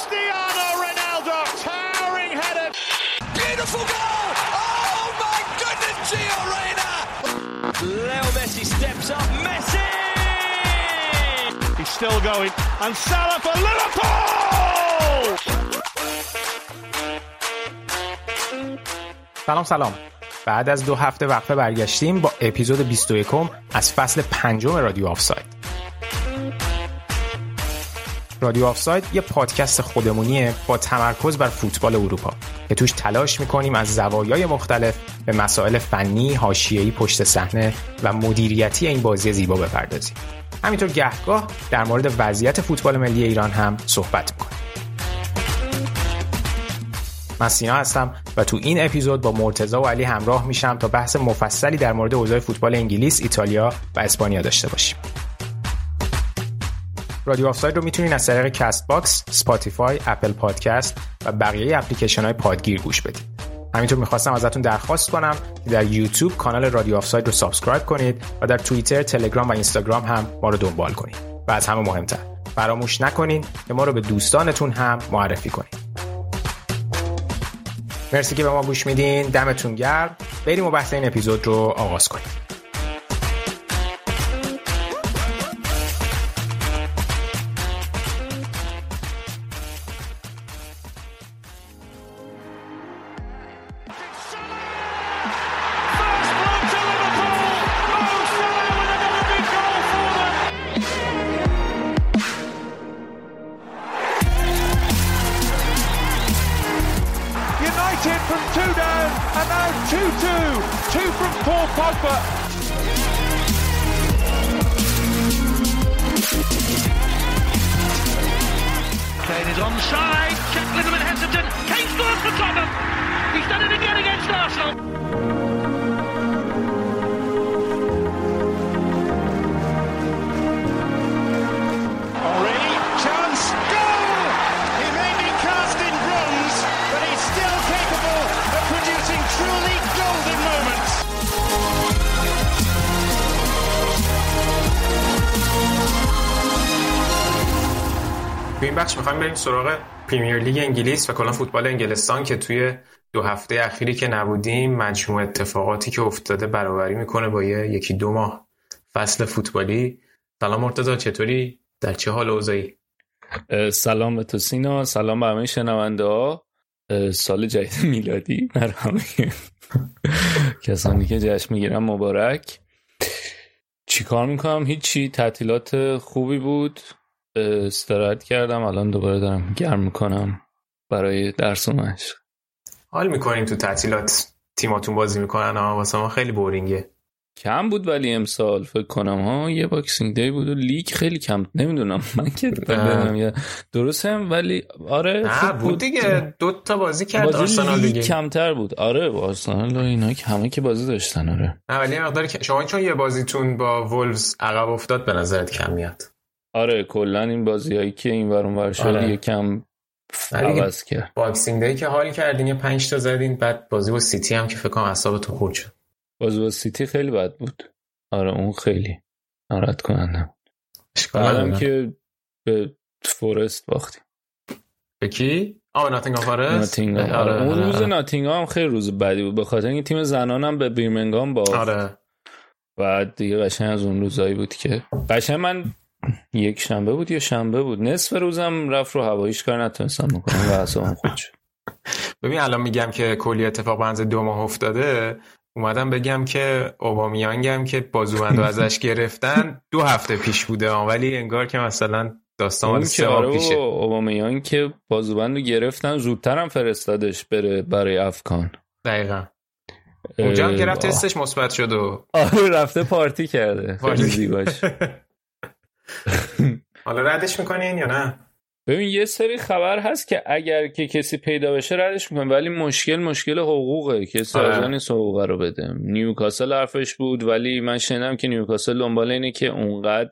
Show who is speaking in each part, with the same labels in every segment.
Speaker 1: Cristiano Ronaldo, towering header.
Speaker 2: Beautiful goal! Oh my goodness, Gio Reyna!
Speaker 1: Leo Messi steps up. Messi! He's still going. And Salah for Liverpool!
Speaker 3: سلام سلام بعد از دو هفته وقفه برگشتیم با اپیزود 21 از فصل پنجم رادیو آفساید رادیو آفساید یه پادکست خودمونیه با تمرکز بر فوتبال اروپا که توش تلاش می‌کنیم از زوایای مختلف به مسائل فنی، حاشیه‌ای پشت صحنه و مدیریتی این بازی زیبا بپردازیم. همینطور گهگاه در مورد وضعیت فوتبال ملی ایران هم صحبت می‌کنیم. من سینا هستم و تو این اپیزود با مرتزا و علی همراه میشم تا بحث مفصلی در مورد اوضاع فوتبال انگلیس، ایتالیا و اسپانیا داشته باشیم. رادیو آفساید رو می‌تونین از طریق کست باکس، سپاتیفای، اپل پادکست و بقیه اپلیکیشن های پادگیر گوش بدید. همینطور می‌خواستم ازتون درخواست کنم که در یوتیوب کانال رادیو آفساید رو سابسکرایب کنید و در توییتر، تلگرام و اینستاگرام هم ما رو دنبال کنید. و از همه مهمتر فراموش نکنین که ما رو به دوستانتون هم معرفی کنید. مرسی که به ما گوش میدین دمتون گرم بریم و بحث این اپیزود رو آغاز کنیم پریمیر لیگ انگلیس و کلا فوتبال انگلستان که توی دو هفته اخیری که نبودیم مجموع اتفاقاتی که افتاده برابری می‌کنه با یه یکی دو ماه فصل فوتبالی. سلام مرتضی چطوری؟ در چه حال اوضاعی
Speaker 4: سلام به تو سینا سلام به همه شنونده ها. سال جدید میلادی بر همه کسانی که جشن می‌گیرن مبارک. چیکار می‌کنم؟ هیچی. تعطیلات خوبی بود. استراحت کردم الان دوباره دارم گرم می‌کنم برای درس و مشق.
Speaker 3: حال می‌کنین تو تعطیلات. تیماتون بازی می‌کنن ها واسه ما خیلی boring ه.
Speaker 4: کم بود ولی امسال فکر کنم ها یه Boxing Day بود و لیگ خیلی کم نمی‌دونم. من که بدونم درست هم ولی آره
Speaker 3: نه
Speaker 4: خوب
Speaker 3: بود دیگه. دو تا بازی کرد
Speaker 4: بازی
Speaker 3: آرسنال
Speaker 4: لیگ
Speaker 3: دیگه.
Speaker 4: کمتر بود. آره با آرسنال و اینا که همه که بازی داشتن آره.
Speaker 3: نه ولی که شما چون یه بازیتون با وولفز عقب افتاد به نظرت کم میاد.
Speaker 4: آره کلا این بازی هایی که این ور اونور شد
Speaker 3: آره.
Speaker 4: یکم
Speaker 3: دیگه.
Speaker 4: عوض کرد
Speaker 3: Boxing Day که حال کردین یه 5 تا زدین بعد بازی با سیتی هم که فکر کنم اعصابتون خورد شد
Speaker 4: بازی با سیتی خیلی بد بود آره اون خیلی ناراحت کننده
Speaker 3: نداره.
Speaker 4: که به فورست باختیم
Speaker 3: به کی؟ آه ناتینگهام فارست
Speaker 4: ناتینگهام
Speaker 3: آره
Speaker 4: آره. اون
Speaker 3: آره،
Speaker 4: روز
Speaker 3: آره.
Speaker 4: ناتینگهام خیلی روز بدی بود به خاطر اینکه تیم زنانم به بیرمنگام باخت
Speaker 3: آره
Speaker 4: بعد دیگه قشنگ از اون روزایی بود که قشنگ من یک شنبه بود یا شنبه بود؟ نصف روزم رفت رو هواییش کار نتونستم بکنم و اصلا خود شد.
Speaker 3: ببین الان میگم که کلی اتفاق بنز دو ماه افتاده. اومدم بگم که اوبامیانگم که بازوبندو ازش گرفتن دو هفته پیش بوده. ولی انگار که مثلا داستان مال
Speaker 4: اون
Speaker 3: سه
Speaker 4: که
Speaker 3: ماه
Speaker 4: آره
Speaker 3: پیشه.
Speaker 4: بابا، اوبامیان که بازوبند رو گرفتن زودتر هم فرستادش بره برای افکان
Speaker 3: دقیقا. اونجا هم که رفت. تستش مثبت شد و
Speaker 4: آره رفته پارتی کرده. خیلی. زیباش.
Speaker 3: حالا ردش می‌کنین یا نه
Speaker 4: ببین یه سری خبر هست که اگر که کسی پیدا بشه ردش می‌کنه ولی مشکل مشکل حقوقه کسی
Speaker 3: آره.
Speaker 4: از نیست حقوق رو بده نیوکاسل حرفش بود ولی من شنیدم که نیوکاسل دنبال اینه که اونقدر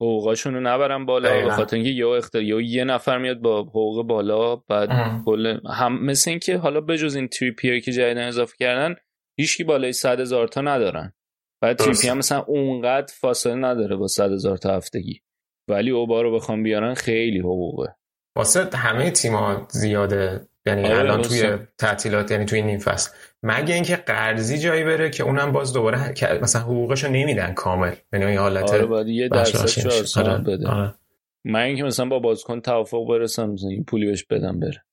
Speaker 4: حقوقاشون رو نبرن بالا. به خاطر اینکه یا اختر یا یه نفر میاد با حقوق بالا بعد. کل هم مثل اینکه حالا بجز این تریپیر که جدیدن اضافه کردن هیچکی بالای 100 هزار تا ندارن بعد. تریپی هم مثلا اونقدر فاصله نداره با 100 هزار تا هفتگی. ولی اوبا رو بخوام بیارن خیلی حقوقه.
Speaker 3: واسه همه تیم‌ها زیاده. یعنی
Speaker 4: آره،
Speaker 3: الان. توی تعطیلات یعنی توی نیم فصل. مگه اینکه قرضی جایی بره که اونم باز دوباره مثلا حقوقشو نمیدن کامل. یعنی این حالت
Speaker 4: آره باید یه درصد
Speaker 3: آره،
Speaker 4: بده.
Speaker 3: آره.
Speaker 4: من اینکه مثلا با بازیکن توافق برسم این پولی بهش بدم بره.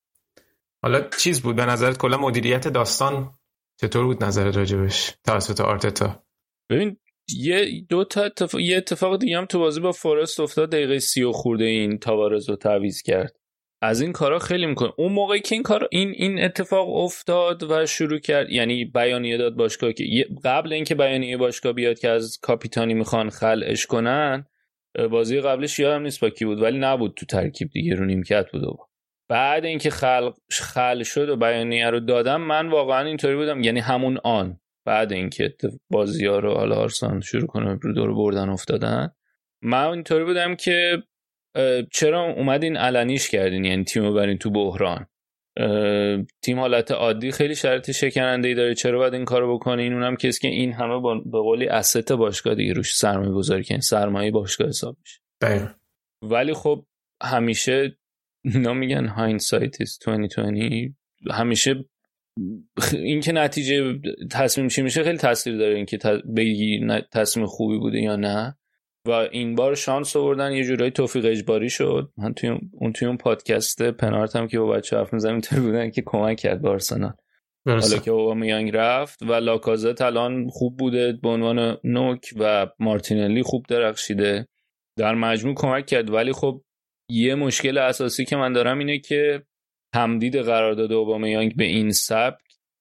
Speaker 3: حالا چیز بود؟ به نظرت کلا مدیریت داستان چطور بود نظرت راجبش؟ توسط آرتتا.
Speaker 4: ببین یه دو تا اتفاق یه اتفاق دیگه هم تو بازی با فورست افتاد دقیقه سی و خورده این تاوارز رو تعویض کرد. از این کارا خیلی می‌کنه. اون موقعی که این کار این این اتفاق افتاد و شروع کرد یعنی بیانیه داد باشگاه که قبل اینکه بیانیه باشگاه بیاد که از کاپیتانی می‌خوان خلعش کنن بازی قبلش یادم نیست با کی بود ولی نبود تو ترکیب دیگه رو نیمکت بود و بعد اینکه خلق خل شد و بیانیه رو دادم من واقعا اینطوری بودم یعنی همون آن. بعد اینکه بازی ها رو حالا آرسنال شروع کنه رو دور بردن افتادن من اینطوری بودم که چرا اومدین علنیش کردین؟ یعنی تیم رو برین تو بحران. تیم حالت عادی خیلی شرط شکننده ای داره. چرا باید این کارو بکنین؟ اونم کسی که این همه با- به قولی اسست باشگاه دیگه روش سرمایه گذاری کنین. سرمایه باشگاه حساب میشه. ولی خب همیشه اینا میگن هایندسایت is 2020 همیشه این که نتیجه تصمیم چی میشه خیلی تاثیر داره اینکه بگی تصمیم خوبی بوده یا نه. و این بار شانس آوردن یه جورایی توفیق اجباری شد. من توی اون- توی اون پادکست پنارت هم که با بچه حرف می‌زنم اینطوری بودن که کمک کرد به آرسنال. حالا که اوبامیانگ رفت و لاکازت الان خوب بوده به عنوان نوک و مارتینلی خوب درخشیده. در مجموع کمک کرد. ولی خب یه مشکل اساسی که من دارم اینه که تمدید قرارداد اوبامیانگ به این سبک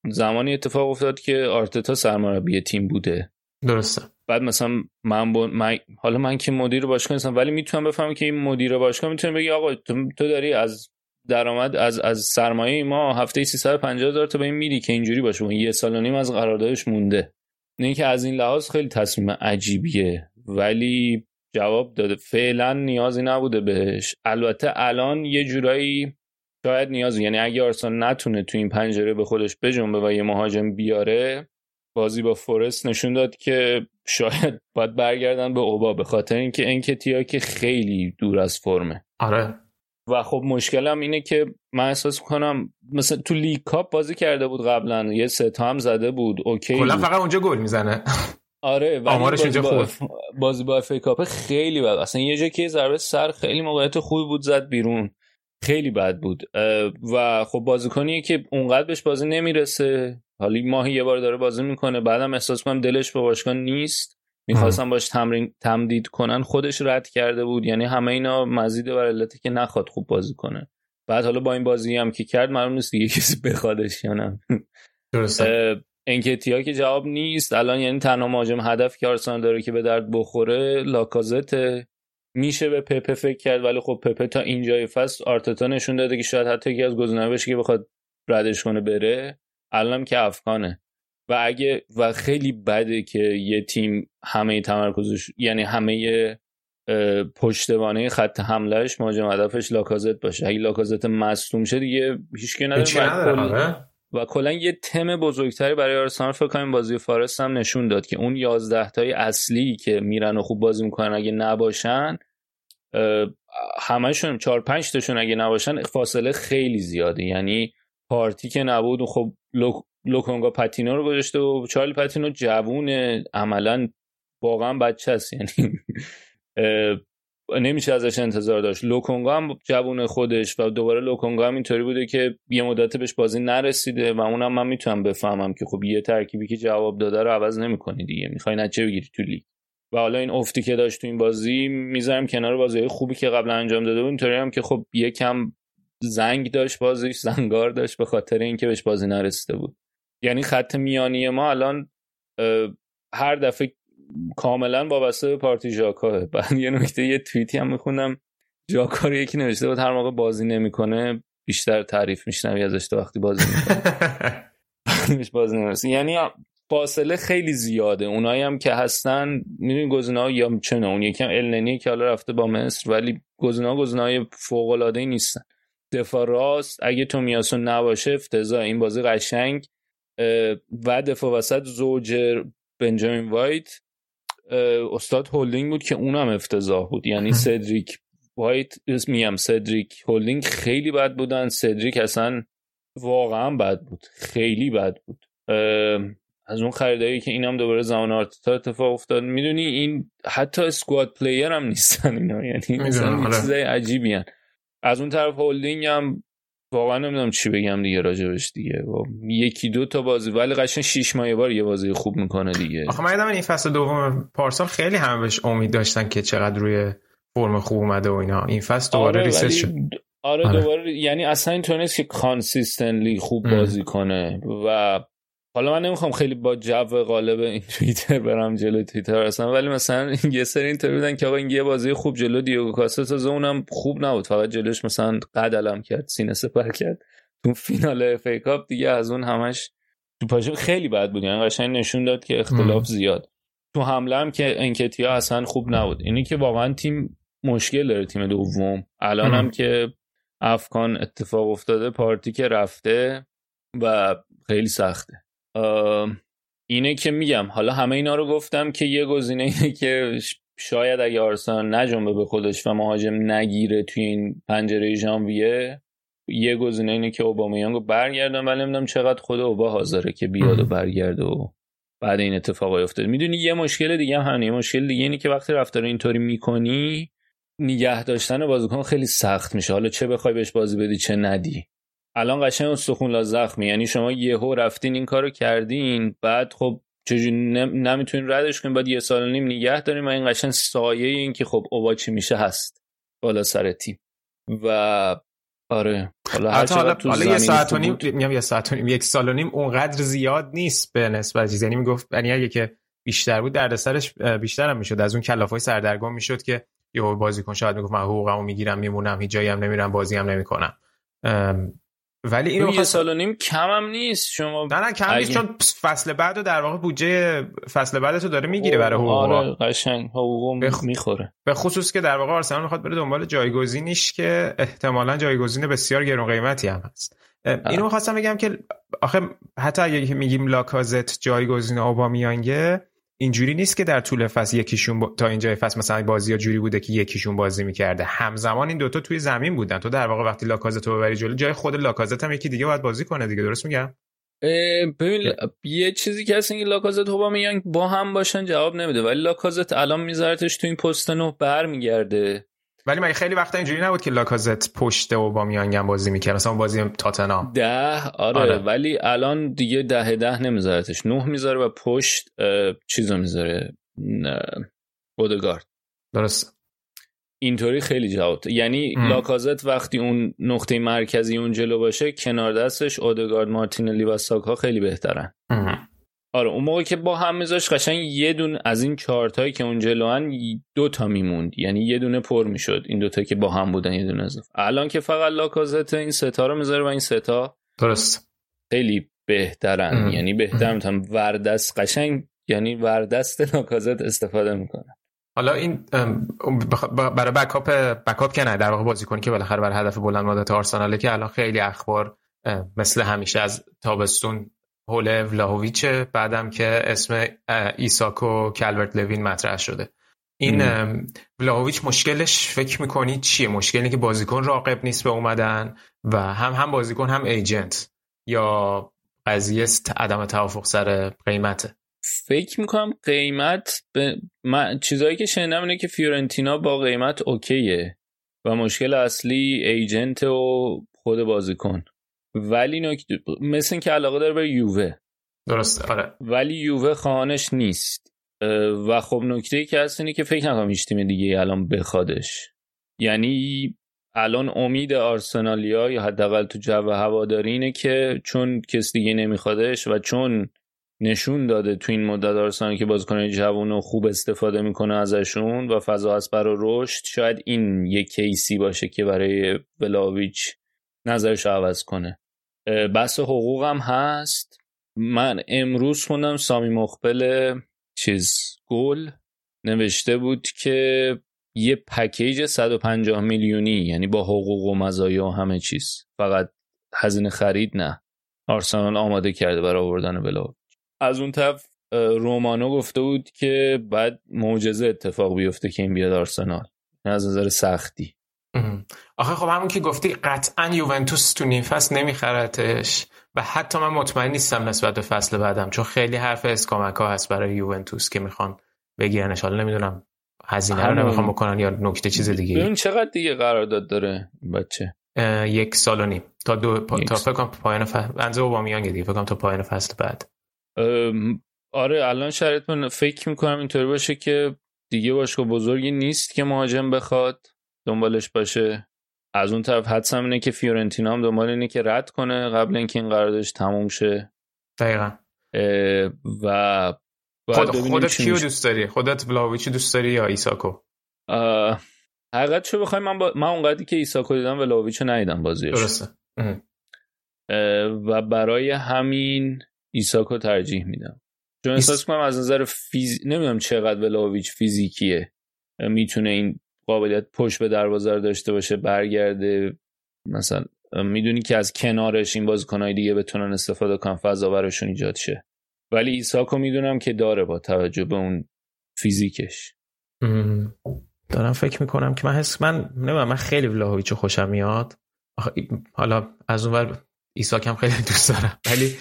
Speaker 4: زمانی اتفاق افتاد که آرتتا سرمربی تیم بوده.
Speaker 3: درسته.
Speaker 4: بعد مثلا من, با... من- حالا من که مدیر باشگاه نیستم ولی می‌تونم بفهمم که این مدیر باشگاه می‌تونه بگی آقا تو, تو داری از درآمد از از سرمایه ما هفته 350 هزار تا به این میدی که اینجوری باشه. اون یه سال و نیم از قراردادش مونده. نه که از این لحاظ خیلی تصمیم عجیبیه. ولی جواب داده فعلا نیازی نبوده بهش. البته الان یه جورایی شاید نیازی یعنی اگه آرسنال نتونه تو این پنجره به خودش بجنبه و یه مهاجم بیاره بازی با فورست نشون داد که شاید باید برگردن به اوبا به خاطر اینکه انکتیا که خیلی دور از فرمه.
Speaker 3: آره.
Speaker 4: و خب مشکلم اینه که من احساس کنم مثلا تو League Cup بازی کرده بود قبلا یه سه تا هم زده بود okay
Speaker 3: کلا. فقط اونجا گل می‌زنه.
Speaker 4: آره ولی
Speaker 3: آمارش
Speaker 4: بازی
Speaker 3: اینجا
Speaker 4: با,
Speaker 3: خوبه.
Speaker 4: بازی با اف کاپ خیلی بد. اصلا یه جا که ضربه سر خیلی موقعیت خوبی بود زد بیرون. خیلی بد بود. و خب بازیکنیه که اونقدر بهش بازی نمی‌رسه. حالا ماهی یه بار داره بازی می‌کنه بعدم احساس کنم دلش به باشگاه نیست. می‌خواستم باش تمرین تمدید کنن خودش رد کرده بود. یعنی همه اینا مزید بر علته که نخواد خوب بازی کنه. بعد حالا با این بازی هم که کرد معلوم نیست دیگه کسی بخوادش یا نه.
Speaker 3: درسته.
Speaker 4: انکتیا که جواب نیست. الان یعنی تنها مهاجم هدف که آرسنال داره که به درد بخوره لاکازت میشه به پپه فکر کرد ولی خب پپه تا اینجای فصل آرتتا نشون داده که شاید حتی یکی از گزینه‌ها بشه که بخواد ردش کنه بره الانم که افغانه. و اگه و خیلی بده که یه تیم همه تمرکزش یعنی همه پشتوانه خط حملهش مهاجم هدفش لاکازت باشه. اگه لاکازت مصدوم شه دیگه هیچ و
Speaker 3: نداره
Speaker 4: و کلا یه تم بزرگتری برای آرسنال فکر کنم بازی فارست هم نشون داد که اون 11 تای اصلی که میرن و خوب بازی می‌کنن اگه نباشن همشون 4 5 تاشون اگه نباشن فاصله خیلی زیاده. یعنی پارتی که نبود خب لوک... لوکونگا پاتینو رو گذاشته و چارلی پاتینو جوونه. عملا واقعا بچه است یعنی نمیشه ازش انتظار داشت. لوکونگا هم جوون خودش و دوباره لوکونگا هم اینطوری بوده که یه مدت بهش بازی نرسیده و اونم من می‌تونم بفهمم که خب یه ترکیبی که جواب داده رو عوض نمی‌کنی دیگه. می‌خوای نچه بگیری تو لیگ. و حالا این افتی که داشت تو این بازی می‌ذارم کنار بازی خوبی که قبلا انجام داده بود. اینطوری هم که خب یکم زنگ داشت بازیش زنگار داشت به خاطر اینکه بهش بازی نرسیده بود. یعنی خط میانی ما الان هر دفعه کاملا وابسته به پارتی ژاکاه بعد یه نکته یه توییتی هم میخوندم. ژاکا رو یکی نوشته بود هر موقع بازی نمی‌کنه بیشتر تعریف میشنوی ازش تا وقتی بازی می‌کنه بازی نمی‌رسه یعنی فاصله خیلی زیاده. اونایی هم که هستن می‌دونی گزینه‌ها یا چه نه اون یکم النی که حالا رفته با مصر ولی گزینه‌ها گزینه‌های فوق العاده نیستن. دفاع راست اگه تومیاسو نباشه افتضاح. این بازی قشنگ. و دفاع وسط زوجر بنجامین وایت. استاد هولدینگ بود که اونم افتضاح بود. یعنی سدریک وایت میگم سدریک هولدینگ خیلی بد بودن. سدریک اصلا واقعا بد بود. خیلی بد بود. از اون خریدایی که اینم دوباره زمان آرتتا اتفاق افتاد. می‌دونی این حتی squad player هم نیستن اینا. یعنی مثلا چیزای عجیبی هن. از اون طرف هولدینگ هم واقعا نمی‌دونم چی بگم دیگه راجبش دیگه. یکی دو تا بازی ولی قشنگ شیش ماه بار یه بازی خوب می‌کنه دیگه.
Speaker 3: آخه من این فصل دوم پارسال خیلی هم بهش امید داشتن که چقدر روی فرم خوب اومده و اینا. این فصل دوباره آره شد.
Speaker 4: آره, آره. دوباره یعنی اصلا اینطور نیست که consistently خوب بازی کنه. و حالا من نمی‌خوام خیلی با جو غالب این توییتر برم جلو توییتر اصلا ولی مثلا یه سری اینطور بودن که آقا این یه بازی خوب جلو دیوگو کاستا تازه اونم خوب نبود. فقط جلوش مثلا قد علم کرد سینه سپر کرد. تو فینال FA Cup دیگه از اون همش تو پاش خیلی بد بود. یعنی قشنگ نشون داد که اختلاف زیاد. تو حمله هم که انکتیا اصلا خوب نبود. اینی که واقعا تیم مشکل داره تیم دوم. الان هم که افکان اتفاق افتاده پارتی که رفته و خیلی سخته. اینه که میگم حالا همه اینا رو گفتم که یه گزینه اینه که شاید اگه آرسنال نجنبه به خودش و مهاجم نگیره توی این پنجره ژانویه یه گزینه اینه که اوبامیانگو برگردن. ولی نمی‌دونم چقدر خود اوبا حاضره که بیاد و برگرده و بعد این اتفاق افتاد می‌دونی یه مشکل دیگه هم یه مشکل دیگه اینه که وقتی رفتار اینطوری می‌کنی نگه داشتن بازیکن خیلی سخت میشه. حالا چه بخوای بهش بازی بدی چه ندی. الان قشنگ استخون لا زخمی. یعنی شما یهو رفتین این کارو کردین بعد خب چجوری نمی‌تونین ردش کنین بعد یه سال و نیم نگه داریم و این قشنگ سایه این که خب اوبا چی میشه هست بالا سر تیم. و آره
Speaker 3: حالا هر حالا, حالا یه ساعت و نیم میگم یه ساعت و نیم یک سال و نیم اونقدر زیاد نیست به نسبت چیز. یعنی می‌گفت یعنی اگه که بیشتر بود دردسرش بیشتر هم می‌شد. از اون کلافای سردرگم می‌شد که یه بازیکن شاید می‌گفت من حقوقمو می‌گیرم میمونم هیچ جایی هم نمیرم بازی هم نمی‌کنم.
Speaker 4: ولی اینو یه سال و نیم کم هم نیست. شما
Speaker 3: نه نه کم نیست چون فصل بعد در واقع بودجه فصل بعد تو داره می‌گیره برای حقوق.
Speaker 4: آره قشنگ. حقوق بخ... می‌خوره.
Speaker 3: به خصوص که در واقع آرسنال می‌خواد بره دنبال جایگزینیش که احتمالا جایگزین بسیار گرون قیمتی هم هست. اینو می‌خواستم بگم که آخه حتی اگه میگیم لاکازت جایگزین اوبامیانگه اینجوری نیست که در طول فصل یکیشون با... تا اینجای فصل مثلا بازی ها جوری بوده که یکیشون بازی می‌کرده. همزمان این دوتا توی زمین بودن. تو در واقع وقتی لاکازت رو ببری جلو جای خود لاکازت هم یکی دیگه باید بازی کنه دیگه. درست میگم؟
Speaker 4: ببین یه چیزی که هست اینکه لاکازت هوبا میان با هم باشن جواب نمیده. ولی لاکازت الان میذارتش تو این پست نه برمیگرده.
Speaker 3: ولی من خیلی وقتا اینجوری نبود که لاکازت پشت و با میانگم بازی می‌کرد؟ مثلا بازی تاتنام
Speaker 4: ده آره, آره, ولی الان دیگه ده ده نمیذارتش. نه می‌ذاره و پشت چیزو می‌ذاره. اودگارد.
Speaker 3: درست.
Speaker 4: اینطوری خیلی جواب. یعنی ام. لاکازت وقتی اون نقطه مرکزی اون جلو باشه کنار دستش اودگارد مارتینلی و ساکا خیلی بهترن. آره اون موقع که با هم میذاش قشنگ یه دون از این چارت هایی که اون جلوان دو تا میموند. یعنی یه دونه پر می‌شد. این دوتا که با هم بودن یه دونه از الان که فقط لاکازت این ستا رو می‌ذاره و این ستا
Speaker 3: درست.
Speaker 4: خیلی بهترن. ام. یعنی بهتر می‌تونم وردست قشنگ یعنی وردست لاکازت استفاده می‌کنن
Speaker 3: حالا این برای بکاپ بکاپ که نه در واقع بازیکن که بالاخره برای هدف بلند مدت آرسناله که الان خیلی اخبار مثل همیشه از تابستون حول ولاهویچ بعدم که اسم ایساکو کالورت لوین مطرح شده. این ولاهویچ مشکلش فکر می‌کنی چیه؟ مشکلی که بازیکن راقب نیست به اومدن و هم هم بازیکن هم agent یا قضیه عدم توافق سر قیمته
Speaker 4: فکر می‌کنم قیمت به من... چیزایی که شنیدم اینه که فیورنتینا با قیمت okay ه و مشکل اصلی agent و خود بازیکن. ولی نکته مثل این که علاقه داره به یووه.
Speaker 3: درست آره.
Speaker 4: ولی یووه خواهانش نیست. و خب نکته ای که هست اینه که فکر نکنم هیچ تیم دیگه الان بخوادش. یعنی الان امید آرسنالیا یا حداقل تو جو هواداری اینه که چون کس دیگه نمیخوادش و چون نشون داده تو این مدت آرسنال که بازیکن جوان و خوب استفاده می‌کنه ازشون و فضا هست برای رشد شاید این یک کیسی باشه که برای ولاویچ نظرش عوض کنه. بحث حقوق هم هست. من امروز خوندم سامی مخبل چیز گل. نوشته بود که یه پکیج 150 میلیونی یعنی با حقوق و مزایا و همه چیز. فقط هزینه خرید نه. آرسنال آماده کرده برای آوردن بلا از اون طرف رومانو گفته بود که بعد معجزه اتفاق بیفته که این بیاد آرسنال. از نظر سختی.
Speaker 3: آخه خب همون که گفتی قطعا یوونتوس تو نیم فصل نمیخرتش و حتی من مطمئن نیستم نسبت به فصل بعدم چون خیلی حرف اسکامکا هست برای یوونتوس که می‌خوان بگیرنش. حالا نمی‌دونم هزینه رو نمی‌خوام بکنن یا نکته چیز دیگه
Speaker 4: ببین چقدر دیگه قرارداد داره بچه.
Speaker 3: یک سال و نیم. تا دو پا... تا فکر کنم پایان فصل انزه اوبامیانگ دیگه. فکر کنم تا پایان فصل بعد.
Speaker 4: آره الان شرط من فکر می‌کنم اینطوری باشه که دیگه باشگاه بزرگی نیست که مهاجم بخواد. دنبالش باشه. از اون طرف حدسم اینه که فیورنتینا هم دنبال اینه که رد کنه قبل اینکه این قراردادش تموم شه.
Speaker 3: دقیقا.
Speaker 4: و
Speaker 3: خود خودت کیو دوست داری؟ خودت ولاویچ دوست داری یا ایساکو؟
Speaker 4: حقیقت چه بخوای من با... من اونقدری که ایساکو دیدم ولاویچ ندیدم بازیش.
Speaker 3: درسته.
Speaker 4: و برای همین ایساکو ترجیح میدم. چون احساس کنم از نظر فیز... نمی‌دونم چقدر ولاویچ فیزیکیه. می‌تونه این قابلیت پشت به دروازه رو داشته باشه برگرده مثلا می‌دونی که از کنارش این بازیکنهای دیگه بتونن استفاده کنن فضا براشون ایجاد شه. ولی ایساکو می‌دونم که داره با توجه به اون فیزیکش.
Speaker 3: دارم فکر می‌کنم که من حس من نمی‌دونم من خیلی ولاهویچو خوشم میاد. حالا از اون ور ایساک هم خیلی دوست دارم. ولی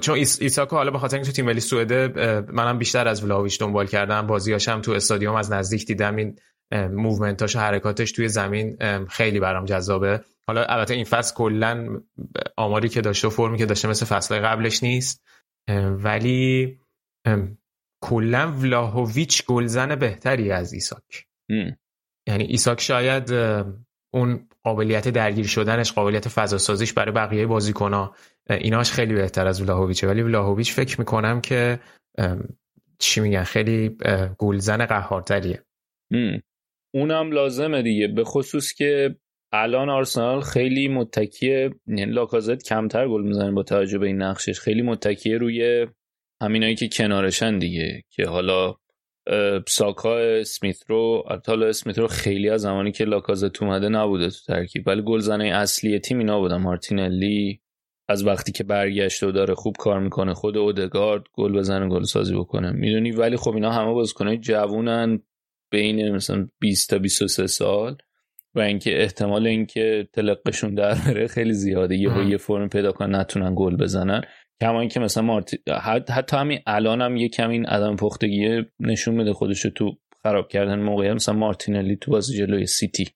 Speaker 3: چون ایساکو حالا به خاطر اینکه تو تیم ملی سوئده منم بیشتر از ولاهویچ دنبال کردم. بازیاشم تو استادیوم از نزدیک دیدم. این movement اش و حرکاتش توی زمین خیلی برام جذابه. حالا البته این فصل کلا آماری که داشته و فرمی که داشته مثل فصل قبلش نیست. ولی کلا ولاهویچ گلزن بهتری از ایساک. یعنی ایساک شاید اون قابلیت درگیر شدنش قابلیت فضا سازیش برای بقیه بازیکن‌ها ایناش خیلی بهتر از ولاهویچه ولی ولاهویچ فکر می‌کنم که چی میگن خیلی گلزن قهارتریه.
Speaker 4: اونم لازمه دیگه. به خصوص که الان آرسنال خیلی متکیه یعنی لاکازت کمتر گل می‌زنه با توجه به این نقشش. خیلی متکیه روی همینایی که کنارشن دیگه که حالا ساکا اسمیت رو حالا اسمیت رو خیلی از زمانی که لاکازت اومده نبوده تو ترکیب. ولی گلزنه اصلی تیم اینا بودن. مارتینلی از وقتی که برگشت و داره خوب کار می‌کنه خود اودگارد گل بزنه گل سازی بکنه. می‌دونی؟ ولی خب اینا همه بازیکنای جوونن. بین مثلا 20 تا 23 سال و اینکه احتمال اینکه تلقشون در بره خیلی زیاده. یه یه فرم پیدا کنن نتونن گل بزنن. کما اینکه مثلا مارتی... حتی همین الان هم یه کمی این عدم پختگی نشون میده خودش تو خراب کردن موقعیت مثلا مارتینلی تو بازی جلوی سیتی.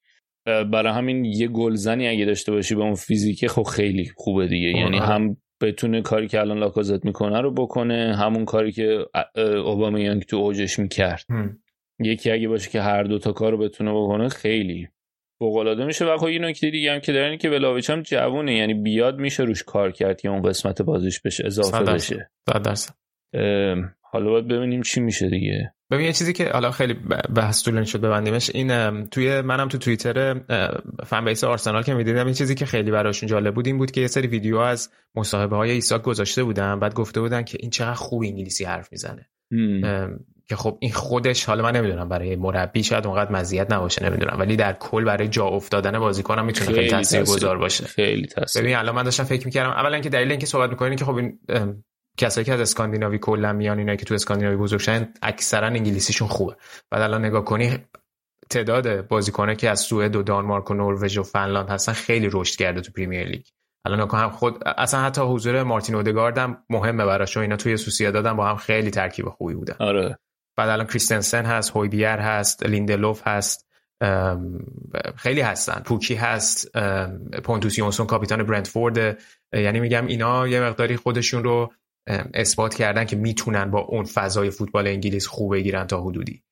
Speaker 4: برای همین یه گلزنی اگه داشته باشی به اون فیزیکی خب خیلی خوبه دیگه. یعنی هم بتونه کاری که الان لاکازت می‌کنه رو بکنه همون کاری که اوبامیانگ تو اوجش می‌کرد. یکی اگه باشه که هر دو تا کارو بتونه بکنه خیلی. فوق میشه. و خب یه نکته دیگه هم که دارن که ولاویچ هم جوونه. یعنی بیاد میشه روش کار کرد که اون قسمت بازیش بشه اضافه بشه. حالا باید ببینیم چی میشه دیگه.
Speaker 3: ببین یه چیزی که حالا خیلی بحث طولانی شد ببندیمش این توی منم تو توییتر فن بیس آرسنال که می‌دیدم این چیزی که خیلی براشون جالب بود این بود که یه سری ویدیو از مصاحبه های ایساک گذاشته بودن. بعد گفته بودن که این چقدر خوب انگلیسی حرف می‌زنه. که خب این خودش حالا من نمی‌دونم برای مربی شاید اونقدر مزیت نباشه نمی‌دونم ولی در کل برای جا افتادن بازیکنم می‌تونه خیلی, خیلی تاثیرگذار باشه.
Speaker 4: خیلی تاثیر.
Speaker 3: ببین الان من داشتم فکر می‌کردم اولا که دلیل اینکه صحبت می‌کنین که خب این کسایی که از اسکاندیناوی کلا میان اینا که تو اسکاندیناوی بزرگ شدن اکثرا انگلیسیشون خوبه. بعد الان نگاه کنی تعداد بازیکنه که از سوئد و دانمارک و نروژ و فنلاند هستن خیلی رشد کرده تو پریمیر لیگ. الان هم خود اصلا حتی حضور مارتین اودگارد هم مهمه براش اینا توی سوسیداد با هم خیلی ترکیب خوبی بودن.
Speaker 4: آره.
Speaker 3: بعد الان کریستنسن هست هویبیر هست لیندلوف هست خیلی هستن پوکی هست پونتوس یونسون کاپیتان برندفورد یعنی میگم اینا یه مقداری خودشون رو اثبات کردن که می‌تونن با اون فضای فوتبال انگلیس خوب بگیرن تا حدودی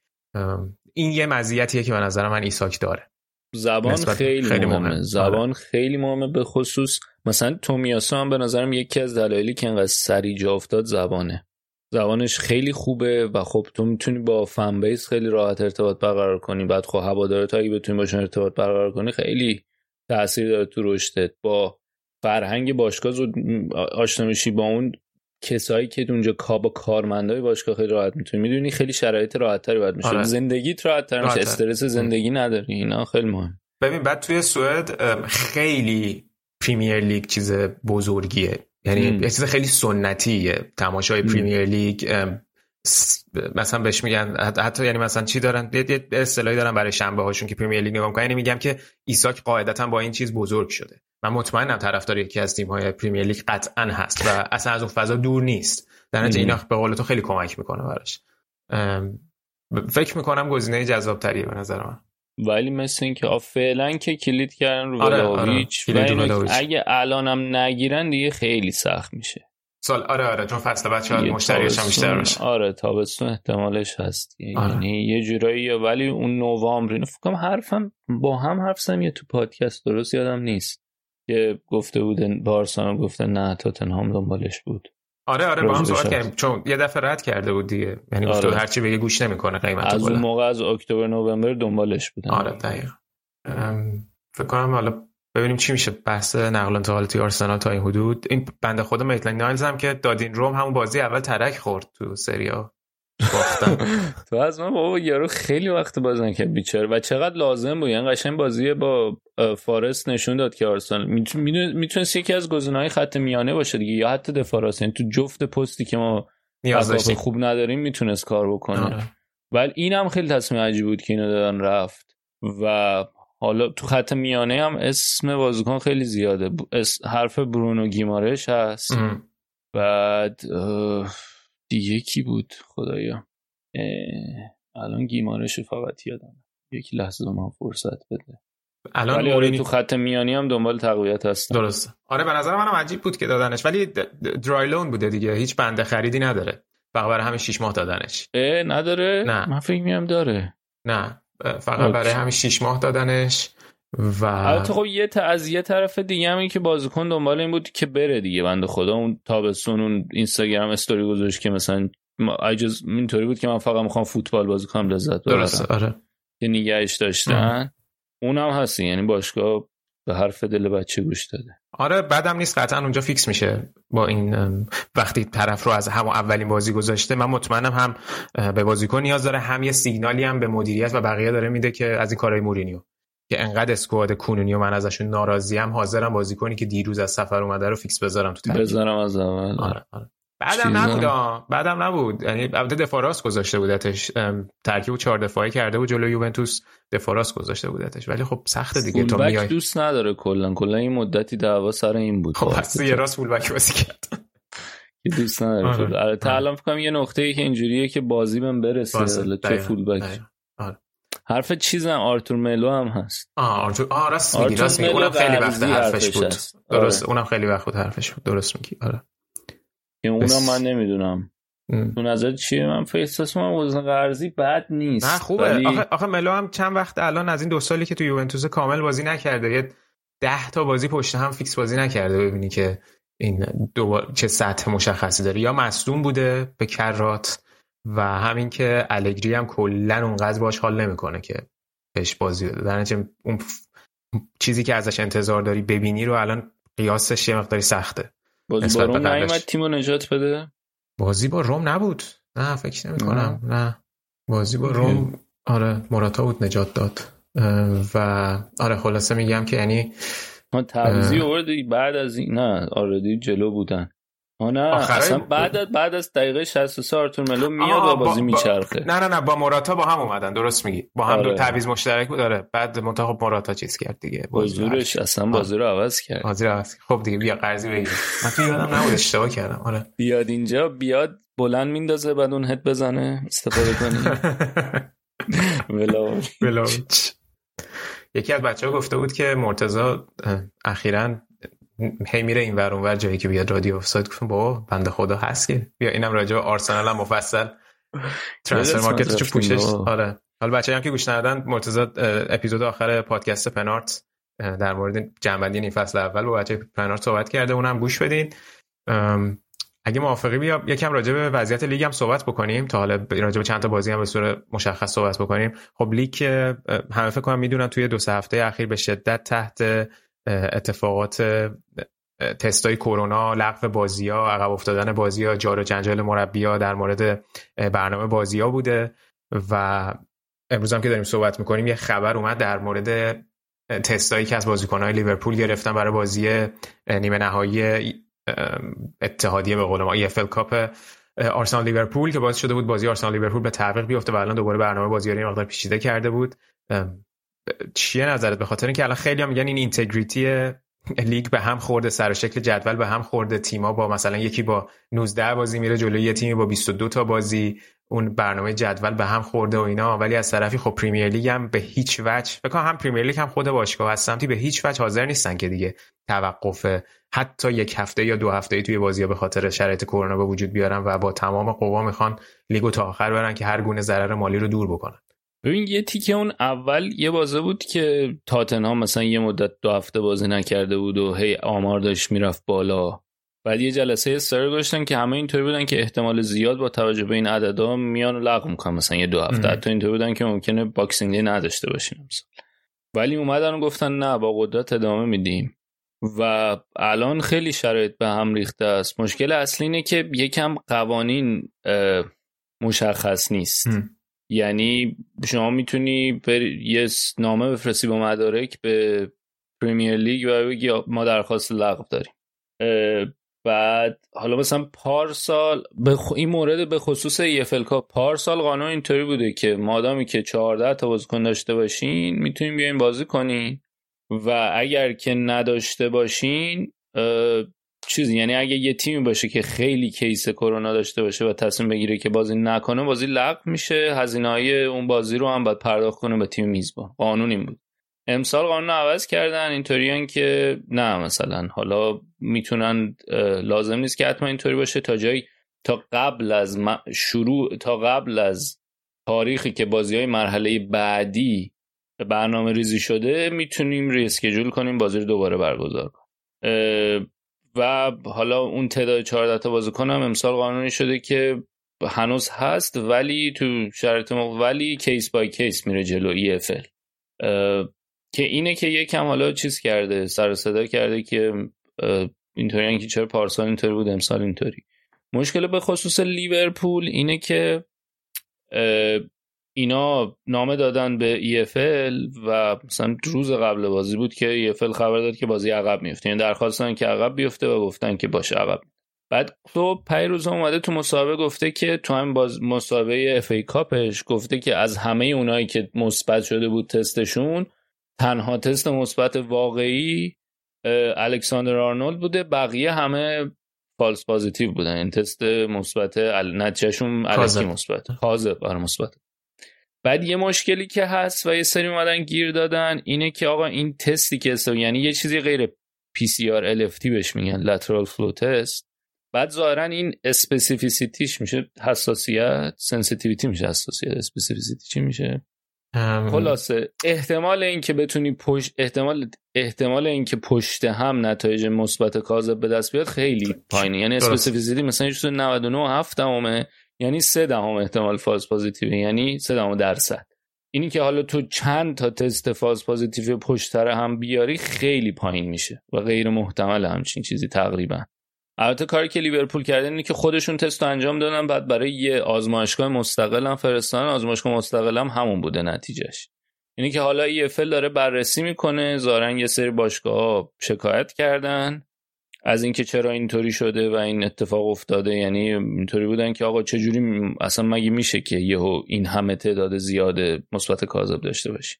Speaker 3: این یه مزیتیه که به نظر من ایساک داره
Speaker 4: زبان خیلی, خیلی مهمه. مهمه. زبان آره. خیلی مهمه به خصوص مثلا تومیاسو هم به نظرم یکی از دلایلی که انقدر سری جا افتاد زبانه زبانش خیلی خوبه و خب تو می‌تونی با فن بیس خیلی راحت ارتباط برقرار کنی. بعد خب هوادارت اگه بتونی باشون ارتباط برقرار کنی خیلی تاثیر داره تو رشدت. با فرهنگ باشگاه آشنا میشی با اون کسایی که اونجا با کارمندای باشگاه خیلی راحت می‌تونی. می‌دونی خیلی شرایط راحت تری باید میشه آره. زندگیت راحت تر میشه استرس زندگی نداری. اینا خیلی مهم.
Speaker 3: ببین بعد توی سوئد خیلی پریمیر لیگ چیز بزرگیه. یعنی یه چیز خیلی سنتیه. تماشای پریمیر لیگ مثلا بهش میگن حتی یعنی مثلا چی دارن؟ یه اصطلاحی دارن برای شنبه هاشون که پرمیر لیگ نگاه می‌کنن. یعنی میگم که ایساک قاعدتا با این چیز بزرگ شده. من مطمئنم طرفدار یکی از تیم های پرمیر لیگ قطعا هست و اصلا از اون فضا دور نیست. در نتیجه اینا به قول تو خیلی کمک می‌کنه براش. فکر می‌کنم گزینه جذاب تریه به نظر من.
Speaker 4: ولی مثل اینکه فعلا که کلید کردن رو آره, آره. اگه الانم نگیرن دیگه خیلی سخت میشه.
Speaker 3: سال آره آره چون فصل بعد شاید مشتریش هم بیشتر بشه.
Speaker 4: آره تابستون احتمالش هست. آره. یعنی یه جورایی ولی اون نوامبر اینو فکر حرفم با هم حرف زدم یه تو پادکست درست یادم نیست. که گفته بودن بارسلونا گفته نه تاتنهام دنبالش بود.
Speaker 3: آره آره با هم صحبت کردیم. چون یه دفعه رد کرده بود دیگه. یعنی گفته آره. هرچی بگه گوش نمی‌کنه قیمت
Speaker 4: از اون موقع از اکتبر نوامبر دنبالش بودن
Speaker 3: آره دقیقاً. فکر کنم حالا ببینیم چی میشه. بحث نقل انتقالاتی آرسنال تا این حدود. این بنده خود میتلند نایلز هم که دادین روم همون بازی اول ترک خورد تو سریا
Speaker 4: تو از من بابا یارو خیلی وقت بازن که بیچاره. و چقدر لازم بود؟ یعنی قشنگ بازی با فارست نشون داد که آرسنال می‌تونست یکی از گزینه‌های خط میانه باشه دیگه یا حتی دفاع یعنی تو جفت پستی که ما نیاز خوب نداریم می‌تونست کار بکنه. آره. ولی این هم خیلی تصمیم عجیب بود که اینو دادن رفت. و حالا تو خط میانه هم اسم بازیکن خیلی زیاده. حرف برونو گیمارش هست. بعد دیگه کی بود؟ خدایا. الان گیمارش فقط یادم. یکی لحظه من فرصت بده. الان ولی آره تو خط میانی هم دنبال تقویت هست
Speaker 3: درسته. آره به نظر منم عجیب بود که دادنش. ولی درایلون بوده دیگه. هیچ بنده خریدی نداره. فقط برای همین 6 ماه دادنش.
Speaker 4: نداره؟
Speaker 3: نه.
Speaker 4: من فکر میام داره.
Speaker 3: نه. فقط برای همین 6 ماه دادنش. و
Speaker 4: البته خب یه از یه طرف دیگه هم این که بازیکن دنبال این بود که بره دیگه. بنده خدا اون تابستون اون اینستاگرام استوری گذاشت که مثلا عجز اینطوری بود که من فقط می‌خوام فوتبال بازی کنم لذت ببرم.
Speaker 3: درست آره.
Speaker 4: که نگهش داشتن. اونم هست یعنی باشگاه به حرف دل بچه گوش داده.
Speaker 3: آره بعدم نیست قطعا اونجا فیکس میشه با این وقتی طرف رو از همون اولین بازی گذاشته. من مطمئنم هم به بازیکن نیاز داره هم یه سیگنالی هم به مدیریت و بقیه داره میده که از این کارهای مورینیو. که انقدر squad کنونی و من ازشون ناراضی هم حاضرم بازیکنی که دیروز از سفر اومده رو فیکس بذارم تو
Speaker 4: ترکیب. بذارم از اول.
Speaker 3: آره آره. بعدم نبود بعدم نبود. یعنی البته دفاع راست گذاشته بودتش. ترکیب چهار دفاعی کرده بود جلوی یوونتوس. دفاع راست گذاشته بودتش. ولی خب سخت دیگه.
Speaker 4: تو میای. دوست نداره کلا. کلا این مدتی دعوا سر این بود.
Speaker 3: خب پس یه راست فول بک بازی کرد.
Speaker 4: که دوست نداره. آره. تا الان فکر یه نقطه ای که اینجوریه که بازی بهم برسه. چه فول بک. حرف چیزم آرتور ملو هم هست.
Speaker 3: آه آرتور آه راست میگی راست میگی. اونم خیلی وقت حرفش بود. درست اونم خیلی وقت بود حرفش بود. درست میگی آره.
Speaker 4: که اونم من نمی‌دونم. تو نظر چیه؟ من فیساس من وزن قرضی بد نیست.
Speaker 3: نه خوبه. ولی... آخه, آخه ملو هم چند وقت الان از این دو سالی که تو یوونتوس کامل بازی نکرده یه ده تا بازی پشت هم فیکس بازی نکرده. ببینی که این دو چه سطح مشخصی داره. یا مصدوم بوده به کرات و همین که الگری هم کلا اونقدر باش حال نمی‌کنه که بهش بازی بده. در اون چیزی که ازش انتظار داری ببینی رو الان قیاسش یه مقداری سخته.
Speaker 4: بازی با روم نیومد تیمو نجات بده؟
Speaker 3: بازی با روم نبود. نه فکر نمی کنم نه. بازی با روم آره مراتا بود نجات داد. و آره خلاصه میگم که یعنی
Speaker 4: ما تعویضی آوردی بعد از این نه آردی جلو بودن. نه. اصلا بعد بعد از دقیقه 63 آرتور ملو میاد و بازی میچرخه.
Speaker 3: نه نه نه با موراتا با هم اومدن درست میگی. با هم آره. دو تعویض مشترک بود داره بعد منتخب موراتا چیز کرد دیگه
Speaker 4: حضورش اصلا بازی رو عوض کرد.
Speaker 3: بازی رو عوض خب دیگه بیا قرضی بگیر. من تو یادم نبود اشتباه کردم. آره.
Speaker 4: بیاد اینجا بیاد بلند میندازه بعد اون هد بزنه. استفاده کنی.
Speaker 3: ولاویچ یکی از بچه ها گفته بود که مرتضی اخیرا هی میره این ور ور جایی که بیاد رادیو افساید گفتم بابا بنده خدا هست که. بیا اینم راجع به آرسنال هم مفصل. transfer market چه پوشش؟ آره. حالا بچه‌ای هم که گوش ندادن مرتضی اپیزود آخر پادکست پنارت در مورد جمع‌بندی این فصل اول با بچه پنارت صحبت کرده اونم گوش بدین. اگه موافقی بیا یکم راجع به وضعیت لیگ هم صحبت بکنیم تا حالا راجع به چند تا بازی هم به صورت مشخص صحبت بکنیم. خب لیگ همه فکر کنم می‌دونن توی دو سه هفته اخیر به شدت تحت اتفاقات تستای کرونا لغو بازی ها عقب افتادن بازی ها جار و جنجال مربی ها در مورد برنامه بازی ها بوده و امروز هم که داریم صحبت می‌کنیم یه خبر اومد در مورد تستایی که از بازیکنهای لیورپول گرفتن برای بازی نیمه نهایی اتحادیه به قول ما EFL Cup آرسنال لیورپول که باعث شده بود بازی آرسنال لیورپول به تعویق بیفته و الان دوباره برنامه بازی رو مقدار پیچیده کرده بود. چیه نظرت؟ به خاطر اینکه الان خیلی هم میگن این integrity لیگ به هم خورده سر شکل جدول به هم خورده تیما با مثلا یکی با 19 بازی میره جلوی یه تیمی با 22 تا بازی اون برنامه جدول به هم خورده و اینا. ولی از طرفی خب پریمیر لیگ هم به هیچ وجه بکنم هم پریمیر لیگ هم خود باشگاه از سمتی به هیچ وجه حاضر نیستن که دیگه توقف حتی یک هفته یا دو هفته توی بازی به خاطر شرایط کرونا به وجود بیارن و با تمام قوا می‌خوان لیگو تا آخر برن که هر گونه ضرر مالی رو دور بکنن.
Speaker 4: ببین یه تیکه اون اول یه بازه بود که تاتنهام مثلا یه مدت دو هفته بازی نکرده بود و هی آمار داشت می‌رفت بالا. بعد یه جلسه سر گذاشتن که همه اینطوری بودن که احتمال زیاد با توجه به این عددا میان لغو می‌کنن. مثلا یه دو هفته حتی اینطوری بودن که ممکنه Boxing Day نداشته باشین مثلا. ولی اومدن و گفتن نه با قدرت ادامه میدیم. و الان خیلی شرایط به هم ریخته است. مشکل اصلی اینه که یکم قوانین مشخص نیست. یعنی شما می‌تونی بر یه نامه بفرستی با مدارک به پریمیر لیگ و بگی ما درخواست لغو داریم. بعد حالا مثلا پارسال به این مورد به خصوص EFL Cup پارسال قانون اینطوری بوده که مادامی که 14 تا بازیکن داشته باشین می‌تونین بیاین بازی کنین و اگر که نداشته باشین چیزی یعنی اگه یه تیمی باشه که خیلی case کرونا داشته باشه و تصمیم بگیره که بازی نکنه بازی لغو میشه هزینه های اون بازی رو هم باید پرداخت کنه به تیم میزبان قانون این بود. امسال قانون عوض کردن اینطوریان که نه مثلا. حالا می‌تونن لازم نیست که حتما اینطوری باشه تا جایی تا قبل از شروع تا قبل از تاریخی که بازی های مرحله بعدی برنامه ریزی شده می‌تونیم reschedule کنیم بازی رو دوباره برگزار کنیم. و حالا اون تعداد 14 تا بازیکن هم امسال قانونی شده که هنوز هست ولی تو شرایط ولی case by case میره جلو EF که اینه که یکم حالا چیز کرده سر صدا کرده که اینطوری که چرا پارسال اینطوری بود امسال اینطوری. مشکل به خصوص لیورپول اینه که اینا نامه دادن به EFL و مثلا روز قبل بازی بود که EFL خبر داد که بازی عقب میفته یعنی درخواستن که عقب بیفته و گفتن که باشه عقب. بعد تو پیروز اومده تو مسابقه گفته که تو هم باز مسابقه اف ای کاپش گفته که از همه اونایی که مثبت شده بود تستشون تنها تست مثبت واقعی الکساندر آرنولد بوده. بقیه همه false positive بودن. این یعنی تست مثبت نتیجهشون الکی مثبت. حاضر بر مثبت. بعد یه مشکلی که هست و یه سری اومدن گیر دادن اینه که آقا این تستی که استو یعنی یه چیزی غیر PCR LFT بهش میگن lateral flow test. بعد ظاهرا این specificity ش میشه حساسیت sensitivity میشه حساسیت specificity چی میشه خلاصه احتمال اینکه بتونی پشت احتمال احتمال اینکه پشت هم نتایج مثبت کاذب به دست بیاد خیلی پایینه. یعنی specificity مثلا یه 99 7 دهمه یعنی سه دهم احتمال false positive یعنی سه دهم درصد. اینی که حالا تو چند تا تست false positive پشت هم بیاری خیلی پایین میشه و غیر محتمل همچین چیزی تقریبا. البته کاری که لیورپول کرده اینه که خودشون تست رو انجام دادن بعد برای یه آزمایشگاه مستقل هم فرستادن. آزمایشگاه مستقل هم همون بوده نتیجهش. اینی که حالا EFL داره بررسی می‌کنه زارن یه سری باشگاه شکایت کردن. از اینکه چرا اینطوری شده و این اتفاق افتاده یعنی اینطوری بودن که آقا چجوری اصلا مگه میشه که یهو این همه تعداد زیاد مثبت کاذب داشته باشی؟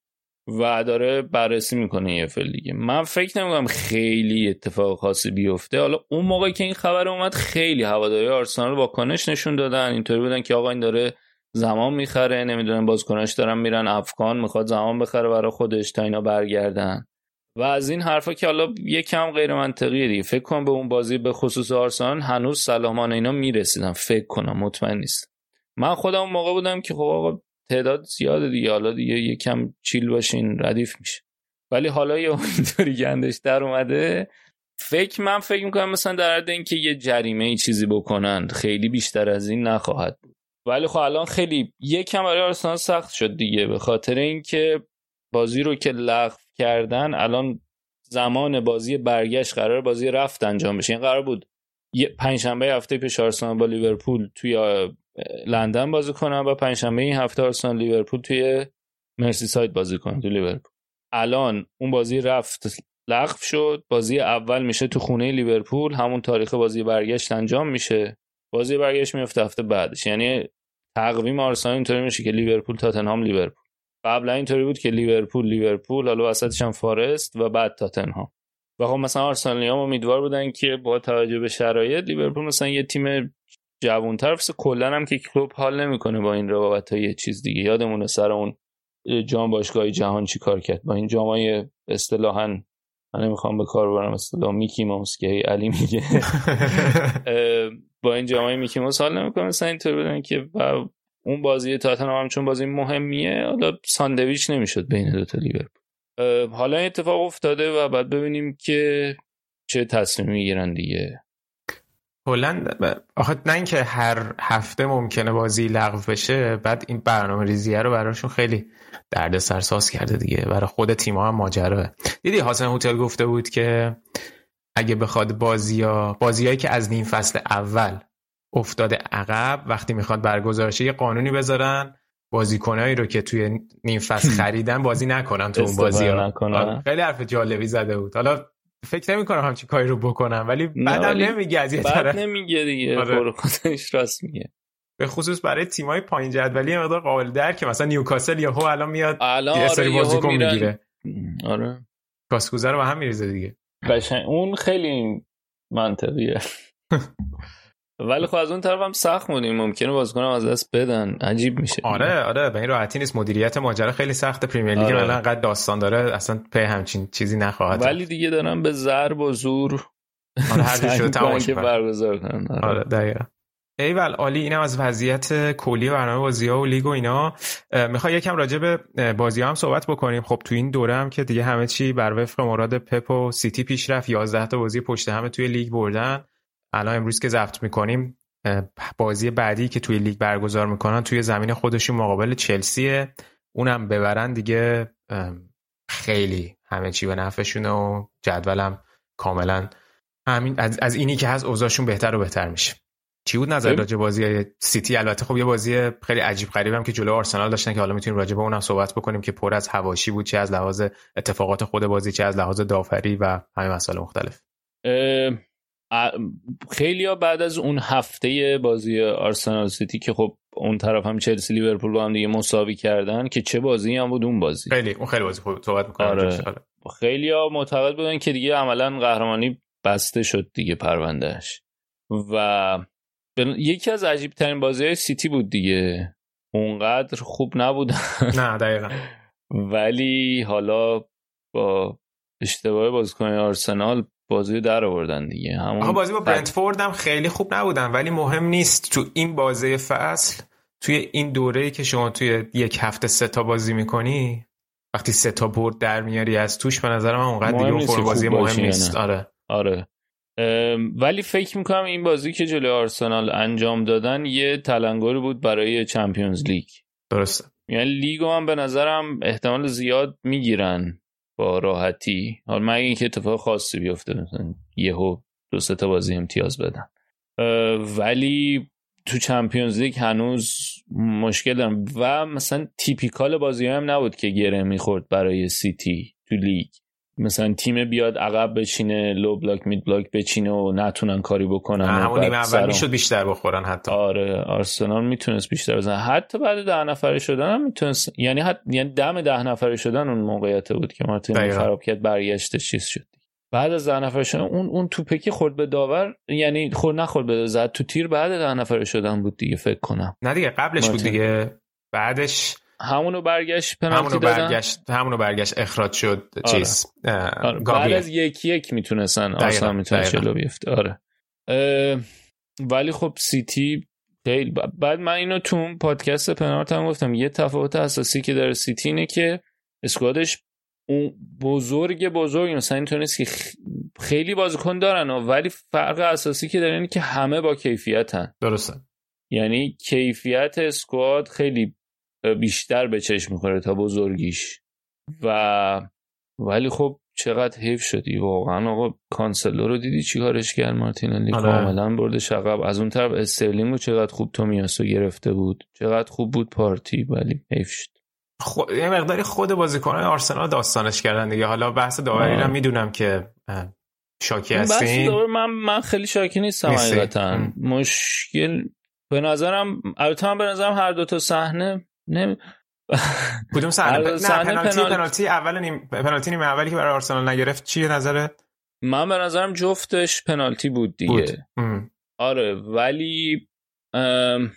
Speaker 4: و داره بررسی می‌کنه یه فل دیگه. من فکر نمی‌کنم خیلی اتفاق خاصی بیفته. حالا اون موقع که این خبر اومد خیلی هواداری آرسنال واکنش نشون دادن. اینطوری بودن که آقا این داره زمان می‌خره نمی‌دونم بازیکناش دارن میرن افغان می‌خواد زمان بخره برای خودش تا اینا برگردن. و از این حرفا که حالا کم غیر منطقیه دیگه. فکر کنم به اون بازی به خصوص آرسنال هنوز سلامان اینا می‌رسیدن. فکر کنم مطمئن نیست من خودم موقع بودم که خب آقا تعداد زیاده دیگه. حالا دیگه یکم چیل باشین ردیف میشه. ولی حالا یه اونطوری گندش در اومده. فکر من فکر می‌کنم مثلا در حد اینکه یه جریمه ای چیزی بکنن خیلی بیشتر از این نخواهد بود. ولی خب الان خیلی یکم برای آرسنال سخت شد دیگه. به خاطر اینکه بازی رو که لغو کردن الان زمان بازی برگشت قرار بازی رفت انجام بشه. این قرار بود یه پنجشنبه هفته پیش آرسنال با لیورپول توی لندن بازی کنن و پنجشنبه این هفته آرسنال لیورپول توی مرسی ساید بازی کنن تو لیورپول. الان اون بازی رفت لغو شد. بازی اول میشه تو خونه لیورپول همون تاریخ بازی برگشت انجام میشه. بازی برگشت میفته هفته بعدش. یعنی تقویم آرسنال اینطوری میشه که لیورپول تاتنهام لیورپول. قبلا اینطوری بود که لیورپول لیورپول حالا وسطش هم فارست و بعد تاتنهام. و خب مثلا آرسنالیام امیدوار بودن که با توجه به شرایط لیورپول مثلا یه تیم جوون طرف کلا هم که کلوب حال نمی‌کنه با این ها یه چیز دیگه. یادمونه سر اون جام باشگاه جهان چی کار کرد؟ با این جامای اصطلاحا من نمی‌خوام به کار برم اصطلاح میکی ماوس که علی میگه. با این جامای میکی ماوس حال نمی‌کنه. مثلا اینطور بدن که اون بازی تاتنهام چون بازی مهمیه حالا ساندویچ نمی‌شد بین دو تا لیورپول. حالا این اتفاق افتاده و بعد ببینیم که چه تصمیمی می‌گیرن دیگه.
Speaker 3: کلا آخه نه اینکه هر هفته ممکنه بازی لغو بشه بعد این برنامه ریزیه رو براشون خیلی درد سرساز کرده دیگه. برای خود تیم هم ماجراه دیدی حسن هتل گفته بود که اگه بخواد بازی ها بازیایی که از نیم فصل اول افتاده عقب وقتی می‌خواد برگزارشه یه قانونی بذارن بازیکنایی رو که توی نیم فصل خریدن بازی نکنن تو اون بازی ها. آره، خیلی حرف جالبی زده بود. حالا فکر نمی کنم همچین کاری رو بکنم ولی بعدم نمیگه از یه طرف.
Speaker 4: نمیگه دیگه آره. خودش راست میگه.
Speaker 3: به خصوص برای تیمای پایین جدولی مقدار قابل درک که مثلا نیوکاسل یا هو الان میاد
Speaker 4: الان یه سری آره بازیکن می‌گیره.
Speaker 3: آره. کاسکوزه رو با هم میریزه دیگه.
Speaker 4: قشنگ اون خیلی منطقیه. ولی خب از اون طرف هم سخت بودیم ممکنه بازیکن از دست بدن. عجیب میشه.
Speaker 3: آره آره به این راحتی نیست. مدیریت ماجرا خیلی سخت پرمیر لیگ آره. انقدر داستان داره. اصلا په همچین چیزی نخواهد
Speaker 4: ولی دیگه دارن به ضرب و زور
Speaker 3: آره هر شده تمام
Speaker 4: که برگزار کنن.
Speaker 3: آره, آره دقیقاً. ایول عالی. اینم از وضعیت کلی برنامه بازی ها و لیگ و اینا. می‌خوای یکم راجع به بازی ها هم صحبت بکنیم؟ خب تو این دوره هم که دیگه همه چی بر وفق مراد پپ و سیتی پیش رفت 11 تا بازی پشت همه توی لیگ بردن. الان امروز که ضبط می‌کنیم بازی بعدی که توی لیگ برگزار می‌کنن توی زمین خودشون مقابل چلسیه. اونم ببرن دیگه خیلی همه چی به نفعشونه و جدولم کاملا همین از, از اینی که هست اوضاعشون بهتر و بهتر میشه. چی بود نظر راجع بازی سیتی؟ البته خب یه بازی خیلی عجیب غریبم که جلو آرسنال داشتن که حالا می‌تونیم راجع به اونم صحبت بکنیم که پر از هواشی بود چه از لحاظ اتفاقات خود بازی چه از لحاظ داوری و همه مسائل مختلف.
Speaker 4: خیلی ها بعد از اون هفته بازی آرسنال سیتی که خب اون طرف هم چلسی لیورپول با هم دیگه مساوی کردن که چه بازی هم بود اون بازی.
Speaker 3: خیلی اون خیلی بازی خوب صحبت می‌کنم. آره.
Speaker 4: خیلی ها معتقد بودن که دیگه عملا قهرمانی بسته شد دیگه پروندهش و یکی از عجیب ترین بازی های سیتی بود دیگه. اونقدر خوب نبودن
Speaker 3: نه دقیقا.
Speaker 4: ولی حالا با اشتباه بازیکن آرسنال بازی در آوردن دیگه.
Speaker 3: همون بازی با برنتفورد هم خیلی خوب نبودن ولی مهم نیست تو این بازی فصل توی این دوره که شما توی یک هفته سه تا بازی می‌کنی وقتی سه تا برد در میاری از توش به نظر من اونقدر دیگه اون بازی مهم نیست. آره.
Speaker 4: آره. ولی فکر می‌کنم این بازی که جلوی آرسنال انجام دادن یه تلنگری بود برای چمپیونز لیگ.
Speaker 3: درسته.
Speaker 4: یعنی لیگو هم به نظرم احتمال زیاد می‌گیرن. با راحتی. حالا مگه اینکه اتفاق خاصی بیفته مثلا یهو دو سه تا بازی امتیاز بدن. ولی تو چمپیونز لیگ هنوز مشکل دارم. و مثلا typical بازی هم نبود که گره می‌خورد برای سیتی تو لیگ. مثلا تیم بیاد عقب بچینه لو بلاک مید بلاک بچینه و نتونن کاری بکنن
Speaker 3: همون نیمه اول می‌شد بیشتر بخورن حتی.
Speaker 4: آره آرسنال می‌تونست بیشتر بزنه. حتی بعد ده نفره شدن هم می‌تونست یعنی حت... یعنی دم ده نفره شدن اون موقعیت بود که مارتین خراب کرد برگشتش چیز شد. بعد از ده نفره شدن اون اون توپکی خورد به داور یعنی خورد نخورد به زد تو تیر بعد ده نفره شدن بود دیگه فکر کنم.
Speaker 3: نه دیگه قبلش بود دیگه. بعدش
Speaker 4: همونو برگشت پنالتی همونو
Speaker 3: برگشت همونو برگشت اخراج شد آره. چیز
Speaker 4: آره. بعد از یکی یک می‌تونستن آسان می‌تونن چلو بیفته. آره. ولی خب سیتی خیلی بعد من اینو تو پادکست پنارت هم گفتم یه تفاوت اساسی که داره سیتی اینه که اسکوادش اون بزرگ بزرگ مثلا اینطور نیست که خیلی بازیکن دارن ولی فرق اساسی که داره اینه که همه با کیفیتن.
Speaker 3: درسته.
Speaker 4: یعنی کیفیت squad خیلی بیشتر به چشم می‌خوره تا بزرگیش. و ولی خب چقدر حیف شدی. واقعا آقا کانسلو رو دیدی چیکارش کرد مارتینلی؟ آره. کاملا برده عقب. از اون طرف استرلینگ چقدر خوب تومیاسو گرفته بود. چقدر خوب بود پارتی ولی حیف شد.
Speaker 3: خود یه مقداری خود بازیکنان آرسنال داستانش کردن دیگه. حالا بحث داوری رو می‌دونم که شاکی هستین؟
Speaker 4: من من خیلی شاکی نیستم؟ حقیقتا. مشکل به نظرم البته من به نظرم هر دو تا صحنه نمی...
Speaker 3: کدوم صحنه
Speaker 4: هر
Speaker 3: نه پنالتی
Speaker 4: پنالتی.
Speaker 3: اول نیم پنالتی نیمه اولی که برای آرسنال نگرفت چیه نظرت
Speaker 4: من به نظرم جفتش پنالتی بود دیگه.
Speaker 3: بود.
Speaker 4: آره ولی ام،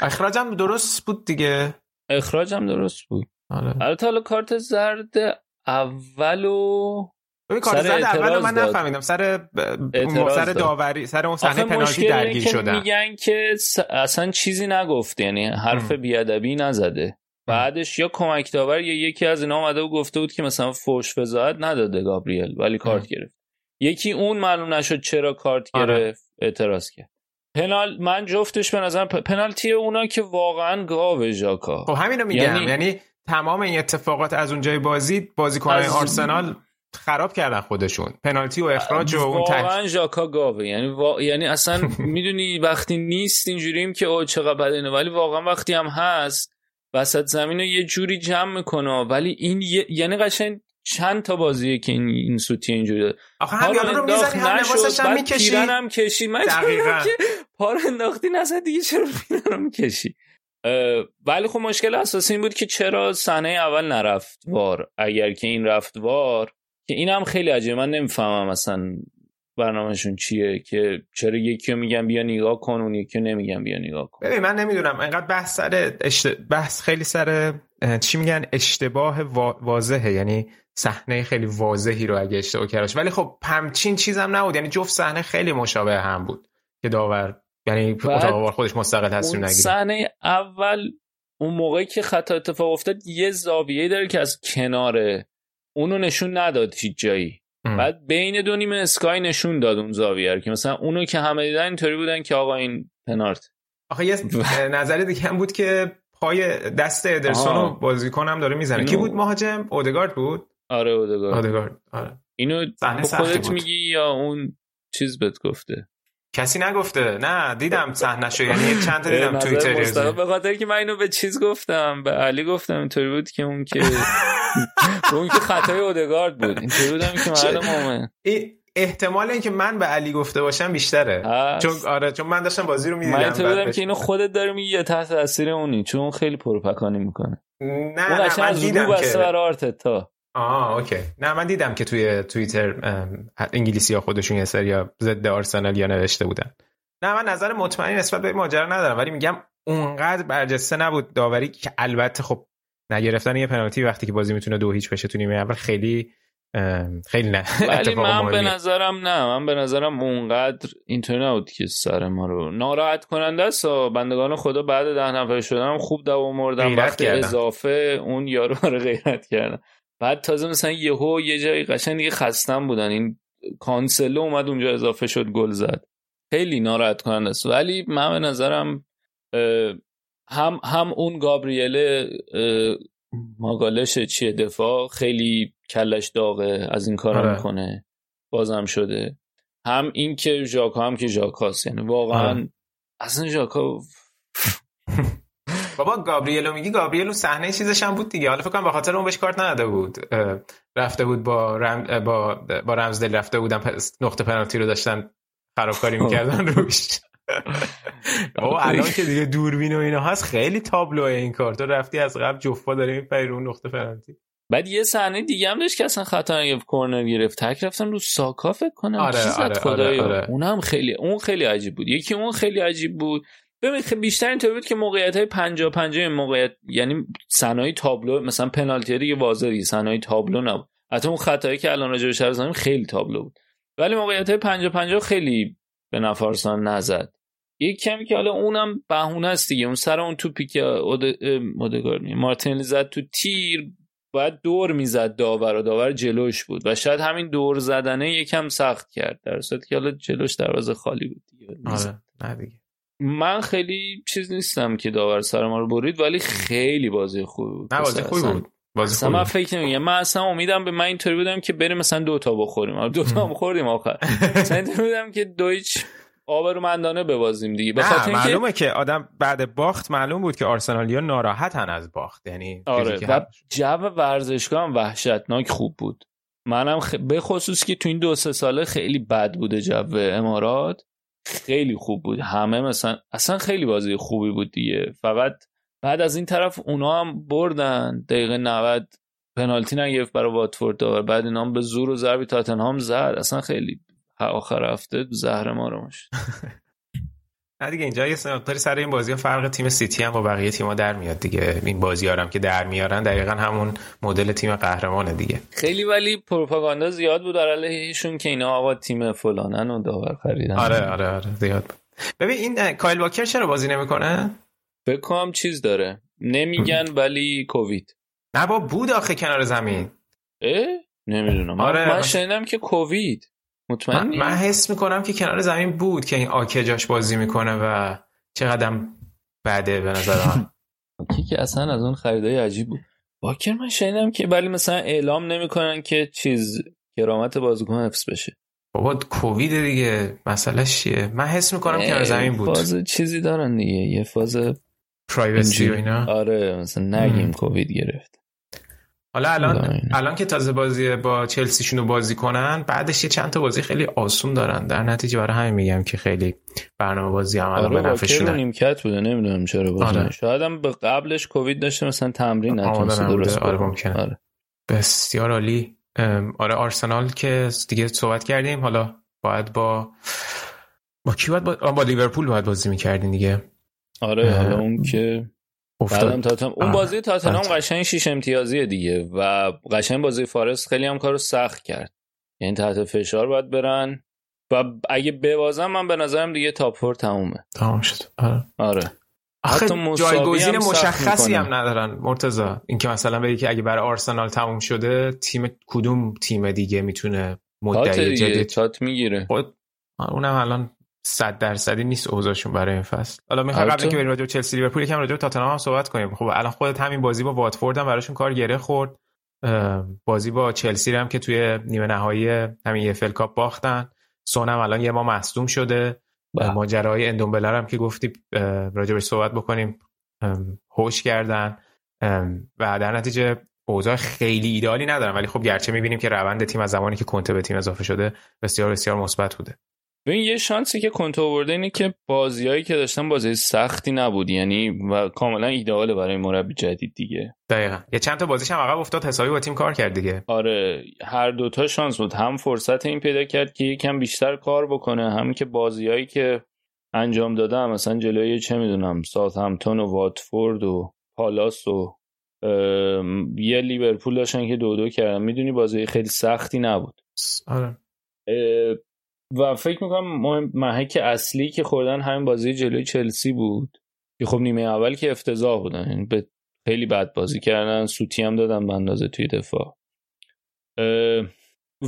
Speaker 3: اخراجم درست بود دیگه.
Speaker 4: اخراجم درست بود.
Speaker 3: آره.
Speaker 4: البته حالا کارت زرد اولو
Speaker 3: ببین کار زرد اول من. نفهمیدم. سر سر. داوری سر اون صحنه پنالتی درگیر شدن.
Speaker 4: میگن که اصلا چیزی نگفت یعنی حرف
Speaker 3: ام.
Speaker 4: بیادبی نزده. بعدش یا کمک داور یا یکی از اینا اومده و گفته بود که مثلا فوش فضاحت نداده گابریل ولی کارت گرفت. یکی اون معلوم نشد چرا کارت
Speaker 3: آره.
Speaker 4: گرفت اعتراض کرد. پنال من جفتش به نظرم پ- پنالتی اونا که واقعا گاوه ژاکا.
Speaker 3: خب همینو میگم.
Speaker 4: یعنی-
Speaker 3: یعنی, تمام این اتفاقات از اونجای بازی بازیکنان
Speaker 4: از-
Speaker 3: آرسنال خراب کردن خودشون. پنالتی و اخراج و اون تک
Speaker 4: واقعا ژاکا گاوه. یعنی وا... یعنی اصلا می‌دونی وقتی نیست اینجوریم که او چقدر بده ولی واقعا وقتی هم هست وسط زمین رو یه جوری جمع می‌کنه. ولی این یه- یعنی قشنگ چند تا بازیه که این, این سوتی اینجوری.
Speaker 3: آخه هم رو می‌زنی هم لباسش هم می‌کشی.
Speaker 4: هم کشی. من
Speaker 3: دقیقاً.
Speaker 4: که پا رو انداختی نزد دیگه چرا پیرن رو می‌کشی؟ ولی خب مشکل اساسی این بود که چرا صحنه اول نرفت وار؟ اگر که این رفت وار که این هم خیلی عجیبه. من نمی‌فهمم اصلا برنامهشون چیه که چرا یکی رو میگن بیا نگاه کن اون یکی رو نمیگن بیا نگاه کن.
Speaker 3: ببین من نمی‌دونم. انقدر بحث سر اشت... بحث خیلی سر چی میگن؟ اشتباه وا... واضحه. یعنی صحنه خیلی واضحی رو اگه اشتباه کردش ولی خب همچین چیزم نبود. یعنی جفت صحنه خیلی مشابه هم بود که داور. یعنی وار خودش مستقل تصمیم نگیره.
Speaker 4: صحنه اول اون موقعی که خطا اتفاق افتاد یه زاویه داره که از کناره اونو نشون نداد هیچ جایی.
Speaker 3: ام.
Speaker 4: بعد بین دو نیمه اسکای نشون داد اون زاویه رو که مثلا اونو که همه دیدن اینطوری بودن که آقا این پنارت.
Speaker 3: آخه یه نظر دیگه هم بود که پای دست ادرسون. رو بازیکنم داره می‌زنه.
Speaker 4: اینو-
Speaker 3: کی بود مهاجم؟ اودگارد بود؟
Speaker 4: آره اودگارد.
Speaker 3: اودگارد آره.
Speaker 4: اینو خودت. میگی یا اون چیز بهت گفته؟
Speaker 3: کسی نگفته؟ نه دیدم صحنه‌شو یعنی چند تا دیدم توییتر
Speaker 4: به خاطر که من اینو به چیز گفتم به علی گفتم اینطوری بود که اون که اون که خطای اودگارد بود. اینطوری بودم که معلوم مومن
Speaker 3: احتمال اینکه من به علی گفته باشم بیشتره. چون آره چون من داشتم بازی رو
Speaker 4: من
Speaker 3: می‌دیدم
Speaker 4: اینطوری بودم که اینو خودت داری میگی یا تحت تاثیر اونی؟ چون خیلی پروپکانی می‌کنه.
Speaker 3: نه
Speaker 4: اون
Speaker 3: نه من دیدم که
Speaker 4: برای آرتتا.
Speaker 3: آه اوکی نه من دیدم که توی توییتر انگلیسی ها خودشون یه سری ضد آرسنال یا نوشته بودن نه من نظر مطمئنی نسبت به این ماجرا ندارم ولی میگم اونقدر برجسته نبود داوری که البته خب نگرفتن یه پنالتی وقتی که بازی می‌تونه دو هیچ بشه تو نیمه اول خیلی خیلی نه
Speaker 4: ولی من به. نظرم نه من به نظرم اونقدر اینطوری نبود که سر ما رو ناراحت کننده است. بندگان خدا بعد ده نفر شدن خوب دوام
Speaker 3: غیرت
Speaker 4: وقتی. اضافه اون یارو رو غیرت کردن بعد تازه مثلا یهو یه جایی قشنگ دیگه خستم بودن. این کانسلو اومد اونجا اضافه شد گل زد. خیلی ناراحت کننده است. ولی من به نظرم هم هم اون گابریل ماگالش چیه دفاع خیلی کلش داغه از این کارا
Speaker 3: آره.
Speaker 4: می‌کنه. بازم شده. هم این که ژاکا هم که ژاکاست یعنی واقعا
Speaker 3: آره.
Speaker 4: اصلا ژاکا
Speaker 3: بابا گابریلو میگی گابریلو صحنه چیزش هم بود دیگه. حالا فکر کنم به خاطر اون بهش کارت نداده بود. رفته بود با رم... با با رمزدل رفته بودن پس نقطه پنالتی رو داشتن خرابکاری می‌کردن روش. بابا الان که دیگه دوربین و اینا هست خیلی تابلوه این کار. تو رفتی از قبل جفا داره میپری رو اون نقطه پنالتی.
Speaker 4: بعد یه صحنه دیگه هم داشت که اصلا خطا نگرفت کورنر گرفت. تک رفتن رو ساکا فکر کنم.
Speaker 3: آره، آره،
Speaker 4: خدایا
Speaker 3: آره، آره.
Speaker 4: اون هم خیلی اون خیلی عجیب بود. یکی اون خیلی عجیب بود. ببین خیلی بیشتر اینطوری بود که موقعیت های 50 50 موقعیت یعنی صحنه تابلو مثلا پنالتی دیگه دیگه صحنه تابلو نبود. حتی اون خطایی که الان راجع بهش خیلی تابلو بود. ولی موقعیت های 50 50 خیلی به نفع آرسنال نزد. یک کمی که حالا اونم بهونه است دیگه. اون سر اون توپی که اود... اودگارد میگم، مارتینلی زد تو تیر باید دور می‌زد داور و داور جلوش بود. و شاید همین دور زدنه یکم سخت کرد در صورتی که حالا جلوش دروازه خالی بود دیگه.
Speaker 3: آره نه دیگه.
Speaker 4: من خیلی چیز نیستم که داور سر ما رو برید ولی خیلی بازی خوبی بود.
Speaker 3: نه بازی خوبی
Speaker 4: اصلا-
Speaker 3: بود. بازی
Speaker 4: اصلا من. فکر نمیگم من اصلا امیدم به من اینطوری بودم که بریم مثلا دو تا بخوریم. آره، دو تا هم خوردیم آخر. مثلا اینطوری بودم که دویچ آبرومندانه ببازیم دیگه. به خاطر اینکه
Speaker 3: معلومه که آدم بعد باخت معلوم بود که آرسنالیا ناراحتن از باخت. یعنی
Speaker 4: آره و
Speaker 3: هست.
Speaker 4: جو ورزشگاه هم وحشتناک خوب بود. منم خ... به خصوص که تو این دو سه ساله خیلی بد بوده جو امارات. خیلی خوب بود. همه مثلا اصلا خیلی بازی خوبی بود دیگه. فقط بعد از این طرف اونا هم بردن. دقیقه 90 پنالتی نگرفت برای واتفورد و بعد اینا هم به زور و ضربی تاتنهام زد. اصلا خیلی آخر هفته زهر ما رو
Speaker 3: نه دیگه اینجا یه مقداری سر این بازی ها فرق تیم سیتی هم با بقیه تیم‌ها در میاد دیگه. این بازی هم که در میارن دقیقا همون مدل تیم قهرمانه دیگه.
Speaker 4: خیلی ولی پروپاگاندا زیاد بود در علیهشون که اینا آقا تیم فلانن و داور خریدن.
Speaker 3: آره آره آره زیاد بود. ببین این کایل واکر چرا بازی نمی‌کنه؟
Speaker 4: فکر کنم چیز داره. نمیگن ولی کووید.
Speaker 3: نه با بود آخه کنار زمین.
Speaker 4: اه؟ نمی‌دونم. آره. من شنیدم که کووید.
Speaker 3: مطمئنی؟ من, من حس می‌کنم که کنار زمین بود که این آکه جاش بازی می‌کنه و چقدر بده به نظر من.
Speaker 4: آکه که اصلا از اون خریدای عجیب بود. واکر من شنیدم که ولی مثلا اعلام نمی‌کنن که چیز کرامت بازیکن حفظ بشه.
Speaker 3: بابا کووید دیگه. مسئله چیه؟ من حس می‌کنم کنار زمین بود.
Speaker 4: فاز چیزی دارن دیگه. یه فاز
Speaker 3: پرایوسی و اینا.
Speaker 4: آره مثلا نگیم کووید گرفت.
Speaker 3: حالا الان الان که تازه بازی با چلسیشون رو بازی کنن بعدش یه چند تا بازی خیلی آسون دارن. در نتیجه برای همین میگم که خیلی برنامه بازی هم الان
Speaker 4: آره
Speaker 3: به نفعشونه.
Speaker 4: نیمکت بوده نمی‌دونم چرا بازی آره. شاید هم به قبلش کووید داشته مثلا تمرین نتونسته درست
Speaker 3: آره ممکنه. آره. بسیار عالی. آره آرسنال که دیگه صحبت کردیم. حالا باید با با کی باید با, با لیورپول باید بازی می‌کردین دیگه.
Speaker 4: آره حالا اون که افتاد. تاتم... اون بازی تاتنهام قشنگ شیش امتیازیه دیگه و قشنگ بازی فارست خیلی هم کارو سخت کرد. یعنی تحت فشار باید برن. و اگه ببازم من به نظرم دیگه تاپ فور تمومه.
Speaker 3: تمام شد. آره,
Speaker 4: آره.
Speaker 3: آخه جایگزین مشخصی هم ندارن مرتزا اینکه مثلا بگی که اگه برای آرسنال تموم شده تیم کدوم تیم دیگه می‌تونه مدعی جدید؟
Speaker 4: تات می‌گیره.
Speaker 3: اونم الان صد درصدی نیست اوضاعشون برای این فصل. حالا می‌خوام قبل که بریم راجع به چلسی لیورپول یکم راجع به تاتنهام صحبت کنیم. خب الان خودت همین بازی با واتفورد هم براشون کار گره خورد. بازی با چلسی هم که توی نیمه نهایی همین اف کاپ باختن. سون هم الان یه ما مصدوم شده. بله. ماجرای اندومبله هم که گفتی راجع به صحبت بکنیم هوش کردن. و در نتیجه اوضاع خیلی ایدالی ندارم ولی خب گرچه می‌بینیم که روند تیم از زمانی که کنته به تیم اضافه شده بسیار بسیار مثبت بوده.
Speaker 4: ببین یه شانسی که کنتو آورده اینه که بازیایی که داشتن بازی سختی نبود. یعنی و کاملا ایدئاله برای مربی جدید دیگه.
Speaker 3: دقیقا. یه چند تا بازیش هم عقب افتاد حسابی با تیم کار کرد دیگه.
Speaker 4: آره هر دوتا شانس بود. هم فرصت این پیدا کرد که یکم بیشتر کار بکنه. هم که بازیایی که انجام داده هم مثلا جلوی چه می‌دونم ساوت همتون و واتفورد و پالاس و یه لیورپول داشتن که دو دو کردن. می‌دونی بازی خیلی سختی نبود.
Speaker 3: آره.
Speaker 4: و فکر می‌کنم مهم محک اصلی که خوردن همین بازی جلوی چلسی بود. که خب نیمه اول که افتضاح بودن. یعنی به خیلی بد بازی کردن. سوتی هم دادن به اندازه توی دفاع.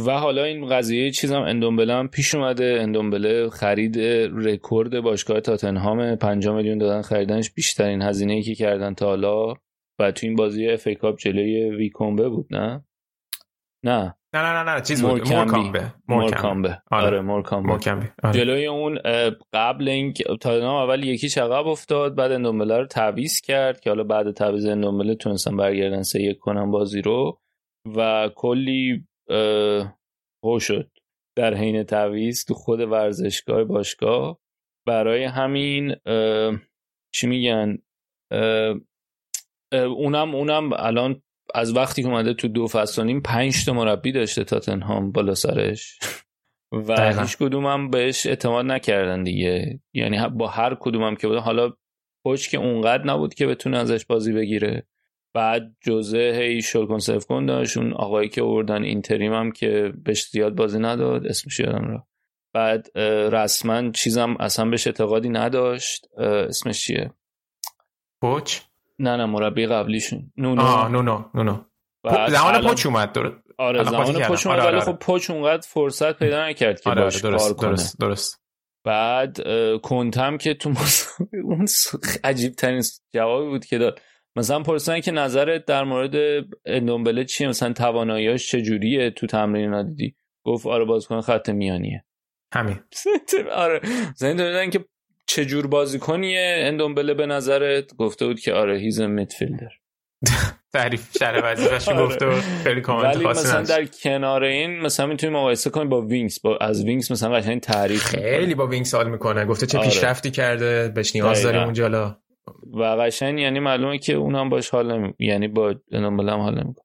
Speaker 4: و حالا این قضیه چیزم اندومبله هم پیش اومده. اندومبله خرید رکورد باشگاه تاتنهام. 5 میلیون دادن خریدنش. بیشترین هزینه ای که کردن تا حالا. و تو این بازی اف کاپ جلوی ویکومبه بود نه؟ نه.
Speaker 3: نه نه نه نه چیز بود. مورکامبه
Speaker 4: مورکامبه آره. مورکامبه آره. جلوی اون قبل این تاتنهام اول یکی عقب افتاد بعد اندومبله رو تعویض کرد که حالا بعد تعویض اندومبله تونستن برگردن سه یک کنن بازی رو و کلی هو شد در حین تعویض تو خود ورزشگاه باشگاه. برای همین چی میگن؟ اونم اونم الان از وقتی که اومده تو دو فصل نیم پنج تا مربی داشته تاتنهام بالا سرش. و هیچ کدوم هم بهش اعتماد نکردن دیگه. یعنی با هر کدوم هم که بود حالا پوچ که اونقدر نبود که بتونه ازش بازی بگیره. بعد جزه هی شلکن کن داشت اون آقایی که اوردن اینتریم هم که بهش زیاد بازی نداد اسمش یادم را بعد رسما چیزم اصلا بهش اعتقادی نداشت. اسمش چیه؟
Speaker 3: پوچ
Speaker 4: نه نه مربی قبلیشون. نونو.
Speaker 3: آه نونو نونو. زمان پوچ اومد دور
Speaker 4: آره زمان پوچ اومد آره، ولی آره. خب پوچ اونقدر فرصت پیدا نکرد که آره باش
Speaker 3: درست،
Speaker 4: کار
Speaker 3: درست کنه. درست
Speaker 4: بعد کنتم که تو اون عجیب ترین جوابی بود که داد. مثلا پرسیدن که نظرت در مورد اندومبله چیه؟ مثلا تواناییاش چجوریه؟ تو تمرین ندیدی. گفت آره بازیکن خط میانیه.
Speaker 3: همین.
Speaker 4: آره. زنده که چه جور بازیکنیه اندومبله به نظرت گفته بود که آره he's midfielder
Speaker 3: تعریف شرح وظیفه‌اش
Speaker 4: آره.
Speaker 3: گفته و خیلی کامنت
Speaker 4: ولی مثلا
Speaker 3: نداشت.
Speaker 4: در کنار این مثلا می‌تونیم مقایسه کنیم با وینکس با از وینکس مثلا قشنگ تعریف
Speaker 3: خیلی با وینکس حال می‌کنه گفته چه
Speaker 4: آره.
Speaker 3: پیشرفتی کرده بهش نیاز. داریم اونجا حالا
Speaker 4: و قشنگ یعنی معلومه که اون هم باش حال نمی... یعنی با دمبله هم حال نمی‌کنه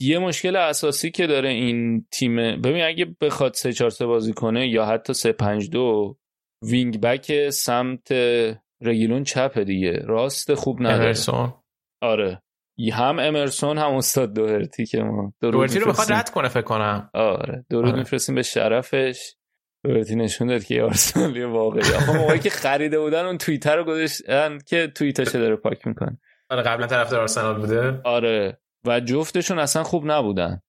Speaker 4: یه مشکل اساسی که داره این تیم ببین اگه بخواد 3 4 3 بازی کنه یا حتی 3 5 2 وینگ بک سمت رگیلون چپه دیگه. راست خوب نداره.
Speaker 3: امرسون.
Speaker 4: آره. هم امرسون هم استاد دوهرتی که ما درود
Speaker 3: دورتی رو می‌خواد
Speaker 4: می‌فرستیم.
Speaker 3: رد کنه فکر کنم.
Speaker 4: آره. درود
Speaker 3: آره.
Speaker 4: میفرستیم به شرفش. دوهرتی نشون داد که آرسنالی واقعی. آخه موقعی که خریده بودن اون توییتر رو گذاشتن که توییتش داره پاک می‌کنه.
Speaker 3: آره قبلا طرفدار آرسنال بوده.
Speaker 4: آره. و جفتشون اصلا خوب نبودن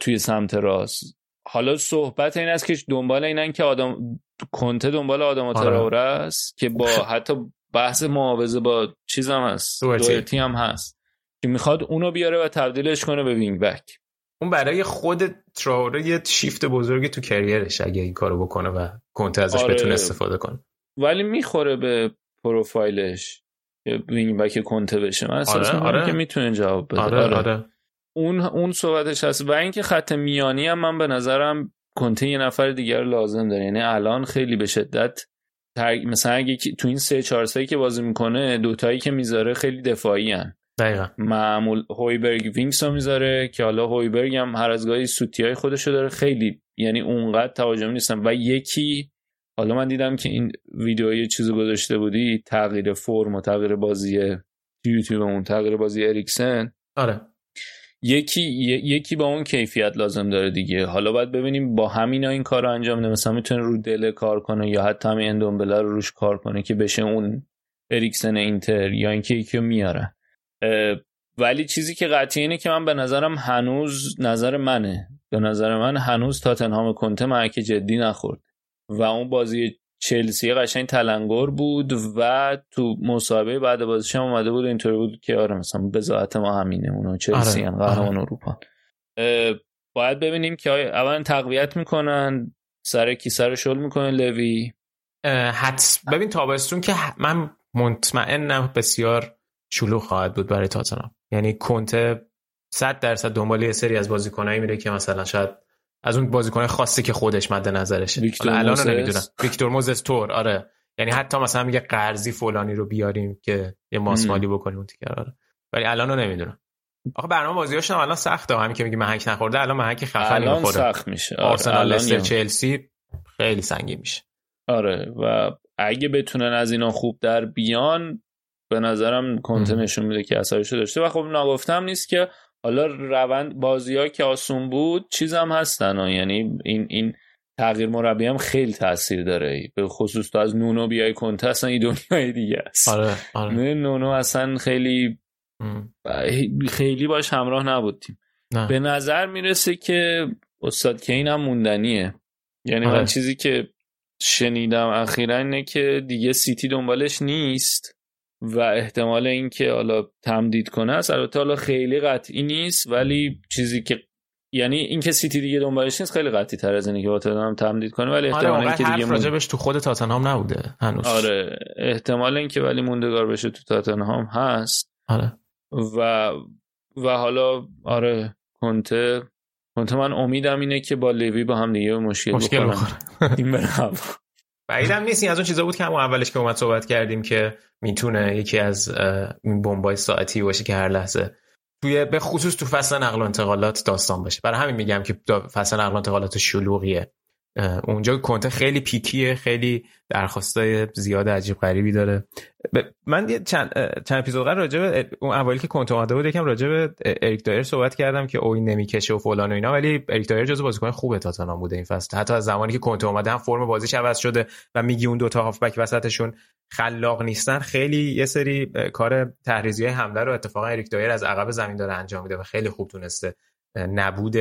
Speaker 4: توی سمت راست. حالا صحبت این است که دنبال اینن که آدم کنته دنبال آدم
Speaker 3: آره.
Speaker 4: تراوره است که با حتی بحث معاوضه با چیز هم هست
Speaker 3: دوئرتی.
Speaker 4: هم هست که می‌خواد اونو بیاره و تبدیلش کنه به وینگ بک
Speaker 3: اون برای خود تراوره یه شیفت بزرگی تو career ش اگه این کارو بکنه و کنته ازش
Speaker 4: آره.
Speaker 3: بتونه استفاده کنه
Speaker 4: ولی می‌خوره به پروفایلش wing back کنته بشه من
Speaker 3: آره، آره.
Speaker 4: که می‌تونه جواب بده
Speaker 3: آره آره
Speaker 4: اون اون صحبتش هست. و اینکه خط میانی هم من به نظرم کنته یه نفر دیگر لازم داره. یعنی الان خیلی به شدت تر... مثلا اگه تو این سه چهار سه که بازی می‌کنه دوتایی که می‌ذاره خیلی دفاعی هن.
Speaker 3: دقیقا.
Speaker 4: معمول هویبرگ وینکس رو می‌ذاره که حالا هویبرگ هم هر از گاهی سوتی های خودشو داره خیلی یعنی اونقدر تهاجمی نیستن. و یکی حالا من دیدم که این ویدیو یه چیزی گذاشته بودی تغییر فرم و تغییر بازی یوتیوبمون تغییر بازی اریکسن.
Speaker 3: آره.
Speaker 4: یکی یکی با اون کیفیت لازم داره دیگه. حالا باید ببینیم با همینا این کار رو انجام بده مثلا می‌تونه رو دل کار کنه یا حتی همین اندومبله رو روش کار کنه که بشه اون اریکسن اینتر یا اینکه یکی رو میاره. ولی چیزی که قطعی اینه که من به نظرم هنوز نظر منه. به نظر من هنوز تاتنهام کنته مرک جدی نخورد. و اون بازی چلسی قشنگ تلنگر بود و تو مصاحبه بعد بازیش هم اومده بود اینطوری بود که آره مثلا بذات ما همینه اونا چلسی
Speaker 3: آره،
Speaker 4: هم قهرمان
Speaker 3: آره.
Speaker 4: اروپا. باید ببینیم که اولا تقویت می‌کنن سر کی سر شل می‌کنه لوی؟
Speaker 3: حدس ببین تابستون که من مطمئنم بسیار شلوغ خواهد بود برای تاتنهام. یعنی کنته 100 درصد دنبال یه سری از بازیکنایی میره که مثلا شاید از اون بازیکن خاصی که خودش مد نظرشه.
Speaker 4: ویکتور
Speaker 3: الان
Speaker 4: موزس.
Speaker 3: نمی‌دونم. ویکتور موزس تور آره. یعنی حتی مثلا میگه قرضی فلانی رو بیاریم که یه ماسمالی بکنیم. اون تیکر آره ولی الان رو نمی‌دونم. آخه برنامه بازیاشون الان سخته. همین که میگه محک نخورده الان محک خفنی
Speaker 4: الان
Speaker 3: می‌خوره.
Speaker 4: سخت میشه. آره،
Speaker 3: آرسنال لستر چلسی خیلی سنگین میشه.
Speaker 4: آره و اگه بتونن از اینا خوب در بیان به نظرم کنته. نشون میده که اثرشو داشته. و خب ناگفتم نیست که حالا روند بازی ها که آسون بود چیزم هستن ها. یعنی این این تغییر مربی هم خیلی تاثیر داره. به خصوص تو از نونو بیای کنته اصلا این دنیای دیگه است.
Speaker 3: آره آره.
Speaker 4: نونو اصلا خیلی. خیلی باش همراه نبودیم
Speaker 3: نه.
Speaker 4: به نظر می‌رسه که استاد کین هم موندنیه. یعنی
Speaker 3: آره.
Speaker 4: من چیزی که شنیدم اخیرا اینه که دیگه سیتی دنبالش نیست. و احتمال اینکه حالا تمدید کنه است. البته حالا خیلی قطعی نیست ولی چیزی که یعنی اینکه سیتی دیگه دنبالش نیست خیلی قطعی تر از اینه که تاتنهام تمدید کنه ولی
Speaker 3: آره
Speaker 4: احتمال
Speaker 3: اونقدر
Speaker 4: اینکه دیگه
Speaker 3: راجبش تو خود تاتنهام نبوده هنوز.
Speaker 4: آره احتمال اینکه ولی موندگار بشه تو تاتنهام هست.
Speaker 3: آره.
Speaker 4: و و حالا آره کنته کنته من امیدم اینه که با لیوی با هم دیگه مشکل,
Speaker 3: مشکل
Speaker 4: بخورن. این.
Speaker 3: بعیدم نیست از اون چیزا بود که همون اولش که اومد صحبت کردیم که می‌تونه یکی از این بمبای ساعتی باشه که هر لحظه توی به خصوص تو فصل نقل و انتقالات داستان باشه. برای همین میگم که فصل نقل و انتقالات شلوغیه. اونجا کنته خیلی پیکیه خیلی درخواستای زیاد عجیب غریبی داره. من یه چند چند اپیزود قبل راجع به اون اولی که کنته اومده بود یکم راجع به اریک دایر صحبت کردم که اوی نمی‌کشه و فلان و اینا ولی اریک دایر جزو بازیکن خوب تاتنهام بوده این فصل. حتی از زمانی که کنته اومده هم فرم بازیش عوض شده و میگی اون دوتا هافبک وسطشون خلاق نیستن خیلی یه سری کار تحریزی حمله رو اتفاقا اریک دایر از عقب زمین داره انجام میده و خیلی خوب تونسته نبود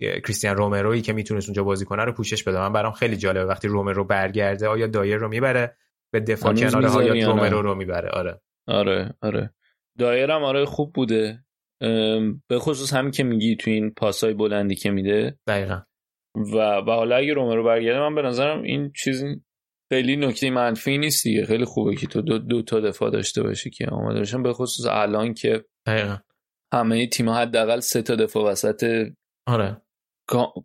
Speaker 3: کریستیان رومرویی که می‌تونست اونجا بازی کنه رو پوشش بده. من برام خیلی جالبه وقتی رومرو برگرده آیا دایر رو می‌بره به دفاع
Speaker 4: هنوز
Speaker 3: کناره ها یا؟ رومرو رو می‌بره؟ آره.
Speaker 4: آره آره. دایرم آره خوب بوده. به خصوص همین که میگی تو این پاسای بلندی که میده.
Speaker 3: دقیقا.
Speaker 4: و و حالا اگه رومرو برگرده من به نظرم این چیزی خیلی نکته منفی نیست دیگه. خیلی خوبه که تو دو, دو تا دفاع داشته باشی که آماده باشن. به خصوص الان که
Speaker 3: دقیقا.
Speaker 4: همه تیم حداقل سه تا دفاع وسط
Speaker 3: آره.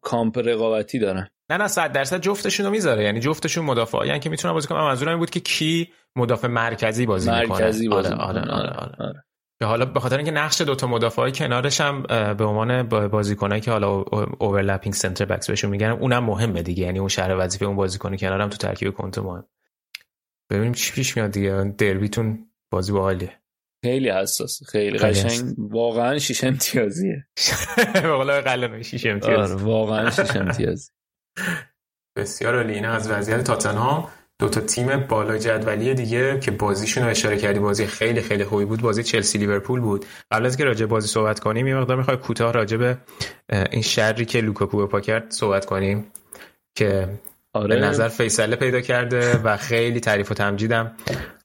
Speaker 4: کامپ رقابتی دارن.
Speaker 3: نه نه صد درصد جفتشون رو می‌ذاره. یعنی جفتشون مدافع یعنی که می‌تونن بازی کنن. منظورم این بود که کی مدافع مرکزی بازی می‌کنه.
Speaker 4: مرکزی بازی
Speaker 3: آره آره. آره, آره. آره. که حالا به خاطر اینکه نقش دوتا مدافع کنارش هم به عنوان بازیکنایی که حالا اوورلپینگ سنتر بکس بهشون میگن اونم مهمه دیگه. یعنی اون شهر وظیفه اون بازیکن کنارم تو ترکیب کنت مهم. ببینیم چی پیش میاد دیگه. دربیتون بازی باحالیه.
Speaker 4: خیلی حساس خیلی قشنگ. واقعا شیش امتیازیه.
Speaker 3: قول قلنوی شیش امتیاز.
Speaker 4: آره واقعا شیش امتیاز.
Speaker 3: بسیار عالی. اینا از وضعیت تاتنهام دو تا تیم بالا جدولی دیگه که بازیشون رو اشاره کردی بازی خیلی خیلی خوبی بود. بازی چلسی لیورپول بود. قبل از که راجع به بازی صحبت کنیم یه مقدار می‌خوای کوتاه راجع به این شری که لوکاکو به پا کرد صحبت کنیم که
Speaker 4: آره.
Speaker 3: به نظر فیصله پیدا کرده و خیلی تعریف و تمجیدم.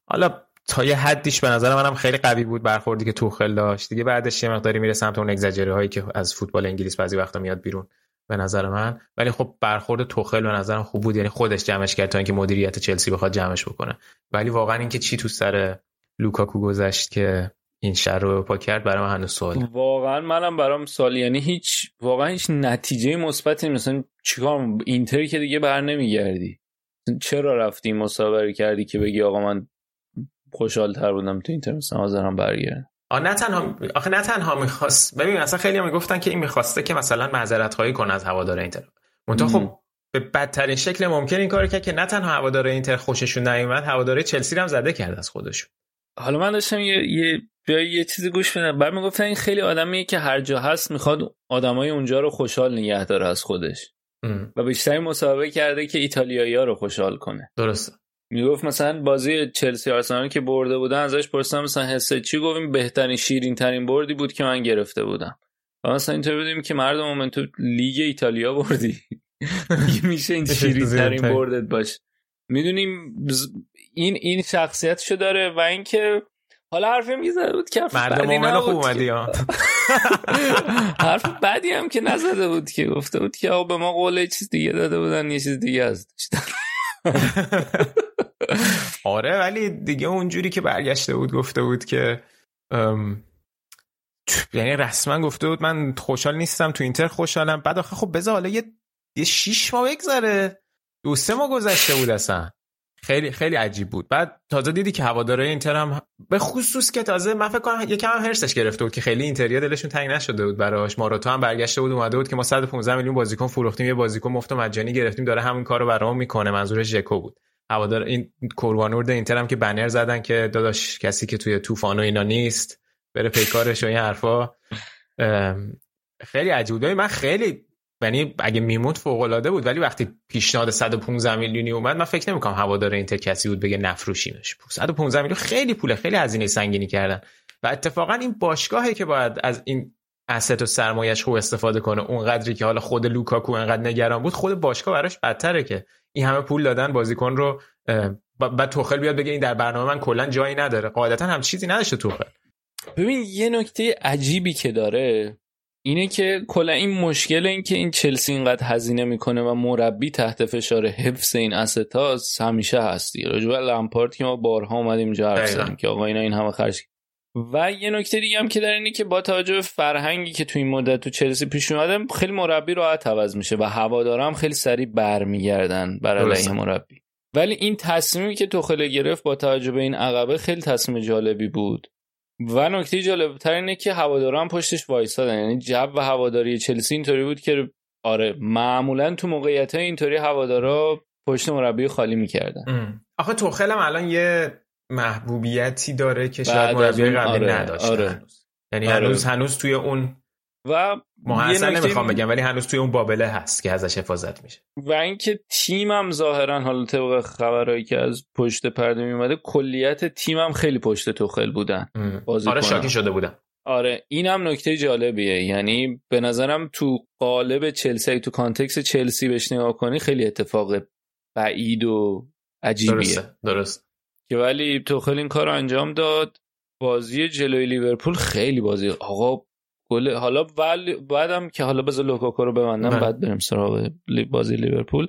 Speaker 3: حالا تا یه حدیش به نظر منم خیلی قوی بود برخوردی که توخل داشت. دیگه بعدش یه مقداری میره سمت اون اگزاجری هایی که از فوتبال انگلیس بعضی وقتا میاد بیرون به نظر من. ولی خب برخورد توخل به نظرم خوب بود. یعنی خودش جمعش کرد تا اینکه مدیریت چلسی بخواد جمعش بکنه. ولی واقعا اینکه چی تو سر لوکاکو گذشت که این شر رو پا کرد برای من هنوز سوال.
Speaker 4: واقعا منم برام سال یعنی هیچ واقعا هیچ نتیجه مثبتی مثلا چیکار اینتر که دیگه بر نمیگردی. چرا رفتی مسابقه کردی که بگی آقا من خوشحال تر بودم تو اینتر مثلا حاضرم برگردم
Speaker 3: آه نه تنها آخه نه تنها می‌خواست. ببین اصلا خیلی هم می‌گفتن که این می‌خواسته که مثلا معذرت خواهی کنه از هوادار اینتر. منتها. خب به بدترین شکل ممکن این کار کرد که نه تنها هوادار اینتر خوششون نیومد هواداره چلسی هم زده کرد از خودشون.
Speaker 4: حالا من داشتم یه یه جایی یه چیزی گوش میدم. بعد می‌گفتن این خیلی آدمیه که هر جا هست می‌خواد آدمای اونجا رو خوشحال نگه داره از خودش.
Speaker 3: ام،
Speaker 4: و بیشتری مسابقه کرده که ایتالیایی ها رو خوشحال کنه.
Speaker 3: درسته.
Speaker 4: می‌گفت مثلا بازی چلسی آرسنال که برده بودن ازش پرسیدم مثلا حسه چی؟ گفتیم بهترین شیرین ترین بردی بود که من گرفته بودم. و مثلا اینطور بودیم که مردم من تو لیگ ایتالیا بردی. میشه این شیرین ترین بردت باشه؟ می‌دونیم این این شخصیتشو داره و اینکه حالا حرفی می‌زده بود که
Speaker 3: مردم
Speaker 4: بدی
Speaker 3: مومن خوب اومدی
Speaker 4: حرف بدی هم که نزده بود که. گفته بود که به ما قول چیز دیگه داده بودن یه چیز دیگه از داشتن
Speaker 3: آره ولی دیگه اونجوری که برگشته بود گفته بود که یعنی رسما گفته بود من خوشحال نیستم تو اینتر خوشحالم. بعد آخه خب بذار حالا یه یه شیش ماه بگذره. دو سه ماه گذشته بود اصلا. خیلی خیلی عجیب بود. بعد تازه دیدی که هواداره اینتر هم به خصوص که تازه من فکر کنم یکم هم هرسش گرفته بود که خیلی اینتریا دلشون تنگ نشده بود براش. ماراتا هم برگشته بود اومده بود که ما 115 میلیون بازیکن فروختیم یه بازیکن مفت مجانی گرفتیم داره همون کارو برامون می‌کنه. منظورش ژکو بود. هوادار این کوروانورد اینتر هم که بنر زدن که داداش کسی که توی طوفان و اینا نیست بره پیکارش و این حرفا. خیلی عجیب بود. من خیلی یعنی اگه میموت فوق العاده بود ولی وقتی پیشنهاد 115 میلیونی اومد من فکر نمی‌کنم هوادار اینتر کسی بود بگه نفروشیمش. 115 میلیون خیلی پوله خیلی هزینه سنگینی کردن. و اتفاقا این باشگاهی که باید از این اسست و سرمایش خوب استفاده کنه اون قدری که حالا خود لوکاکو انقدر نگران بود خود باشگاه براش بدتره که این همه پول دادن بازیکن رو بعد توخل بیاد بگه این در برنامه من کلا جایی نداره. قاعدتا هم چیزی نداشته توخل.
Speaker 4: ببین یه نکته عجیبی که داره اینه که کلا این مشکل این که این چلسی اینقدر هزینه می‌کنه و مربی تحت فشار حفظ این استاس همیشه هستی راجع به لمپارد که ما بارها اومدیم اینجا حرف که آقا اینا این همه خرج و یه نکته دیگه هم که در اینه که با توجه به فرهنگی که تو این مدت تو چلسی پیش اومده خیلی مربی راحت عوض میشه و هوادارا هم خیلی سریع برمیگردن بر علیه. مربی. ولی این تصمیمی که توخل گرفت با توجه به این عقبه خیلی تصمیم جالبی بود. و نکته جالب تر اینه که هوادارا هم پشتش وایسادن یعنی جو و هواداری چلسی اینطوری بود که آره معمولا تو موقعیت های اینطوری هوادارا پشت مربی خالی می‌کردن
Speaker 3: آخه توخل هم الان یه محبوبیتی داره که شاید مربی قبلی
Speaker 4: آره،
Speaker 3: نداشته
Speaker 4: آره.
Speaker 3: هنوز یعنی
Speaker 4: آره.
Speaker 3: هنوز هنوز توی اون
Speaker 4: و
Speaker 3: محسن نمی‌خوام بگم ولی هنوز توی اون بابله هست که ازش حفاظت میشه.
Speaker 4: و اینکه تیمم ظاهرا حالا طبق خبرهایی که از پشت پرده میومده کلیت تیمم خیلی پشت توخل بودن بازی
Speaker 3: آره. شاکی شده بودم.
Speaker 4: آره اینم نکته جالبیه. یعنی به نظرم تو قالب چلسی تو کانتکس چلسی بهش نگاه کنی خیلی اتفاق بعید و عجیبیه.
Speaker 3: درسته درست.
Speaker 4: که ولی توخل این کار انجام داد. بازی جلوی لیورپول خیلی بازی آقا گل حالا ولی بعدم که حالا بذار لوکاکو رو ببندم
Speaker 3: بله.
Speaker 4: بعد بریم سراغ لی- بازی لیورپول.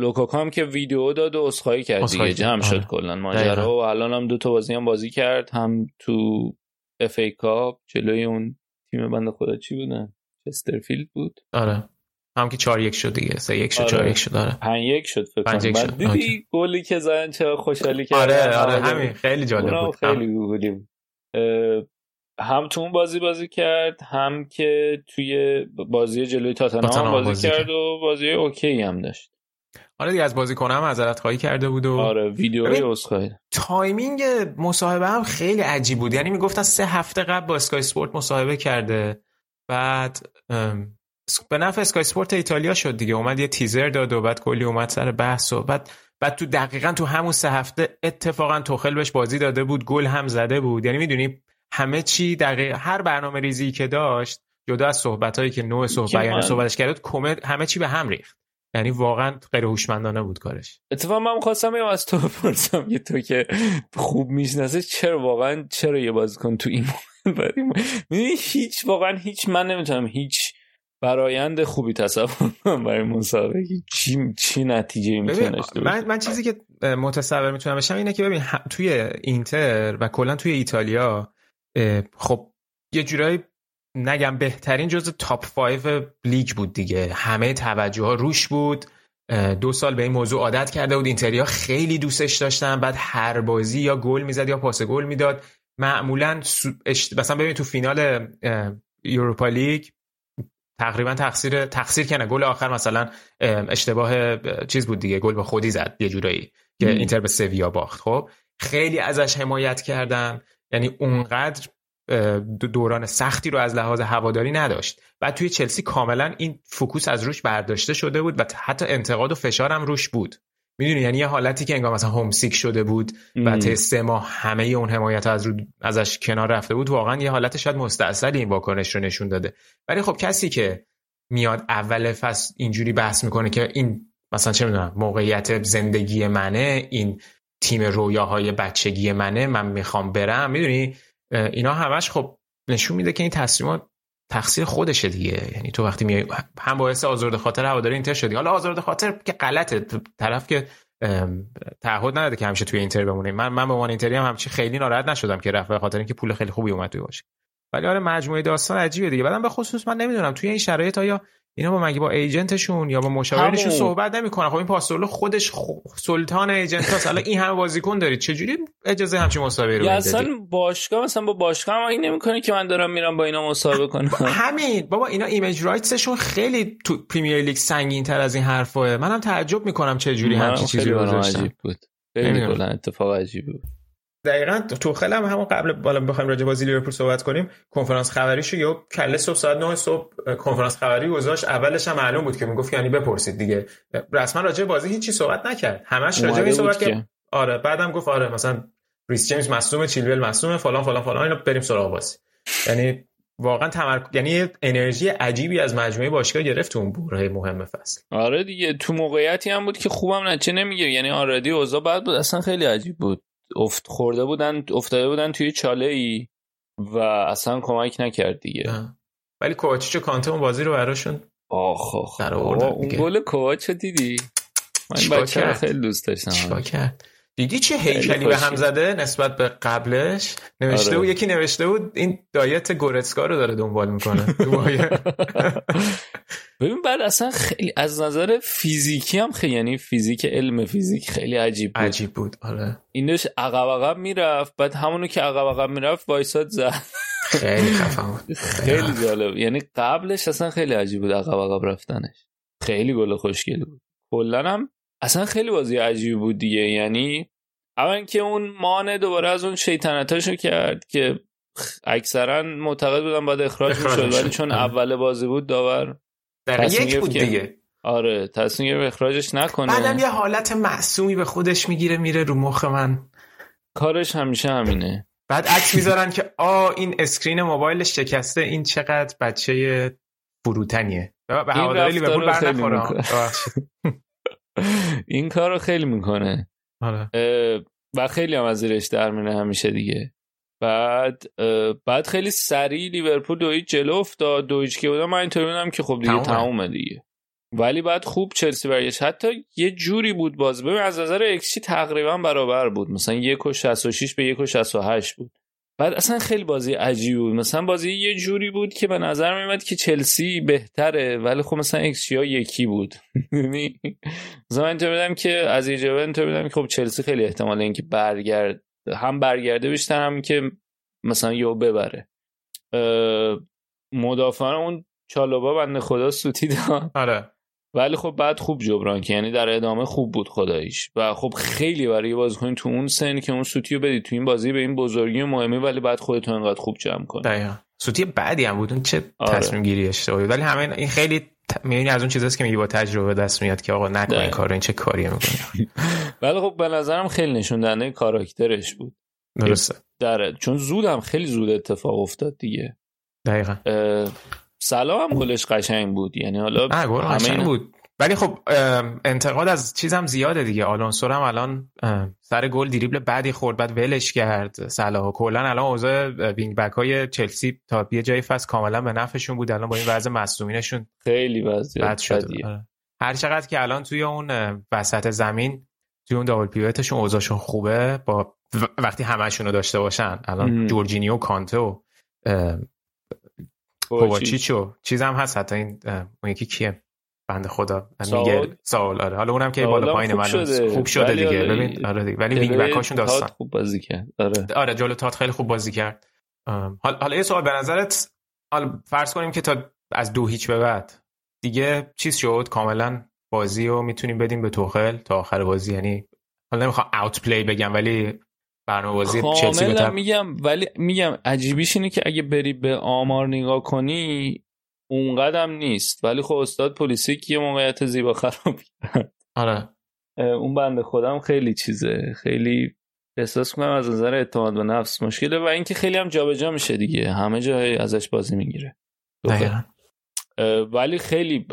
Speaker 4: لوکاکو هم که ویدیو داد و عذرخواهی کرد دیگه جمع شد آره. کلا. ماجرا و الان هم دو تا بازی هم بازی کرد هم تو اف ای کاپ جلوی اون تیم بنده خدا چی بودن چسترفیلد بود.
Speaker 3: آره. هم که 4 1 شد دیگه. 3 1 شد 4 1 شد. آره.
Speaker 4: 5 1 شد فکر کنم. بعد دیدی گلی که زدن چه خوشحالی کرد
Speaker 3: آره آره. همین. خیلی جالب بود.
Speaker 4: خیلی گلی بود. هم تو اون بازی بازی کرد هم که توی بازی جلوی تاتنهام بازی, بازی کرد و بازی اوکی هم داشت.
Speaker 3: آره دیگه از بازیکنا هم معذرت خواهی کرده بود و
Speaker 4: آره ویدیوی اسکای
Speaker 3: timing مصاحبه هم خیلی عجیب بود. یعنی می‌گفتن سه هفته قبل با اسکای اسپورت مصاحبه کرده. بعد به نفع اسکای اسپورت ایتالیا شد دیگه. اومد یه تیزر داد و بعد کلی اومد سر بحث و بعد بعد تو دقیقا تو همون سه هفته اتفاقا توخل بهش بازی داده بود گل هم زده بود. یعنی می‌دونی همه چی دقیق هر برنامه ریزی که داشت جدا از صحبت هایی که نوع صحبت یعنی صحبتش کرد کمد همه چی به هم ریخت. یعنی واقعا غیر هوشمندانه بود کارش.
Speaker 4: اتفاقا من خواستم یه از تو بپرسم یه تو که خوب می‌شناسه چرا واقعا چرا یه بازیکن تو این هیچ واقعا هیچ من نمی‌تونم هیچ برایند خوبی تصور کنم برای مسابقه چی چی نتیجه می‌تونه داشته
Speaker 3: من من چیزی که متصور می‌تونم بشم اینه که ببین توی اینتر و کلا توی ایتالیا خب یه جورایی نگم بهترین جز top 5 لیگ بود دیگه. همه توجه ها روش بود. دو سال به این موضوع عادت کرده بود. اینتریا خیلی دوستش داشتن. بعد هر بازی یا گل می‌زد یا پاس گل می‌داد. معمولا مثلا ببین تو فینال یوروپا لیگ تقریبا تقصیر تقصیر اونه. گل آخر مثلا اشتباه چیز بود دیگه. گل به خودی زد یه جورایی که اینتر به سویا باخت. خب خیلی ازش حمایت کردن. یعنی اونقدر دوران سختی رو از لحاظ هواداری نداشت. بعد توی چلسی کاملا این focus از روش برداشته شده بود و حتی انتقاد و فشارم روش بود. می‌دونی یعنی یه حالتی که انگار مثلا homesick شده بود و تا سه ماه همه اون حمایت از رو ازش کنار رفته بود واقعا یه حالت شاید مستاصل این واکنش رو نشون داده. ولی خب کسی که میاد اول فصل اینجوری بحث می‌کنه که این مثلا چه می‌دونم موقعیت زندگی منه این تیم رویاهای بچگی منه من می‌خوام برم. می‌دونی اینا همش خب نشون میده که این تصمیمات تقصیر خودشه دیگه. یعنی تو وقتی میای هم باعث آزرده خاطر هواداری اینتر شدی. حالا آزرده خاطر که غلطه. طرف که تعهد نداده که همیشه توی اینتر بمونه من من به عنوان اینتری هم همچی خیلی ناراحت نشدم که رفت به خاطر اینکه پول خیلی خوبی اومد توی باشه. ولی آره مجموعه داستان عجیبه دیگه. بعدم به خصوص من نمی‌دونم توی این شرایط آیا اینا با مگه با agent شون یا با مشاورشون صحبت نمی‌کنن؟ خب این پاستورلو خودش خ... سلطان agent هست حالا این همه بازیکن دارید چجوری اجازه همچین مصاحبه رو
Speaker 4: اصلا باشگاه مثلا با باشگاه هم این نمی‌کنه که من دارم میرم با اینا مصاحبه کنم.
Speaker 3: همین. بابا اینا image rights شون خیلی تو پریمیر لیگ سنگین تر از این حرفه. منم تعجب می‌کنم چه جوری همچین چیزی رو
Speaker 4: بود. خیلی اتفاق عجیبی بود.
Speaker 3: دقیقا توخل هم همون قبل بالا بخوایم راجع بازی لیورپول صحبت کنیم کنفرانس خبریشو یا کله صبح ساعت 9 صبح کنفرانس خبری گذاشت. اولش هم معلوم بود که می‌گفت یعنی بپرسید دیگه. رسما راجع بازی هیچی صحبت نکرد. همش راجع به صحبت که. آره بعدم گفت آره مثلا ریس جیمز مصدوم چیلول مصدوم فلان فلان فلان اینا بریم سراغ بازی. یعنی واقعا تمرک... یعنی انرژی عجیبی از مجموعه باشگاه گرفت اون برهه مهم فصل.
Speaker 4: آره دیگه تو موقعیتی هم بود که خوبم نچه نمیگه یعنی آردی اوضاع بد بود اصلا خیلی عجیب بود. افت خورده بودن افتاده بودن توی چاله ای و اصلا کمک نکرد دیگه.
Speaker 3: ولی کوواچیچ و کانته اون بازی رو براشون
Speaker 4: آخ آخ اون گل کوواچ دیدی؟ من بچه رو خیلی دوست داشتم.
Speaker 3: کرد؟ دیدی چه هیکلی به هم زده نسبت به قبلش؟ نوشته آره. بود یکی نوشته بود این دایت گورتسکا رو داره دنبال می‌کنه.
Speaker 4: ببین بعد اصلا خیلی از نظر فیزیکی هم خیلی یعنی فیزیک علم فیزیک خیلی عجیب بود.
Speaker 3: عجیب بود آره.
Speaker 4: اینش عقب عقب می‌رفت بعد همونو که عقب عقب می‌رفت وایساد زد.
Speaker 3: خیلی خفن بود.
Speaker 4: خیلی جالب. یعنی قبلش اصلا خیلی عجیب بود عقب عقب رفتنش. خیلی گل خوشگل بود. کلا هم اصلا خیلی بازی عجیبی بود دیگه. یعنی اول که اون مانع دوباره از اون شیطنتاشو کرد که اکثرا معتقد بودن باید اخراج می‌شد ولی چون آره. اول بازی بود داور
Speaker 3: یک بود دیگه.
Speaker 4: آره تصمیم گرفت اخراجش نکنه.
Speaker 3: بعدم یه حالت معصومی به خودش می‌گیره میره رو مخ من.
Speaker 4: کارش همیشه همینه.
Speaker 3: بعد عکس می‌ذارن که آ این screen موبایلش شکسته این چقدر بچه فروتنیه. به هواداری لیورپول بر
Speaker 4: این کار رو خیلی می‌کنه.
Speaker 3: آره.
Speaker 4: و خیلی هم از زیرش در میره همیشه دیگه. بعد بعد خیلی سریع لیورپول دو هیچ جلو افتاد. دو هیچ که بودم من اینطوری بودم که خب دیگه تمومه. دیگه. ولی بعد خوب چلسی برگشت. حتی یه جوری بود باز. ببین از نظر اکسی تقریبا برابر بود. مثلا یک و 66 به یک و 68 بود. بعد اصلا خیلی بازی عجیبی بود. مثلا بازی یه جوری بود که به نظر میاد که چلسی بهتره ولی خب مثلا اکسی ها یکی بود. یعنی مثلا من اینطور که از جبه اینطور که خب چلسی خیلی احتمال اینکه برگرد هم برگرده بیشتر هم که مثلا یو ببره. مدافعان اون چالوبا بنده خدا سوتی داد.
Speaker 3: آره.
Speaker 4: ولی خب بعد خوب جبران که یعنی در ادامه خوب بود خداییش. و خب خیلی برای بازیکن تو اون سن که اون سوتی رو بدید تو این بازی به این بزرگی مهمی ولی بعد خودتون انقدر خوب جمع کن.
Speaker 3: دقیقا. سوتی بعدی هم بود. اون چه آره. تصمیم گیری اشتباهی ولی همین این خیلی می‌بینی از اون چیزاست که میگی با تجربه دست میاد که آقا نکن این کارو این چه کاری می‌کنی؟
Speaker 4: ولی خب به نظرم خیلی نشون دهنده کاراکترش بود.
Speaker 3: درسته.
Speaker 4: داره چون زودم خیلی زود اتفاق افتاد دیگه.
Speaker 3: دقیقا.
Speaker 4: سلام هم گلش قشنگ بود. یعنی حالا
Speaker 3: همه بود. ولی خب انتقاد از چیزم زیاده دیگه. آلونسو هم الان سر گل دریبل بعدی خورد بعد ولش کرد. صلاح کلا الان اوضاع وینگ بک های چلسی تا یه جای فصل کاملا به نفعشون بود. الان با این وضع مصدومینشون
Speaker 4: خیلی وضعیت بد شد
Speaker 3: آره. هر چقدر که الان توی اون وسط زمین توی اون دابل پیوتشون اوضاعشون خوبه با وقتی همشون رو داشته باشن. الان جورجینیو کانته و کوواچیچو چیزم هست. حتی این اون یکی کیه؟ بنده خدا. میگه سوال؟ آره. حالا اونم که بالا پایین من خوب شده دیگه. آره ببین آره دیگه. ولی وینگ بکاشون داستان.
Speaker 4: خوب بازی کرد. آره.
Speaker 3: آره جلو تات خیلی خوب بازی کرد. حالا یه سوال به نظرت حالا فرض کنیم که تا از دو هیچ به بعد دیگه چیز شد؟ کاملا بازی رو می‌تونیم بدیم به توخل تا آخر بازی. یعنی حالا نمی‌خوام اوت پلی بگم ولی برنامه‌بازی چلسی
Speaker 4: بتر... میگم ولی میگم عجیبیش اینه که اگه بری به آمار نگاه کنی اونقدم نیست. ولی خب استاد پلیسی که موقعیت زیبا خراب کرد.
Speaker 3: آره.
Speaker 4: اون بنده خودم خیلی چیزه. خیلی احساس کنم از نظر اعتماد به نفس مشکله و اینکه خیلی هم جابجا میشه دیگه. همه جای ازش بازی می‌گیره. ولی خیلی ب...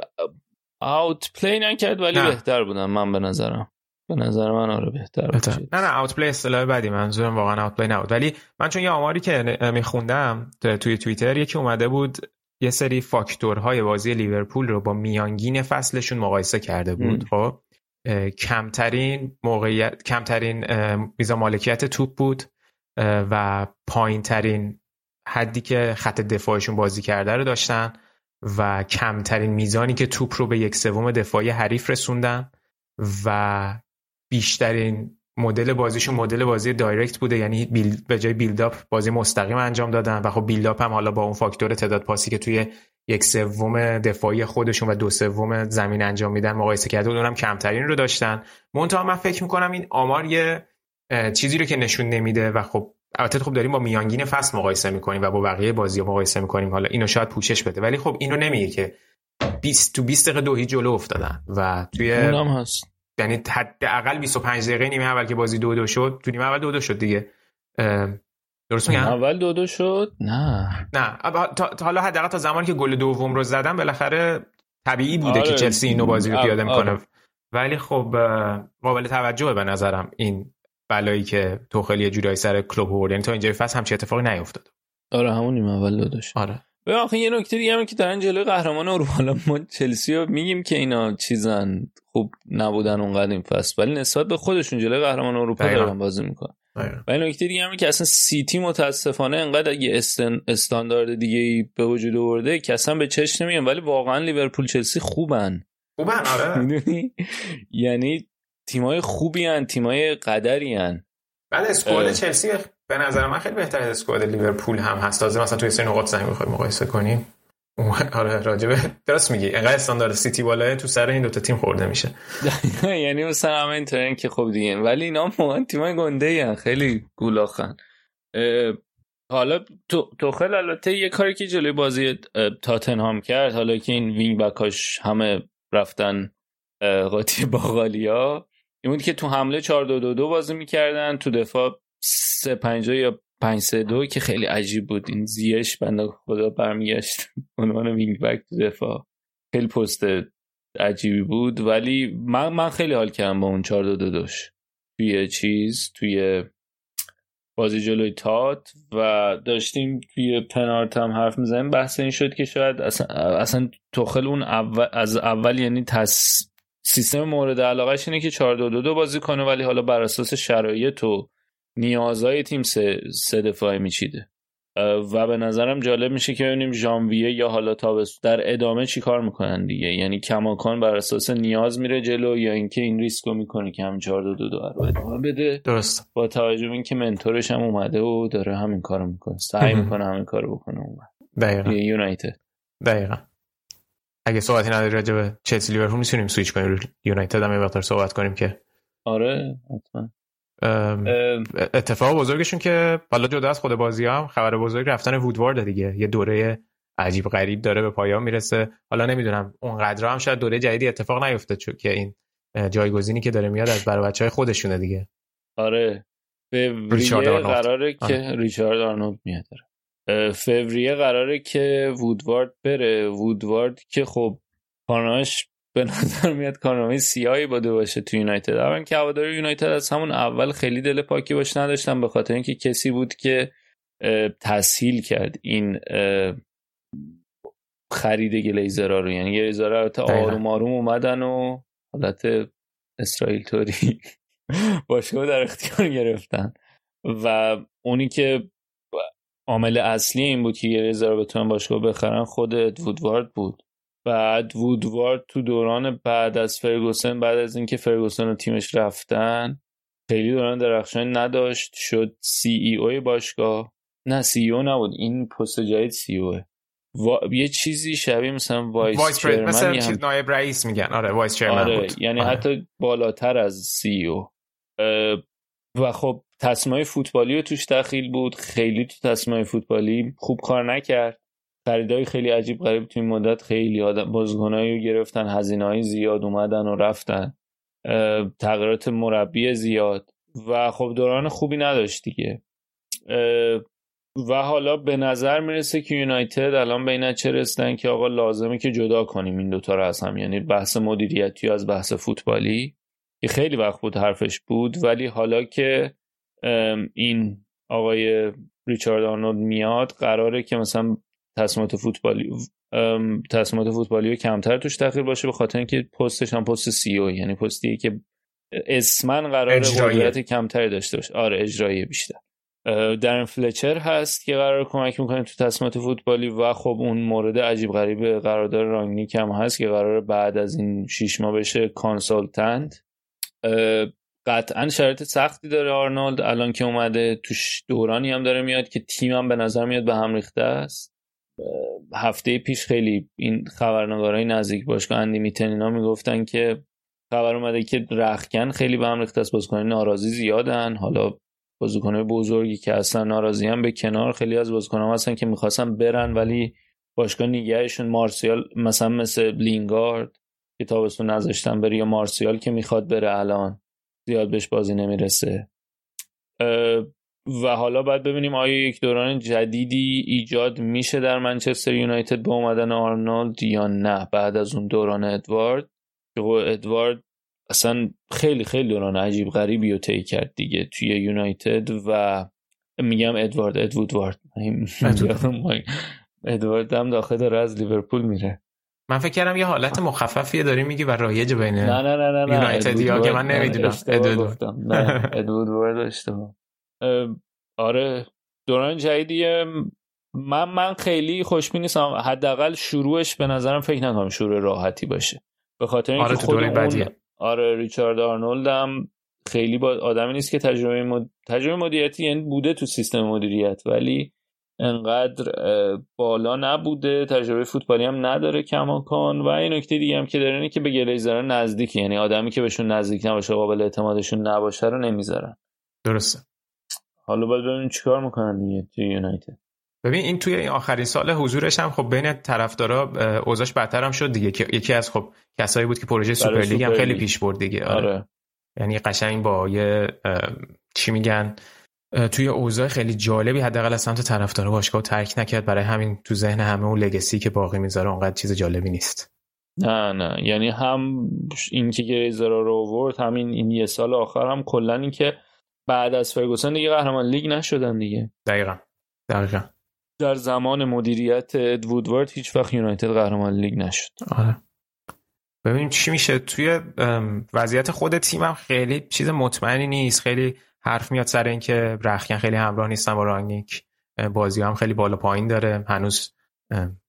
Speaker 4: outplay نکرد ولی نه. بهتر بودن من به نظرم. به نظر من آره بهتر, بهتر.
Speaker 3: نه نه outplay اصطلاح بعدی منظورم واقعا outplay نبود. ولی من چون یه آماری که میخوندم توی توییتر یکی اومده بود یه سری فاکتورهای بازی لیورپول رو با میانگین فصلشون مقایسه کرده بود خب؟ کمترین موقعیت کمترین میزان مالکیت توپ بود و پایین ترین حدی که خط دفاعشون بازی کرده رو داشتن و کمترین میزانی که توپ رو به یک سوم دفاعی حریف رسوندن و بیشترین مدل بازیشون مدل بازی دایرکت بوده یعنی بیل به جای بیلداپ بازی مستقیم انجام دادن و خب بیلداپ هم حالا با اون فاکتور تعداد پاسی که توی یک سوم دفاعی خودشون و دو سوم زمین انجام میدن مقایسه کرده اونم کمترین رو داشتن. منتها من فکر می‌کنم این آمار یه چیزی رو که نشون نمیده و خب البته خب داریم با میانگین فصل مقایسه می‌کنیم و با بقیه بازی مقایسه می‌کنیم. حالا اینو شاید پوشش بده ولی خب اینو نمیگه که 20 تو 20 دقیقه دو جلو افتادن و توی
Speaker 4: اونم هست.
Speaker 3: یعنی حداقل 25 دقیقه نیمه اول که بازی دو دو شد تو نیمه اول دو دو شد دیگه. درست میگم؟
Speaker 4: اول دو دو شد؟ نه.
Speaker 3: نه. تا, حالا حداقل تا زمانی که گل دوم رو زدن بالاخره طبیعی بوده آره. که چلسی اینو بازی رو پیاده می‌کنه. آره. ولی خب قابل توجهه به نظرم این بلایی که توخلی یه جورایی سر کلوب آورد. یعنی تا اینجای فصل هم چه اتفاقی نیفتاد.
Speaker 4: آره همون نیمه اول دو
Speaker 3: شد. آره.
Speaker 4: به آخه یه نکته دیگه هم که دارن جلوی قهرمان اروپا ما چلسی رو میگیم که اینا چیزن خوب نبودن اونقدر این فصل. ولی نسبت به خودشون جلوی قهرمان اروپا دارن بازی می‌کنن. و این نکته دیگه هم که اصلا سیتی متاسفانه انقدر یه استن استاندارد دیگه ای به وجود آورده که اصلا به چش نمیان ولی واقعا لیورپول چلسی خوبن.
Speaker 3: خوبن آره.
Speaker 4: یعنی تیمای خوبی هن تیمای قدری هن.
Speaker 3: بله اسکواد چلسی به نظر من خیلی بهتر از اسکواد لیورپول هم هست. تازه مثلا توی سه نقاط زمین می‌خوایم مقایسه کنیم. آره راجبه درست میگی. انقدر استاندارد سیتی بالاه تو سر این دوتا تیم خورده میشه.
Speaker 4: یعنی مثلا همه اینطورین که خوب دیگه. ولی اینا واقعا تیمای گنده ای خیلی گولاخن. حالا تو توخل البته یه کاری که جلوی بازی تاتنهام کرد حالا که این wing back اش همه رفتن قاطی باقالیا این بود که تو حمله 4 2 2 2 بازی می‌کردن تو دفاع 3 5 یا 5 3 2 که خیلی عجیب بود. این زیش بنده خدا برمیگشت. عنوان wing back دفاع. خیلی پست عجیبی بود. ولی من من خیلی حال کردم با اون 4 2 2 2 توی چیز توی بازی جلوی تات و داشتیم توی پنارت هم حرف می‌زنیم. بحث این شد که شاید اصلا, اصلا تخل اون اول از اول یعنی تص... سیستم مورد علاقهش اینه که 4 2 2 بازی کنه ولی حالا بر اساس شرایط و نیازهای تیم سه, سه دفاعه میچیده. و به نظرم جالب میشه که ببینیم ژانویه یا حالا تابست در ادامه چی کار می‌کنن دیگه. یعنی کماکان بر اساس نیاز میره جلو یا اینکه این ریسکو می‌کنه که هم 4 2 2 رو ادامه بده.
Speaker 3: درست
Speaker 4: با توجه به اینکه منتورش هم اومده و داره همین کارو می‌کنه سعی می‌کنه همین کارو بکنه اون
Speaker 3: دقیقاً.
Speaker 4: یونایتد.
Speaker 3: دقیقاً. اگه صحبتی نداری راجع به چلسی لیورپول می‌تونیم سویچ کنیم. یونایتد هم یه صحبت کنیم که
Speaker 4: آره حتما.
Speaker 3: اتفاق بزرگشون که حالا جدا از خود بازی هم خبر بزرگ رفتن وودوارد دیگه. یه دوره عجیب غریب داره به پایان می‌رسه. حالا نمی‌دونم اونقدر هم شاید دوره جدیدی اتفاق نیفته چون که این جایگزینی که داره میاد از برای بچه های خودشونه دیگه.
Speaker 4: آره. فوریه قراره که آره. ریچارد آرنولد میاد. فوریه قراره که وودوارد بره. وودوارد که خب پاناش به نظر میاد کارنامه سیاهی بوده باشه تو یونایتد. اولا که هواداری یونایتد از همون اول خیلی دل پاکی باش نداشتن به خاطر اینکه کسی بود که تسهیل کرد این خرید گلیزرا رو. یعنی گلیزرا تا آروم آروم اومدن و حالت اسرائیل توری باشگاه در اختیار گرفتن. و اونی که عامل اصلی این بود که گلیزرا بتونن باشگاه بخرن خود وودوارد بود. بعد وودوارد تو دوران بعد از فرگوسن بعد از اینکه فرگوسن و تیمش رفتن خیلی دوران درخشانی نداشت. شد سی ای او باشگاه. نه سی ای او نبود. این پست جدید سی او و... یه چیزی شبیه مثلا وایس,
Speaker 3: وایس مثلا هم... نایب رئیس میگن. آره vice chairman
Speaker 4: آره
Speaker 3: بود.
Speaker 4: یعنی
Speaker 3: آره.
Speaker 4: حتی بالاتر از CEO و خب تصمیم فوتبالی رو توش دخیل بود. خیلی تو تصمیم فوتبالی خوب کار نکرد. خریدای خیلی عجیب غریب توی این مدت خیلی آدم بازیکنایی رو گرفتن هزینه زیاد اومدن و رفتن. تغییرات مربی زیاد. و خب دوران خوبی نداشت دیگه. و حالا به نظر می‌رسه که یونایتد الان به چه رسیدن که آقا لازمه که جدا کنیم این دوتا رو از هم. یعنی بحث مدیریتی از بحث فوتبالی. که خیلی وقت بود حرفش بود ولی حالا که این آقای ریچارد آرنولد میاد قراره که مثلا تصمیمات فوتبالی تصمیمات فوتبالی کمتر توش دخیل باشه به خاطر اینکه پستش هم پست سی او یعنی پستیه که اسمن قرار قدرت کمتری داشته باشه. آره اجرایی بیشتر. دارن فلچر هست که قرار کمک می‌کنه تو تصمیمات فوتبالی و خب اون مورد عجیب غریب قرارداد رانگنیک هم هست که قرار بعد از این شیش ماه بشه consultant. قطعا شرایط سختی داره آرنولد. الان که اومده توش دورانی هم داره میاد که تیمم به نظر میاد به هم ریخته است. هفته پیش خیلی این خبرنگارای نزدیک باشگاه اندی میتن اینا می‌گفتن که خبر اومده که رخکن خیلی به هم ریخته است. بازیکن ناراضی زیادن. حالا بازیکنای بزرگی که اصلا ناراضی هم به کنار. خیلی از بازیکنان هستن که می‌خواستن برن ولی باشگاه نگهشون مارسیال مثلا مثل لینگارد که تابستون نذاشتن بره یا مارسیال که می‌خواد بره الان زیاد بهش بازی نمی‌رسه. و حالا باید ببینیم آیا یک دوران جدیدی ایجاد میشه در منچستر یونایتد با اومدن آرنولد یا نه بعد از اون دوران ادوارد؟ که ادوارد اصلا خیلی خیلی دوران عجیب غریبی رو طی کرد دیگه توی یونایتد و میگم ادوارد ادوارد. ادوارد هم داخل داره از لیورپول میره.
Speaker 3: من فکر کردم یه حالت مخففیه داری میگی و رایج بین
Speaker 4: نه نه نه نه
Speaker 3: یونایتدی ها که من نمی‌دونم.
Speaker 4: ادوارد. اشتباه. آره دوران جدیدیه. من من خیلی خوشبین نیستم. حداقل شروعش به نظرم فکر نکنم شروع راحتی باشه. به خاطر اینکه
Speaker 3: آره
Speaker 4: خود
Speaker 3: اون
Speaker 4: آره ریچارد آرنولد هم خیلی با آدمی نیست که تجربه مد... تجربه مدیریتی یعنی بوده تو سیستم مدیریت ولی انقدر بالا نبوده. تجربه فوتبالی هم نداره کماکان. و این نکته دیگه هم که داره اینه که به گلیزرها نزدیکی. یعنی آدمی که بهشون نزدیک نباشه قابل اعتمادشون نباشه رو نمی‌ذارن.
Speaker 3: درسته.
Speaker 4: حالا باید ببینیم چیکار می‌کنن دیگه توی یونایتد.
Speaker 3: ببین این توی این آخرین سال حضورش هم خب بین طرفدارا اوضاعش بدتر هم شد دیگه. که یکی از خب کسایی بود که پروژه سوپر لیگ هم خیلی پیش برد دیگه.
Speaker 4: آره. آره.
Speaker 3: یعنی قشنگ با یه چی میگن توی اوضاع خیلی جالبی حداقل از سمت طرفدارا باشگاه ترک نکرد. برای همین تو ذهن همه اون legacy که باقی می‌ذاره اونقدر چیز جالبی نیست.
Speaker 4: نه نه. یعنی هم این که گلیزرا رو آورد همین این یه سال آخر هم کلا این که بعد از فرگوسن دیگه قهرمان لیگ نشدن دیگه.
Speaker 3: دقیقا. دقیقا.
Speaker 4: در زمان مدیریت وودوارد هیچ وقت یونایتد قهرمان لیگ نشد.
Speaker 3: آره. ببینیم چی میشه. توی وضعیت خود تیمم خیلی چیز مطمئنی نیست. خیلی حرف میاد سر اینکه رخکن خیلی همراه نیستن با رانگنیک بازی هم خیلی بالا پایین داره. هنوز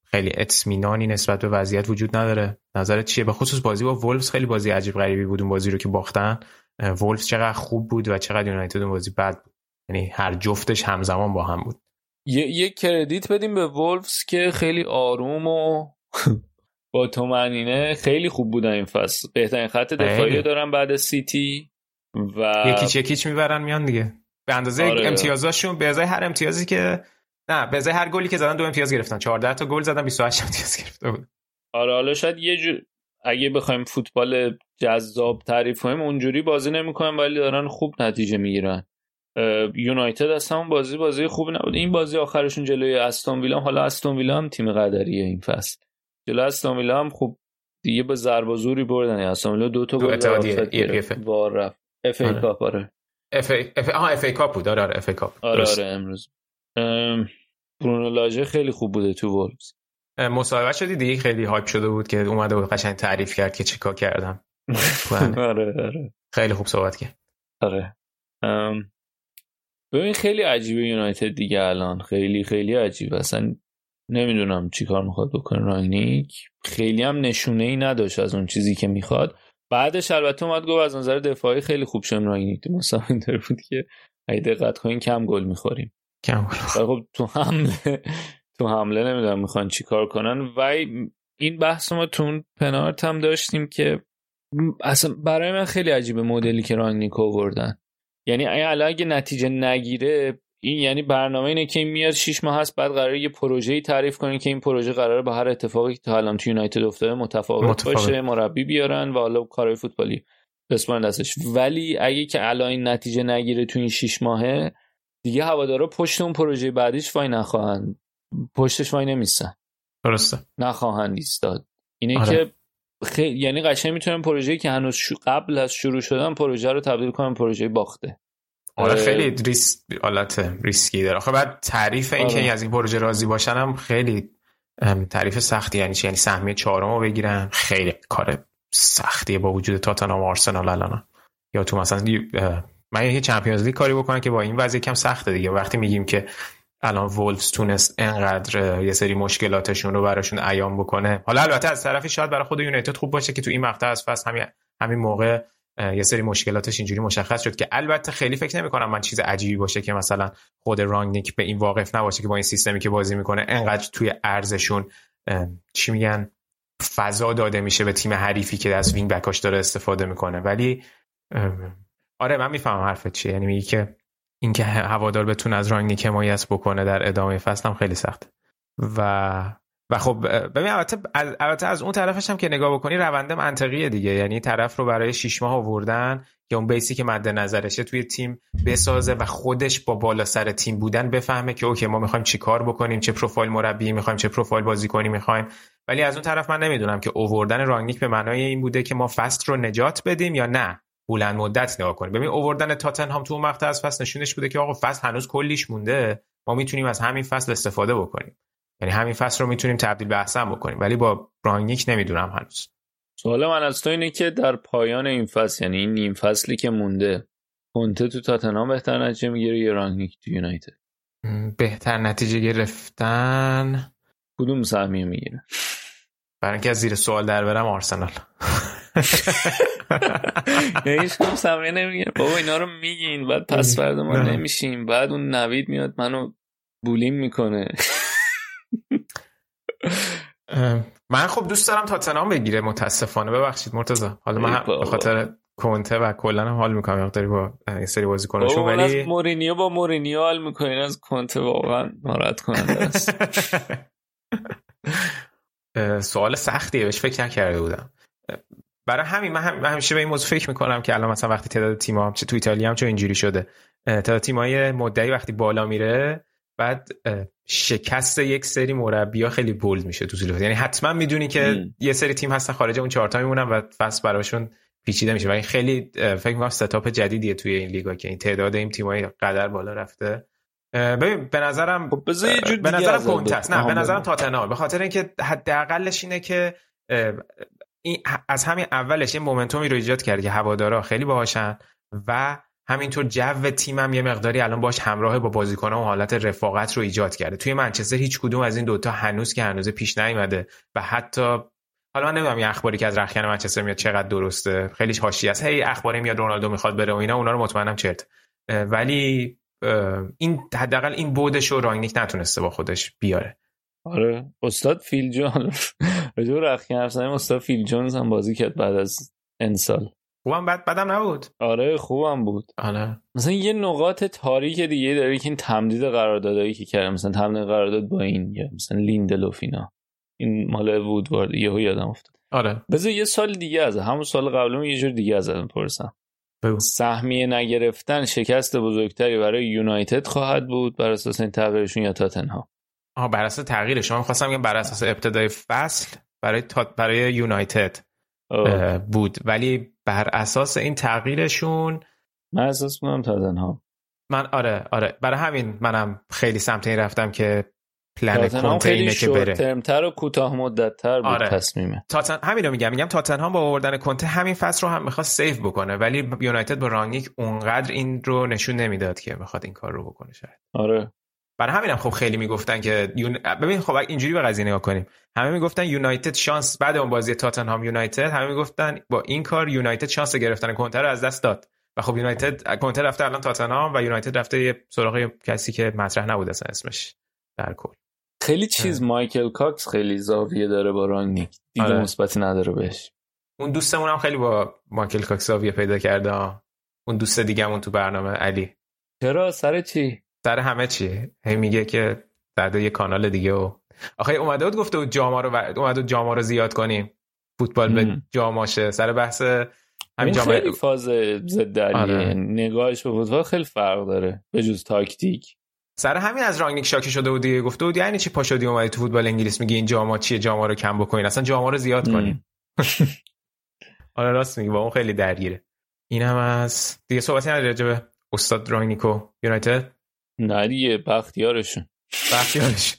Speaker 3: خیلی اطمینانی نسبت به وضعیت وجود نداره. نظرت چیه؟ به خصوص بازی با وولفز خیلی بازی عجیب غریبی بود اون بازی رو که باختن. وولفز چقدر خوب بود و چقدر یونایتد اون بازی بد بود. یعنی هر جفتش همزمان با هم بود.
Speaker 4: یه, یه کردیت بدیم به وولفز که خیلی آروم و با تومنینه خیلی خوب بودن این فصل. بهترین خط دفاعی دارن بعد سیتی و
Speaker 3: یکیچ یکیچ می‌برن میان دیگه. به اندازه آره. امتیازاشون به ازای هر امتیازی که نه به ازای هر گلی که زدن دو امتیاز گرفتن. 14 تا گل زدن 28 امتیاز گرفته بود.
Speaker 4: آره حالا شاید یه جور اگه بخوایم فوتبال جذاب تعریف کنیم اونجوری بازی نمی‌کنن ولی دارن خوب نتیجه می‌گیرن. یونایتد اصلا اون بازی بازی خوب نبود. این بازی آخرشون جلوی استون ویلا حالا استون ویلا هم تیم قدریه این فصل. جلوی استون ویلا هم خوب دیگه به ضرب و زوری بردن. استون ویلا دو تا گل VAR رفت. FA Cup آره.
Speaker 3: FA FA Cup بود. آره آره FA Cup
Speaker 4: آره آره امروز. برونو لاژه خیلی خوب بوده تو وولفز.
Speaker 3: مصاحبه شدی؟ دیگه خیلی hype شده بود که اومده بود قشنگ تعریف کرد که چیکار کردم.
Speaker 4: آره آره.
Speaker 3: خیلی خوب صحبت کرد.
Speaker 4: آره. ببین خیلی عجیبه یونایتد دیگه الان. خیلی خیلی عجیبه. اصلا نمی‌دونم چیکار می‌خواد بکنه رانگنیک خیلی هم نشونه ای نداشت از اون چیزی که می‌خواد. بعدش البته اومد گفت از نظر دفاعی خیلی خوب شم رانگنیک تو مسابقه بود که اگه دقت کنین کم گل می‌خوریم.
Speaker 3: کم
Speaker 4: خب تو حمله تو حمله نمی‌دونم می‌خوان چیکار کنن. و این بحث ما تو اون پنارت هم داشتیم که اصلا برای من خیلی عجیبه مدلی که رانگنیک آوردن. یعنی الان اگه نتیجه نگیره این یعنی برنامه اینه که این میاد 6 ماه هست بعد قرار یه پروژه‌ای تعریف کنین که این پروژه قراره با هر اتفاقی که تا الان تو یونایتد افتاده متفاوت, متفاوت, باشه مربی بیارن و حالا کارهای فوتبالی بسپارن دستش. ولی اگه که الان این نتیجه نگیره تو این 6 ماهه دیگه هوادارا پشت اون پروژه بعدیش وای نخواهند. پشتش وای نمیستن
Speaker 3: درسته.
Speaker 4: نخواهند ایستاد. اینه آره. که خیلی یعنی قشنگ می‌تونن پروژه‌ای که هنوز قبل از شروع شدن پروژه رو تبدیل کنن پروژه باخته.
Speaker 3: آره خیلی ریس حالت ریسکی داره. آخه بعد تعریف این آره. که از این پروژه راضی باشن هم خیلی تعریف سختی. یعنی چی؟ یعنی سهمیه چهارم رو بگیرن خیلی کار سختیه با وجود تاتنهام و آرسنال الان. یا تو مثلا من یه Champions League کاری بکنم که با این وضعیت کم سخته دیگه. وقتی میگیم که الان وولفز تونست انقدر یه سری مشکلاتشون رو براشون عیان بکنه. حالا البته از طرفی شاید برای خود یونایتد خوب باشه که تو این مقطع از فصل همین همین موقع یه سری مشکلاتش اینجوری مشخص شد که البته خیلی فکر نمی کنم من چیز عجیبی باشه که مثلا خود رانگنیک به این واقف نباشه که با این سیستمی که بازی می‌کنه انقدر توی عرضشون چی میگن فضا داده میشه به تیم حریفی که از wing back اش داره استفاده می‌کنه. ولی آره من می‌فهمم حرفت چیه. یعنی میگی که اینکه هوادار بتونه از رانگنیک حمایت بکنه در ادامه فصل هم خیلی سخت. و و خب ببین البته البته از اون طرفش هم که نگاه بکنی رونده منطقیه دیگه. یعنی طرف رو برای 6 ماه آوردن که اون بیسی که مد نظرشه توی تیم بسازه و خودش با بالا سر تیم بودن بفهمه که اوکی ما می‌خوایم چی کار بکنیم چه پروفایل مربی می‌خوایم چه پروفایل بازی کنیم می‌خوایم. ولی از اون طرف من نمی‌دونم که اووردن رانگنیک به معنای این بوده که ما فست رو نجات بدیم یا نه. بلند مدت نگاه کنیم ببین اووردن تاتنهام تو اون مقطع از فصل نشونش بوده که آقا فصل هنوز کلیش مونده. ما می‌تونیم از همین فصل استفاده بکنیم. یعنی همین فصل رو می‌تونیم تبدیل به احسن بکنیم. ولی با برانگیک نمی‌دونم هنوز.
Speaker 4: سوال من از تو اینه که در پایان این فصل یعنی این نیم فصلی که مونده کنته تو تاتنهام بهتر نتیجه می‌گیره یا رانگنیک تو یونایتد؟
Speaker 3: بهتر نتیجه گرفتن.
Speaker 4: کدوم سهمیه می‌گیره؟
Speaker 3: برای اینکه از زیر سوال در برم آرسنال.
Speaker 4: یعنی هیچ کم سهمیه نمی‌گیره بابا اینا رو میگین بعد پس فردا ما نمیشیم. بعد اون نوید میاد منو بولیم می‌کنه.
Speaker 3: من خب دوست دارم تاتنهام بگیره متاسفانه. ببخشید مرتضی. حالا من به خاطر کنته و کلا حال می‌کنم. مقداری با این سری بازیکناشون ولی
Speaker 4: از مورینیو با مورینیو حال می‌کنین. از کنته واقعا ناراحت کننده است
Speaker 3: سوال سختیه. بهش فکر کرده بودم. برای همین من, هم همیشه به این موضوع فکر می‌کنم که الان مثلا وقتی تعداد تیم چه تو ایتالیا هم چه اینجوری شده. تعداد تیمای مدعی وقتی بالا میره بعد شکست یک سری مربی خیلی بولد میشه تو طول یعنی حتما می‌دونی که یه سری تیم هستن خارج اون چهارتا میمونن و فصل براشون پیچیده میشه. و خیلی فکر می‌کنم ستاپ جدیدیه توی این لیگا که این تعداد این تیمای قدر بالا رفته. ببین به نظرم
Speaker 4: خب
Speaker 3: به نظرم کنتست نه به نظرم تاتنهام. به خاطر اینکه حداقلش اینه که این از همین اولش یه مومنتومی رو ایجاد کرده که هوادارا خیلی باهاشن و همینطور جو تیمم یه مقداری الان باش همراه با بازیکن‌ها و حالت رفاقت رو ایجاد کرده. توی منچستر هیچ کدوم از این دوتا هنوز که هنوز پیش نیومده و حتی حالا من نمی‌دونم یه اخباری که از رخکن منچستر میاد چقدر درسته. خیلی حاشیه است. هی اخباری میاد رونالدو می‌خواد بره و اینا اونا رو مطمئنم چرت. ولی این حداقل این بودش رو رانگنیک نتونسته با خودش بیاره.
Speaker 4: آره. استاد فیل جون رجوع رخکن استاد فیل جونز هم بازی کرد بعد از انسال
Speaker 3: خوبم؟ بد بدم نبود؟
Speaker 4: آره خوبم بود.
Speaker 3: آره.
Speaker 4: مثلا یه نقاط تاریک دیگه داره که این تمدید قراردادایی که کرد مثلا تمدید قرارداد با این یا مثلا لیندلوف اینا. این مال وودوارد یهو یادم افتاد.
Speaker 3: آره.
Speaker 4: بذار یه سال دیگه از همون سال قبلم یه جور دیگه ازم پرسم سهمیه نگرفتن شکست بزرگتری برای یونایتد خواهد بود بر اساس این تغییرشون یا تاتنهام؟
Speaker 3: آها بر اساس تغییر شما می‌خواستم بگم بر اساس ابتدای فصل برای تا... برای یونایتد بود. ولی بر اساس این تغییرشون
Speaker 4: من اساس تاتنهام
Speaker 3: من آره آره. برای همین منم خیلی سمت این رفتم که پلن کنته اینه که بره.
Speaker 4: ترمتر و کوتاه مدتتر بود آره. تصمیمه.
Speaker 3: تاتن همین رو میگم. میگم تاتنهام با آوردن کنته همین فصل رو هم می‌خواست سیف بکنه. ولی یونایتد با رانگیک اونقدر این رو نشون نمی‌داد که بخواد این کار رو بکنه شاید.
Speaker 4: آره.
Speaker 3: برای همینم خب خیلی می‌گفتن که یون... ببین خب اینجوری به قضیه نگاه کنیم. همه می‌گفتن یونایتد شانس بعد اون بازی تاتنهام یونایتد همه می‌گفتن با این کار یونایتد شانس گرفتن. کنتر رو از دست داد. و خب یونایتد کنتر رفته الان تاتنهام و یونایتد رفته یه سراغ کسی که مطرح نبود اصلا اسمش در کل.
Speaker 4: خیلی چیز مایکل کاکس خیلی زاویه داره با رانگنیک دید آره. مثبتی نداره بهش.
Speaker 3: اون دوستمون هم خیلی با مایکل کاکس زاویه پیدا کرده. اون دوست دیگه‌مون تو برنامه علی.
Speaker 4: چرا؟ سر چی؟
Speaker 3: سر همه چی؟ هی میگه که در یه کانال دیگه و آخه اومده بود گفته بود جاما رو و... اومده جاما رو زیاد کنیم. فوتبال به جاماشه. سر بحث
Speaker 4: همین جامعه خیلی فاز ضد آره. نگاهش به فوتبال خیلی فرق داره. به جز تاکتیک.
Speaker 3: سر همین از رانگنیک شاکی شده بود دیگه. گفته بود یعنی چی پاشدی اومدی تو فوتبال انگلیس؟ میگی این جاما چیه؟ جاما رو کم بکنین. اصلا جاما رو زیاد کنین آره راست میگی. با اون خیلی درگیره. این هم از دیگه صحبتی نداره راجع استاد رانگنیکو یونایتد؟
Speaker 4: نه دیگه بختیارشون.
Speaker 3: بختیارشون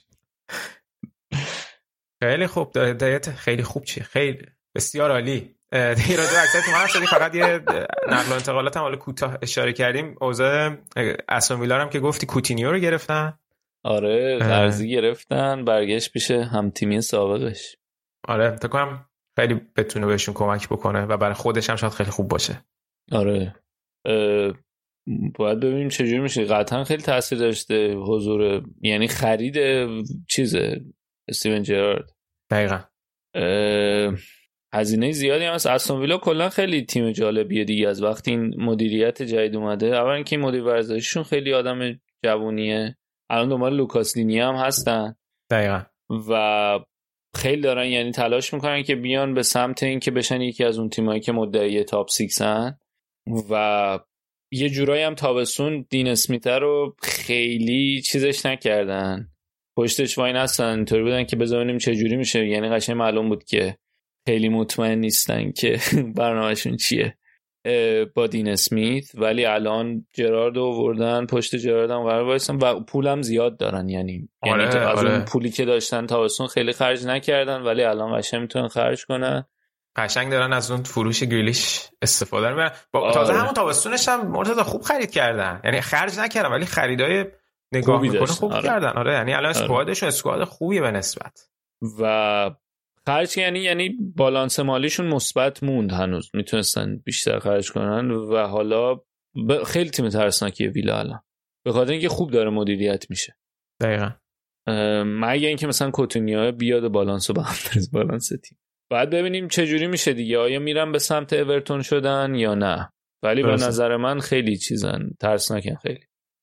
Speaker 3: خیلی خوب. دایت خیلی خوب چیه خیلی. بسیار عالی. دیگه راجع اکثر تیم شدی فقط یه نقل و انتقالات هم حالا کوتاه اشاره کردیم. اوضاع اسون هم که گفتی کوتینیو رو گرفتن.
Speaker 4: آره قرضی گرفتن برگشت پیش هم تیمی سابقش.
Speaker 3: آره تا کنم خیلی بتونه بهشون کمک بکنه و برای خودش هم شاید خیلی خوب باشه.
Speaker 4: آره. باید ببینیم چجوری میشه. قطعا خیلی تاثیر داشته حضور یعنی خرید چیزه استیون جرارد.
Speaker 3: دقیقا.
Speaker 4: هزینه زیادی هم از استون ویلا کلا خیلی تیم جالبیه دیگه. از وقتی این مدیریت جدید اومده اول اینکه این مدیر ورزشیشون خیلی آدم جوونیه. الان دنبال لوکاس دینی هم هستن.
Speaker 3: دقیقا.
Speaker 4: و خیلی دارن یعنی تلاش می‌کنن که بیان به سمت این که بشن یکی از اون تیمایی که مدعی top six ن و یه جورایی هم تابستون دین اسمیت رو خیلی چیزش نکردن. پشتش واین هستن اینطوری بودن که بذاریم چه جوری میشه. یعنی قشنگ معلوم بود که خیلی مطمئن نیستن که برنامهشون چیه با دین اسمیت. ولی الان جرارد آوردن پشت جرارد هم قرار وایسن و پولم زیاد دارن. یعنی, یعنی
Speaker 3: آره،
Speaker 4: یعنی از
Speaker 3: آره.
Speaker 4: اون پولی که داشتن تابستون خیلی خرج نکردن ولی الان قشنگ می‌تونن خرج کنن.
Speaker 3: قشنگ دارن از اون فروش گریلیش استفاده می‌کنن. با آره. تازه همون تابستونش هم مرتضی خوب خرید کردن. یعنی خرج نکردن ولی خریدای نگاه می‌کنه خوب آره. کردن. آره یعنی الان آره. اسکوادشون اسکواد خوبیه به نسبت.
Speaker 4: و خرج یعنی یعنی بالانس مالیشون مثبت موند هنوز. می‌تونستن بیشتر خرج کنن و حالا خیلی تیم ترسناکی ویلا الان. به خاطر اینکه خوب داره مدیریت میشه.
Speaker 3: دقیقا.
Speaker 4: مگه اینکه مثلا کوتونیا بیاد بالانس رو به هم بالانس تیم. بعد ببینیم چه جوری میشه دیگه. آیا میرن به سمت اورتون شدن یا نه؟ ولی به نظر من خیلی چیزن. ترسناکن خیلی.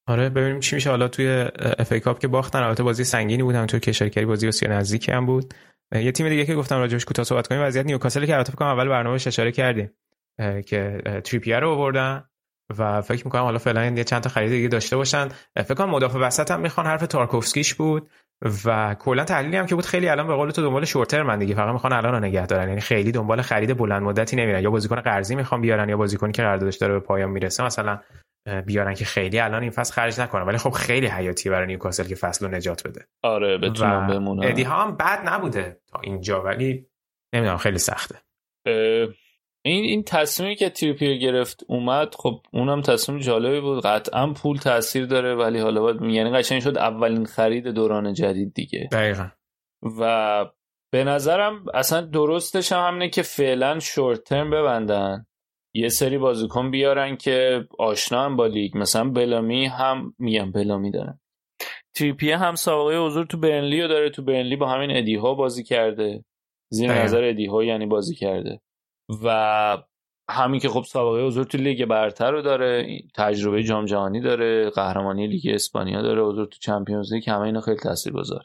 Speaker 3: آره ببینیم چی میشه. حالا توی FA Cup که باختن. البته بازی سنگینی بود. همونطور که اشاره کردی بازی بسیار نزدیکی هم بود. یه تیم دیگه که گفتم راجعش کوتاه صحبت کنیم. وضعیت نیوکاسل که البته فکر اول برنامه‌اش اشاره کردیم که تریپیر رو آوردن. و فکر می‌کنم حالا فعلا یه چند تا خرید دیگه داشته باشن. فکر کنم مدافع وسط هم می‌خوان. حرف تارکوفسکیش بود و کلا تحلیلی هم که بود خیلی الان به قول تو دنبال short term ن دیگه. فقط می‌خوان الان رو نگه دارن. یعنی خیلی دنبال خرید بلند مدتی نمیرن. یا بازیکن قرضی می‌خوان بیارن یا بازیکنی که قراردادش داره به پایان می‌رسه مثلا بیارن که خیلی الان این فصل خرج نکنن ولی خب خیلی حیاتیه برای نیوکاسل که فصل رو نجات بده.
Speaker 4: آره بتونم بمونه
Speaker 3: ادی ها هم بد نبوده تا اینجا ولی نمی‌دونم خیلی سخته.
Speaker 4: این این تصمیمی که تریپیر گرفت اومد خب اونم تصمیم جالبی بود. قطعا پول تاثیر داره ولی حالا باید یعنی قشنگ شد اولین خرید دوران جدید دیگه.
Speaker 3: دقیقا.
Speaker 4: و به نظرم اصلا درستش هم همینه که فعلا شورت ترم ببندن. یه سری بازیکن بیارن که آشنا هم با لیگ. مثلا بلامی هم میگم بلامی دارن تریپیه هم سابقه حضور تو برنلی رو داره. تو برنلی با همین ادی ها بازی کرده. زیر نظر ادی ها یعنی بازی کرده. و همین که خب سابقه حضور تو لیگ برتر رو داره تجربه جام جهانی داره قهرمانی لیگ اسپانیا داره حضور تو چمپیونز لیگ همه اینا خیلی تاثیرگذار.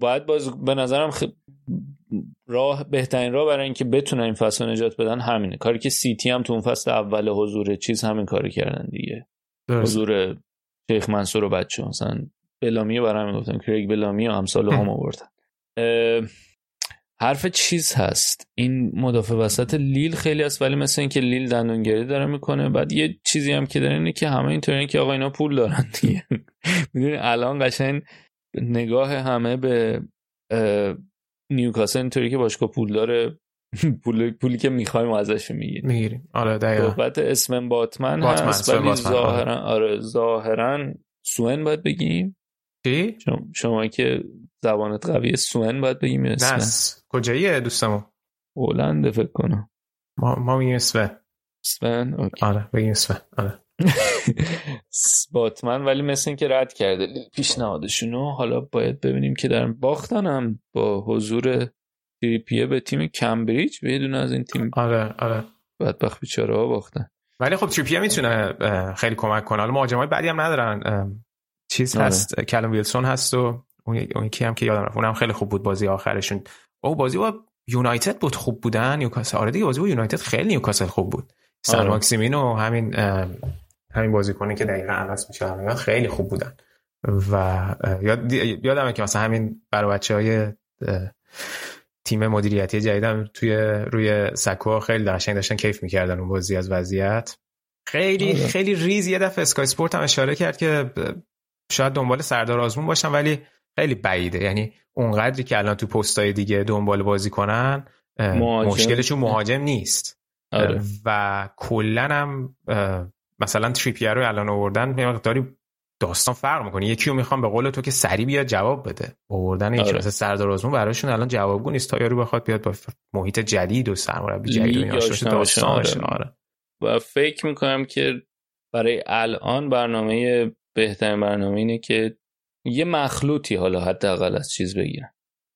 Speaker 4: باید باز به نظرم خ... راه بهترین راه برای اینکه بتونن این فصل نجات بدن همینه. کاری که سیتی هم تو اون فصل اول حضور چیز همین کاری کردن دیگه. درست. حضور شیخ منصور و بچه مثلا بلامی برای همین گفتم کریگ بلامی و همسال هم آوردن. حرف چیز هست. این مدافع وسط لیل خیلی هست ولی مثل اینکه لیل دندونگری داره می‌کنه بعد یه چیزی هم که داره اینه که همه اینطوری که آقا اینا پول دارن دیگه. می‌دونی الان قشنگ نگاه همه به نیوکاسل اینطوری که باشگاه پول داره پول پولی که می‌خوایم ازش می‌گیریم.
Speaker 3: می‌گیریم. آره دقیقاً.
Speaker 4: صحبت اسم باتمن, باتمن هست ولی ظاهرا آره ظاهرا سوئن باید بگیم.
Speaker 3: چی؟
Speaker 4: شما, شما که زبانت قوی سوئن باید بگیم اسم
Speaker 3: کجاییه دوستمو؟
Speaker 4: هلند فکر کنم.
Speaker 3: ما ما میگیم اسفن
Speaker 4: اسفن اوکی.
Speaker 3: آره بگیم اسفن آره.
Speaker 4: باتمن ولی مثل این که رد کرده. پیشنهادشونو حالا باید ببینیم که در باختنم با حضور تریپیه به تیم کمبریج. بدون از این تیم
Speaker 3: آره آره.
Speaker 4: بدبخت بیچاره ها باختن.
Speaker 3: ولی خب تریپیه می‌تونه خیلی کمک کنه. حالا مهاجمای بعدی هم ندارن. چیز آره. هست کلم ویلسون هست و اون اون کی هم که یادم رفت. اونم خیلی خوب بود بازی آخرشون. او بازی با یونایتد بود خوب بودن نیوکاسل آره دیگه بازی با یونایتد خیلی نیوکاسل خوب بود سن آره. ماکسیمین و همین همین بازیکنی که دقیقا اناس میشه خیلی خوب بودن و یاد یادمه که مثلا همین برای بچه های تیم مدیریتی جدیدم توی روی سکو خیلی قشنگ داشتن کیف می‌کردن اون بازی از وضعیت خیلی آره. خیلی ریز یه دفعه اسکای سپورت هم اشاره کرد که شاید دنبال سردار آزمون باشن ولی خیلی بعیده یعنی اونقدری که الان تو پستای دیگه دنبال بازی کنن مشکلشون مهاجم نیست
Speaker 4: آره.
Speaker 3: و کلا هم مثلا تریپیر رو الان آوردن یه مقداری داستان فرق می‌کنه یکی رو می‌خوام به قول تو که سری بیاد جواب بده آوردن یکی آره. مثلا سردار آزمون براشون الان جوابگو نیست تا یارو بخواد بیاد با محیط جدید و سرمربی جدید و داستان آره. آره.
Speaker 4: و فکر می‌کنم که برای الان برنامه بهترین برنامه اینه که یه مخلوطی حالا حداقل از چیز بگیرن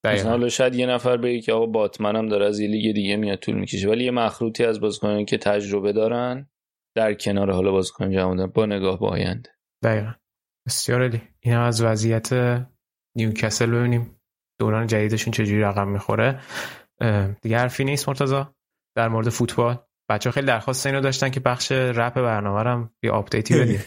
Speaker 4: مثلا حالا شاید یه نفر بگه که آقا بوتمن هم داره از یه لیگ دیگه میاد طول می‌کشه ولی یه مخلوطی از بازیکنانی که تجربه دارن در کنار حالا بازیکن جوان با نگاه به آینده.
Speaker 3: دقیقا. بسیار عالی این از وضعیت نیوکاسل ببینیم دوران جدیدشون چجوری رقم می‌خوره. دیگه حرفی نیست مرتضا در مورد فوتبال. بچه خیلی درخواست اینو داشتن که بخش رپ برنامه هم یه update ی بدیم.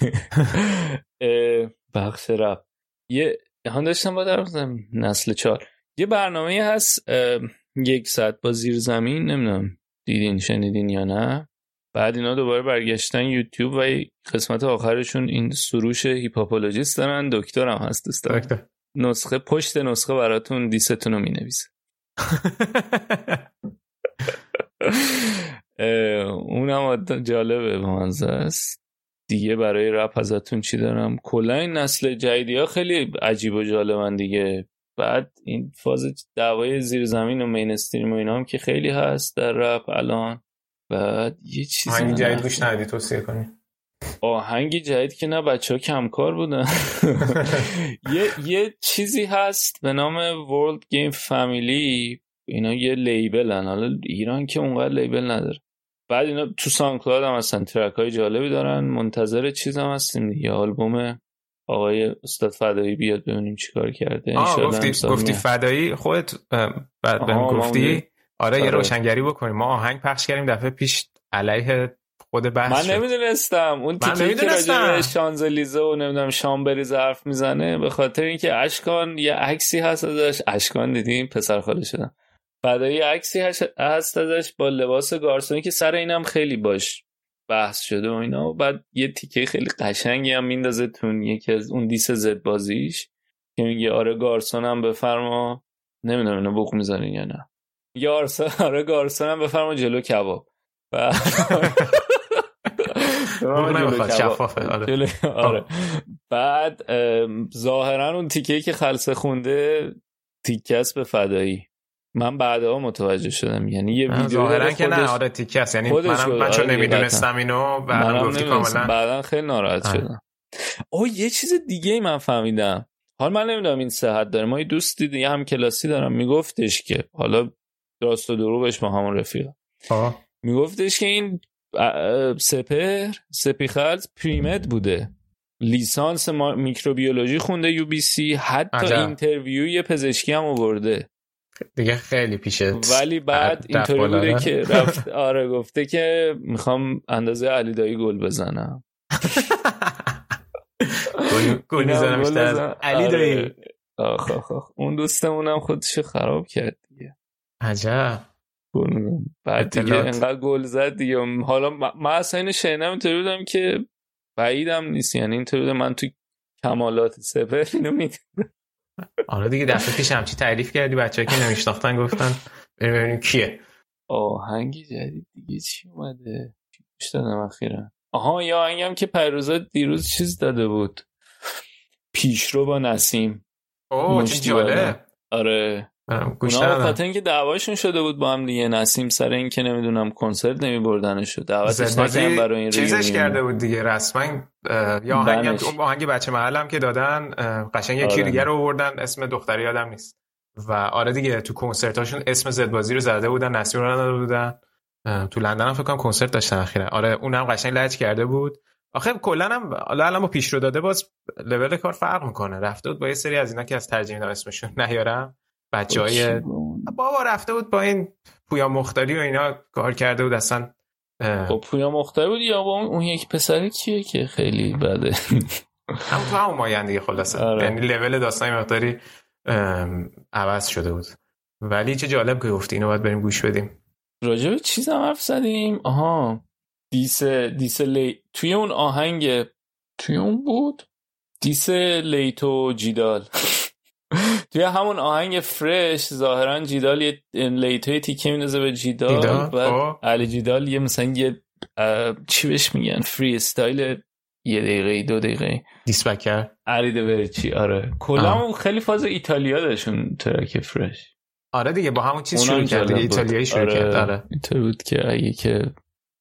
Speaker 4: بخش رپ. یه هان داشتم با در نسل چهار. یه برنامه هست یک ساعت با زیر زمین نمی‌دونم دیدین شنیدین یا نه؟ بعد اینا دوباره برگشتن یوتیوب و قسمت آخرشون این سروش هیپاپولوژیست دارن دکتر هم هست دوست نسخه پشت نسخه براتون دیستون رو می نویسه اونم جالبه منزه است. دیگه برای رپ ازتون چی دارم؟ کلا این نسل جدیدی ها خیلی عجیب و جالبن دیگه. بعد این فاز دعوای زیر زمین و مینستریم و اینا هم که خیلی هست در رپ الان. بعد یه چیزی
Speaker 3: آهنگ جدید گوش ندی توصیه کنی.
Speaker 4: آهنگ جدید که نه بچه ها کمکار بودن. یه،, یه چیزی هست به نام World Game Family. اینا یه لیبل هن حالا ایران که اونقدر لیبل نداره. بعد اینا تو سانکلاد هم هستن ترک های جالبی دارن. منتظر چیز هم هستیم دیگه. آلبوم آقای استاد فدایی بیاد ببینیم چیکار کرده.
Speaker 3: آه گفتی, گفتی فدایی؟ خودت بعد بهم گفتی؟ آره یه. روشنگری بکنیم. ما آهنگ پخش کردیم دفعه پیش علیه خود بحث
Speaker 4: من. نمی‌دونستم. اون
Speaker 3: من
Speaker 4: تیکه که
Speaker 3: نمی‌دونستم.
Speaker 4: راجع شانزلیزه و نمی‌دونم شامبریز حرف می‌زنه به خاطر اینکه اشکان یه عکسی هست ازش. اشکان دیدیم پسر خاله شدم. بعد یه عکسی هست ازش با لباس گارسونی که سر اینم خیلی باش بحث شده و اینا. و بعد یه تیکه خیلی قشنگی هم میندازه تون یکی از اون دیس زد بازیش که میگه آره گارسون هم بفرما. نمی‌دونم اینو بوق می‌زنین یا نه. یا آره گارسون هم بفرما جلو کباب. و.
Speaker 3: شفافه، آره.
Speaker 4: آره. بعد ام، ظاهرا اون تیکه که خلصه خونده تیکه است به فدایی. من بعدها متوجه شدم یعنی یه ویدیو
Speaker 3: ظاهرا که نه آره تیکه است یعنی منم. من چون
Speaker 4: آره
Speaker 3: نمی‌دونستم اینو بعدا
Speaker 4: منم
Speaker 3: گفتی. کاملا
Speaker 4: بعدا خیلی ناراحت
Speaker 3: آه.
Speaker 4: شدم او یه چیز دیگه ای من فهمیدم حال من نمی‌دونم این صحت داره ما یه دوستی دیگه هم کلاسی دارم میگفتش که حالا راست و دروغش با همون رفیق. میگفتش که این سپر سپیخلز پریمد بوده لیسانس ما- میکروبیولوژی خونده UBC حتی
Speaker 3: عجب.
Speaker 4: interview ی پزشکی هم آورده
Speaker 3: دیگه خیلی پیشت
Speaker 4: ولی بعد اینطوری بوده؟ که رفت آره گفته که می‌خوام اندازه علی دایی گل بزنم
Speaker 3: گل- می‌زنم بیشتر. علی. دایی
Speaker 4: آخ آخ آخ. اون دوستمونم خودشو خراب کرد دیگه
Speaker 3: عجب
Speaker 4: گل- بعد دیگه. انقدر گل زد دیگه حالا من اصلا اینو شنیدم اینطوری بودم که بعیدم نیست یعنی اینطوری بودم من تو کمالات سپر اینو می‌دونم
Speaker 3: آره دیگه دفعه پیش همچی تعریف کردی بچه که نمیشناختن گفتن. بریم ببینیم کیه.
Speaker 4: آهنگ جدید دیگه چی اومده؟ گوش دادم اخیرا؟ آها یا آهنگم که پیروزا دیروز چیز داده بود. پیشرو با نسیم.
Speaker 3: اوه چه جالب.
Speaker 4: بالا. آره.
Speaker 3: منم گوش
Speaker 4: اونا خاطر اینکه دعواشون شده بود با هم دیگه نسیم سر اینکه نمی‌دونم کنسرت نمی بردنش شد دعوتش نکردن برای این
Speaker 3: چیزش
Speaker 4: ریونیون.
Speaker 3: کرده بود دیگه رسما یا آهنگ
Speaker 4: بنش.
Speaker 3: اون آهنگ بچه محلم که دادن قشنگ یکی
Speaker 4: آره.
Speaker 3: دیگه رو آوردن اسم دختری یادم نیست. و آره دیگه تو کنسرتاشون اسم زدبازی رو زده بودن نسیم رو نداده بودن. تو لندن هم فکر کنم کنسرت داشتن اخیرا. آره اونم قشنگ لج کرده بود. آخه کلا هم حالا الان با پیشرو داده باز لول کار فرق می‌کنه. رفته بود با یه سری از اینا که از میدم اسمشون نیارم. بچه های بابا رفته بود با این پویا مختاری و اینا کار کرده بود اصلا
Speaker 4: با پویا مختار بود یا با اون, یک پسره کیه که خیلی بده؟
Speaker 3: همون تو همون ماین دیگه خلاصه.
Speaker 4: آره.
Speaker 3: یعنی لول داستان مقداری عوض شده بود. ولی چه جالب که گفتی اینو باید بریم گوش بدیم.
Speaker 4: راجع به چیز هم حرف زدیم؟ آها. دیس دیس لی... توی اون آهنگ توی اون بود؟ دیس لیتو جیدال. توی همون آهنگ فرش ظاهرا جیدال یه لیتوی تیکه میندازه به جیدال؟ بعد
Speaker 3: خب.
Speaker 4: علی جیدال یه مثلا یه چی بهش میگن؟ فری استایل یه دقیقه دو دقیقه.
Speaker 3: دیسپکر
Speaker 4: علی برچی آره. کلا. اون خیلی فاز ایتالیا داشون ترک فرش.
Speaker 3: آره دیگه با همون چیز شروع کرد دیگه.
Speaker 4: جالب بود.
Speaker 3: ایتالیایی شروع کرد آره.
Speaker 4: اینطور بود که اگه که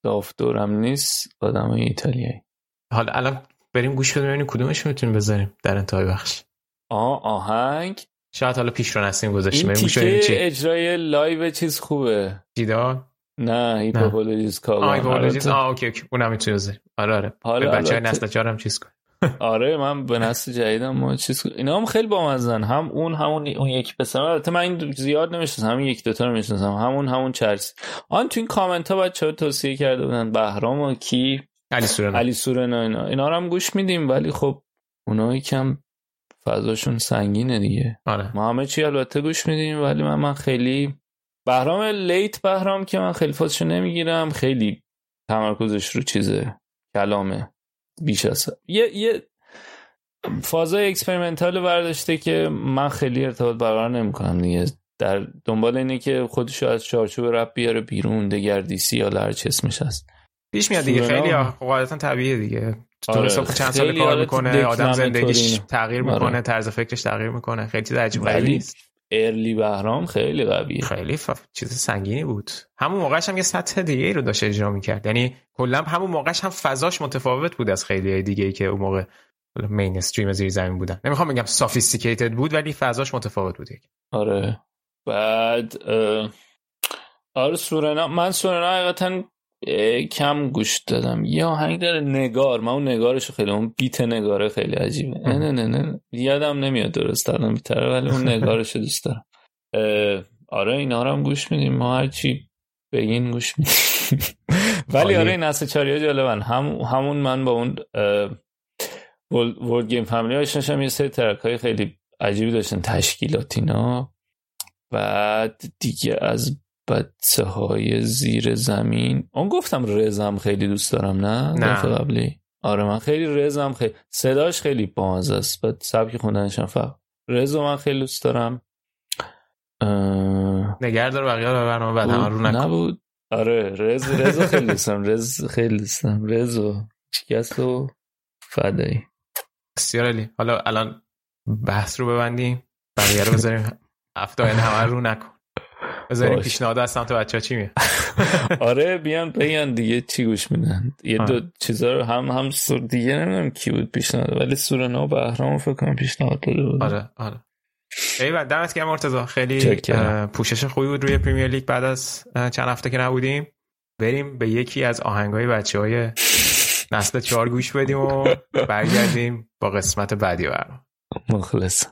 Speaker 4: داف دورم نیست آدم ایتالیایی.
Speaker 3: حالا الان بریم گوش بدیم ببینیم کدومش می‌تونیم بذاریم در انتهای بخش.
Speaker 4: آه آهنگ.
Speaker 3: شاید حالا پیش رو نسیم گذاشتیم.
Speaker 4: این تیکه
Speaker 3: چی.
Speaker 4: اجرای لایو چیز خوبه.
Speaker 3: جیدال
Speaker 4: نه هیپوپولوژیز
Speaker 3: آه
Speaker 4: کاغان
Speaker 3: ایپولوژیز آه اوکی اوکی. اونم می‌تونیم بذاریم آره آره.
Speaker 4: حالا
Speaker 3: به بچه های نسل چهارم چیز کن
Speaker 4: آره من به نسل جدیدم ما چیز اینا هم خیلی بامزن هم اون همون اون یک پسر. البته من این زیاد نمی‌شناسم. همین یک دوتا رو می‌شناسم. همون همون چرس آن تو این کامنت ها بچه ها توصیه کرده بودن؟ بهرام و کی؟
Speaker 3: علی سورنا.
Speaker 4: علی سورنا اینا. اینا رو هم گوش میدیم. ولی خب اونا یکم فضاشون سنگینه دیگه.
Speaker 3: آره.
Speaker 4: ما همه چی البته گوش میدیم ولی من من خیلی بهرام لیت بهرام که من خیلی فازشو نمی‌گیرم خیلی تمرکزش رو چیزه کلامه بیش از یه یه فازای experimental رو برداشته که من خیلی ارتباط برقرار نمی‌کنم دیگه. در دنبال اینه که خودشو از چارچوب رپ بیاره بیرون دگردیسی یا هر چی اسمش هست.
Speaker 3: پیش میاد دیگه. خیلی قاعدتا طبیعیه دیگه. تو
Speaker 4: آره،
Speaker 3: آره چند سال کار
Speaker 4: حالت
Speaker 3: می‌کنه؟ آدم زندگیش. تغییر
Speaker 4: آره.
Speaker 3: می‌کنه طرز فکرش تغییر می‌کنه. خیلی چیز عجیب
Speaker 4: ولی
Speaker 3: نیست.
Speaker 4: ارلی بهرام خیلی قویه.
Speaker 3: خیلی ف... چیز سنگینی بود. همون موقعش هم یه سطح دیگه ای رو داشت اجرا می‌کرد. یعنی کلا همون موقعش هم فضاش متفاوت بود از خیلی دیگه ای که اون موقع مین استریم زیر زمین بودن. نمی‌خوام بگم سافیستیکیتد بود ولی فضاش متفاوت بود یک
Speaker 4: آره. بعد آره سورنا من سورنا حقیقتا کم گوش دادم. یه آهنگ داره نگار. من اون نگارش خیلی اون بیت نگاره خیلی عجیبه. نه نه نه نه یادم نمیاد درست الان بیتره ولی اون نگارش دوست دارم. آره اینا رو هم گوش میدیم. ما هرچی بگین گوش میدیم. ولی آره این نسل چاریا جالبن. هم همون من با اون ورد گیم فامیلی آشناشم. یه سری ترک های خیلی عجیبی داشتن تشکیلات اینا. بعد دیگه از بچه های زیر زمین. اون گفتم رزم خیلی دوست دارم نه؟
Speaker 3: نه.
Speaker 4: دفعه قبلی. آره من خیلی رزم خیلی صداش خیلی بامزه است. بعد سبک خوندنش هم فرق رزو من خیلی دوست دارم. اه...
Speaker 3: نگردار بقیه رو برنامه بعد همه رو نکن.
Speaker 4: نبود. آره رز رزو خیلی دوست دارم. رز خیلی دوست دارم. رزو شکست و فدایی.
Speaker 3: بسیار عالی حالا الان بحث رو ببندیم. بقیه رو بذاریم. هفته همه رو نکن. بذاریم. پیشنهاد از سمت بچه ها چی میاد؟
Speaker 4: آره بیان بگن دیگه. چی گوش میدن؟ یه دو. چیزا رو هم هم سور دیگه نمی‌دونم کی بود پیشنهاد. ولی سورنا و بهرام فکر کنم پیشنهاد داده بود.
Speaker 3: آره آره. ایول دمت گرم مرتضی. خیلی پوشش خوبی بود روی پریمیر لیگ بعد از چند هفته که نبودیم. بریم به یکی از آهنگای بچه های نسل چهار گوش بدیم و برگردیم با قسمت بعدی برنامه.
Speaker 4: مخلص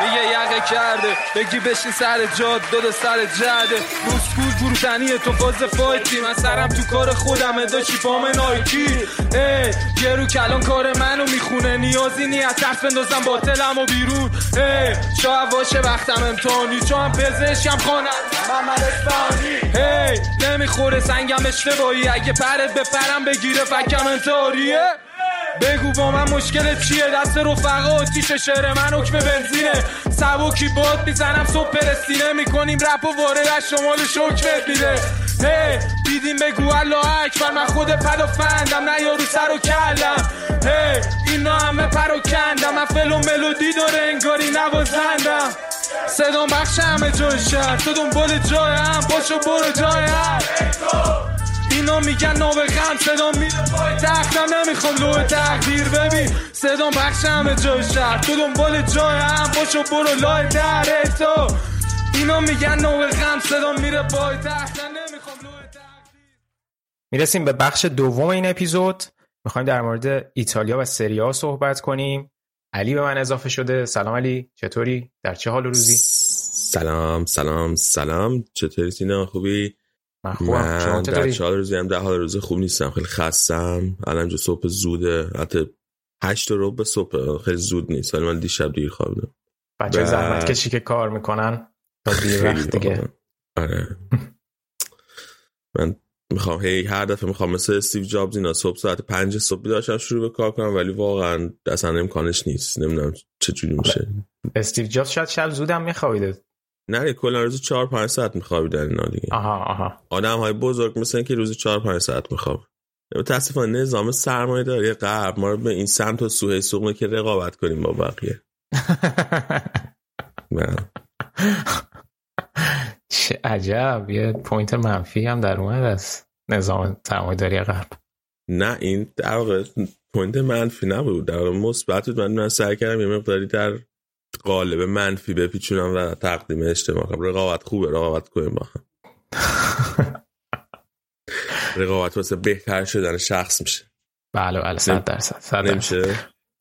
Speaker 2: میگه یقه کرده. بگی بشین سر جاد دو سر جده. روسکول فروتنی تو باز فایتی. من سرم تو کار خودم داشتی پام نایکی. ای یه رو کلان کار منو می‌خونه. نیازی نی از ترس بندازم باطلم و بیرون. ای شاید باشه وقتم امتحانی. چون هم پزشکم خوانم محمد اسفانی هی نمی‌خوره سنگم اشتباهی. اگه پرت به پرم بگیره فکم انتحاریه بگو با من مشکلت چیه؟ دست رفقا آتیش شعر من حکم بنزینه. سبکی باد می‌زنم صبح پرستینه می‌کنیم رپ و وارد از شمال شکرت میده. هی دیدیم بگو الله اکبر من خود پدافندم نه یارو سر و کلم. هی اینا همه پراکندم من فل و ملودی داره انگاری نوازندم. صدام بخش همه جای شهر تو دنبال جای هم پاشو برو جای هم. اینا میگن نابغم صدام میره پای تختم نمی‌خوام لوه تقدیر. ببین صدام بخش همه جای شهر. تو دنبال جای هم باشو برو لای در تو. اینا میگن نابغم صدام میره پای تختم نمی‌خوام لوه تقدیر.
Speaker 3: می‌رسیم به بخش دوم این اپیزود. می‌خوایم در مورد ایتالیا و سریا صحبت کنیم. علی به من اضافه شده. سلام علی چطوری؟ در چه حال و روزی؟
Speaker 5: سلام سلام سلام. چطوری سینا؟ خوبی؟
Speaker 3: من خوبم. شما
Speaker 5: من در
Speaker 3: چطوری
Speaker 5: چهار روزی هم در حال روز خوب نیستم. خیلی خستم. الان اینجا صبح زوده. حتی هشت رو به صبح. خیلی زود نیست. ولی من دیشب دیر خوابیدم.
Speaker 3: بچه
Speaker 5: و-
Speaker 3: زحمت کشی که کار می‌کنن. تا دیر
Speaker 5: خیلی
Speaker 3: وقت دیگه.
Speaker 5: آره. من می‌خوام هی هر دفعه می‌خوام مثل استیو جابز اینا صبح ساعت پنج صبح داشتم شروع به کار کنم ولی واقعا اصلا امکانش نیست. نمی‌دونم چه جوری میشه.
Speaker 3: استیو جابز شاید شب زودم میخوابیده.
Speaker 5: نه کلا روز چهار پنج ساعت میخوابیدن اینا دیگه.
Speaker 3: آها آها.
Speaker 5: آدم های بزرگ مثل که روز چهار پنج ساعت میخواب. متاسفانه نظام سرمایه داری غرب. ما رو به این سمت و سوه سوقه که رقابت کنیم با بقیه.
Speaker 3: چه عجب. یه point منفی هم در اومد از نظام سرمایه‌داری غرب.
Speaker 5: نه این در واقع point منفی نبود. در واقع مثبت بود. من من سعی کردم یه مقداری در قالب منفی بپیچونم و تقدیم اجتماع کنم. رقابت خوبه رقابت کنیم با هم. رقابت واسه بهتر شدن شخص میشه.
Speaker 3: بله بله صد درصد صد
Speaker 5: نمیشه؟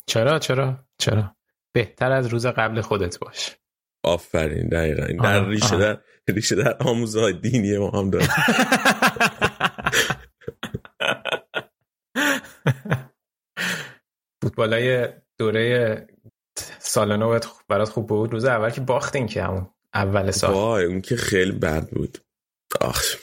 Speaker 3: چرا چرا چرا؟ بهتر از روز قبل خودت باش.
Speaker 5: آفرین دقیقا. این در ریشه. در ریشه در آموزه های دینی ما هم داره.
Speaker 3: فوتبالای دوره سال نو برات خوب بود. روز اول که باختین که همون اول سال.
Speaker 5: وای اون که خیلی بد بود. آخ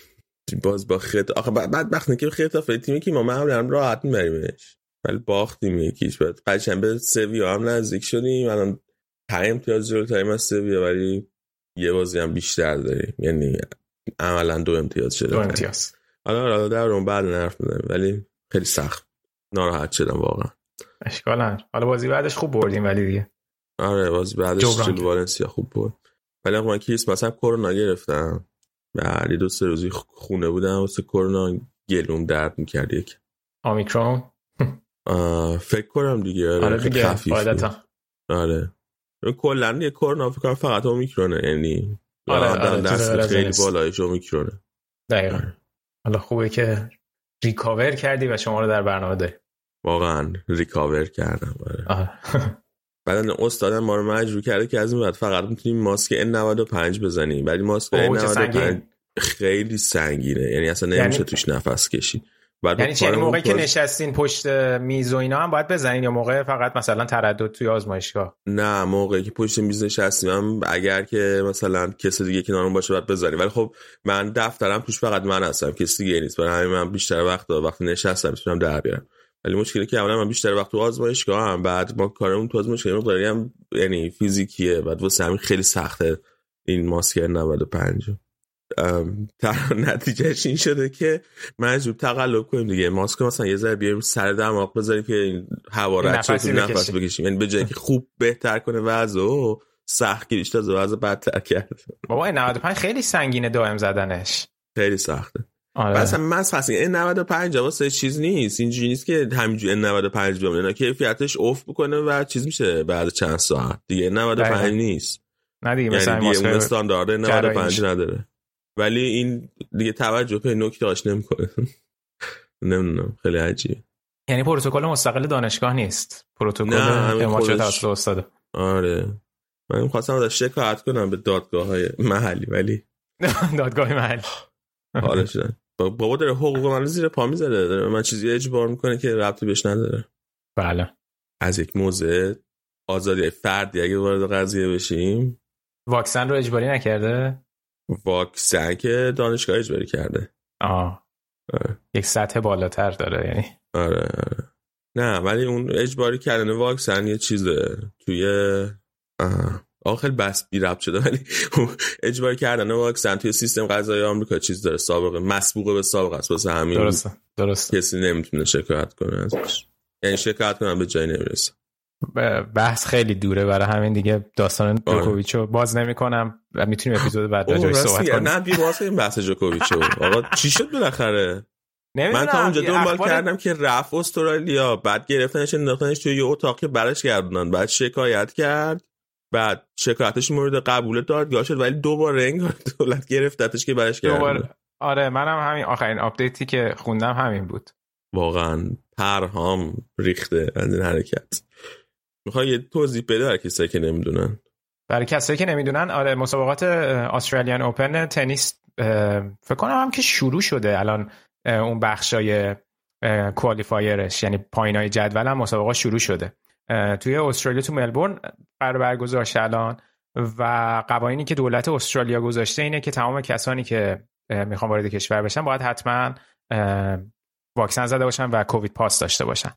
Speaker 5: باز با خط آخه بعد وقتی که خط تیمی که ما معمولا راحت میبریمش. ولی باختیم یکیش. بعد قشنگ به سویا هم نزدیک شدیم. الان پنج امتیاز جلوتریم از سویا ولی یه بازی هم بیشتر داریم. یعنی عملا دو امتیاز شده.
Speaker 3: دو امتیاز.
Speaker 5: حالا حالا در اون بعد نرف می‌زنیم ولی خیلی سخت. ناراحت شدم واقعا.
Speaker 3: اشکال نداره. حالا بازی بعدش خوب بردیم ولی دیگه.
Speaker 5: آره باز بعدش
Speaker 3: کرد.
Speaker 5: والنسیا خوب بود ولی من کریسمس کرونا گرفتم. بعد دو سه روزی خونه بودم واسه کرونا گلوم درد می‌کرد یک.
Speaker 3: آمیکرون؟
Speaker 5: فکر کنم دیگه آره,
Speaker 3: آره دیگه
Speaker 5: خفیف آره. کلا یه کرونا فکر کنم فقط اومیکرونه یعنی
Speaker 3: آره، آره،
Speaker 5: دست خیلی. بالایش اومیکرونه.
Speaker 3: دقیقا. حالا خوبه که recover کردی و شما رو در برنامه داری
Speaker 5: واقعا recover کردم آره. بعد استادم ما رو مجبور کرده که از این بعد فقط می‌تونیم ماسک N95 بزنیم. ولی ماسک
Speaker 3: اوه، چه
Speaker 5: N95
Speaker 3: سنگین.
Speaker 5: خیلی سنگینه. یعنی اصلا نمیشه
Speaker 3: یعنی-
Speaker 5: توش نفس کشید. بعد
Speaker 3: یعنی چه
Speaker 5: کارمون
Speaker 3: موقعی که نشستین پشت میز و اینا هم باید بزنین یا موقع فقط مثلا تردد توی آزمایشگاه؟
Speaker 5: نه موقعی که پشت میز نشستیم. هم اگر که مثلا کسی دیگه کنارم باشه باید بزنیم. ولی خب من دفترم توش فقط من هستم. کسی دیگه نیست. برای همین من بیشتر وقت وقتی نشستم می‌تونم در بیارم. ولی مشکلی که اولا من بیشتر وقت تو آزمایشگاه هم بعد ما کارمون تو آزمایشگاه مقداری هم یعنی فیزیکیه بعد واسه همین خیلی سخته این ماسک 95 ام، در نتیجهش این شده که مجبور تقلب کنیم دیگه. ماسک مثلا یه ذره بیاریم سر دماغ بذاریم که این هوا رد تو نفس
Speaker 3: بکشی.
Speaker 5: بکشیم. یعنی به جایی که خوب بهتر کنه وضع و سخت گیریش تازه وضع بدتر کرد.
Speaker 3: بابا این 95 خیلی سنگینه دائم زدنش.
Speaker 5: خیلی سخته.
Speaker 3: آره.
Speaker 5: مثلا من خاصی این 95 واسه چیز نیست. اینجوری نیست که همینجوری 95 بیام. اینا کیفیتش افت بکنه و چیز میشه بعد چند ساعت. دیگه 95
Speaker 3: دقیقاً.
Speaker 5: نیست.
Speaker 3: نه دیگه مثلا
Speaker 5: یعنی دیگه اون استاندارد
Speaker 3: جراحی
Speaker 5: 95
Speaker 3: میشه.
Speaker 5: نداره. ولی این دیگه توجه به نکته هاش نمی‌کنه. نمی‌دونم. خیلی عجیبه.
Speaker 3: یعنی پروتکل مستقل دانشگاه نیست. پروتکل
Speaker 5: خودش.
Speaker 3: توسط استاد.
Speaker 5: آره. من خواستم ازش شکایت کنم به دادگاه های محلی ولی
Speaker 3: دادگاه محلی.
Speaker 5: حالا شدن بابا داره حقوق من زیر پا می‌ذاره داره من چیزی اجبار می‌کنه که ربطی بهش نداره.
Speaker 3: بله.
Speaker 5: از یک موزه آزادی فردی اگه وارد قضیه بشیم.
Speaker 3: واکسن رو اجباری نکرده؟
Speaker 5: واکسن که دانشگاه اجباری کرده.
Speaker 3: آه.
Speaker 5: آره.
Speaker 3: یک سطح بالاتر داره یعنی.
Speaker 5: آره آره. نه ولی اون اجباری کردن واکسن یه چیزه. توی آه. خیلی بس بی ربط شده ولی اجباری کردن. واکسن توی سیستم قضایی آمریکا چیز داره سابقه مسبوقه به سابقه است. واسه همین
Speaker 3: درسته درسته.
Speaker 5: کسی نمی‌تونه شکایت کنه ازش. یعنی شکایت کنم به جای نمی‌رسه.
Speaker 3: بحث خیلی دوره برای همین دیگه. داستان
Speaker 5: آره.
Speaker 3: جوکوویچ رو باز نمی کنم و می‌تونیم اپیزود بعد راجعش صحبت کنیم.
Speaker 5: نه بی باز این بحث جوکوویچ رو. آقا چی شد بالاخره؟ من تا اونجا دنبال کردم که رفت استرالیا بعد گرفتنش انداختنش توی یه اتاق که برش گردونن بعد شکایت کرد. بعد شکایتش مورد قبول دادگاه شد ولی دوباره انگار دولت گرفتتش که برش
Speaker 3: دوباره. آره منم همین. آخرین آپدیتی که خوندم همین بود.
Speaker 5: واقعا پرهام ریخته از این حرکت. می‌خوای یه توضیح بده برای کسایی که نمی‌دونن.
Speaker 3: برای کسایی که نمی‌دونن آره مسابقات استرالیان اوپن تنیس فکر کنم هم که شروع شده. الان اون بخشای کوالیفایرش یعنی پایینای جدول هم مسابقات شروع شده. توی استرالیا تو ملبورن قرار برگزار شه الان. و قوانینی که دولت استرالیا گذاشته اینه که تمام کسانی که می‌خوان وارد کشور بشن باید حتما واکسن زده باشن و کووید پاس داشته باشن.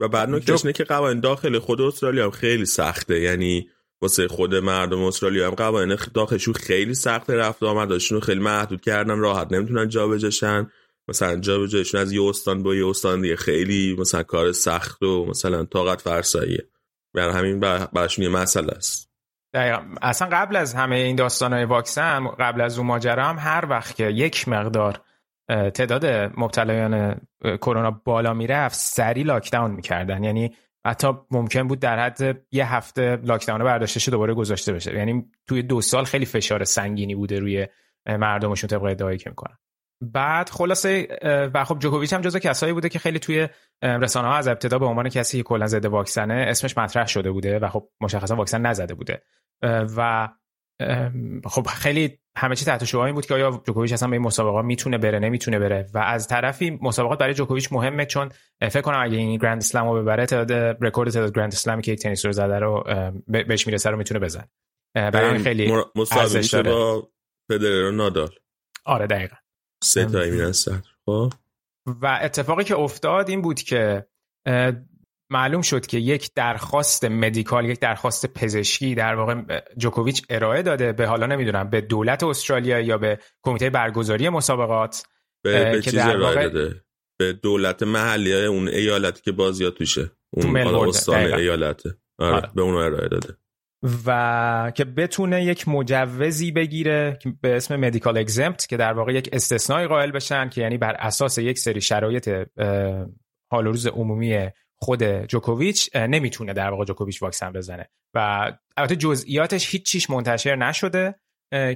Speaker 5: و بعد نکتهش اینه که قوانین داخل خود استرالیا هم خیلی سخته. یعنی واسه خود مردم استرالیا هم قوانین داخلشون خیلی سخته رفت رو خیلی محدود کردن راحت نمی‌تونن جابجاشن مثلا جابجایشون از یه استان به یه استان دیگه. خیلی مثلا کار سخت و مثلا طاقت فرساییه. برای همین بر- براشون یه مسئله است.
Speaker 3: دقیقا. اصلا قبل از همه این داستان های واکسن قبل از اون ماجرا هم هر وقت که یک مقدار تعداد مبتلایان کرونا بالا می‌رفت سری لاکداون می‌کردن. یعنی حتی ممکن بود در حد یه هفته لاکداون برداشته شه دوباره گذاشته بشه. یعنی توی دو سال خیلی فشار سنگینی بوده روی مردمشون طبق ادعایی که می‌کنن. بعد خلاصه و خب جوکوویچ هم جزو کسایی بوده که خیلی توی رسانه ها از ابتدا به عنوان کسی که کلا ضد واکسنه اسمش مطرح شده بوده و خب مشخصا واکسن نزده بوده. و خب خیلی همه چی تحت شعاع این بود که آیا جوکوویچ اصلا به این مسابقات می‌تونه بره نمی‌تونه بره. و از طرفی مسابقات برای جوکوویچ مهمه چون فکر کنم اگه این گرند اسلم رو ببره تعداد رکورد تعداد گرند اسلمی که یک تنیس رو زده رو بهش می‌رسه رو می‌تونه بزنه. اه، برای خیلی ارزش داره.
Speaker 5: با فدرر نادال.
Speaker 3: آره دقیقا.
Speaker 5: سه تایی میرن صدر خب.
Speaker 3: و اتفاقی که افتاد این بود که معلوم شد که یک درخواست مدیکال یک درخواست پزشکی در واقع جوکوویچ ارائه داده به حالا نمی‌دونم به دولت استرالیا یا به کمیته برگزاری مسابقات
Speaker 5: به, به
Speaker 3: که
Speaker 5: چیز
Speaker 3: در
Speaker 5: ارائه
Speaker 3: واقع-
Speaker 5: داده؟ به دولت محلی های اون ایالتی که بازیات توشه اون حالا استان. ایالته. آره,
Speaker 3: آره.
Speaker 5: به اون ارائه داده.
Speaker 3: و که بتونه یک مجوزی بگیره به اسم مدیکال اگزمپت که در واقع یک استثنایی قائل بشن که یعنی بر اساس یک سری شرایط حال روز عمومی خود جوکوویچ نمی‌تونه در واقع جوکوویچ واکسن بزنه. و البته جزئیاتش هیچ چیش منتشر نشده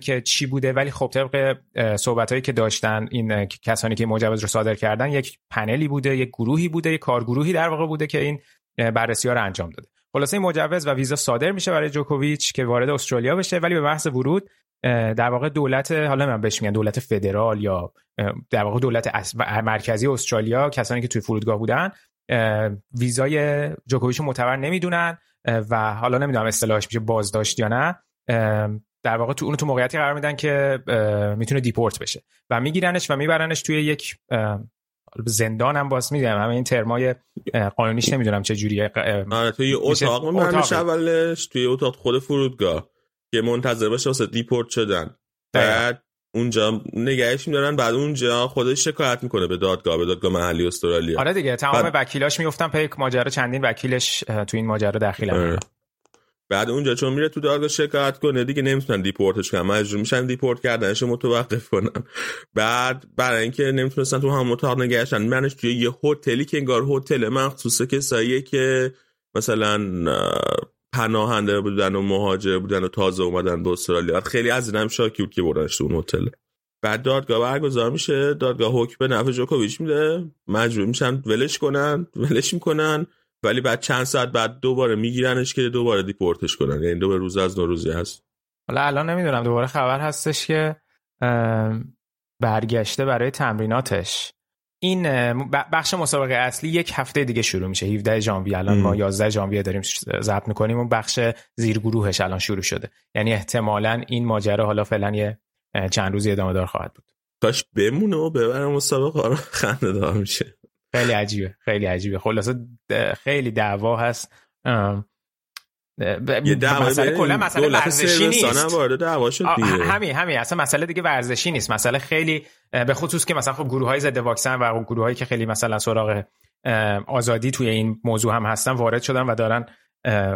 Speaker 3: که چی بوده ولی خب طبق صحبت هایی که داشتن این کسانی که مجوز رو صادر کردن یک پنلی بوده یک گروهی بوده یک کارگروهی در واقع بوده که این بررسی ها رو انجام داده. خلاصه مجوز و ویزا صادر میشه برای جوکوویچ که وارد استرالیا بشه ولی به محض ورود در واقع دولت حالا من بهش میگن دولت فدرال یا در واقع دولت مرکزی استرالیا کسانی که توی فرودگاه بودن ویزای جوکوویچ رو معتبر نمی‌دونن و حالا نمی‌دونم اصطلاحش میشه بازداشت یا نه. در واقع تو اون تو موقعیتی قرار میدن که می‌تونه دیپورت بشه. و میگیرنش و میبرنش توی یک زندان هم باز می‌دونم همه این ترمای قانونیش نمی‌دونم چه جوریه
Speaker 5: آره توی اتاق میبرنش اولش توی اتاق خود فرودگاه که منتظر باشه واسه deport شدن. بعد اونجا نگهش میدارن بعد اونجا خودش شکایت می‌کنه به دادگاه به دادگاه محلی استرالیا.
Speaker 3: آره دیگه تمام بعد... وکیلاش می‌گفتن پی ماجرا چندین وکیلش تو این ماجرا دخیل آره.
Speaker 5: بعد اونجا چون میره تو دادگاه شکایت کنه دیگه نمی‌تونن deport ش کنن. مجبور میشن deport کردنش متوقف کنن. بعد برای اینکه نمی‌تونستن تو هم اتاق نگهشن منش توی یه هتلی که انگار هتل مخصوص کساییه که مثلا پناهنده بودن و مهاجر بودن و تازه اومدن به استرالیا. خیلی از اینم شاکی بود که بردنش تو اون هتل. بعد دادگاه برگزار میشه دادگاه حکم به نفع جوکوویچ میده. مجبور میشن ولش کنن ولش می‌کنن. ولی بعد چند ساعت بعد دوباره میگیرنش که دوباره دیپورتش کنن. یعنی دو روز از نوروزی هست.
Speaker 3: حالا الان نمی‌دونم دوباره خبر هستش که برگشته برای تمریناتش. این بخش مسابقه اصلی یک هفته دیگه شروع میشه. 17 ژانویه. الان ما 11 ژانویه داریم ضبط می‌کنیم اون بخش زیرگروهش الان شروع شده. یعنی احتمالا این ماجرا حالا فعلا یه چند روزی ادامه دار خواهد بود.
Speaker 5: کاش بمونه و ببره مسابقه رو خنده دار میشه.
Speaker 3: خیلی عجیبه خیلی عجیبه. خلاصه خیلی دعوا هست.
Speaker 5: یه دعوا مسئله کلا مسئله ورزشی نیست. وارد دعوا شد دیگه.
Speaker 3: همین همین. اصلا مسئله دیگه ورزشی نیست. مسئله خیلی به خصوص که مثلا خب گروه های ضد واکسن و گروه هایی که خیلی مثلا سراغ آزادی توی این موضوع هم هستن وارد شدن و دارن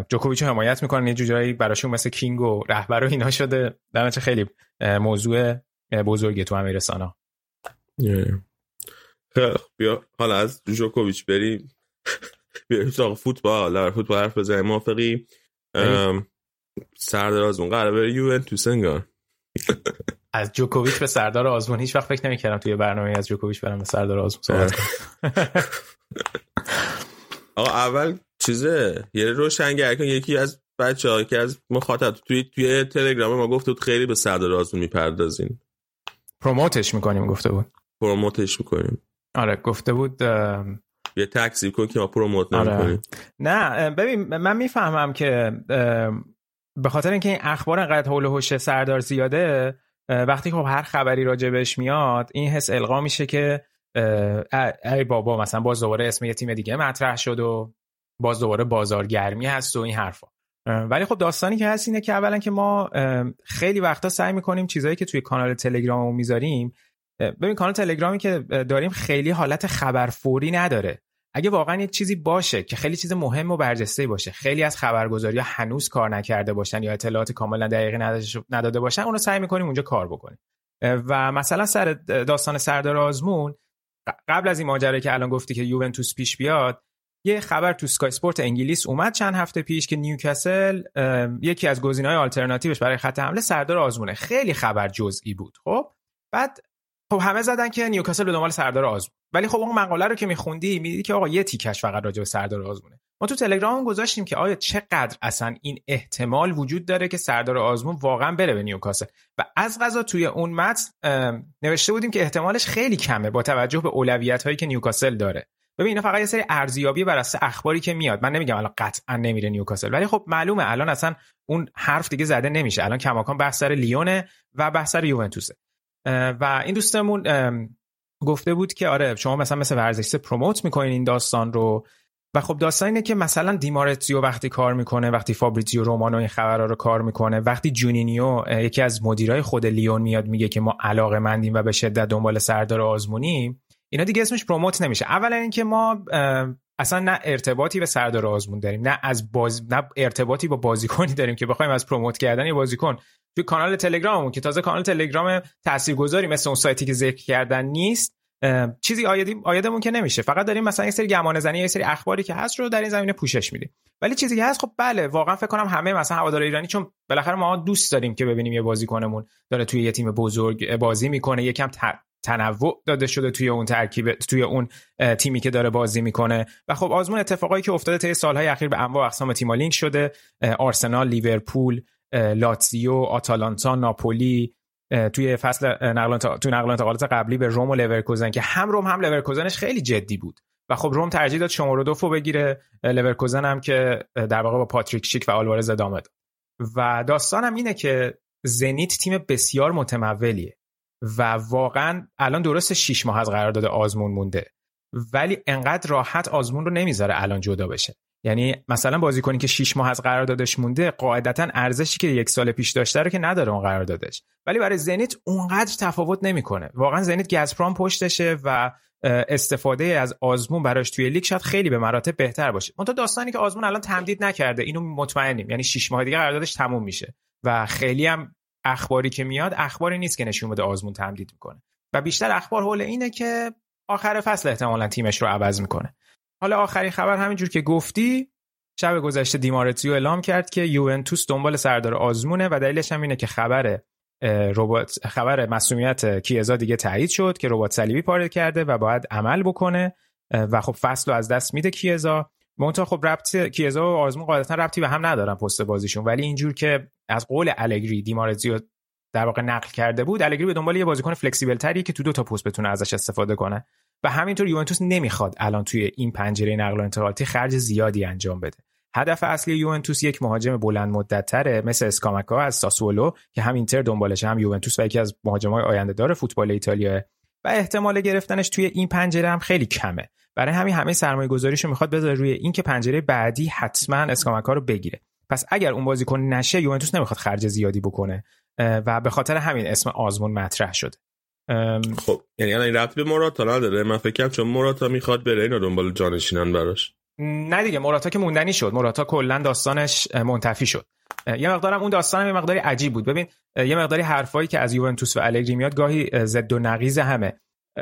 Speaker 3: جوکوویچ رو حمایت می‌کنن. یه جورایی براشون مثل کینگ و رهبر و اینا شده. در خیلی موضوع بزرگی تو همه رسانه
Speaker 5: بیا. حالا از جوکوویچ بریم. بریم تو فوتبال. در فوتبال حرف بزنیم. موافقی؟ سردار آزمون. قرار بره یوونتوس انگار.
Speaker 3: از جوکوویچ به سردار آزمون. هیچ وقت فکر نمی‌کردم توی برنامه از جوکوویچ برم به سردار آزمون صحبت
Speaker 5: آقا اول چیزه؟ یه روشنگر کن یکی از بچه که از مخاطب توی توی تلگرام ما گفت بود خیلی به سردار آزمون می‌پردازین.
Speaker 3: پروموتش می‌کنیم گفته بود.
Speaker 5: پروموتش می‌کنیم.
Speaker 3: آره گفته بود
Speaker 5: یه تکسیب کن که ما پروموت آره.
Speaker 3: نه ببین من می‌فهمم که به خاطر اینکه این اخبار انقدر حول هوش سردار زیاده وقتی خب هر خبری راجبش میاد این حس القا میشه که ای بابا مثلا باز دوباره اسم یه تیم دیگه مطرح شد و باز دوباره بازارگرمی هست و این حرفا ولی خب داستانی که هست اینه که اولا که ما خیلی وقتا سعی می‌کنیم چیزایی که توی کانال تلگراممون می‌ذاریم ببین کانال تلگرامی که داریم خیلی حالت خبر فوری نداره. اگه واقعا یه چیزی باشه که خیلی چیز مهم و برجسته باشه خیلی از خبرگزاری هنوز کار نکرده باشن یا اطلاعات کاملا دقیقی نداده باشن اونو سعی می‌کنیم اونجا کار بکنیم. و مثلا سر داستان سردار آزمون قبل از این ماجرا که الان گفتی که یوونتوس پیش بیاد یه خبر تو سکای اسپورت انگلیس اومد چند هفته پیش که نیوکاسل یکی از گزینه‌های آلترناتیوش برای خط حمله سردار آزمونه. خیلی خبر جزئی بود خب؟ بعد خب همه زدن که نیوکاسل به دنبال سردار آزمون ولی خب اون مقاله رو که میخوندی می‌دیدی که آقا یه تیکش فقط راجع به سردار آزمونه ما تو تلگرام گذاشتیم که آیا چقدر اصلا این احتمال وجود داره که سردار آزمون واقعا بره به نیوکاسل. و از غذا توی اون متن نوشته بودیم که احتمالش خیلی کمه با توجه به اولویت هایی که نیوکاسل داره. ببین اینا فقط یه سری ارزیابی بر اساس اخباری که میاد. من نمیگم الان قطعا نمیره نیوکاسل ولی خب معلومه الان اصلا اون حرف دیگه زده نمیشه. الان کماکان بحث سر لیونه و بحث سر یوونتوسه. و این دوستمون گفته بود که آره شما مثلا مثل ورزشی promote می‌کنین این داستان رو. و خب داستان اینه که مثلا دیمارتزیو وقتی کار می‌کنه وقتی فابریزیو رومانو این خبرها رو کار می‌کنه وقتی جونینیو یکی از مدیرای خود لیون میاد میگه که ما علاقه مندیم و به شدت دنبال سردار آزمونیم اینا دیگه اسمش promote نمیشه. اولا اینکه ما اصلا نه ارتباطی به سردار آزمون داریم نه از باز... نه ارتباطی با بازیکنی داریم که بخوایم از پروموت کردن یه بازیکن. توی کانال تلگراممون که تازه کانال تلگرام تاثیرگذاری مثل اون سایتی که ذکر کردن نیست چیزی آیدیم آیدمون که نمیشه. فقط داریم مثلا یه سری گمان زنی یه سری اخباری که هست رو در این زمینه پوشش میدیم. ولی چیزی که هست خب بله واقعا فکر کنم همه مثلا هوادار ایرانی چون بالاخره ما دوست داریم که ببینیم یه بازیکنمون داره توی یه تیم بزرگ بازی می‌کنه. یکم تنوع داده شده توی اون ترکیب توی اون تیمی که داره بازی می‌کنه. و خب آزمون اتفاقایی که افتاده طی سالهای اخیر به انواع اقسام تیم‌ها لینک شده آرسنال لیورپول لاتزیو آتالانتا ناپولی توی فصل نقل توی نقل انتقالات قبلی به روم و لورکوزن که هم روم هم لورکوزنش خیلی جدی بود و خب روم ترجیح داد شماره دو بگیره. لورکوزن هم که در واقع با پاتریک شیک و آلوارز ادامه داد. و داستانم اینه که زنیت تیم بسیار متمولیه و واقعا الان درست 6 ماه از قرارداد آزمون مونده. ولی انقدر راحت آزمون رو نمی‌ذاره الان جدا بشه. یعنی مثلا بازیکنی که 6 ماه از قراردادش مونده قاعدتا ارزشی که یک سال پیش داشته رو که نداره اون قراردادش. ولی برای زنیت اونقدر تفاوت نمی‌کنه. واقعا زنیت گازپرام پشتشه و استفاده از آزمون براش توی لیگ شاید خیلی به مراتب بهتر باشه. منتها داستانی که آزمون الان تمدید نکرده اینو مطمئنیم. یعنی 6 ماه دیگه قراردادش تموم میشه. و خیلی هم اخباری که میاد اخباری نیست که نشون بده آزمون تمدید می‌کنه. و بیشتر اخبار حول اینه که آخر فصل احتمالا تیمش رو عوض می‌کنه. حالا آخرین خبر همینجور که گفتی شب گذشته دیمارتیو اعلام کرد که یوونتوس دنبال سردار آزمونه و دلیلش هم اینه که خبر ربات خبر مسئولیت کیزا دیگه تایید شد که ربات صلیبی پاره کرده و باید عمل بکنه و خب فصل رو از دست میده کیزا. منتها خب ربط کیزا و آزمون قاعدتا ربطی به هم ندارن پست بازیشون ولی اینجور که از قول الگری دیمارزیو در واقع نقل کرده بود الگری به دنبال یه بازیکن فلکسیبل تری که تو دو تا پست بتونه ازش استفاده کنه. و همینطور یوونتوس نمی‌خواد الان توی این پنجره نقل و انتقالاتی خرج زیادی انجام بده. هدف اصلی یوونتوس یک مهاجم بلند مدت تره مثل اسکاماکا از ساسولو که هم اینتر دنبالش هم یوونتوس و یکی از مهاجمای آینده دار فوتبال ایتالیا. و احتمال گرفتنش توی این پنجره هم خیلی کمه. برای همین همه سرمایه گذاریشو می‌خواد بذاره روی این که پنجره بعدی حتما اسکاماکا رو بگیره. پس اگر اون بازیکن نشه یوونتوس نمی‌خواد خرج زیادی بکنه و به خاطر همین اسم آزمون مطرح شده.
Speaker 5: خب یعنی الان رفت به موراتا نداره. من فکر چون موراتا می‌خواد بره اینا دنبال جانشینان براش.
Speaker 3: نه دیگه موراتا که موندنی شد. موراتا کلا داستانش منتفی شد. یه مقدارم اون داستانم یه مقداری عجیب بود. ببین یه مقداری حرفایی که از یوونتوس و الگری میاد گاهی ضد و نقیض همه.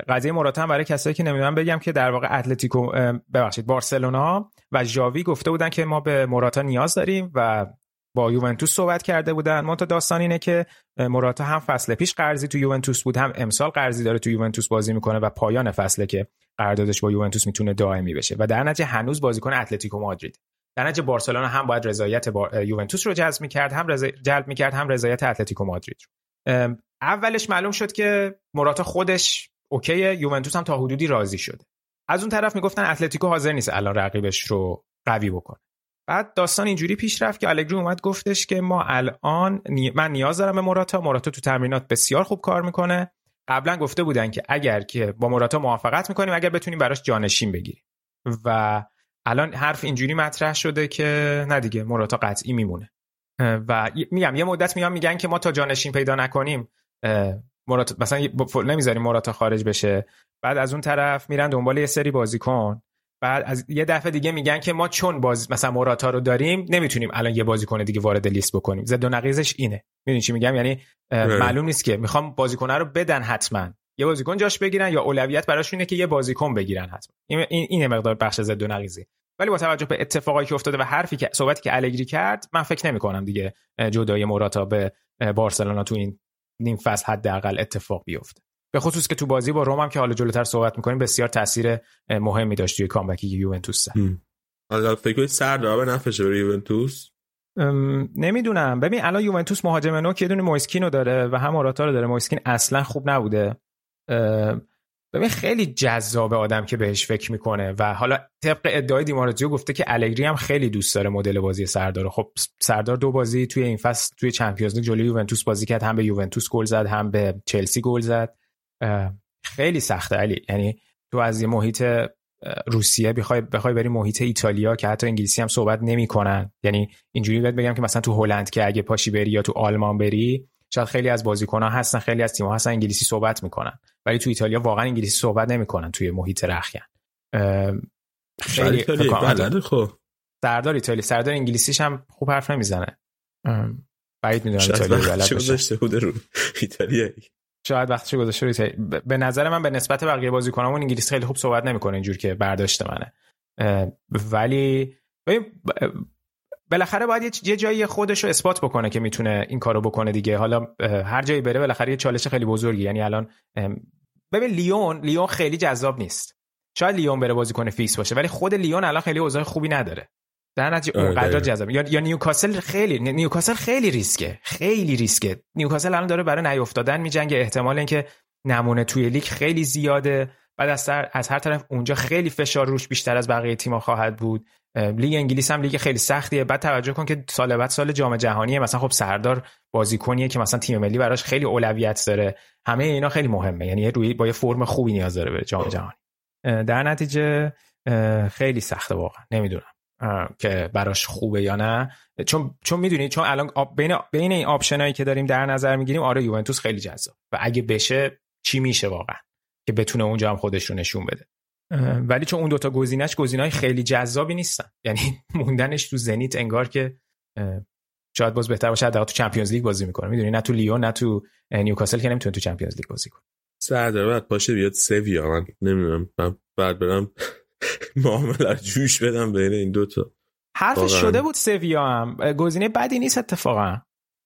Speaker 3: قضیه موراتا هم برای کسایی که نمی‌دونم بگم که در واقع اتلتیکو ببخشید بارسلونا و ژاوی گفته بودن که ما به موراتا نیاز داریم و با یوونتوس صحبت کرده بودن. منتها داستان اینه که موراتا هم فصل پیش قرضی تو یوونتوس بود هم امسال قرضی داره تو یوونتوس بازی می‌کنه و پایان فصله که قراردادش با یوونتوس می‌تونه دائمی بشه. و در نتیجه هنوز بازیکن اتلتیکو مادرید. در نتیجه بارسلونا هم باید رضایت با یوونتوس رو جذب می‌کرد هم رضا... جلب می‌کرد هم رضایت اتلتیکو مادرید رو. اولش معلوم شد که موراتا خودش اوکی یوونتوس هم تا حدودی راضی شده. از اون طرف می‌گفتن اتلتیکو حاضر نیست الان رقیبش رو قوی بکنه. بعد داستان اینجوری پیش رفت که الگری اومد گفتش که ما الان من نیاز دارم به موراتا. موراتا تو تمرینات بسیار خوب کار می‌کنه. قبلا گفته بودن که اگر که با موراتا موافقت می‌کنیم اگر بتونیم براش جانشین بگیریم. و الان حرف اینجوری مطرح شده که نه دیگه موراتا قطعی میمونه. و میگم یه مدت میان میگن که ما تا جانشین پیدا نکنیم موراتا مثلا نمی‌ذاریم موراتا خارج بشه. بعد از اون طرف میرن دنبال یه سری بازیکن. بعد از یه دفعه دیگه میگن که ما چون باز مثلا موراتا رو داریم نمی‌تونیم الان یه بازیکن دیگه وارد لیست بکنیم. زد و نقیزش اینه. می‌دونی چی میگم؟ یعنی معلوم نیست که می‌خوام بازیکن رو بدن حتما. یه بازیکن جاش بگیرن یا اولویت براشونه که یه بازیکن بگیرن حتما. این این مقدار بخش زد و نقیزی ولی با توجه به اتفاقایی که افتاده و حرفی که صحبتی که الگری کرد من فکر نمی کنم دیگه جدای موراتا به بارسلونا تو این نیم فصل حداقل اتفاق بیفته. به خصوص که تو بازی با روم هم که حالا جلوتر صحبت می‌کنیم بسیار تاثیر مهمی داشت توی کامبک یوونتوس
Speaker 5: حالا فکر کنید سردار به نفشه برای یوونتوس؟
Speaker 3: نمی‌دونم. ببین الان یوونتوس مهاجم نو که دونه مویسکین رو داره و هم آراتا رو داره. مویسکین اصلا خوب نبوده. ببین خیلی جذاب آدم که بهش فکر می‌کنه و حالا طبق ادعای دیمارزیو گفته که الگری هم خیلی دوست داره مدل بازی سردار. خب سردار دو بازی توی این فصل توی چمپیونز لیگ جلوی یوونتوس بازی کرد. هم به یوونتوس گل زد هم به چلسی گل زد. خیلی سخته علی. یعنی تو از یه محیط روسیه بخوای بخوای بری محیط ایتالیا که حتی انگلیسی هم صحبت نمی‌کنن. یعنی اینجوری بهت بگم که مثلا تو هلند که اگه پاشی بری یا تو آلمان بری شاید خیلی از بازیکن‌ها هستن خیلی از تیم‌ها هستن انگلیسی صحبت می‌کنن. ولی تو ایتالیا واقعا انگلیسی صحبت نمی‌کنن توی محیط رخیان
Speaker 5: خیلی بلده خب.
Speaker 3: سردار ایتالیا سردار انگلیسیش هم خوب حرف نمی‌زنه. بعید می‌دونم ایتالیا بلد
Speaker 5: باشه. ایتالیایی.
Speaker 3: شاید وقتش گذاشته روی به نظر من به نسبت بقیه بازیکنامون انگلیسی خیلی خوب صحبت نمی‌کنه اینجور که برداشت منه. ولی بالاخره باید یه جایی خودش رو اثبات بکنه که می‌تونه این کارو بکنه دیگه. حالا هر جایی بره بالاخره یه چالش خیلی بزرگی یعنی الان ببین لیون لیون خیلی جذاب نیست. شاید لیون بره بازی کنه فیکس باشه ولی خود لیون الان خیلی اوضاع خوبی نداره. در نتیجه
Speaker 5: آره،
Speaker 3: اونقدر. جذاب. یا یا نیوکاسل خیلی نیوکاسل خیلی ریسکه. خیلی ریسکه. نیوکاسل الان داره برای نیافتادن میجنگه. احتمال اینکه نمونه توی لیگ خیلی زیاده. بعد از از هر طرف اونجا خیلی فشار روش بیشتر از بقیه تیم‌ها خواهد بود. لیگ انگلیس هم لیگ خیلی سختیه. بعد توجه کن که سال بعد سال جام جهانیه. مثلا خب سردار بازیکنیه که مثلا تیم ملی براش خیلی اولویت داره. همه اینا خیلی مهمه. یعنی روی با یه فرم خوبی نیاز داره به جام جهانی. در نتیجه خیلی سخته واقعا. نمی‌دونم. که براش خوبه یا نه. چون چون می‌دونید چون الان بین بین این آپشنایی که داریم در نظر می‌گیریم آره یوونتوس خیلی جذاب. و اگه بشه چی میشه واقعا؟ که بتونه اونجا هم خودش رو نشون بده. ولی چون اون دوتا گزینش گزینهای خیلی جذابی نیستن. یعنی موندنش تو زنیت انگار که شاید باز بهتر باشه حداقل تو چمپیونز لیگ بازی می‌کنه. می‌دونی؟ نه تو لیون نه تو نیوکاسل که نمی‌تونه تو چمپیونز لیگ بازی کنه.
Speaker 5: سردار بعد پاشه بیاد سویا. من نمی‌دونم. من بعد برم معامله جوش بدم بین این دوتا
Speaker 3: حرفش
Speaker 5: واقعاً.
Speaker 3: شده بود سویا هم. گزینه بدی نیست اتفاقا.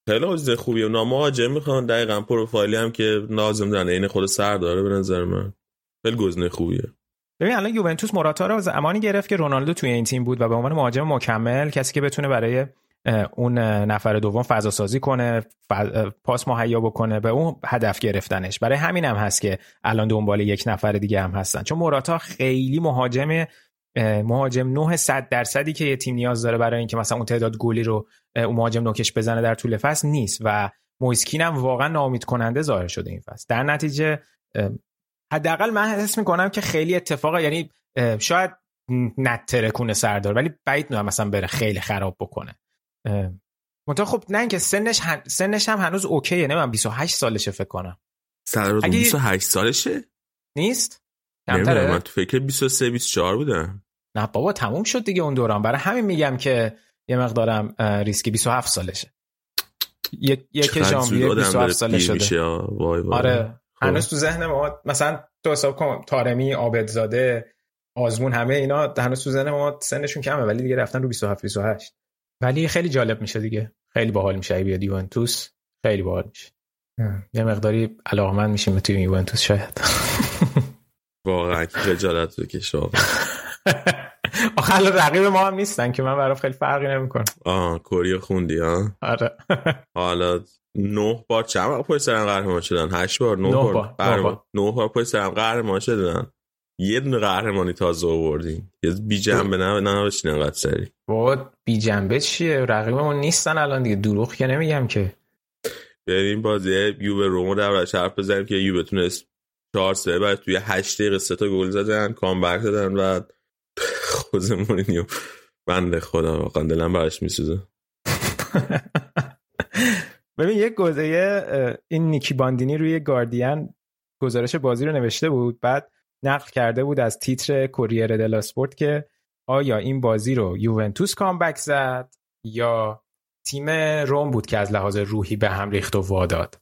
Speaker 5: خیلی حوزه خوبیه. و مهاجم می‌خوان دقیقا پروفایلی هم که لازم دارن این خود سرداره به نظر من. خیلی گزینه خوبیه.
Speaker 3: ببین الان یوونتوس موراتا رو زمانی گرفت که رونالدو توی این تیم بود و به عنوان مهاجم مکمل کسی که بتونه برای اون نفر دوم فضا سازی کنه پاس مهیا بکنه به اون هدف گرفتنش. برای همین هم هست که الان دنبال یک نفر دیگه هم هستن. چون موراتا خیلی مهاجم مهاجم 9 صد درصدی که یه تیم نیاز داره برای اینکه مثلا اون تعداد گلی رو اون مهاجم نوکش بزنه در طول فصل نیست و مویسکین هم واقعا ناامید کننده ظاهر شده این فصل. در نتیجه حداقل من حس می‌کنم که خیلی اتفاق یعنی شاید نتره کنه سردار ولی بعید می‌دونم مثلا بره خیلی خراب بکنه. منتها خب نه اینکه سنش هن... سنش هم هنوز اوکیه نه من 28 سالشه فکر کنم.
Speaker 5: سردار
Speaker 3: اگه-
Speaker 5: 28 سالشه؟
Speaker 3: نیست؟
Speaker 5: نمی‌دونم من تو فکر 23 24 بودم.
Speaker 3: نه بابا تموم شد دیگه اون دوران. برای همین میگم که یه مقدارم ریسکی 27 سالشه. یک ژانویه
Speaker 5: آدم
Speaker 3: 27
Speaker 5: داره
Speaker 3: ساله شده.
Speaker 5: وای وای.
Speaker 3: آره.
Speaker 5: خب.
Speaker 3: هنوز تو ذهن ما مثلا تو حساب کن تارمی عابدزاده آزمون همه اینا هنوز تو ذهن ما سنشون کمه ولی دیگه رفتن رو 27 28 ولی خیلی جالب میشه دیگه. خیلی باحال میشه. بیاد یوونتوس خیلی باحال میشه. یه مقداری علاقمند میشیم به تیم یوونتوس شاید.
Speaker 5: واقعا خجالت بکش واقعا.
Speaker 3: آخه رقیب ما هم نیستن که من برام خیلی فرقی نمی‌کنه
Speaker 5: آه کوریا خوندی ها
Speaker 3: آره.
Speaker 5: حالا نه بار چند بار پشت سرم قهرمان شدن؟ هشت بار نه بار.
Speaker 3: نه بار.
Speaker 5: پشت سرم قهرمان شدن. یه دونه قهرمانی تازه آوردیم. یه بی جنبه نه نه بشین انقدر سری
Speaker 3: بابا بی جنبه چیه؟ رقیبمون نیستن الان دیگه. دروغ که نمیگم که.
Speaker 5: بریم بازی یووه رومو در حرف بزنیم که یووه تونست چهار سه بعد توی هشت دقیقه سه تا گل زدن کامبک دادن و خوزه مورینیو بنده خدا واقعا دلم براش میسوزه.
Speaker 3: ببین یک گزاره این نیکی باندینی روی گاردین گزارش بازی رو نوشته بود. بعد نقل کرده بود از تیتر کوریر دلا اسپورت که آیا این بازی رو یوونتوس کامبک زد یا تیم روم بود که از لحاظ روحی به هم ریخت و واداد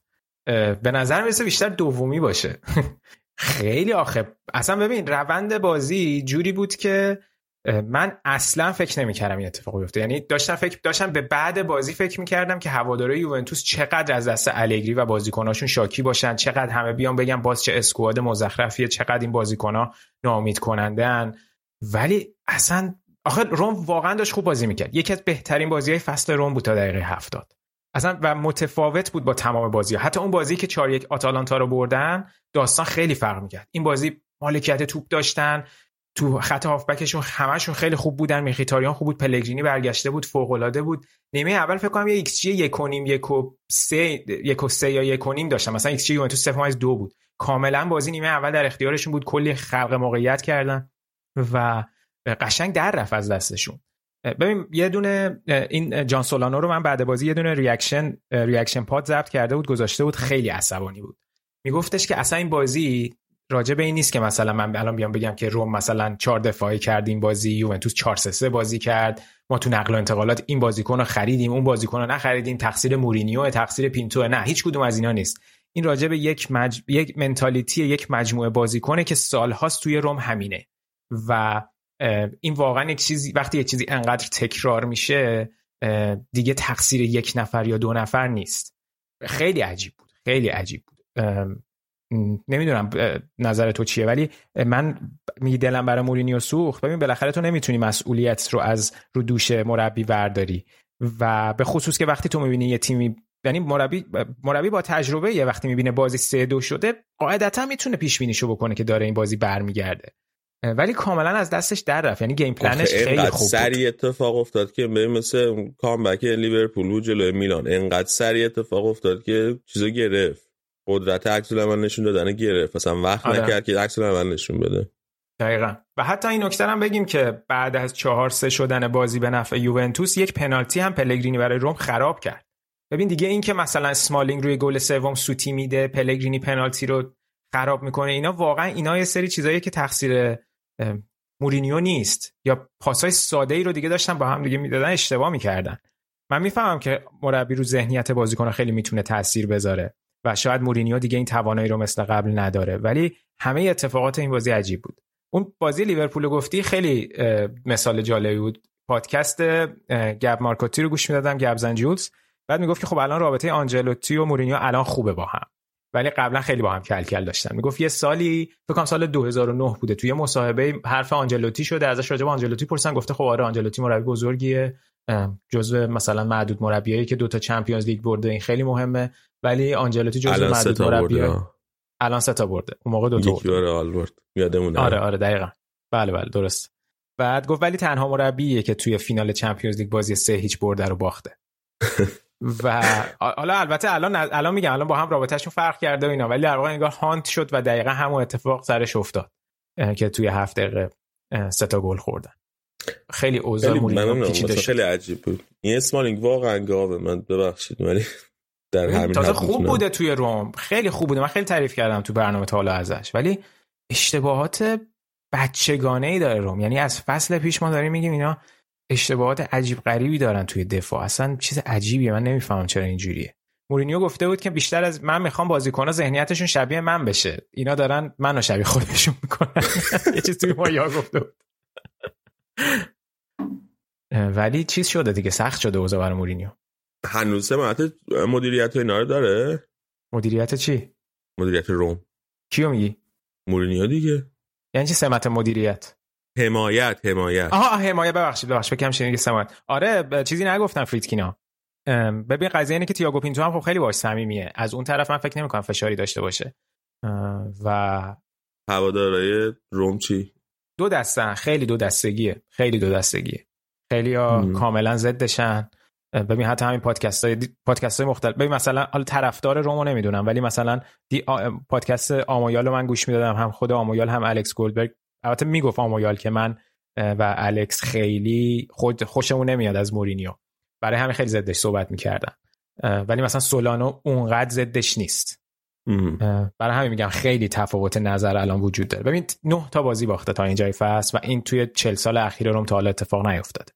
Speaker 3: به نظر می‌رسه بیشتر دومی باشه. خیلی آخه. اصلا ببین روند بازی جوری بود که من اصلا فکر نمی‌کردم این اتفاق بیفته. یعنی داشتم فکر داشتم به بعد بازی فکر می‌کردم که هواداره یوونتوس چقدر از دست الگری و بازیکناشون شاکی باشن چقدر همه بیان بگن باز چه اسکواد مزخرفیه چقدر این بازیکنها ناامید کننده‌ن ولی اصلا آخه روم واقعا داشت خوب بازی می‌کرد. یکی از بهترین بازی های فصل روم بود تا دقیقه هفتاد. اصلا و متفاوت بود با تمام بازی ها. حتی اون بازی که 4 یک آتالانتا رو بردن داستان خیلی فرق می‌کرد. این بازی مالکیت توپ داشتن. تو خط هافبکشون همشون خیلی خوب بودن. میخیتاریان خوب بود. پلگرینی برگشته بود. فوق العاده بود. نیمه اول فکر کنم یه xG یک و سه یک و سه یا یک و نیم داشتن مثلا ایکس جی یوونتوس 0.2 بود. کاملا بازی نیمه اول در اختیارشون بود. کلی خلق موقعیت کردن و قشنگ در رفت از دستشون. ببین یه دونه این جان سولانو رو من بعد بازی یه دونه reaction reaction pod ضبط کرده بود گذاشته بود. خیلی عصبانی بود. میگفتش که اصلا این بازی راجع به این نیست که مثلا من الان بیام بگم که روم مثلا چهار دفاعی کرد این بازی یوونتوس 4 3 بازی کرد. ما تو نقل و انتقالات این بازیکن رو خریدیم اون بازیکن رو نخریدیم. تقصیر مورینیو تقصیر پینتو نه هیچ کدوم از اینا نیست. این راجع به یک مج... یک mentality یک مجموعه بازیکنه که سالهاست توی روم همینه. و این واقعا یک چیزی وقتی یک چیزی انقدر تکرار میشه دیگه تقصیر یک نفر یا دو نفر نیست. خیلی عجیب بود خیلی عجیب بود. نمی‌دونم نظر تو چیه ولی من میگی دلم برای مورینیو سوخت. ببین بالاخره تو نمی‌تونی مسئولیت رو از رو دوش مربی ورداری و به خصوص که وقتی تو می‌بینی یه تیمی یعنی مربی مربی با تجربه یه وقتی می‌بینه بازی سه دو شده قاعدتا می‌تونه پیش بینیشو بکنه که داره این بازی برمیگرده. ولی کاملا از دستش در رفت. یعنی game plan ش خیلی خوب
Speaker 5: سریع اتفاق افتاد که مثل comeback لیورپول و جلوی میلان. انقدر سریع اتفاق افتاد که چیزو گرفت. قدرت عکس العمل نشون دادن گرفت. مثلا وقت آره. نکرد که عکس العمل نشون بده.
Speaker 3: دقیقا. و حتی این نکته هم بگیم که بعد از چهار سه شدن بازی به نفع یوونتوس یک پنالتی هم پلگرینی برای روم خراب کرد. ببین دیگه این که مثلا سمالینگ روی گل سوم سوتی میده پلگرینی پنالتی رو خراب می‌کنه اینا واقعا اینا یه سری چیزایی که تقصیر مورینیو نیست. یا پاسای ساده ای رو دیگه داشتن با هم دیگه می‌دادن اشتباه می‌کردن. من می‌فهمم که مربی رو ذهنیت بازیکن خیلی می‌تونه تاثیر بذاره. و شاید مورینیو دیگه این توانایی رو مثل قبل نداره. ولی همه اتفاقات این بازی عجیب بود. اون بازی لیورپول گفتی خیلی مثال جالبی بود. پادکست گب مارکوتی رو گوش می‌دادم گب جولز بعد می‌گفت که خب الان رابطه آنجلوتی و مورینیو الان خوبه با هم. ولی قبلا خیلی با هم کل کل داشتن. می‌گفت یه سالی فکر کنم سال 2009 بوده. توی مصاحبه حرف آنجلوتی شده. ازش راجع به آنجلوتی پرسن گفته خب آره آنجلوتی مربی بزرگیه. جزو مثلا معدود مربیایی که دو تا چمپیونز لیگ برده. این خیلی مهمه. ولی آنجلوتی جزو معدود مربیایی الان سه تا برده. اون موقع دو تا
Speaker 5: برده. آلبرت. یادمونه.
Speaker 3: آره آره دقیقاً. بله بله درست. بعد گفت ولی تنها مربیه که توی فینال چمپیونز لیگ بازی سه هیچ برده رو باخته. و حالا البته الان الان میگم الان با هم رابطهشون فرق کرده و اینا. ولی در واقع انگار هانت شد و دقیقا همون اتفاق سرش افتاد که توی هفت دقیقه سه تا گل خوردن. خیلی اوضاع مورینیو
Speaker 5: خیلی عجیب بود. این اسمالینگ واقعا گاوه. من ببخشید ولی در همین
Speaker 3: تازه خوب بوده توی روم خیلی خوب بوده. من خیلی تعریف کردم تو برنامه تا حالا ازش. ولی اشتباهات بچگانه ای داره روم یعنی از فصل پیش ما داریم میگیم اینا اشتباهات عجیب غریبی دارن توی دفاع. اصلا چیز عجیبیه. من نمی‌فهمم چرا اینجوریه. مورینیو گفته بود که بیشتر از من می‌خوام بازیکن‌ها ذهنیتشون شبیه من بشه. اینا دارن منو شبیه خودشون می‌کنن. یه چیز توی مایه‌ها گفته بود. ولی چیز شده دیگه. سخت شده اوضاع برای مورینیو.
Speaker 5: هنوز سمت مدیریت اینا رو داره؟
Speaker 3: مدیریت چی؟
Speaker 5: مدیریت روم.
Speaker 3: کیو میگی؟
Speaker 5: مورینیو دیگه.
Speaker 3: یعنی چی سمت مدیریت؟
Speaker 5: حمایت حمایت.
Speaker 3: آها حمایت ببخشید ببخشید فکر شنیدی سمت. آره چیزی نگفتم فریدکینا. ببین قضیه اینه که تییاگو پینتو هم خب خیلی باش صمیمیه. از اون طرف من فکر نمی‌کنم فشاری داشته باشه. و
Speaker 5: هوادارهای روم چی؟
Speaker 3: دو دسته خیلی دو دستگیه خیلی دو دستگیه. خیلی ها کاملا ضدشن. ببین حتی همین پادکست های پادکست های مختلف. ببین مثلا حالا طرفدار رومو نمی‌دونم ولی مثلا دی پادکست آمویال رو من گوش می‌دادم. هم خود آمویال هم الکس گولدبرگ. البته می‌گفت آمویال که من و الکس خیلی خود خوشمون نمیاد از مورینیو. برای همین خیلی ضدش صحبت می‌کردن. ولی مثلا سولانو اونقدر ضدش نیست. برای همین میگم خیلی تفاوت نظر الان وجود داره. ببین نه تا بازی باخته تا اینجای فصل و این توی چل سال اخیر روم تا حالا اتفاق نیفتاده.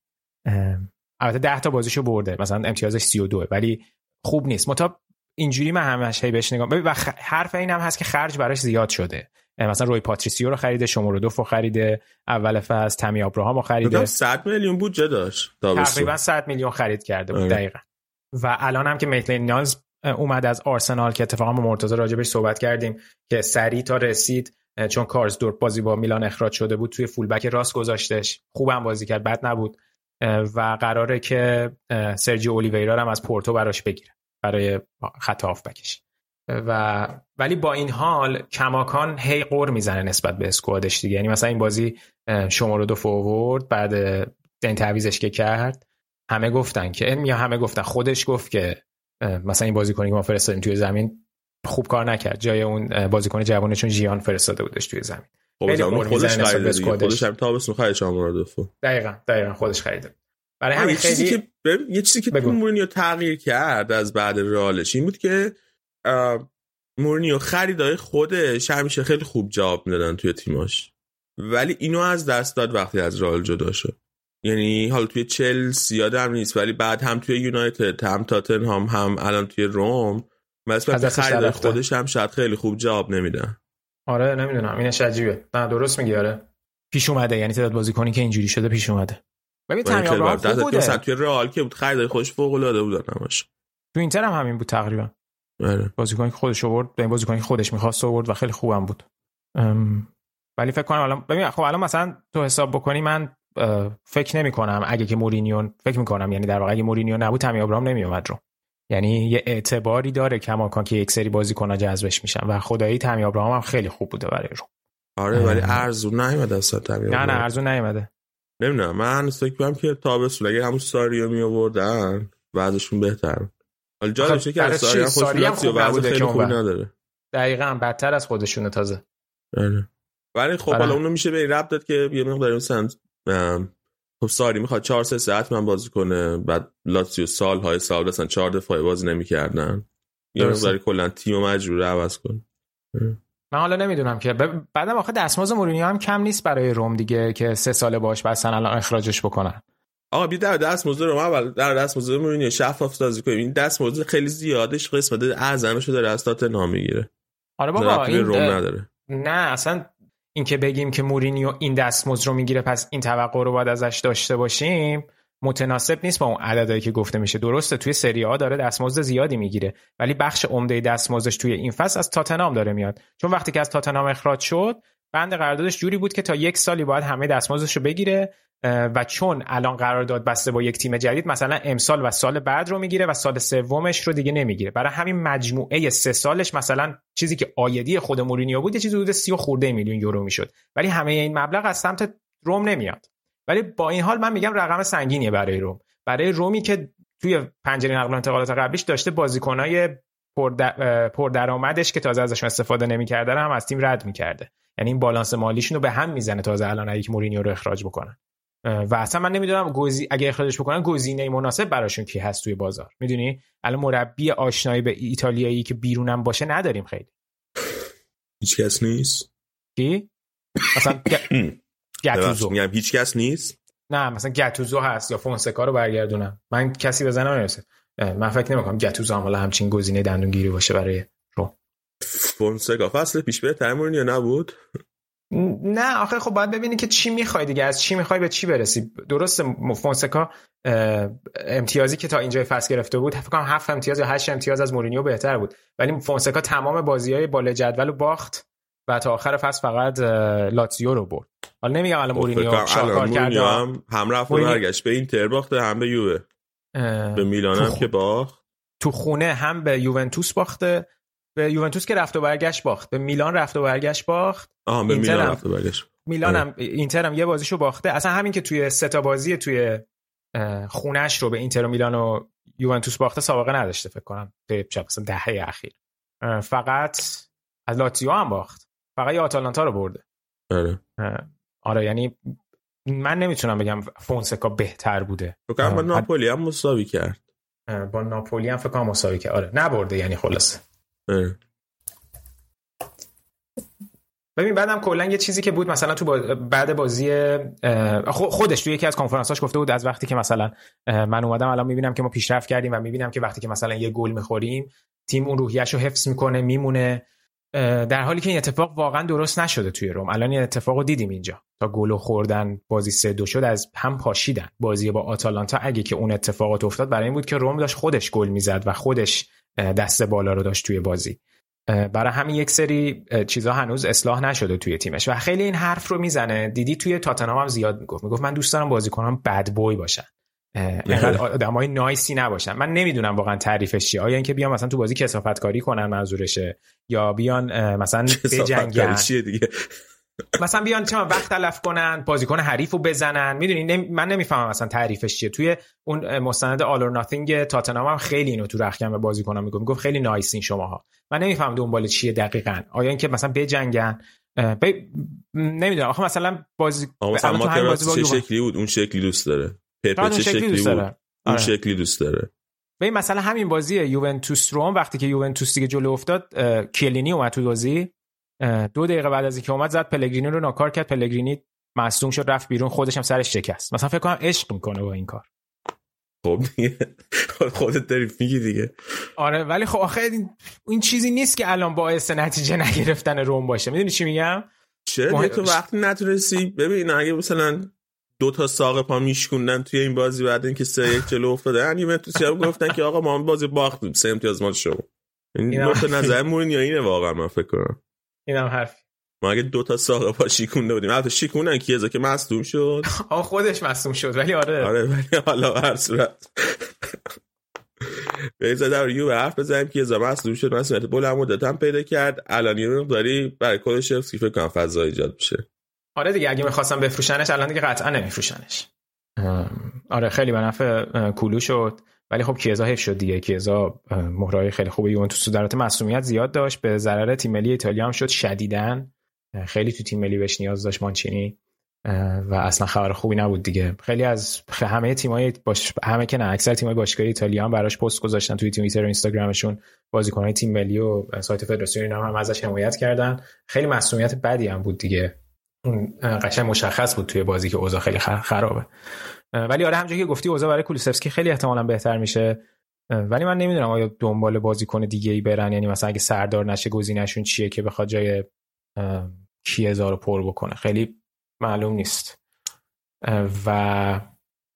Speaker 3: البته 10 تا بازیشو برده. مثلا امتیازش 32 ولی خوب نیست. متا اینجوری من همش هی بهش نگاه ببین حرف این هم هست که خرج براش زیاد شده. مثلا روی پاتریسیو رو خریده شما رو خریده اول فصل تمی ابراهام رو خریده.
Speaker 5: 100 میلیون بودجه داشت
Speaker 3: تقریبا 100 میلیون خرید کرده بود آره. دقیقا. و الان هم که میتلین نیاز اومد از آرسنال که اتفاقا با مرتضی راجبش صحبت کردیم که سریع تا رسید چون کارز دور بازی با میلان اخراج شده بود توی فولبک راست گذاشتش. خوبم بازی کرد بد نبود. و قراره که سرجی اولیویرا هم از پورتو براش بگیره برای خط هافبکش. و ولی با این حال کماکان هی قور می‌زنه نسبت به اسکوادش دیگه. یعنی مثلا این بازی شماره دو فورورد بعد این تعویزش که کرد. همه گفتن که یا همه گفتن خودش گفت که مثلا این بازیکنی که ما فرستادیم توی زمین خوب کار نکرد. جای اون بازیکن جوانه چون ژیان فرستاده بودش توی زمین.
Speaker 5: خب خودش خریده خودش هم تابستون خرید شما
Speaker 3: دقیقا دقیقا خودش خریده.
Speaker 5: برای همین خیلی چیزی که یه چیزی که مورینیو تغییر کرد از بعد رئالش این بود که مورینیو خریدای خودش همیشه خیلی خوب جواب می‌دادن توی تیماش. ولی اینو از دست داد وقتی از رئال جدا شد. یعنی حالا توی چلسی یادم نیست ولی بعد هم توی یونایتد هم تاتنهام هم الان توی روم مثلا خرید خودش هم شاید خیلی خوب جواب نمیدن.
Speaker 3: آره نمی‌دونم اینش عجیبه. نه درست میگی آره. پیش اومده یعنی تعداد بازیکنی که اینجوری شده پیش اومده. ببین تامی ابراهام خوب بوده.
Speaker 5: توی رئال که بود خرید خودش فوق العاده بود همش
Speaker 3: تو اینتر هم همین بود تقریبا.
Speaker 5: آره.
Speaker 3: بازیکنی که خودش آورد به بازیکنی که خودش می‌خواست آورد و خیلی خوبم بود. ولی فکر کنم الان ببین خب الان مثلا تو حساب بکنی من فکر نمی کنم اگه که مورینیو فکر می کنم یعنی در واقع اگه مورینیو نبود تامی ابراهام نمی اومد رو. یعنی یه اعتباری داره کماکان که یک سری بازیکن‌ها جذبش میشن و خدایی تامی ابراهام هم خیلی خوب بوده برای رو
Speaker 5: آره ولی ارزون نیومده اصلا تامی
Speaker 3: نه نه ارزون نیومده.
Speaker 5: نمی‌دونم من فکر کنم که تابستون اگه همون ساریو می آوردن وضعشون بهتر حالا جالبه که از ساری هم
Speaker 3: خوب نبوده
Speaker 5: خیلی
Speaker 3: که
Speaker 5: خوب
Speaker 3: اون
Speaker 5: نداره.
Speaker 3: دقیقاً بدتر از خودشونه تازه.
Speaker 5: آره. ولی خب
Speaker 3: آره.
Speaker 5: حالا اونو میشه به این رب داد که یه مقدار مثلا خب ساری می‌خواد 4 3 ساعت من بازی کنه بعد لاتزیو سال های سال مثلا 4 دفاعی بازی نمی‌کردن. یه
Speaker 3: درسته.
Speaker 5: مقدار کلا تیم مجبور عوض کن.
Speaker 3: من حالا نمی‌دونم که ب- بعدم آخه دستمزد مورینیو هم کم نیست برای روم دیگه که سه ساله باش بسن الان اخراجش بکنن.
Speaker 5: آقا بی در دست موزه رو اول در دست موزه مورینیو شفاف سازی کنیم. این دست موزه خیلی زیادش قسمت اعظمشو داره از تاتنهام می‌گیره.
Speaker 3: آره بابا این
Speaker 5: روم نداره.
Speaker 3: نه اصلا اینکه بگیم که مورینیو این دستمزد رو می‌گیره پس این توقع رو باید ازش داشته باشیم متناسب نیست با اون عددهایی که گفته میشه. درسته توی سری آ داره دستمزد زیادی می‌گیره ولی بخش عمده دستمزدش توی این فصل از تاتنهام داره میاد. چون وقتی که از تاتنهام اخراج شد بند قراردادش جوری بود که تا یک سالی باید همه دستمزدش رو بگیره و چون الان قرارداد بسته با یک تیم جدید مثلا امسال و سال بعد رو می‌گیره و سال سومش رو دیگه نمی‌گیره. برای همین مجموعه سه سالش مثلا چیزی که آیدی خود مورینیو بود یه چیزی حدود 30 و خورده میلیون یورو می‌شد. ولی همه این مبلغ از سمت روم نمیاد. ولی با این حال من میگم رقم سنگینیه برای روم. برای رومی که توی پنجره نقل و انتقالات قبلیش داشته بازیکنای پردر- پردرآمدش که تازه ازشون استفاده نمی‌کرده هم از تیم رد می‌کرده. یعنی این بالانس مالیشون رو به هم می‌زنه تازه الان که مورینیو رو اخراج بکنن. و اصلا من نمی‌دونم گزی... اگه اخراجش بکنن گزینه مناسب براشون کی هست توی بازار. می‌دونی؟ الان مربی آشنایی به ایتالیایی که بیرونم باشه نداریم خیلی.
Speaker 5: هیچ کس نیست؟
Speaker 3: کی؟ مثلا گ-
Speaker 5: ببخشید،
Speaker 3: گتوزو
Speaker 5: میگم هیچ کس نیست؟
Speaker 3: نه مثلا گتوزو هست یا فونسکا رو برگردونن. من کسی به ذهنم نمی‌رسه. من فکر نمی‌کنم گتوزو هم همچین گزینه دندونگیری باشه برای
Speaker 5: فونسکا. فصل پیش بهتر مورینیو نبود؟
Speaker 3: نه آخه خب باید ببینی که چی می‌خوای دیگه از چی می‌خوای به چی برسی. درست فونسکا امتیازی که تا اینجای فصل گرفته بود فکر کنم هفت امتیاز یا هشت امتیاز از مورینیو بهتر بود. ولی فونسکا تمام بازی های بالا جدول رو باخت و تا آخر فصل فقط لاتزیو رو برد. حالا نمیگم الان
Speaker 5: خب،
Speaker 3: مورینیو کرده.
Speaker 5: مورینیو هم هم رفت
Speaker 3: مورینیو-
Speaker 5: برگشت. به اینتر باخته هم به یووه.
Speaker 3: اه،
Speaker 5: به میلان هم
Speaker 3: خ-
Speaker 5: که باخت.
Speaker 3: تو خونه هم به یوونتوس باخته. به یوونتوس که رفت و برگشت باخت. به میلان رفت و برگشت باخت.
Speaker 5: آها به میلان
Speaker 3: هم-
Speaker 5: رفت و برگشت.
Speaker 3: میلان. هم اینتر هم یه بازیشو باخته. اصلا همین که توی سه تا بازی توی خونش رو به اینتر و میلان و یوونتوس باخته سابقه نداشته فکر کنم. توی شاید مثلا دهه اخیر. فقط از لاتزیو هم باخت. فقط یه آتالانتا رو برده.
Speaker 5: آره.
Speaker 3: آره یعنی من نمی‌تونم بگم فونسکا بهتر بوده.
Speaker 5: فکر کنم با ناپولی هم مساوی کرد.
Speaker 3: با ناپولی هم فکر کنم مساوی کرد. آره نبرده یعنی خلاصه.
Speaker 5: آره.
Speaker 3: ببین بعدم کلا یه چیزی که بود مثلا تو بعد بازی خودش تو یکی از کنفرانساش گفته بود از وقتی که مثلا من اومدم الان می‌بینم که ما پیشرفت کردیم و می‌بینم که وقتی که مثلا یه گل می‌خوریم تیم اون روحیه‌شو حفظ می‌کنه میمونه. در حالی که این اتفاق واقعا درست نشده توی روم. الان این اتفاق رو دیدیم اینجا. تا گل خوردن بازی سه دو شد از هم پاشیدن. بازی با آتالانتا اگه که اون اتفاقات افتاد برای این بود که روم داشت خودش گل می‌زد و خودش دست بالا رو داشت توی بازی. برای همین یک سری چیزا هنوز اصلاح نشده توی تیمش. و خیلی این حرف رو می‌زنه. دیدی توی تاتنهام هم زیاد می‌گفت. می‌گفت من دوست دارم بازیکنام بد بوی باشن. اینقدر آدمای نایسی نباشن. من نمی‌دونم واقعا تعریفش چیه. آیا اینکه بیان مثلا تو بازی کثافت کاری کنن منظورشه؟ یا بیان مثلا بجنگن؟
Speaker 5: چیه دیگه؟
Speaker 3: مثلا بیان چه وقت تلف کنن بازیکن حریف رو بزنن. می‌دونی نمی... من نمی‌فهمم مثلا تعریفش چیه. توی اون مستند آل اور ناتینگ تاتنهام هم خیلی اینو تو رخکن به بازیکنان می‌گفت. می‌گفت خیلی نایسین شماها. من نمی‌فهمم دنبال چیه دقیقا. آیا اینکه مثلا بجنگن؟ ب... نمی‌دونم. آخه مثلا بازی
Speaker 5: مثلا ماتراتی
Speaker 3: بازی با
Speaker 5: چه شکلی بود؟ اون شکلی دوست داره. پپه
Speaker 3: اون
Speaker 5: چه
Speaker 3: شکلی دوست
Speaker 5: بود. اون
Speaker 3: آره.
Speaker 5: شکلی دوست داره.
Speaker 3: ببین مثلا همین بازی یوونتوس روم وقتی که یوونتوس دیگه جلو افتاد کلینی اومد تو بازی. دو دقیقه بعد از اینکه اومد زد پلگرینی رو ناکار کرد. پلگرینی مصدوم شد رفت بیرون خودش هم سرش شکست. مثلا فکر کنم عشق می‌کنه با این کار.
Speaker 5: خب دیگه. خودت داری میگی دیگه.
Speaker 3: آره ولی خب آخه این, چیزی نیست که الان باعث نتیجه نگرفتن روم باشه. می‌دونی چی میگم؟
Speaker 5: چرا
Speaker 3: مهم-
Speaker 5: تو وقتی نتونستی ببین اگه مثلا دو تا ساق پا میشکوندن توی این بازی بعد اینکه سه یک جلو افتادن یوونتوسی هم گفتن که آقا ما بازی باختیم سه امتیاز ما شما این نقطه نظر مورینیو اینه واقعا من فکر کنم.
Speaker 3: اینم حرف.
Speaker 5: ما اگه دو تا ساق پا شیکونده بودیم. البته شیکونن کیزا که مصدوم شد.
Speaker 3: آه خودش مصدوم شد ولی آره.
Speaker 5: آره ولی حالا هر صورت. بیزا در یو حرف بزنیم. که زمان مصدوم شد. مسئولیت بلند مدت هم پیدا کرد. الان یه مقداری برای کلوشفسکی فکر کنم فضا ایجاد میشه.
Speaker 3: آره دیگه اگه می‌خواستم بفروشنش الان دیگه قطعا نمیفروشنش. آره خیلی به نفع کولو شد. ولی خب کیزا حیف شد دیگه. کیزا مهرای خیلی خوبه یوونتوس تو درات مسئولیت زیاد داشت. به ضرر تیم ملی ایتالیا هم شد شدیدن خیلی تو تیم ملی بهش نیاز داشت مانچینی. و اصلا خبر خوبی نبود دیگه. خیلی از همه تیمای باش همه که نه اکثر تیمای باشگاهی ایتالیا هم براش پست گذاشتن توی توییتر و اینستاگرامشون. بازیکنای تیم ملی و سایت فدراسیون هم, هم ازش حمایت کردن. خیلی مسئولیت بدی هم بود دیگه. اون قشنگ مشخص بود توی بازی که اوضاع خیلی خرابه. ولی آره همونجوری که گفتی اوضاع برای کولوسفسکی خیلی احتمالا بهتر میشه. ولی من نمی‌دونم آیا دنبال بازیکن دیگه ای برن یعنی مثلا اگه سردار نشه گزینهشون چیه که بخواد جای کیزا رو پر بکنه. خیلی معلوم نیست. و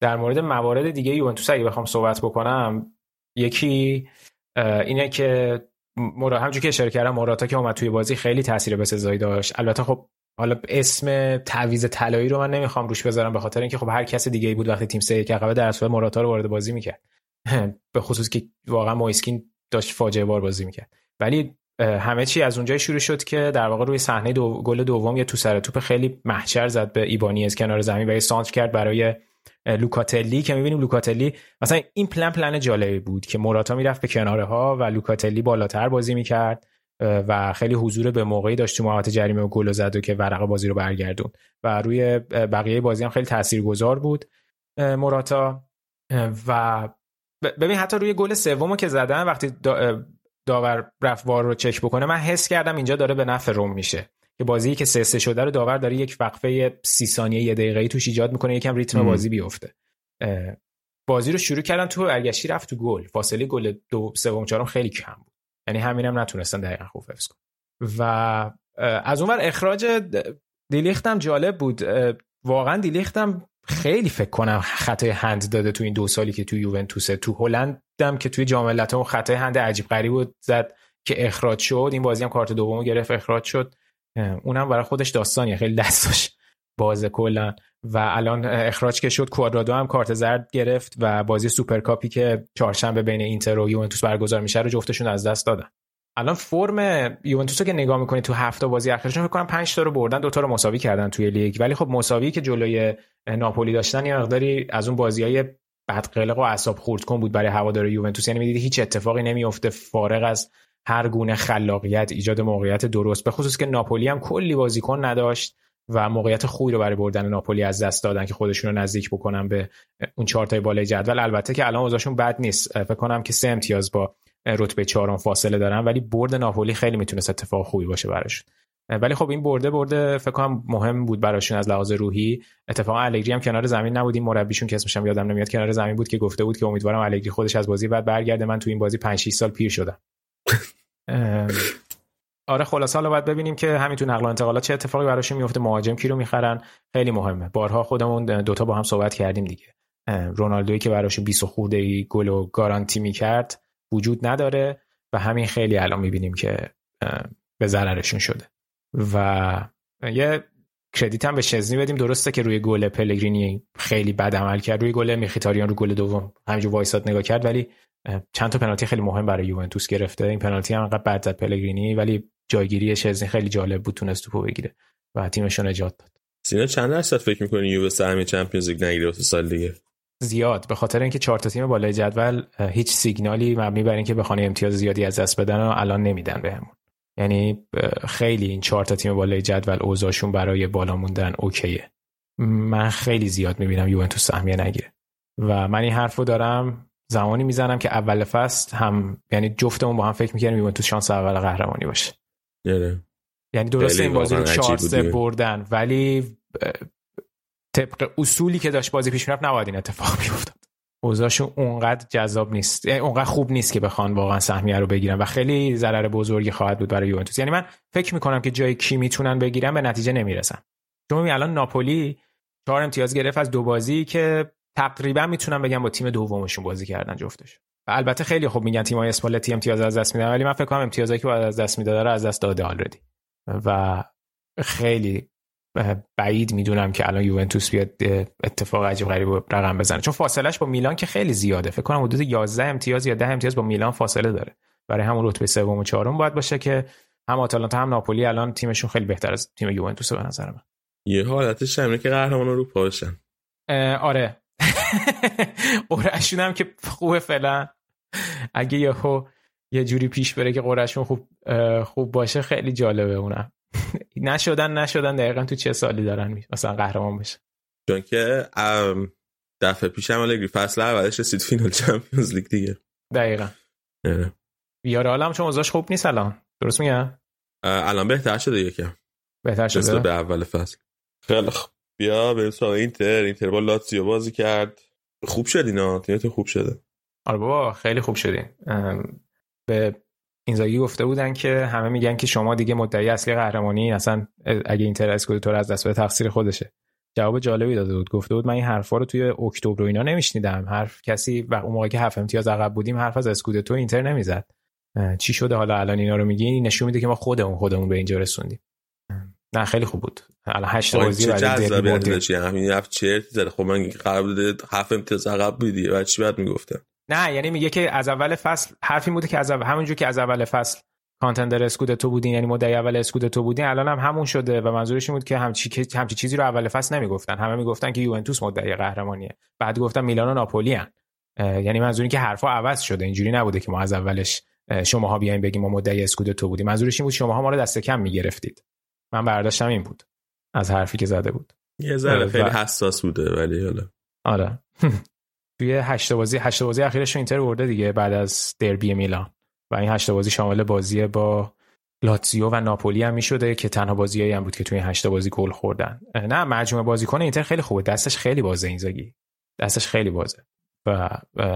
Speaker 3: در مورد موارد دیگه یوونتوس اگه بخوام صحبت بکنم یکی اینه که مرا همونجوری که اشاره کردم موراتا که اومد توی بازی خیلی تاثیر بسزایی داشت. البته خب حالا اسم تعویض طلایی رو من نمی‌خوام روش بذارم به خاطر اینکه خب هر کس دیگه ای بود وقتی تیم سه یک عقبه در صورت موراتا رو وارد بازی می‌کرد. به خصوص که واقعا مویسکین داشت فاجعه بار بازی می‌کرد. ولی همه چی از اونجای شروع شد که در واقع روی صحنه دو... گل دوم یه تو سر توپ خیلی محشر زد به ایبانی از کنار زمین و یه سانتر کرد برای لوکاتلی. که می‌بینیم لوکاتلی مثلا این plan plan جالبی بود که موراتا می‌رفت به کناره ها و لوکاتلی بالاتر بازی می‌کرد. و خیلی حضور به موقعی داشت تو محوطه جریمه و گل زد و که ورق بازی رو برگردون. و روی بقیه بازی هم خیلی تاثیرگذار بود موراتا و ببین حتی روی گل سومو که زدن وقتی داور رفت VAR رو چک بکنه من حس کردم اینجا داره به نفع روم میشه. که بازی که سه سه شده رو داور داره یک وقفه سی ثانیه یه دقیقه توش ایجاد می‌کنه یکم ریتم بازی بیفته. بازی رو شروع کردن تو برگشتی رفت تو گل. فاصله گل دو سوم چهارم خیلی کم بود. یعنی همینم نتونستن دقیقا خوب حفظ کنن و از اونور اخراج دیلیختم جالب بود. واقعا دیلیختم خیلی فکر کنم خطای هند داده تو این دو سالی که تو یوونتوسه. تو هلندم که توی جام ملت‌ها اون خطای هند عجیب غریب بود زد که اخراج شد. این بازی هم کارت دومو گرفت اخراج شد. اونم برای خودش داستانیه. خیلی دستش بازه کلا. و الان اخراج که شد کوادرادو هم کارت زرد گرفت و بازی سوپرکاپی که چهارشنبه بین اینتر و یوونتوس برگزار میشه رو جفتشون از دست دادن. الان فرم یوونتوس رو که نگاه می‌کنی تو هفته بازی اخیرشون فکر کنم 5 تا رو بردن دو تا رو مساوی کردن توی لیگ. ولی خب مساوی که جلوی ناپولی داشتن یه مقداری از اون بازیای بدقلق و اعصاب خورد کن بود برای هوادار یوونتوس. یعنی می‌دیدی هیچ اتفاقی نمیفته فارغ از هر گونه خلاقیت ایجاد موقعیت درست. به خصوص که ناپولی هم کلی بازیکن نداشت. و موقعیت خوبی رو برای بردن ناپولی از دست دادن که خودشون رو نزدیک بکنن به اون چهار تای بالای جدول. البته که الان اوضاعشون بد نیست. فکر کنم که سه امتیاز با رتبه چهارم فاصله دارن ولی برد ناپولی خیلی می‌تونست اتفاق خوبی باشه براشون ولی خب این برده برده فکر کنم مهم بود براشون از لحاظ روحی. اتفاقا الگری هم کنار زمین نبود. این مربیشون که اسمش هم یادم نمیاد کنار زمین بود که گفته بود که امیدوارم الگری خودش از بازی بعد برگرده. من تو این بازی 5 6 سال پیر شدم. آره خلاص حالا باید ببینیم که همین تو نقل و انتقالات چه اتفاقی براشون میفته مهاجم کی رو می‌خرن. خیلی مهمه. بارها خودمون دوتا با هم صحبت کردیم دیگه. رونالدویی که براش 20 خورده گل و گارانتی می‌کرد وجود نداره و همین خیلی الان می‌بینیم که به ضررشون شده. و یه کردیت هم به شزنی بدیم. درسته که روی گل پلگرینی خیلی بد عمل کرد. روی گل میخیتاریان رو گل دوم همینجور وایساد نگاه کرد ولی چند تا پنالتی خیلی مهم برای یوونتوس گرفته. این پنالتی هم انقدر بد زد پلگرینی ولی جایگیری شزنی خیلی جالب بود تونست توپو بگیره و تیمشون نجات داد.
Speaker 5: سینا چند درصد فکر می‌کنی یووه سهم چمپیونز لیگ نگیره سال دیگه؟
Speaker 3: زیاد به خاطر اینکه چهار تا تیم بالای جدول هیچ سیگنالی مبنی بر اینکه بخوان امتیاز زیادی از دست بدن و الان نمیدن بهمون. یعنی خیلی این چهار تا تیم بالای جدول اوضاعشون برای بالا موندن اوکیه. من خیلی زیاد می‌بینم یوونتوس سهمیه نگیره. و من این حرفو دارم زمانی می‌زنم که اول فصل هم یعنی جفتمون با هم فکر می‌کردیم یوونتوس شانس اول قهرمانی باشه.
Speaker 5: یعنی,
Speaker 3: یعنی درسته این بازی رو 4 بردن ولی طبق اصولی که داشت بازی پیش می‌رفت نباید این اتفاق بیفتاد. اوضاعشون اونقدر جذاب نیست یعنی اونقدر خوب نیست که بخوان واقعا سهمیه رو بگیرن و خیلی ضرر بزرگی خواهد بود برای یوونتوس. یعنی من فکر می‌کنم که جای کی می‌تونن بگیرن به نتیجه نمی‌رسن. چون الان ناپولی چهار امتیاز گرفت از دو بازی که تقریبا می‌تونم بگم با تیم دومشون بازی کردن جفتش البته خیلی خوب میگن تیمای اسپالتی امتیاز از دست میدن ولی من فکر کنم امتیازایی که باید از دست می‌داده رو از دست داده آلردی و خیلی بعید می‌دونم که الان یوونتوس بیاد اتفاق عجیب غریب رقم بزنه. چون فاصلش با میلان که خیلی زیاده. فکر کنم حدود 11 امتیاز یا 10 امتیاز با میلان فاصله داره. برای همون رتبه سوم و چهارم باید باشه که هم آتالانتا هم ناپولی الان تیمشون خیلی بهتر از تیم یوونتوس به نظر من.
Speaker 5: یه حالتش همینه که قهرمان رو پاشن
Speaker 3: آره. قرعهشون هم که خوبه فعلا. اگه یهو یه جوری پیش بره که قرعهشون خوب خوب باشه خیلی جالبه اونم. نشدن نشدن دقیقا تو چه سالی دارن مثلا قهرمان بشه.
Speaker 5: چون که دفعه پیش هم الگری فصل اولش رسید فینال چمپیونز لیگ دیگه.
Speaker 3: دقیقا. بیار هم چون اوضاعش خوب نیست الان. درست میگم؟
Speaker 5: الان بهتر شده یکم.
Speaker 3: بهتر شده؟
Speaker 5: به اول فصل. خیلی خوب. بیا به سراغ اینتر. اینتر با لاتزیو بازی کرد. خوب شد اینا. تیمتون خوب شده.
Speaker 3: آره بابا خیلی خوب شدین. به اینزاگی گفته بودن که همه میگن که شما دیگه مدعی اصلی قهرمانی اصلا اگه اینتر اسکودتو از دست بده تقصیر خودشه. جواب جالبی داده بود. گفته بود من این حرفا رو توی اکتبر و اینا نمیشنیدم. حرف کسی و اون موقع که هفت امتیاز عقب بودیم حرف از اسکودتو اینتر نمی‌زد. چی شده حالا؟ الان اینا رو میگی؟ نشون میده که ما خودمون خودمون به اینجا رسوندیم. نه خیلی خوب بود. الان هشت بازی
Speaker 5: بعد داشت همین هفت چرت زده خب من قرار بوده هفت امتیاز عقب بودی. بعد چی بعد می‌گفتن
Speaker 3: نه یعنی میگه که از اول فصل حرفی بوده که از اول همونجور که از اول فصل کانتندر اسکود تو بودین یعنی مدعی اول اسکود تو بودین الان هم همون شده و منظورش این بود که همچی همچی چیزی رو اول فصل نمی‌گفتن. همه می‌گفتن که یوونتوس مدعی قهرمانیه. بعد گفتن میلان و ناپولی هن. یعنی منظور این که حرفا عوض شده. اینجوری نبوده که ما از اولش شماها بیاین بگیم ما مدعی اسکود تو بودیم. منظورش این بود شماها ما رو دست کم می‌گرفتید. من برداشتم این بود. از حرفی که زده بود.
Speaker 5: یه ذره خیلی حساس بوده ولی حالا.
Speaker 3: آره. توی هشت بازی هشت بازی اخیرش اینتر برده دیگه بعد از دربی میلان. و این هشت بازی شامل بازی با لاتزیو و ناپولی هم می‌شده که تنها بازیایی هم بود که توی این هشت بازی گل خوردن. نه مجموعه بازیکن اینتر خیلی خوبه. دستش خیلی بازه این زاگی دستش خیلی بازه. و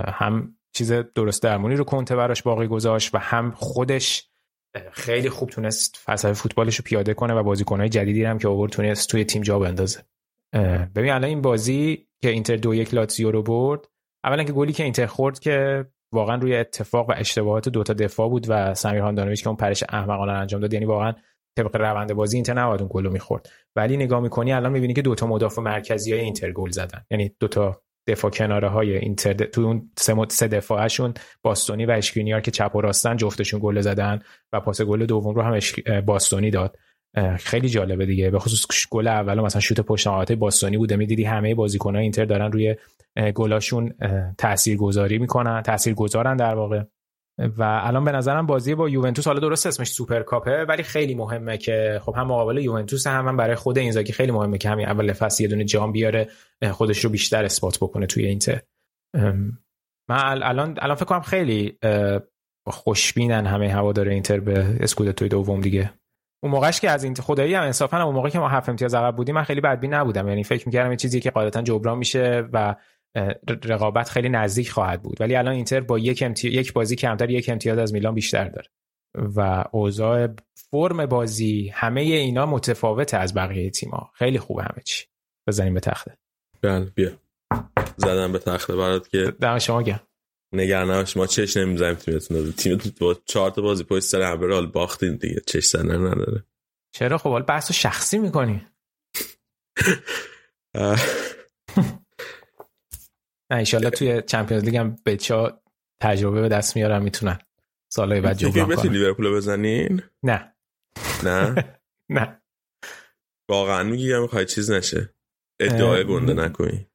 Speaker 3: هم چیز درست درمونی رو کنته براش باقی گذاشت و هم خودش خیلی خوب تونست فلسفه فوتبالش رو پیاده کنه و بازیکنهای جدیدی هم که آورد تونست توی تیم جا بندازه. ببین الان این بازی که اینتر دو یک لاتزیو رو برد اولا که گلی که اینتر خورد که واقعا روی اتفاق و اشتباهات دوتا دفاع بود و سمیر هاندانویچ که اون پرش احمقانه انجام داد یعنی واقعا طبق روند بازی اینتر نباید اون گل می‌خورد. ولی نگاه می‌کنی الان می‌بینی که دوتا مدافع مرکزی های اینتر گل زدن. یعنی دوتا دفاع کناره های اینتر تو اون سه, سه دفاعشون باستونی و اشکرینیار که چپ و راستن جفتشون گل زدن و پاس گل دوم رو هم باستونی داد. خیلی جالبه دیگه. به خصوص گل اول مثلا شوت پشت نهادهای باستونی بوده. می‌دیدی همه بازیکن‌های اینتر دارن روی گلاشون تاثیرگذاری می‌کنن تاثیرگذارن در واقع. و الان به نظرم بازی با یوونتوس حالا درست اسمش سوپر کاپه ولی خیلی مهمه که خب هم مقابل یوونتوس هم, هم برای خود اینزاگی خیلی مهمه که همین اول فصل یه دونه جام بیاره خودش رو بیشتر اثبات بکنه توی اینتر. من الان الان فکر کنم خیلی خوشبینن همه هوادار اینتر به اسکودتوی دوم دیگه. اون موقعش که از این خدایی هم انصافا اون موقعی که ما هفت امتیاز عقب بودیم من خیلی بدبین نبودم. یعنی فکر می‌کردم این چیزی که قاعدتا جبران میشه و رقابت خیلی نزدیک خواهد بود. ولی الان اینتر با یک, امتی... یک بازی کمتر یک امتیاز از میلان بیشتر داره. و اوضاع فرم بازی همه اینا متفاوته از بقیه تیم‌ها. خیلی خوبه همه چی. بزنیم به تخته.
Speaker 5: بله بیا. زدم به تخته برات که
Speaker 3: دم شما گرم.
Speaker 5: نگران نباش ما چش نمی‌زنیم تیمتون تیم با چهار تا بازی پشت سر هم حال باختین دیگه. چش زدن نداره.
Speaker 3: چرا؟ خب حال بحثو شخصی می‌کنی. نه ایشالله توی چمپیونز لیگ هم بچا تجربه به دست میارن می‌تونن سالهای بعد جبران
Speaker 5: کنن. لیورپول بزنین؟
Speaker 3: نه.
Speaker 5: نه؟
Speaker 3: نه.
Speaker 5: واقعا میگی می‌خوای؟ چیز نشه. ادعای گنده نکنی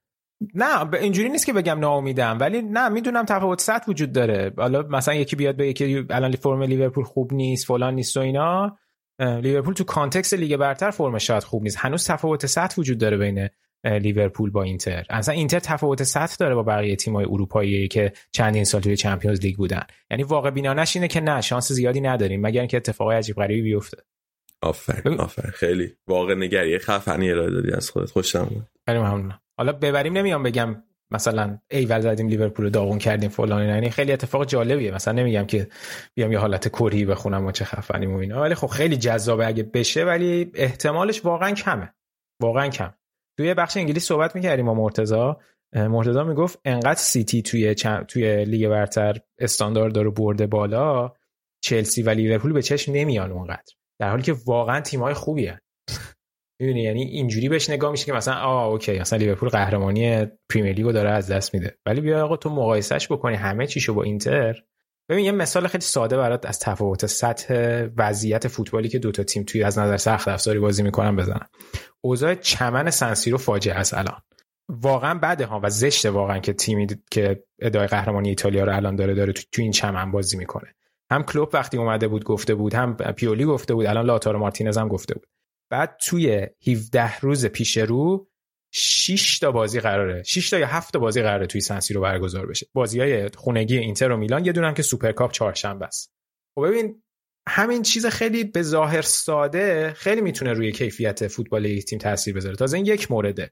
Speaker 3: نه به اینجوری نیست که بگم ناامیدم ولی نه می‌دونم تفاوت سطح وجود داره. حالا مثلا یکی بیاد به یکی الان فرم لیورپول خوب نیست فلان نیست و اینا. لیورپول تو context لیگ برتر فرم شاید خوب نیست. هنوز تفاوت سطح وجود داره بین لیورپول با اینتر. اصلا اینتر تفاوت سطح داره با بقیه تیم‌های اروپایی که چندین سال توی Champions League بودن. یعنی واقع بینانش اینه که نه شانس زیادی نداریم مگر اینکه اتفاقای عجیب غریبی بیفته.
Speaker 5: آفرین آفرین. خیلی واقع نگری خفنی ارائه دادی از خودت. خوشم اومد.
Speaker 3: خیلی ممنونم. حالا ببریم نمیام بگم مثلا ایول زدیم لیورپول رو داغون کردیم فلان یعنی خیلی اتفاق جالبیه. مثلا نمیگم که بیام یه حالت کری بخونم و چه خفنیم و اینا. ولی خب خیلی جذابه اگه بشه ولی احتمالش واقعا کمه. واقعا کم توی بخش انگلیس صحبت می‌کردیم با مرتضی. مرتضی می‌گفت انقدر سیتی توی توی لیگ برتر استاندارد رو برده بالا چلسی و لیورپول به چشم نمیان اونقدر. در حالی که واقعا تیم‌های خوبی‌ان. می‌دونی؟ یعنی اینجوری بهش نگاه میشه که مثلا آ okay مثلا لیورپول قهرمانی Premier League و داره از دست میده. ولی بیا آقا تو مقایسهش بکنی همه چیشو با اینتر. ببین یه مثال خیلی ساده برات از تفاوت سطح وضعیت فوتبالی که دوتا تیم توی از نظر سخت افزاری بازی می‌کنن بزنم. اوضاع چمن سنسیرو فاجعه است الان. واقعا بده ها و زشته واقعا که تیمی که ادعای قهرمانی ایتالیا رو الان داره داره تو این چمن بازی می‌کنه. هم کلوپ وقتی اومده بود گفته بود هم پیولی گفته بود الان لاتارو مارتینز هم گفته بود. بعد توی 17 روز پیش رو 6 تا بازی قراره 6 تا یا 7 تا بازی قراره توی سنسیرو برگزار بشه. بازی های خونگی اینتر و میلان یه دونه که سوپرکاپ چهارشنبه است. خب ببین همین چیز خیلی به ظاهر ساده خیلی می‌تونه روی کیفیت فوتبال تیم تاثیر بذاره. تازه این یک مورده.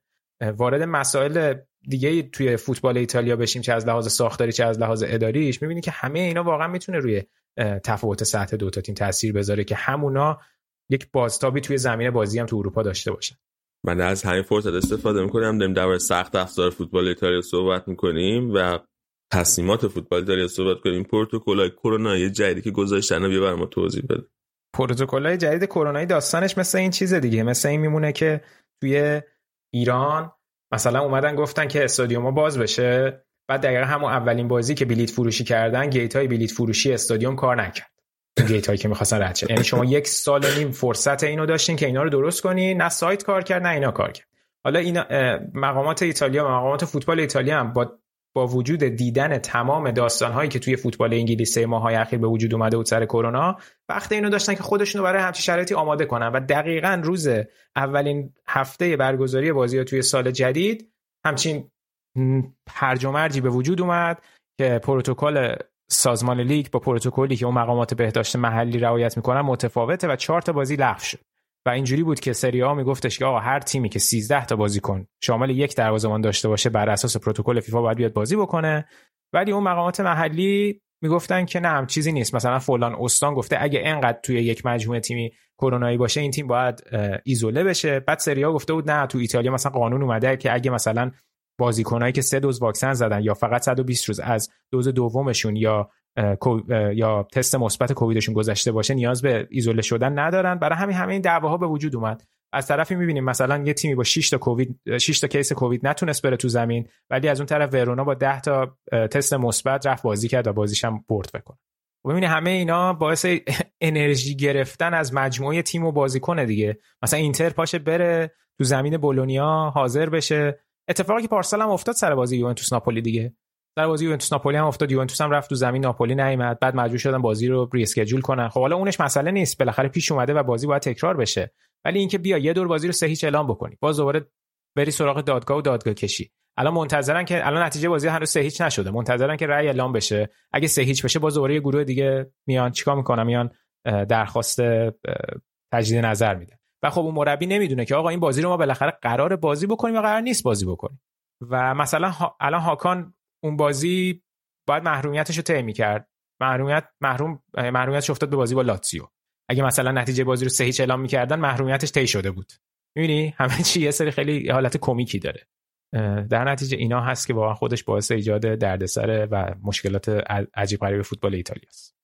Speaker 3: وارد مسائل دیگه توی فوتبال ایتالیا بشیم چه از لحاظ ساختاری چه از لحاظ اداریش می‌بینی که همه اینا واقعا می‌تونه روی تفاوت سطح دو تا تیم تاثیر بذاره که همونا یک بازتابی توی زمین بازی هم تو اروپا داشته باشن.
Speaker 5: من از همین فرصت استفاده می‌کنم. داریم در سخت افزار فوتبال ایتالیا صحبت می‌کنیم و تصمیمات فوتبال ایتالیا صحبت کنیم؟ پروتکل‌های کرونایی جدیدی که گذاشتن بیا بر ما توضیح بده.
Speaker 3: پروتکل‌های جدید کرونایی داستانش مثل این چیز دیگه. مثل این میمونه که توی ایران مثلا اومدن گفتن که استادیوم باز بشه. بعد دقیقا همون اولین بازی که بلیت فروشی کردن گیت های بلیت فروشی استادیوم کار نکرد. گیت هایی که می‌خواستن رد یعنی شما یک سال و نیم فرصت اینو داشتین که اینا رو درست کنی. نه سایت کار کرد نه اینا کار کرد. حالا اینا مقامات ایتالیا و مقامات فوتبال ایتالیا هم با با وجود دیدن تمام داستانهایی که توی فوتبال انگلیس ماهای اخیر به وجود اومده بود سر کرونا وقتی اینو داشتن که خودشونو برای همچین شرایطی آماده کنن و دقیقا روز اولین هفته برگزاری بازی توی سال جدید همچین هرج و مرجی به وجود اومد که پروتکل سازمان لیگ با پروتکلی که اون مقامات بهداشت محلی رعایت می‌کنن متفاوته و چهار تا بازی لغو شد. و اینجوری بود که سری ها میگفتش که آقا هر تیمی که 13 تا بازیکن شامل یک دروازه‌بان داشته باشه بر اساس پروتکل فیفا باید بیاد بازی بکنه. ولی اون مقامات محلی می‌گفتن که نه هم چیزی نیست. مثلا فلان استان گفته اگه انقدر توی یک مجموعه تیمی کرونایی باشه این تیم باید ایزوله بشه. بعد سریا گفته بود نه تو ایتالیا مثلا قانون اومده که اگه مثلا بازیکنایی که سه دوز واکسن زدن یا فقط 120 روز از دوز دومشون یا یا تست مثبت کوویدشون گذشته باشه نیاز به ایزوله شدن ندارن. برای همین همه این دعواها به وجود اومد. از طرفی می‌بینیم مثلا یه تیمی با 6 تا کووید 6 تا کیس کووید نتونست بره تو زمین ولی از اون طرف ورونا با 10 تا تست مثبت رفت بازی کرد و بازیش هم برد بکنه ببینید همه اینا باعث انرژی گرفتن از مجموعه تیم و بازیکن دیگه. مثلا اینتر پاشه بره تو زمین بولونیا حاضر بشه. اتفاقی که پارسال هم افتاد سر بازی یوونتوس ناپولی دیگه. در بازی یوونتوس ناپولی هم افتاد. یوونتوس هم رفت تو زمین ناپولی نیومد. بعد مجبور شدن بازی رو ری اسکیجول کنن. خب حالا اونش مسئله نیست. بالاخره پیش اومده و بازی باید تکرار بشه. ولی اینکه بیا یه دور بازی رو سه هیچ اعلام بکنی. باز دوباره بری سراغ دادگاه و دادگاه کشی. الان منتظرن که الان نتیجه بازی هنوز سه هیچ نشده. منتظرن که رأی اعلام بشه. اگه سه هیچ بشه باز دوباره یه گروه دیگه میان. چیکار می‌کنن؟ میان درخواست تجدید نظر میدن. و خب اون مربی نمی‌دونه که آقا این بازی رو ما بالاخره قرار بازی بکنیم یا قرار نیست بازی بکنیم. و مثلا. الان هاکان اون بازی باید محرومیتش رو طی کرد محرومیت محروم محرومیتش افتاد به بازی با لاتزیو. اگه مثلا نتیجه بازی رو هیچ اعلام می‌کردن محرومیتش طی شده بود. می‌بینی؟ همه چی یه سری خیلی حالت کمیکی داره. در نتیجه اینا هست که واقعا خودش باعث ایجاد دردسر و مشکلات عجیب غریب فوتبال ایتالیا است.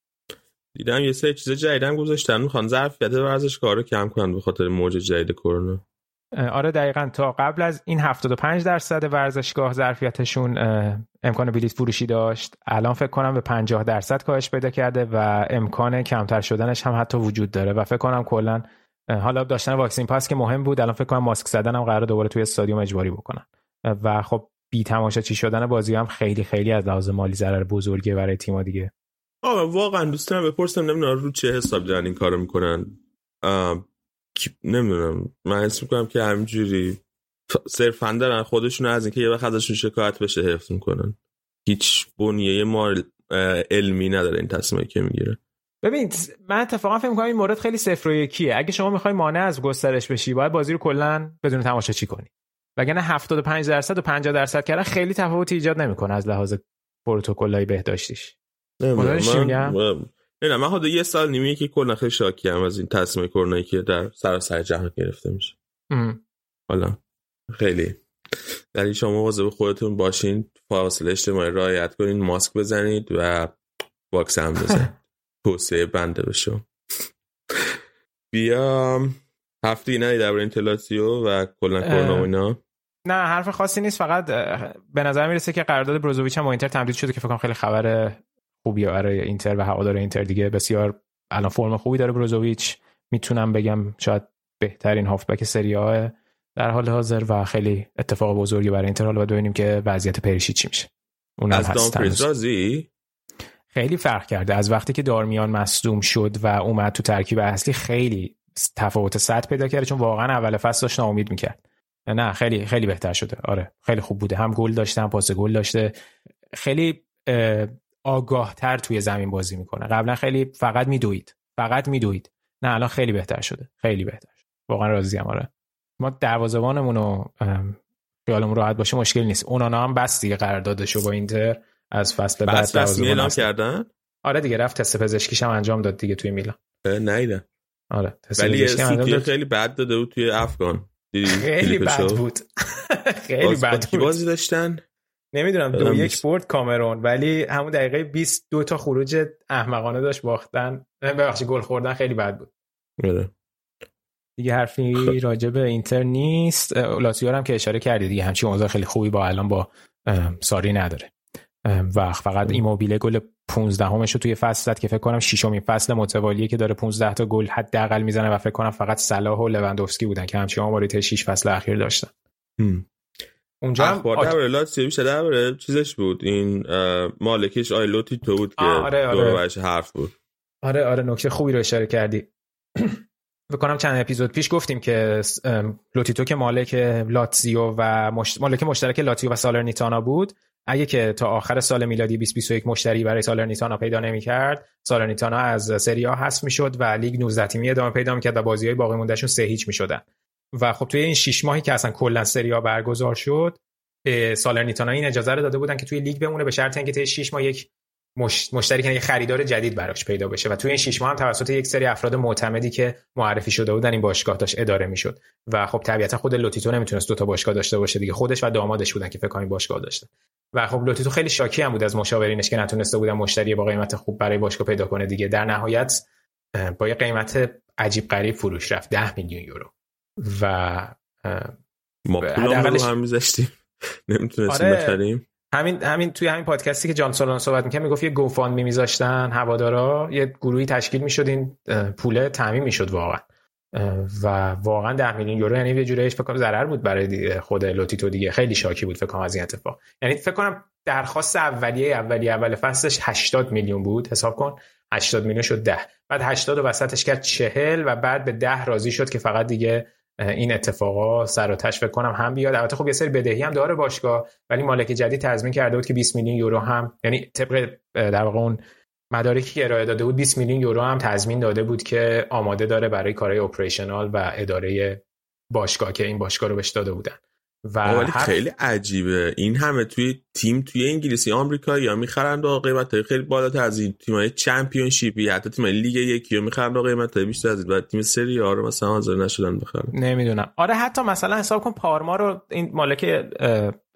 Speaker 5: دیدم یه سری چیز جدیدم گذاشتن. می‌خوان ظرفیت ورزشکار رو کم کنن به خاطر موج جدید کرونا.
Speaker 3: آره دقیقا. تا قبل از این 75 درصد ورزشگاه ظرفیتشون امکان بلیت فروشی داشت. الان فکر کنم به 50 درصد کاهش پیدا کرده و امکان کمتر شدنش هم حتی وجود داره. و فکر کنم کلا حالا داشتن واکسین پاس که مهم بود الان فکر کنم ماسک زدن هم قرار دوباره توی استادیوم اجباری بکنن. و خب بی تماشا چی شدن بازی هم خیلی خیلی از لحاظ مالی ضرر بزرگی برای تیم‌ها دیگه.
Speaker 5: آه واقعا دوست دارم بپرسم نمی‌دونم رو چه حساب دارن این کارو می‌کنن؟ نمی‌دونم. من حس می‌کنم که همینجوری. صرفا دارن خودشون از اینکه یه وقت ازشون شکایت بشه حفظ می‌کنن. هیچ بنیه ما علمی نداره این تصمیمی که می‌گیره.
Speaker 3: ببین من اتفاقا فکر می‌کنم این مورد خیلی صفر و یکیه. اگه شما می‌خوای مانع از گسترش بشی باید بازی رو کلا بدون تماشا چی کنی؟ وگرنه 75 درصد و 50 درصد کردن خیلی تفاوتی ایجاد نمی‌کنه از لحاظ پروتکلای بهداشتیش.
Speaker 5: من, نه من حالا یه سال نیمه که کلا خیلی شاکی هم از این تصمیم کرونایی که در سراسر جهان گرفته میشه. حالا خیلی. ولی شما مواظب خودتون باشین فاصله اجتماعی رعایت کنین ماسک بزنید و واکس هم بزنید. توصیه بنده بشو بیا هفته نه در اینتلاسیو و کلا کرونا و اینا.
Speaker 3: نه حرف خاصی نیست فقط به نظر می‌رسه که قرارداد بروزوویچ هم با اینتر تمدید شده که فکر کنم خیلی خبر خوبی برای اینتر و هوادار اینتر دیگه. بسیار الان فرم خوبی داره بروزوویچ. می‌تونم بگم شاید بهترین هافبک سری آ در حال حاضر و خیلی اتفاق بزرگی برای اینتر. حالا ببینیم که وضعیت پریشی چی میشه.
Speaker 5: اون از دامفریز رازی
Speaker 3: خیلی فرق کرده. از وقتی که دارمیان مصدوم شد و اومد تو ترکیب اصلی خیلی تفاوت سطح پیدا کرده چون واقعا اول فصل داشت ناامید می‌کرد. نه خیلی خیلی بهتر شده. آره خیلی خوب بوده. هم گل داشته هم پاس گل داشته. خیلی آگاه تر توی زمین بازی می‌کنه. قبلا خیلی فقط میدوید. فقط میدوید. نه الان خیلی بهتر شده. خیلی بهتر شده. واقعا راضی ام آره. ما دروازه‌بانمون رو خیالمون راحت باشه مشکل نیست. اونا هم بس دیگه قراردادشو با اینتر از فصل بعد
Speaker 5: اعلام کردن؟
Speaker 3: آره دیگه رفت تست پزشکیش هم انجام داد دیگه توی میلان.
Speaker 5: نیدم
Speaker 3: آره
Speaker 5: ولی سوتی خیلی بد داده بود توی افغان.
Speaker 3: خیلی بد بود. خیلی بد بود.
Speaker 5: بازی داشتن؟
Speaker 3: نمی‌دونم دو یک برد کامرون ولی همون دقیقه 20 دو تا خروج احمقانه داشت باختن. ببخشید گل خوردن خیلی بد بود.
Speaker 5: بله.
Speaker 3: دیگه حرفی خب. راجع به اینتر نیست. لاتزیو هم که اشاره کردی دیگه همچین اوضاع خیلی خوبی با الان با ساری نداره. و فقط ایموبیله گل 15 همش رو توی فصل زد که فکر کنم ششمین فصل متوالیه که داره 15 تا گل حداقل می‌زنه و فکر کنم فقط صلاح و لوندوفسکی بودن که همچین آماری 6 فصل اخیر داشتن.
Speaker 5: اونجا هم آت... لاتزیو شده چیزش بود. این مالکش لوتیتو بود که آره آره. حرف بود.
Speaker 3: آره آره. نکته خوبی رو اشاره کردی. فکر کنم چند اپیزود پیش گفتیم که لوتیتو که مالک لاتزیو و مشت... مالک مشترک لاتزیو و سالرنیتانا بود اگه که تا آخر سال میلادی 2021 مشتری برای سالرنیتانا پیدا نمی‌کرد سالرنیتانا از سری آ حذف می‌شد و لیگ 19 تیمی ادامه پیدا می‌کرد و بازی‌های باقی موندهشون سه هیچ می‌شدن. و خب توی این 6 ماهی که اصلا کلا سری آ برگزار شد سالرنیتانا این اجازه رو داده بودن که توی لیگ بمونه به شرط اینکه طی 6 ماه یک مشتری که خریدار جدید براش پیدا بشه. و توی این 6 ماه هم توسط یک سری افراد معتمدی که معرفی شده بودن این باشگاه داشت اداره می‌شد. و خب طبیعتا خود لوتیتو نمی‌تونست دو تا باشگاه داشته باشه دیگه. خودش و دامادش بودن که فکر کنم باشگاه داشته و خب لوتیتو خیلی شاکی هم بود از مشاورینش که نتونسته بودن مشتری با قیمت خوب برای باشگاه پیدا کنه دیگه. در نهایت با یه قیمت عجیب غریب فروش رفت. 10 میلیون یورو. و
Speaker 5: ما پولمون هم میذاشتیم. نمی‌تونستیم آره. بخریم.
Speaker 3: همین همین توی همین پادکستی که جان سولان صحبت می‌کنه می‌گفت یه گوفاند می میذاشتن هوادارا یه گروهی تشکیل می‌شد این پول تعمین می‌شد واقعا. و واقعا 10 میلیون یورو یعنی یه جوریش فکر کنم ضرر بود برای خود لوتیتو دیگه. خیلی شاکی بود فکر کنم از این اتفاق. یعنی فکر کنم درخواست اولیه اولیه اول فصلش 80 میلیون بود. حساب کن 80 میلیون شد 10 بعد 80 و وسطش کرد 40 و بعد به 10 راضی شد که فقط دیگه این اتفاقا سر و تش فکر کنم هم بیاد. البته خب یه سری بدهی هم داره باشگاه ولی مالک جدید تضمین کرده بود که 20 میلیون یورو هم یعنی طبق در واقع اون مدارکی که ارائه داده بود 20 میلیون یورو هم تضمین داده بود که آماده داره برای کارهای اپریشنال و اداره باشگاه که این باشگاه رو بهش داده بودن.
Speaker 5: و ولی خیلی عجیبه. این همه توی تیم توی انگلیسی آمریکا یا می‌خرن با قیمت خیلی بالاتر از این. تیمای چمپیونشیپی حتی تیم لیگ یکی رو می‌خرن با قیمت بیشتر از بعد تیم سری آ رو مثلا حاضر نشدن بخرن.
Speaker 3: نمی‌دونم. آره حتی مثلا حساب کن پارما رو این مالک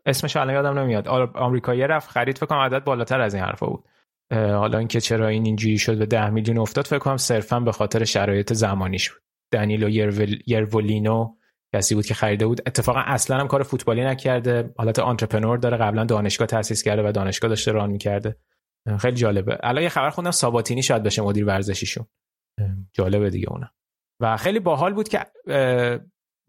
Speaker 3: اسمش الان یادم نمیاد. آمریکایی رفت خرید فکر کنم عدد بالاتر از این حرفا بود. حالا اینکه چرا این اینجوری شد به 10 میلیون افتاد فکر کنم صرفا به خاطر شرایط زمانیش بود. دنیلو یرولینو کسی بود که خریده بود. اتفاقا اصلا هم کار فوتبالی نکرده. حالت آنترپرنور داره. قبلا دانشگاه تاسیس کرده و دانشگاه داشته ران می‌کرده. خیلی جالبه. الان یه خبر خوندم ساباتینی شاید بشه مدیر ورزشیشون. جالبه دیگه اونم. و خیلی باحال بود که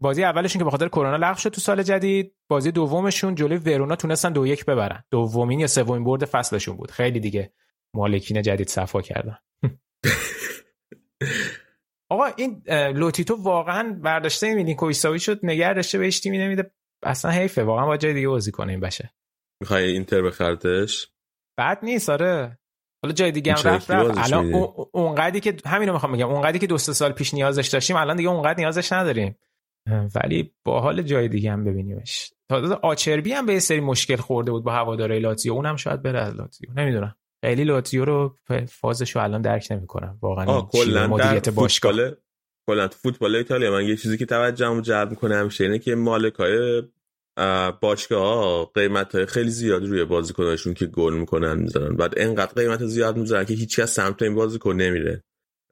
Speaker 3: بازی اولشون که به خاطر کرونا لغو شد تو سال جدید. بازی دومشون جلوی ورونا تونستن دو یک ببرن. دومین یا سومین برد فصلشون بود. خیلی دیگه مالکین جدید صفا کردن. آقا این لوتیتو واقعا برداشته میلینکوویچ ساوی شد نگه داشته بهش تیمی نمیده اصلا حیفه واقعا با جای دیگه بازی کنه این بشه.
Speaker 5: می‌خوای اینتر بخرتش
Speaker 3: بعد نیست آره. حالا جای دیگه هم رفت رفت. الان اونقدی که همینو می‌خوام بگم اونقدی که دو سال پیش نیازش داشتیم الان دیگه اونقدر نیازش نداریم. ولی با حال جای دیگه هم ببینیمش. تا آچربی هم به سری مشکل خورده بود با هوادارهای لاتزیو اونم شاید بره از لاتزیو نمی‌دونم. خیلی لاتزیو رو فازش رو الان درک نمی‌کنم. واقعا
Speaker 5: کلا مدیریت باشگاه. کلا فوتبال ایتالیا. من یه چیزی که توجهمو جلب می‌کنه همیشه اینه که مالکای باشگاه قیمت های خیلی زیادی روی بازیکناشون که گل می‌کنن می‌ذارن. بعد انقدر قیمت زیاد می‌ذارن که هیچ کس سمت این بازیکن نمیره.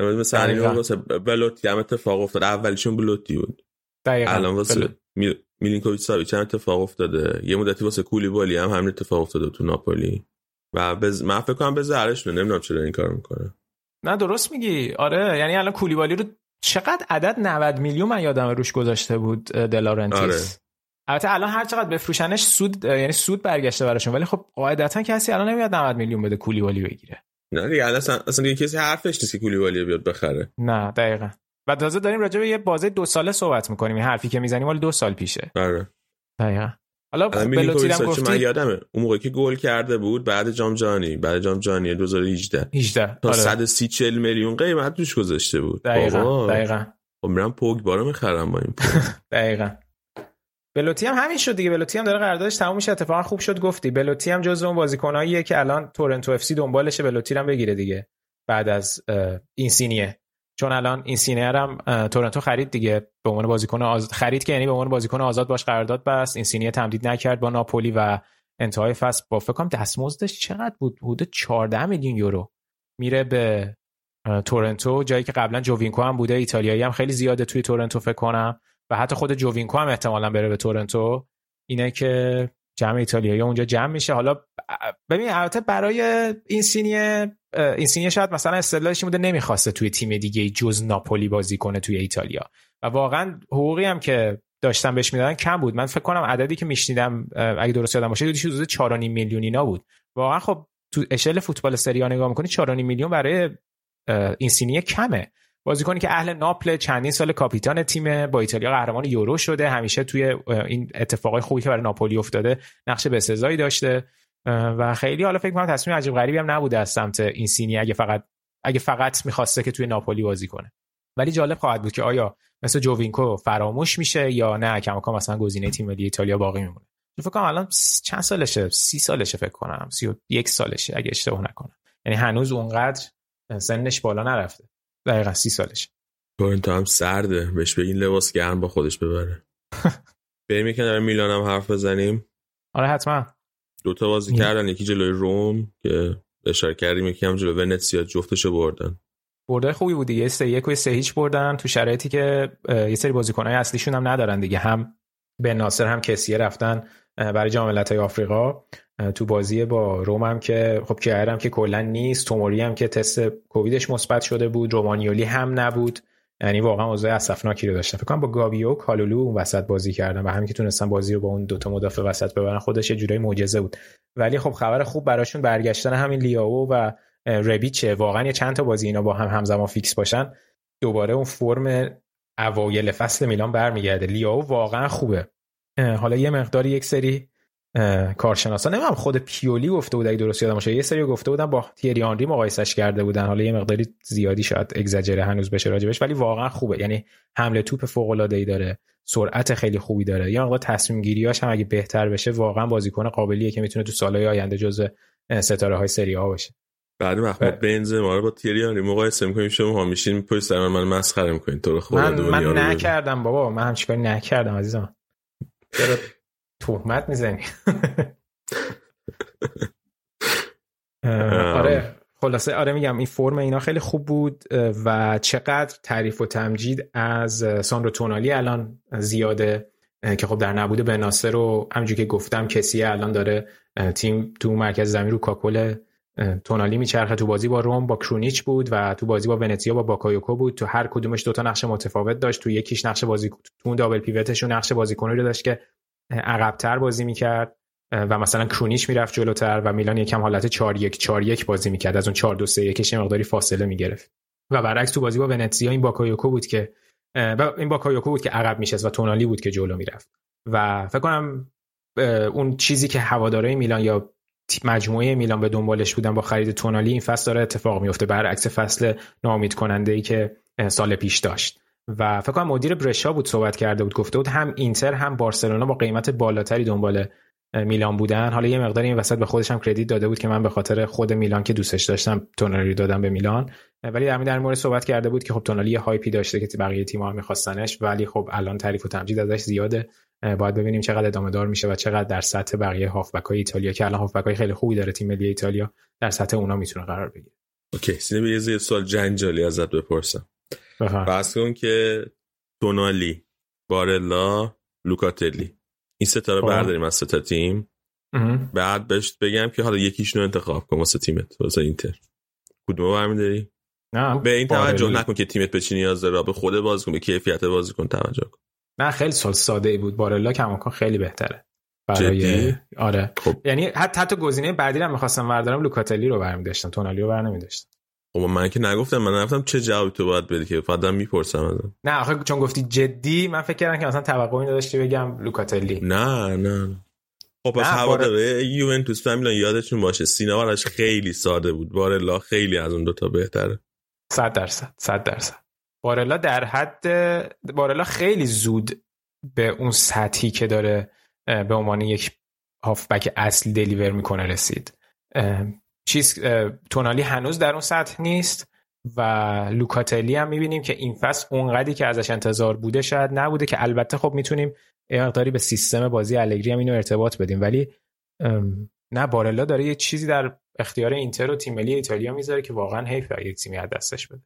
Speaker 5: مثلا این واسه بلوتی هم اتفاق افتاد. اولیشون بلوتی بود.
Speaker 3: دقیقا.
Speaker 5: الان واسه میل... میلینکوویچ ساویچ هم اتفاق افتاده. یه مدتی واسه کولیبالی هم همین اتفاق افتاده تو ناپولی. و بز... من فکر کنم به زهرشونه نمی‌دونم چرا این کار می‌کنه.
Speaker 3: نه درست میگی. آره یعنی الان کولیبالی رو چقدر عدد 90 میلیون من یادم روش گذاشته بود دلارنتیس. آره. البته الان هر چقدر بفروشنش سود یعنی سود برگشته براشون. ولی خب قاعدتا کسی الان نمیاد 90 میلیون بده کولیبالی بگیره.
Speaker 5: نه دیگه اصلا اصلا کسی حرفش نیست که کولیبالی بیاد بخره.
Speaker 3: نه دقیقا. و تازه داریم راجع به یه بازه دو ساله صحبت می‌کنیم. این حرفی که می‌زنیم مال دو سال پیشه.
Speaker 5: آره.
Speaker 3: دقیقا. حالا
Speaker 5: بلوتی هم گفتی من یادمه. اون موقع که گل کرده بود بعد جام جهانی بعد جام جهانی 2018
Speaker 3: 18
Speaker 5: تا آره. 130 میلیون قیمت توش گذاشته بود.
Speaker 3: دقیقاً دقیقاً.
Speaker 5: خب میرم پوگ بارو می‌خرم با این
Speaker 3: دقیقاً. بلوتی هم همین شد دیگه. بلوتی هم داره قراردادش تموم میشه. اتفاقا خوب شد گفتی. بلوتی هم جزو اون بازیکناییه که الان تورنتو اف سی دنبالشه. بلوتی هم بگیره دیگه. بعد از این سینیه چون الان این سینیه هم تورنتو خرید دیگه به عنوان بازیکن آز... خرید که یعنی به عنوان بازیکن آزاد باش قرارداد بست. این سینیه تمدید نکرد با ناپولی و انتهای فصل. با فکر دستمزدش چقدر بود؟ حدود 14 میلیون یورو میره به تورنتو. جایی که قبلا جووینکو هم بوده. ایتالیایی هم خیلی زیاده توی تورنتو فکر کنم. و حتی خود جووینکو هم احتمالا بره به تورنتو. اینه که جمع ایتالیایی اونجا جمع میشه. حالا ببین البته برای اینسینیه اینسینیه شاید مثلا استدلالش بوده نمی‌خواسته توی تیم دیگه جز ناپولی بازی کنه توی ایتالیا. و واقعا حقوقی هم که داشتن بهش می‌دادن کم بود. من فکر کنم عددی که میشنیدم اگه درست یادم باشه حدود 4.5 میلیون اینا بود. واقعا خب تو اشل فوتبال سری نگاه می‌کنی 4.5 میلیون برای این سینیه کمه. بازیکنی که اهل ناپل چندین سال کاپیتان تیم با ایتالیا قهرمان یورو شده همیشه توی این اتفاقای خوبی که برای ناپولی افتاده نقش بسزایی داشته. و خیلی حالا فکر کنم تصمیم عجیب غریبی هم نبوده از سمت این سینی اگه فقط اگه فقط می‌خواسته که توی ناپولی بازی کنه. ولی جالب خواهد بود که آیا مثل جووینکو فراموش میشه یا نه؟ کماکان مثلا گزینه تیم ملی ایتالیا باقی میمونه. فکر کنم الان چند سالشه؟ سی سالشه فکر کنم. سی و یک سالشه اگه اشتباه نکنم. یعنی هنوز اونقدر سنش بالا نرفته. دقیقا سی سالش
Speaker 5: تورنتو هم سرده. بهش بگین لباس گرم با خودش ببره. بریم یکن در میلان هم حرف بزنیم.
Speaker 3: آره حتما.
Speaker 5: دوتا بازی کردن یکی جلوی روم که اشاره کردیم یکی هم جلوی ونتسیا جفتشو بردن.
Speaker 3: برده خوبی بود دیگه. سه یک و سه هیچ بردن تو شرایطی که یه سری بازیکنهای اصلیشون هم ندارن دیگه. هم بناصر هم کسیه رفتن. برای جام ملت‌های آفریقا. تو بازی با روم هم که خب کیر هم که کلا نیست توموری هم که تست کوویدش مثبت شده بود رومانیولی هم نبود. یعنی واقعا اوضاع اسفناکی رو داشتن فکر کنم با گابیا و کالولو اون وسط بازی کردن و همین که تونستن بازی رو با اون دوتا مدافع وسط ببرن خودش یه جورایی معجزه بود. ولی خب خبر خوب براشون برگشتن همین لیاو و ربیچه واقعا یه چند تا بازی اینا با هم همزمان فیکس باشن دوباره اون فرم اوایل فصل میلان برمیگرده. لیاو واقعا خوبه. حالا یه مقداری یک سری کارشناسا نمی‌دونم خود پیولی گفته بود اگه درست یادم باشه یه سری گفته بودن با تیری آنری مقایسش کرده بودن. حالا یه مقداری زیادی شاید اگزاجره هنوز بشه راجبش ولی واقعا خوبه. یعنی حمله توپ فوق العاده ای داره سرعت خیلی خوبی داره. یا مقدار تصمیم گیریاش هم اگه بهتر بشه واقعا بازیکن قابلیه که می‌تونه تو سالهای آینده جزء ستاره های سری ها باشه.
Speaker 5: بعد محمد بنزما رو با تیری آنری مقایسه می‌کنیم. شما میشین پشت سر من مسخره می‌کنین تو رو خدا
Speaker 3: من, من نکردم بابا. من هم چیکار نکردم عزیزم. تهمت می‌زنی. آره خلاصه آره میگم این فرم اینا خیلی خوب بود و چقدر تعریف و تمجید از ساندرو تونالی الان زیاده که خب در نبود به ناصر رو همجور که گفتم کسی الان داره تیم تو مرکز زمین رو کاکل تونالی میچرخه تو بازی با روم با کرونیچ بود و تو بازی با ونتزیا با باکایوکو بود. تو هر کدومش دوتا نقش متفاوت داشت. تو یکیش نقش بازی تو اون double pivot شون نقش بازیکنی رو داشت که عقبتر بازی می‌کرد. و مثلا کرونیچ می‌رفت جلوتر و میلان یکم حالت 4 1 4 1 بازی می‌کرد. از اون 4 2 3 1 مقداری فاصله می‌گرفت. و برعکس تو بازی با ونتزیا این باکایوکو بود که و این باکایوکو بود که عقب میشست و تونالی بود که جلو می‌رفت. و فکر کنم اون چیزی که هواداره میلان یا مجموعه میلان به دنبالش بودن با خرید تونالی این فصل داره اتفاق میفته. برعکس فصل ناامید کننده ای که سال پیش داشت. و فکر کنم مدیر برشا بود صحبت کرده بود گفته بود هم اینتر هم بارسلونا با قیمت بالاتری دنبال میلان بودن. حالا یه مقدار این وسط به خودش هم کردیت داده بود که من به خاطر خود میلان که دوستش داشتم تونالی دادم به میلان. ولی در در مورد صحبت کرده بود که خب تونالی یه هایپی داشته که بقیه تیم‌ها میخواستنش. ولی خب الان تعریف و تمجید ازش زیاده. باید ببینیم چقدر ادامه دار میشه و چقدر در سطح بقیه هافبک های ایتالیا که الان هافبک های خیلی خوبی داره تیم ملی ایتالیا در سطح اونا می‌تونه قرار بگیره.
Speaker 5: اوکی سینه یه سوال جنجالی ازت بپرسم. فرض کن که تونالی بارلا لوکاتلی. این ستا رو خب. برداریم از ستا تیم. بعد بهش بگم که حالا یکیشون رو انتخاب کن واسه تیمت واسه اینتر. کدومو برمیداری؟
Speaker 3: نه
Speaker 5: به این توجه نکن که تیمت به چی نیاز داره به خود بازیکن به کیفیت بازیکن توجه کن.
Speaker 3: نه خیلی سال ساده ای بود. بارلا کماکان خیلی بهتره. برای جدی؟ آره. خب. یعنی حتی حتی گزینه بعدی رو می‌خواستم بردارم لوکاتلی رو برمیداشتم. تونالی رو برنمیداشتم.
Speaker 5: خب من که نگفتم من نگفتم چه جوابی تو باید بدی که فقط می‌پرسم ازم
Speaker 3: نه آخه چون گفتی جدی من فکر کردم که مثلا توقعی نداشتی بگم لوکاتلی.
Speaker 5: نه نه خب پس هواداره یوونتوس فامیلان یادتون باشه سینا خیلی ساده بود. بارلا خیلی از اون دوتا بهتره.
Speaker 3: 100 درصد 100 درصد. بارلا در حد بارلا خیلی زود به اون سطحی که داره به عنوان یک هافبک اصلی دلیور می‌کنه رسید. چیز تونالی هنوز در اون سطح نیست و لوکاتلی هم می‌بینیم که این فصل اونقدری که ازش انتظار بوده شاید نبوده که البته خب می‌تونیم مقداری به سیستم بازی الگری هم اینو ارتباط بدیم. ولی نه بارلا داره یه چیزی در اختیار اینتر و تیم ملی ایتالیا می‌ذاره که واقعا حیف یه تیمی از دستش بده.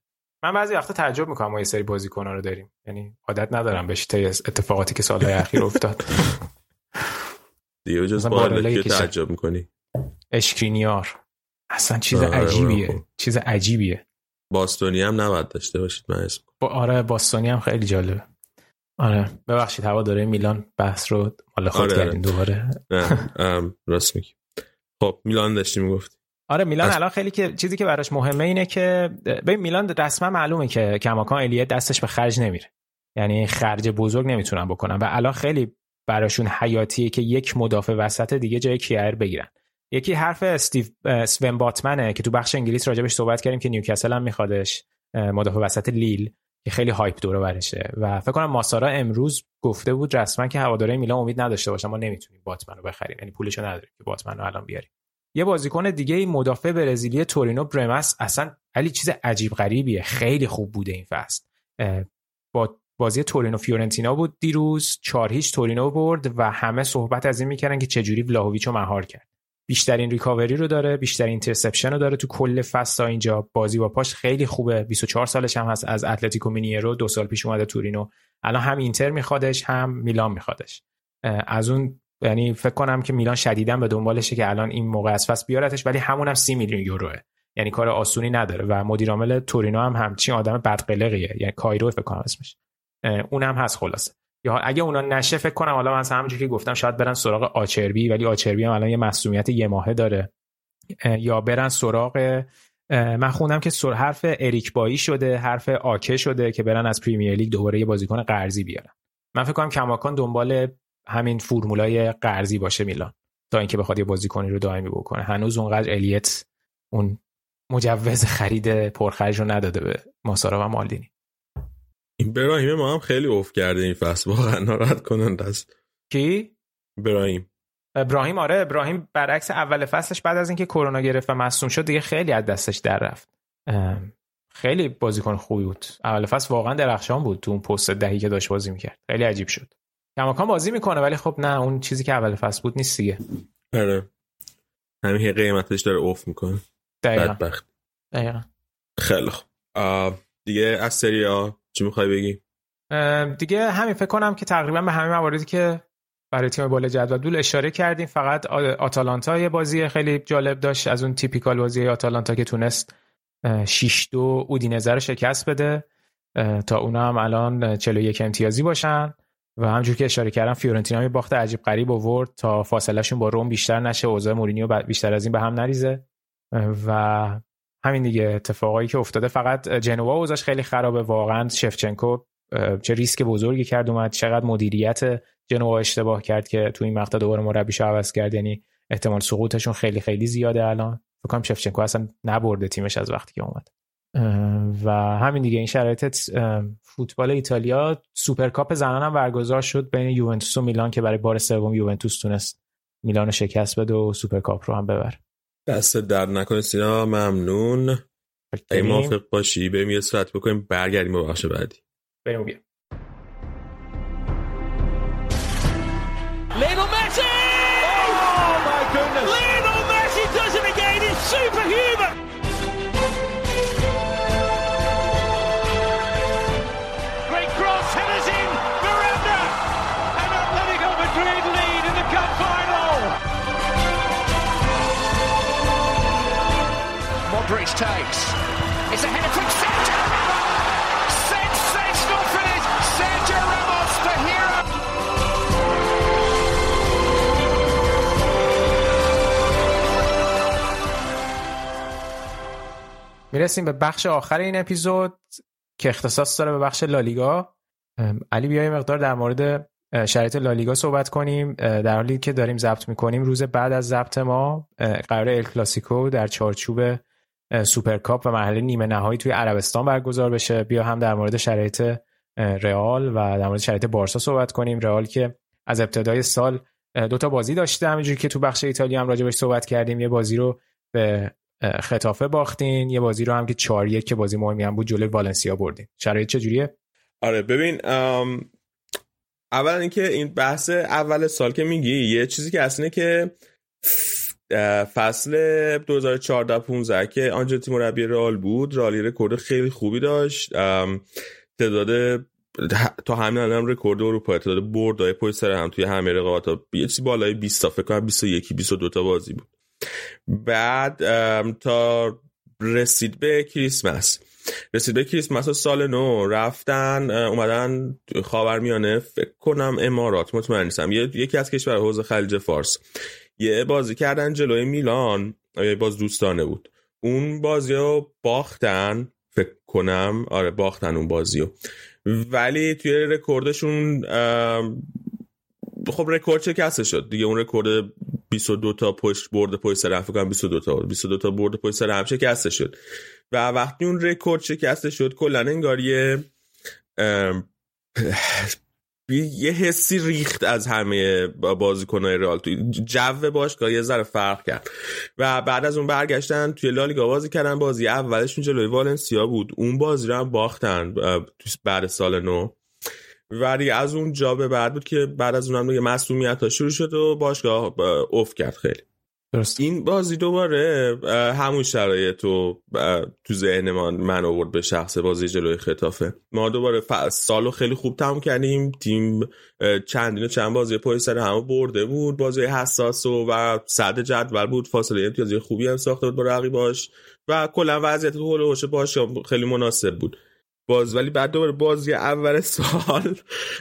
Speaker 3: من بعضی وقتا تعجب می‌کنم ما یه سری بازیکن‌ها رو داریم. یعنی عادت ندارم بهش اتفاقاتی که سالهای اخیر افتاد.
Speaker 5: دیگه جز بارلا تعجب می‌کنی؟
Speaker 3: اشکرینیار. اصلا چیز آره عجیبیه. چیز عجیبیه.
Speaker 5: باستونی هم نباید داشته باشید من اسم
Speaker 3: با آره باستونی هم خیلی جالبه. آره ببخشید هوا داره میلان بحث رو مال خود آره, آره. کردیم دوباره.
Speaker 5: راست میگی. خب میلان داشتی می‌گفت
Speaker 3: آره میلان الان خیلی که چیزی که براش مهمه اینه که ببین میلان رسما معلومه که کماکان الیه دستش به خرج نمیره. یعنی خرج بزرگ نمی‌تونن بکنن. و الان خیلی براشون حیاتیه که یک مدافع وسط دیگه جای کیر بگیرن. یکی حرف استیو سون باتمنه که تو بخش انگلیس راجبش صحبت کردیم که نیوکاسل هم میخوادش مدافع وسط لیل که خیلی هایپ دوره برشه. و فکر کنم ماسارا امروز گفته بود رسما که هواداره میلان امید نداشته باشه ما نمی‌تونیم باتمن رو بخریم. یعنی پولشو نداریم که باتمن رو الان بیاریم. یه بازیکن دیگه مدافع برزیلی تورینو برمر. اصلا علی چیز عجیب غریبیه. خیلی خوب بوده این فصل. با بازی تورینو فیورنتینا بود دیروز. 4 هیچ تورینو برد و همه صحبت از این می‌کردن که چجوری ولاهویچو مهار کرد. بیشترین recovery رو داره بیشترین interception رو داره تو کل فصل اینجا. بازی با پاش خیلی خوبه. 24 سالش هم هست از اتلتیکو مینیرو. دو سال پیش اومده تورینو. الان هم اینتر میخوادش هم میلان میخوادش. از اون یعنی فکر کنم که میلان شدیدا به دنبالشه که الان این موقع از فصل بیارتش ولی همون هم 30 میلیون یوروه. یعنی کار آسونی نداره و مدیر عامل تورینو هم همچین آدم بدقلقیه. یعنی کایرو فکر کنم اسمش. اونم هست خلاصه. یا اگه اونا نشه فکر کنم حالا مثلا همونجوری که گفتم شاید برن سراغ آچربی ولی آچربی هم الان یه مسئولیت یه ماهه داره. یا برن سراغ من خوندم که سر حرف اریک بایی شده حرف آکه شده که برن از پریمیر لیگ دوباره یه بازیکن قرضی بیارن. من فکر کنم کماکان دنبال همین فرمولای قرضی باشه میلان. تا اینکه بخواد یه بازیکنی رو دائمی بکنه. هنوز اونقدر الیت اون مجوز خرید پرخرج رو نداده به ماسارا و مالدینی.
Speaker 5: این براهیم ما هم خیلی اوف کرده این فصل. واقعا ناراحت کنند است
Speaker 3: کی؟
Speaker 5: براهیم
Speaker 3: ابراهیم آره ابراهیم برعکس اول فصلش بعد از اینکه کرونا گرفت و مصوم شد دیگه خیلی از دستش در رفت. خیلی بازیکن خوبی بود. اول فصل واقعا درخشان بود تو اون پست دهی که داشت بازی می‌کرد. خیلی عجیب شد. کماکان بازی می‌کنه ولی خب نه اون چیزی که اول فصل بود نیست دیگه.
Speaker 5: آره. همین قیمتش داره اوف می‌کنه.
Speaker 3: دقیقا. بدبخت. دقیقا.
Speaker 5: خیلی خوب. دیگه از سری چی می‌خوای بگی؟
Speaker 3: دیگه همین فکر کنم که تقریبا به همه مواردی که برای تیم بالا جدول اشاره کردیم فقط آتالانتا یه بازی خیلی جالب داشت. از اون تیپیکال بازی آتالانتا که تونست 6 دو اودینزه رو شکست بده تا اونا هم الان 41 امتیازی باشن. و همجور که اشاره کردم فیورنتینا یه باخت عجیب غریب آورد تا فاصلهشون با روم بیشتر نشه اوضاع مورینیو بیشتر از این به هم نریزه. و همین دیگه اتفاقایی که افتاده. فقط جنوا اوضاعش خیلی خرابه. واقعا شفچنکو چه ریسک بزرگی کرد اومد. چقدر مدیریت جنوا اشتباه کرد که تو این مقطع دوباره مربیش عوض کرد. یعنی احتمال سقوطشون خیلی خیلی زیاده الان. فکر کنم شفچنکو اصلا نبرده تیمش از وقتی که اومد. و همین دیگه این شرایط فوتبال ایتالیا سوپرکاپ زنان هم برگزار شد بین یوونتوس و میلان که برای بار سوم یوونتوس تونست میلان شکست بده و سوپرکاپ رو هم ببر
Speaker 5: دست درد نکنه سینا ممنون. اگه موافق باشی بریم یه استراحت بکنیم برگردیم به بخش بعدی.
Speaker 3: بریم
Speaker 1: takes. It's a header from Sergio Ramos. Sensational finish. Sergio Ramos, the hero.
Speaker 3: می‌رسیم به بخش آخر این اپیزود که اختصاص داره به بخش لالیگا علی بیای مقدار در مورد شرایط لالیگا صحبت کنیم در حالی که داریم ضبط می‌کنیم روز بعد از ضبط ما قراره ال کلاسیکو در چارچوب سوپرکاپ و مرحله نیمه نهایی توی عربستان برگزار بشه. بیا هم در مورد شرایط رئال و در مورد شرایط بارسا صحبت کنیم. رئال که از ابتدای سال دو تا بازی داشته. همینجوری که تو بخش ایتالیا هم راجبش صحبت کردیم یه بازی رو به ختافه باختین. یه بازی رو هم که 4 1 که بازی مهمی هم بود جلوی والنسیا بردین. شرایط چجوریه؟
Speaker 5: آره ببین اولا اینکه این بحث اول سال که میگی یه چیزی که اصلا که فصل 2014 15 که آنچلوتی مربی رئال بود. رئال یه رکورد خیلی خوبی داشت. تعداد تا همین الان رکورد اروپا تعداد بردای پشت سر هم توی همه رقابت‌ها. یه چیزی بالای 20 تا فکر کنم 21 22 تا بازی بود. بعد تا رسید به کریسمس. رسید به کریسمس سال نو رفتن اومدن خاورمیانه. فکر کنم امارات مطمئن نیستم. یکی از کشور حوزه خلیج فارس. یه بازی کردن جلوی میلان. یه بازی دوستانه بود. اون بازی رو باختن فکر کنم. آره باختن اون بازی رو. ولی توی رکوردشون خب رکورد شکسته شد. دیگه اون رکورد 22 تا پشت برد پشت سر هم کنم 22 تا 22 تا برد پشت سر هم شکسته شد. و وقتی اون رکورد شکسته شد کلا انگار یه حسی ریخت از همه بازیکن‌های رئال. توی جو باشگاه یه ذره فرق کرد. و بعد از اون برگشتن توی لالیگا بازی کردن. بازی اولشون جلوی والنسیا بود. اون بازی رو هم باختن بعد سال نو. و دیگه از اون جا به بعد بود که بعد از اونم دیگه مسئولیت ها شروع شد و باشگاه افت کرد خیلی.
Speaker 3: درست.
Speaker 5: این بازی دوباره همون شرایط تو تو ذهن من من آورد به شخص بازی جلوی خطافه. ما دوباره سالو خیلی خوب تموم کردیم. تیم چندین و چند بازی پای سر همه برده بود. بازی حساس و, و صد جدول بود. فاصله امتیازی خوبی هم ساخته بود با رقیباش. و کلا وضعیت هول هوش باشه خیلی مناسب بود. باز ولی بعد دوباره بازی اول سال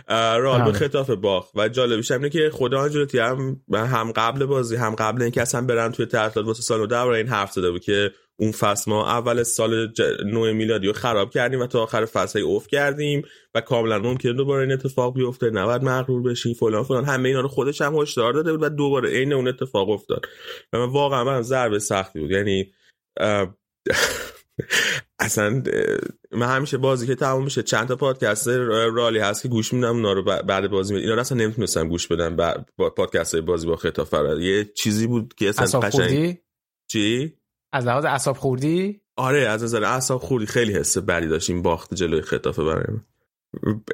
Speaker 5: رال به خطاف باخت. و جالبیش اینه که خدا آنجلوتی هم هم قبل بازی هم قبل اینکه اصلا برن توی تعطیلات واسه سال نو این حرف زده بود که اون فصل ما اول سال ج... نو میلادی رو خراب کردیم و تا آخر فصل اوف کردیم و کاملا ممکنه دوباره این اتفاق بیفته نباید مغرور بشین فلان فلان. همه اینا رو خودش هم هشدار داده بود و دوباره عین اون اتفاق افتاد. و من واقعا من ضربه سختی بود. یعنی اصلا من همیشه بازی که تموم میشه چند تا پادکست رالی هست که گوش میدم اونا رو بعد بازی میدم اینا رو اصلا نمی‌تونستم گوش بدم با پادکست های بازی با خطا یه چیزی بود که اصلا
Speaker 3: قشنگ
Speaker 5: چی؟
Speaker 3: از لحاظ اعصاب خوردی؟
Speaker 5: آره از نظر اعصاب خوردی. خیلی حس بدی داشت این باخت جلوی خطافه برای من.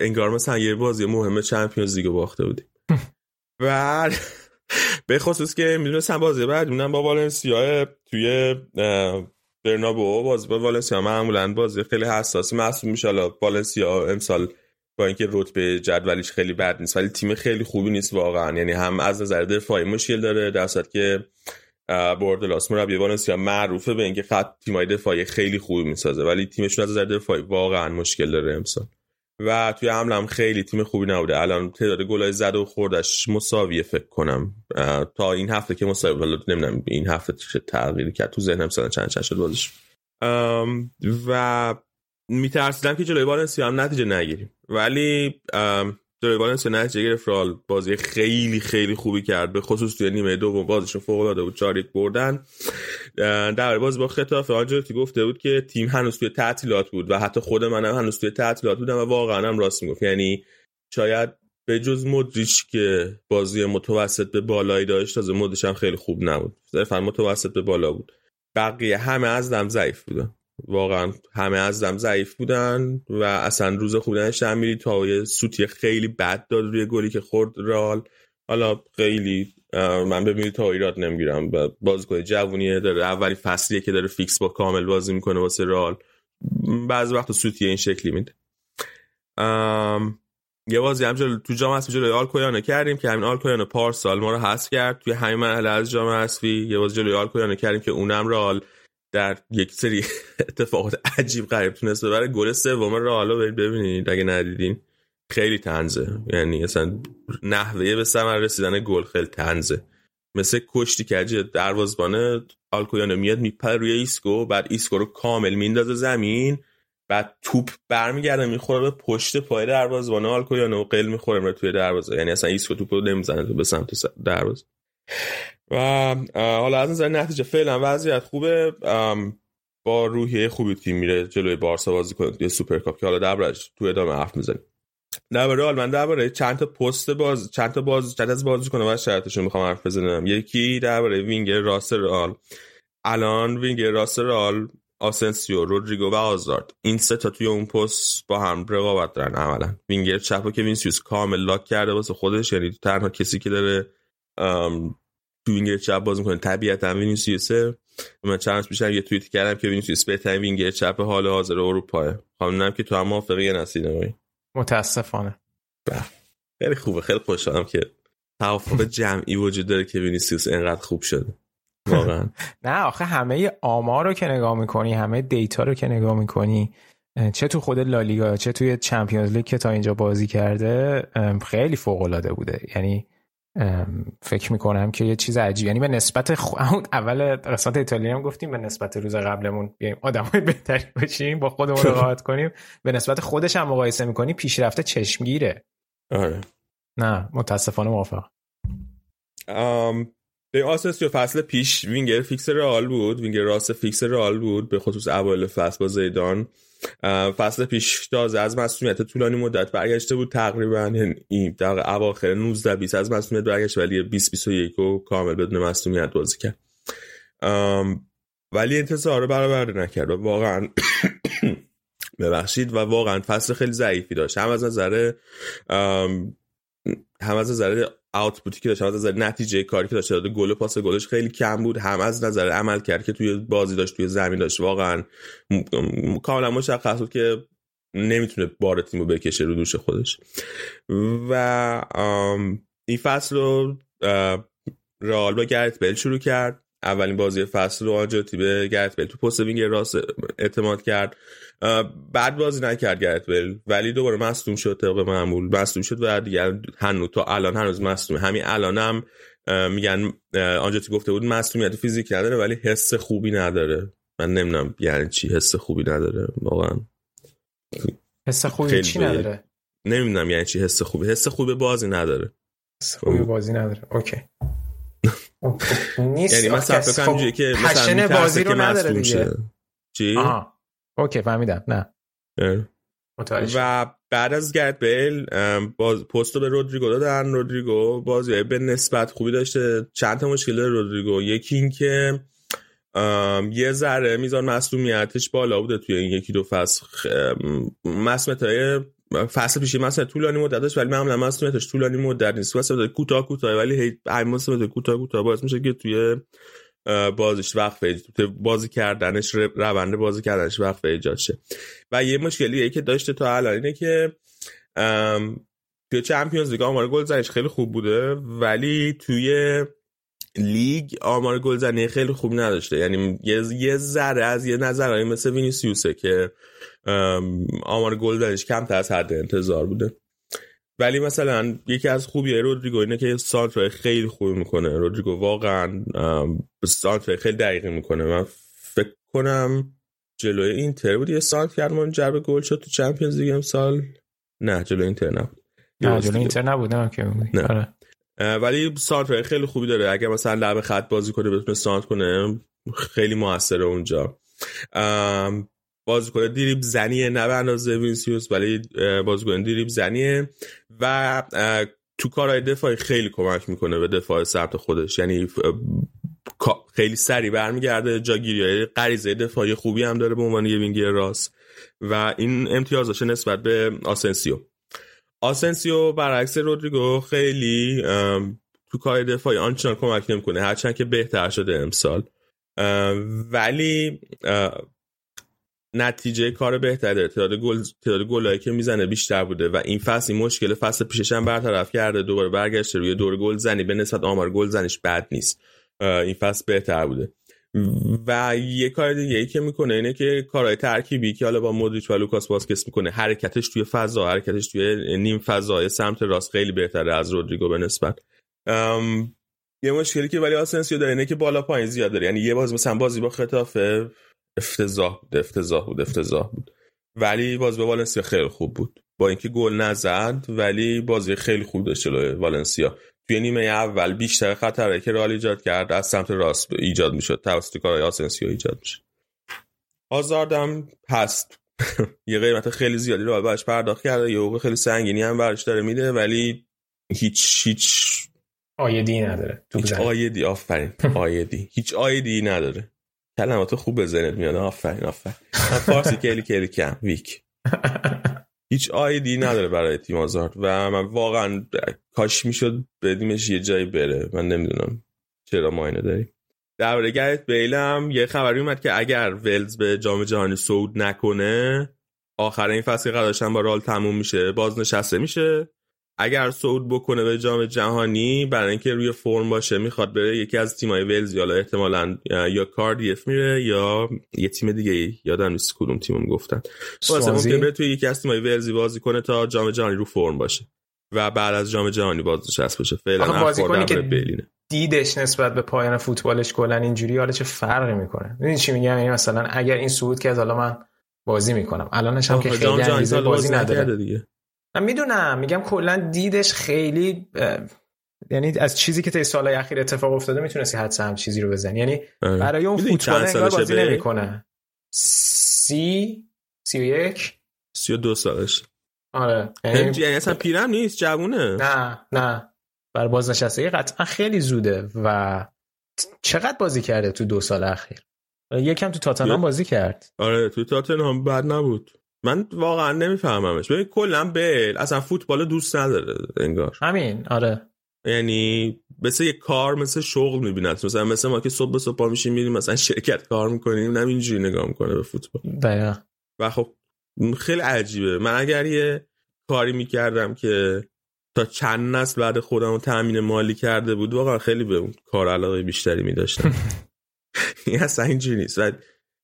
Speaker 5: انگار مثلا یه بازی مهم چمپیونز لیگ باخته بودی بعد به خصوص که می‌دونستم بازی بعد می‌دونم با والنسیا توی برنابو بازی با والنسیا. معمولا بازی خیلی حساسی محسوب میشه. حالا والنسیا امسال با اینکه رتبه جدولیش خیلی بد نیست ولی تیم خیلی خوبی نیست واقعا. یعنی هم از نظر دفاعی مشکل داره در که بوردلاس مربی والنسیا معروفه به اینکه خط تیمای دفاعی خیلی خوبی می‌سازه ولی تیمشون از نظر دفاعی واقعا مشکل داره امسال. و توی حمله هم خیلی تیم خوبی نبوده. الان تعداد گلای زد و خوردش مساویه فکر کنم. تا این هفته که مساوی بود نمی‌دونم این هفته چه تغییری کرد. تو ذهنم سال چند چند شد بازش و میترسیدم که جلوی والنسیا هم نتیجه نگیریم. ولی جلوی نتیجه گرفت. رال بازی خیلی خیلی خوبی کرد. به خصوص توی نیمه دوم بازیشون فوق العاده بود. 4 بردن. در باز با خطاف آنجلوتی گفته بود که تیم هنوز توی تعطیلات بود و حتی خود منم هنوز توی تعطیلات بودم و واقعا هم راست می‌گفت. یعنی شاید به جز مدریچ که بازی متوسط به بالایی داشت تازه مدش هم خیلی خوب نبود. صرفا متوسط به بالا بود. بقیه همه از دم ضعیف بودن. واقعا همه از دم ضعیف بودن و اصلا روز خوبنش میری تا یه سوتی خیلی بد داد روی گلی که خورد رال حالا خیلی من به تا ایراد نمی‌گیرم بازیکن جوونیه داره اولی فصلیه که داره فیکس با کامل بازی می‌کنه واسه رئال بعضی وقت سوتی این شکلی میده. یه بازی هم تو جام حذفی جلوی آلکویانو کردیم که همین آلکویانو پارسال ما رو حذف کرد. توی همین مرحله از جام حذفی یه بازی جلوی آلکویانو کردیم که اونم رئال در یک سری اتفاقات عجیب غریب تونست ببره. گل سوم رو ببینید اگه ندیدین خیلی طنزه یعنی اصلا نحوه به ثمر رسیدن گل خیلی طنزه مثل کشتی کجی دروازه‌بان آلکویانو میاد میپره روی ایسکو بعد ایسکو رو کامل میندازه زمین بعد توپ برمیگرده می‌خوره به پشت پای آلکویانو و قل می‌خوره توی دروازه. یعنی اصلا ایسکو توپو نمی‌زنه تو به سمت دروازه. و حالا از نظر نتیجه فعلا وضعیت خوبه. با روحیه خوبی تیم میره جلوی بارسا بازی کنه توی سوپرکاپ که حالا دربارش تو ادامه حرف می‌زنیم. درباره حال من درباره چند تا پست باز چند تا باز چند از بازی کنه و شرطشون می‌خوام حرف بزنم. یکی درباره وینگر راست رئال. الان وینگر راست رئال آسنسیو رودریگو و آزارد. این سه تا توی اون پست با هم رقابت دارن عملا. وینگر چپ که وینسیوس کامل لاک کرده واسه خودش یعنی تنها کسی که داره تو وینگر چپ بازی می‌کنه. طبیعتا وینیسیوسه من چند بیشتر یه توییت کردم که وینیسیوس بهترین وینگر چپ حال حاضر اروپا خانم که تو هم موافقی نسید
Speaker 3: متاسفانه.
Speaker 5: بله. خیلی خوبه. خیلی خوشحالم که توافق جمعی وجود داره که وینیسیوس اینقدر خوب شده. واقعا.
Speaker 3: نه آخه همه آمار رو که نگاه می‌کنی همه data رو که نگاه می‌کنی چه تو خود لالیگا چه توی Champions League که تا اینجا بازی کرده خیلی فوق العاده بوده. یعنی فکر می‌کنم که یه چیز عجیب. یعنی به نسبت خ... اول قسمت ایتالیا هم گفتیم به نسبت روز قبلمون بیایم آدمای بهتری باشیم با خودمون رقابت کنیم. به نسبت خودش هم مقایسه می‌کنی پیشرفته چشمگیره.
Speaker 5: آره.
Speaker 3: نه متاسفانه موافق
Speaker 5: آسنسیو فصل پیش وینگر فیکس رئال بود وینگر راست فیکس رئال بود به خصوص اوایل فصل با زیدان. فصل پیش تازه از مصدومیت طولانی مدت برگشته بود تقریبا یعنی در اواخر 19 20 از مصدومیت برگشت ولی 20 21 و کامل بدون مصدومیت بازی کرد. ولی انتظار رو برآورده نکرد. واقعا ببخشید و واقعا فصل خیلی ضعیفی داشت. هم از نظر هم از نظر آوتپوتی که داشت از نظر نتیجه کاری که داشت داده گل و پاس گلش خیلی کم بود. هم از نظر عمل کرد که توی بازی داشت توی زمین داشت. واقعا کاملا مشخص بود که نمی‌تونه بار تیم رو بکشه رو دوش خودش. و این فصل رو رئال با گرت بل شروع کرد. اولین بازی فصل رو آنجاتی به گرت بل تو پست وینگ راست اعتماد کرد. بعد بازی نکرد گرت بل ولی دوباره مصدوم شد طبق معمول. مصدوم شد و دیگه هنوز تا الان هنوز مصدوم همین الانم هم میگن آنجاتی گفته بود مصدومیت فیزیکی نداره ولی حس خوبی نداره. من نمی‌دونم یعنی چی حس خوبی نداره. واقعا
Speaker 3: حس خوبی چی نداره؟
Speaker 5: نمی‌دونم یعنی چی حس خوبی. حس خوبی بازی نداره.
Speaker 3: حس خوبی بازی نداره. اوکی.
Speaker 5: نیست. یعنی مثلا فکر کنم که مثلا
Speaker 3: بازی رو نداره دیگه.
Speaker 5: چی؟
Speaker 3: آها. اوکی فهمیدم. نه.
Speaker 5: و بعد از گرد بیل باز پستو به رودریگو دادن. رودریگو بازی به نسبت خوبی داشته. چند تا مشکل داره رودریگو؟ یکی این که یه ذره میزان مسئولیتش بالا بوده توی این یکی دو فصل. مسئولیت های فصل پیشی مثلا طولانی مدت داشت ولی معمولا مسئولیتش طولانی مدت نیست. مثلا کوتاه کوتاه ولی هی مسئولیت کوتاه کوتاه باعث میشه که توی بازیش وقت بازی کردنش روند بازی کردنش وقت ایجاد شه. و یه مشکلی که داشته تا الان اینه که توی چمپیونز لیگ آمار گلزنیش خیلی خوب بوده ولی توی لیگ آمار گلزنی خیلی خوب نداشته. یعنی یه ذره از یه نظرهایی مثل وینیسیوسه که آمار گلزنیش کمتر از حد انتظار بوده. ولی مثلا یکی از خوبی رودریگو اینه که سانتر خیلی خوبی می‌کنه. رودریگو واقعا سانتر خیلی دقیقی می‌کنه. من فکر کنم جلوی اینتر بود. یه سانت کرد منجر به گل شد تو چمپیونز لیگ امسال. نه جلوی اینتر نبود.
Speaker 3: نه جلوی اینتر نبود نه که
Speaker 5: نه. ولی سانتر خیلی خوبی داره. اگه مثلا لب خط بازی کنه بتونه سانت کنه خیلی موثره اونجا. بازیکن دریبل زنیه نه به اندازه وینیسیوس ولی بازیکن دریبل زنیه و تو کارهای دفاعی خیلی کمک می‌کنه به دفاع سمت خودش. یعنی خیلی سریع برمیگرده جاگیری های غریزی دفاعی خوبی هم داره به عنوان یه وینگر راست. و این امتیازش نسبت به آسنسیو. آسنسیو برعکس رودریگو خیلی تو کار دفاعی آنچنان کمک نمی‌کنه هرچند که بهتر شده امسال. ولی نتیجه کار بهتره. تعداد گل تعداد گلایی که می‌زنه بیشتر بوده و این فصل این مشکل فصل پیشش هم برطرف کرده دوباره برگشته روی دور گل زنی. به نسبت آمار گل زنیش بد نیست. این فصل بهتر بوده. و یه کار دیگه ای که می‌کنه اینه که کارهای ترکیبی که حالا با مودریچ و لوکاس واسکس می‌کنه حرکتش توی فضا حرکتش توی نیم فضای سمت راست خیلی بهتره از رودریگو به نسبت. یه مشکلی که ولی آسنسیو داره اینه که بالا پایین زیاد داره. یعنی یه بار مثلا بازی با ختافه افتضاح بود افتضاح بود افتضاح بود. ولی باز به والنسیا خیلی خوب بود. با اینکه گل نزد ولی بازی خیلی خوب داشت جلوی والنسیا. توی نیمه اول بیشتر خطرایی که رئال ایجاد کرد از سمت راست ایجاد می‌شد. توسط کارهای آسنسیو ایجاد می‌شد. آزاردم هست یه قیمت خیلی زیادی رو براش پرداخت کرده. یه حقوق خیلی سنگینی هم براش داره میده ولی هیچ هیچ
Speaker 3: آیدی نداره.
Speaker 5: هیچ آیدی. آفرین. آیدی. هیچ آیدی نداره. کلمات خوب به ذهنت میاد. آفرین آفرین. فارسی کلی کلی کم. ویک. هیچ آیدی نداره برای تیم آزارد و من واقعا کاش می‌شد بدیمش یه جایی بره. من نمی‌دونم چرا ما اینو داریم. در گرت بیلم یه خبری اومد که اگر ولز به جام جهانی صعود نکنه آخر این فصل قراردادش با رال تموم میشه بازنشسته میشه. اگر صعود بکنه به جام جهانی برای اینکه روی فرم باشه می‌خواد بره یکی از تیمای ولز یا احتمالا یا کاردیف میره یا یه تیم دیگه ای. یادم نیست کدوم تیمم گفتن. واسه ممکن بره توی یکی از تیمای ولزی بازی کنه تا جام جهانی رو فرم باشه و بعد از جام جهانی بازنشسته بشه فعلا
Speaker 3: بازیکنی که بلینه. دیدش نسبت به پایان فوتبالش کلا اینجوری حالا چه فرقی می‌کنه؟ ببین چی میگم؟ یعنی مثلا اگر این صعود که از حالا من بازی می‌کنم. الانش هم که خیلی بازی نداره. دیگه. من می‌دونم میگم کلا دیدش خیلی یعنی از چیزی که تا سالهای اخیر اتفاق افتاده می‌تونستی حدس هم چیزی رو بزنی. یعنی. برای اون فوتبال انگار بازی نمی‌کنه. سی سی و یک؟
Speaker 5: سی و دو سالش.
Speaker 3: آره.
Speaker 5: یعنی, یعنی اصلا پیرم نیست جوونه.
Speaker 3: نه نه. بر بازنشسته قطعا خیلی زوده و چقدر بازی کرده تو دو سال اخیر؟ یکم تو تاتنهام بازی کرد.
Speaker 5: آره تو تاتنهام بد نبود. من واقعا نمیفهممش. ببین کلا بیل اصلا فوتبال دوست نداره انگار.
Speaker 3: همین آره.
Speaker 5: یعنی مثل یه کار مثل شغل می‌بیند. مثلا مثل ما که صبح صبح پا میشیم میریم مثلا شرکت کار می‌کنیم نه اینجوری نگاه می‌کنه به فوتبال.
Speaker 3: دقیقا.
Speaker 5: و خب خیلی عجیبه. من اگر یه کاری می‌کردم که تا چند نسل بعد خودم تامین مالی کرده بود واقعا خیلی به اون کار علاقه بیشتری میداشتم. این اصلا اینجوری نیست.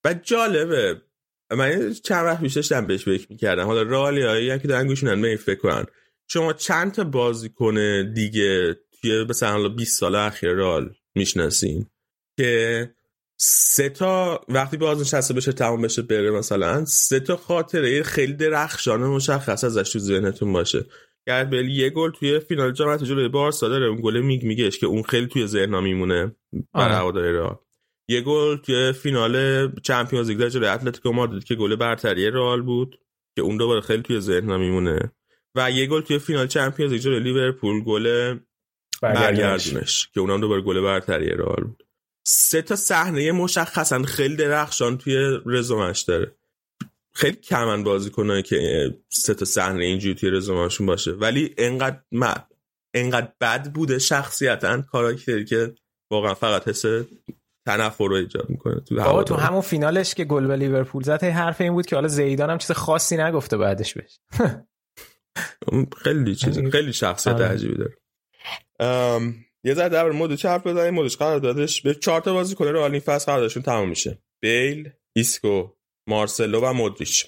Speaker 5: و جالبه. من چند وقت پیش داشتم بهش فکر می‌کردم. حالا رالی هایی هم که دارن گوشونن به فکر کنن. شما چند تا بازیکن دیگه توی مثلا حالا 20 سال اخیر رال می‌شناسین که سه تا وقتی بازنشسته بشه تمام بشه بره مثلا سه تا خاطره خیلی درخشان مشخص ازش تو ذهنتون باشه. گرد بیل یه گل توی فینال جام جلوی بارسا داره اون گل میگ میگهش که اون خیلی توی ذهنم میمونه. برای آره. هواداری رئال. یه گل توی فینال Champions League جلوی اتلتیکو مادرید که گل برتری رئال بود که اون دوباره خیلی توی ذهنم میمونه. و یه گل توی فینال Champions League جلوی لیورپول گل برگردونش. که اونم دوباره گل برتری رئال بود. سه تا صحنه مشخصا خیلی درخشان توی رزومش داره. خیلی کمن بازیکنا که سه تا صحنه اینجوری توی رزومشون باشه. ولی انقدر مد انقدر بد بوده شخصیتا کاراکتری که واقعا فقط حس تنفر رو ایجاد می‌کنه
Speaker 3: تو تو همون فینالش که گل به لیورپول زد حرف این بود که حالا زیدان هم چیز خاصی نگفته بعدش بهش.
Speaker 5: خیلی چیز یعنی خیلی شخصیت آره. عجیبی داره. یه ذره در مود حرف بزنیم؟ مودریچ قراردادش. به چهار تا بازیکن رو این فصل قراردادشون تموم میشه. بیل ایسکو مارسلو و مودریچ.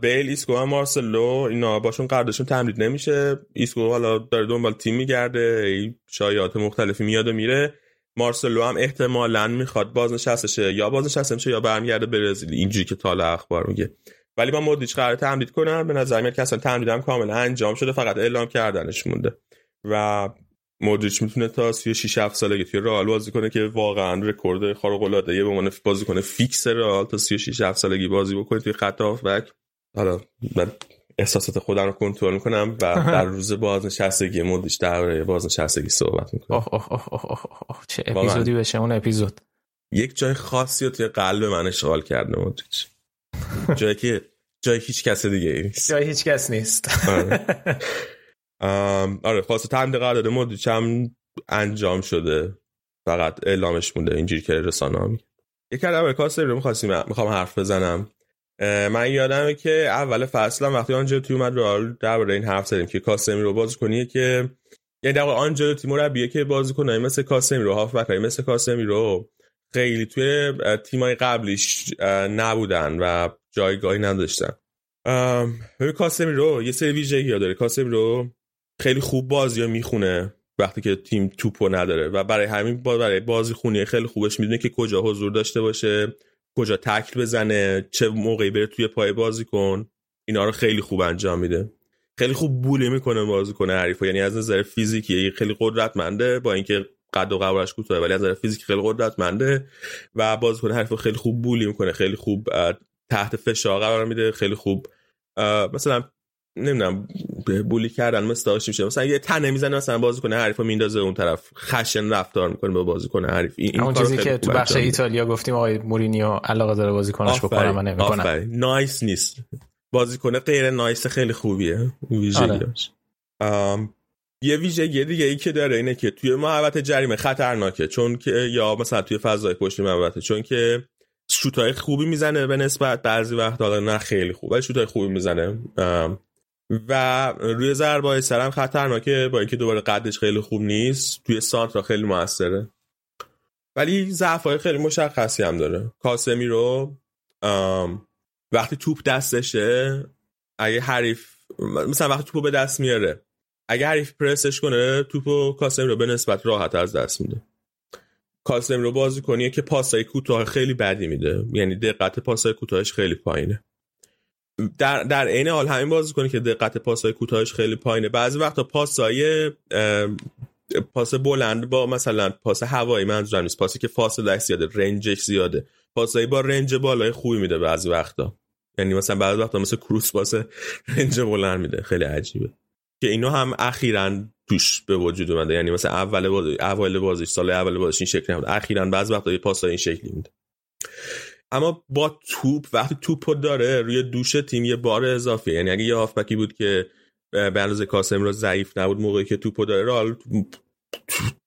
Speaker 5: بیل ایسکو و مارسلو اینا باشون قراردادشون تمدید نمیشه. ایسکو حالا داره دنبال تیم میگرده شایعات مختلفی میاد و میره. مارسلو هم احتمالا می‌خواد بازنشسته یا بازنشسته میشه یا برمیگرده برزیل. اینجوری که تا حالا اخبار میگه. ولی با مودریچ قرار تمدید کنن به نظر میاد که اصلا تمدیدم کاملا انجام شده. فقط اعلام کردنش مونده. و مودریچ می‌تونه تا 36 7 سالگی توی رئال بازی کنه که واقعا رکورد خارق العاده یه به عنوان بازیکن فیکس رئال تا 36 7 سالگی بازی بکنه توی خط هافبک. حالا من احساسات خودم رو کنترل می‌کنم و در روز بازنشستگی مودریچ درباره بازنشستگی صحبت می‌کنم.
Speaker 3: اوه اوه اوه اوه اوه چه اپیزودی بشه اون اپیزود؟
Speaker 5: یک جای خاصی رو توی قلب من اشغال کرده مودریچ جایی که جای هیچ کس دیگه نیست.
Speaker 3: جای هیچ کس نیست.
Speaker 5: آره, آره خواست تمدید قرارداد مودریچ هم انجام شده. فقط اعلامش مونده اینجوری که رسانه ها میگه یک کلمه کاسری رو می‌خواستیم می‌خوام حرف بزنم. من یادمه که اول فصل وقتی آنجلوتی اومد رئال درباره این حرف زدیم که کاسمی رو بازی کنیه که یعنی در آنجلوتی مربیه که بازی کنه مثل کاسمی رو هافبک مثل کاسمی رو خیلی توی تیمای قبلیش نبودن و جایگاهی نداشتن. کاسمی رو یه سری ویژگی داره. کاسمی رو خیلی خوب بازی ها می‌خونه وقتی که تیم توپو نداره و برای همین برای بازی خونی خیلی خوبش می‌دونه که کجا حضور داشته باشه. کجا تکل بزنه چه موقعی بره توی پای بازی کن. اینا رو خیلی خوب انجام میده. خیلی خوب بوله می‌کنه بازی کنه حریف یعنی از نظر فیزیکی خیلی قدرتمنده با اینکه قد و قوارش کوتاه ولی از نظر فیزیکی خیلی قدرتمنده و بازیکن حریف خیلی خوب بولی می‌کنه خیلی خوب تحت فشار قرار میده خیلی خوب مثلا نمی‌دونم بولی کردن داشت میشه. مثلا یه تنه می‌زنه مثلا بازی کنه حریفو میندازه اون طرف. خشن رفتار می‌کنه با بازی کنه حریف.
Speaker 3: این اون چیزی که تو بخش ایتالیا گفتیم آقای مورینیو علاقه داره بازی کنش بکنه و نمی‌کنه.
Speaker 5: نایس نیست. بازی کنه غیر نایس خیلی خوبیه. ویژگیش آره. یه ویژگی دیگه ای که داره اینه که توی محوطه جریمه خطرناکه. چون که یا مثلا توی فضای پشت محوطه چون که شوتای خوبی می‌زنه به نسبت بعضی وقت حالا نه خیلی خوب ولی شوتای خوبی می‌زنه. و روی ضربه سرم خطرناکه با اینکه دوباره قدش خیلی خوب نیست. توی سانترا خیلی موثره. ولی ضعف خیلی مشخصی هم داره. کاسمی رو وقتی توپ دستشه اگه حریف مثلا وقتی توپو به دست میاره اگه حریف پرسش کنه توپو کاسمی رو به نسبت راحت از دست میده. کاسمی رو بازی کنیه که پاسای کوتاه خیلی بدی میده. یعنی دقت پاسای کوتاهش خیلی پایینه. در در عین حال همین بازی کنه که دقت پاسای کوتاهش خیلی پایینه. بعضی وقتا پاسای پاس بلند با مثلا پاس هوایی منظورم نیست. پاسی که فاصله زیاده رنجش زیاده. پاسایی با رنج بالای خوبی میده بعضی وقتا. یعنی مثلا بعضی وقتا مثل کروس پاس رنج بلند میده. خیلی عجیبه. که اینو هم اخیرا توش به وجود اومده. یعنی مثلا اول بازی اول بازیش سال اول بازیش این شکلی نبود. اخیرا بعضی وقتا یه پاسای این شکلی میده. اما با توپ وقتی توپ داره روی دوش تیم یه بار اضافی یعنی اگه یه هافبکی بود که به اندازه کاسم رو ضعیف نبود موقعی که توپ داره رال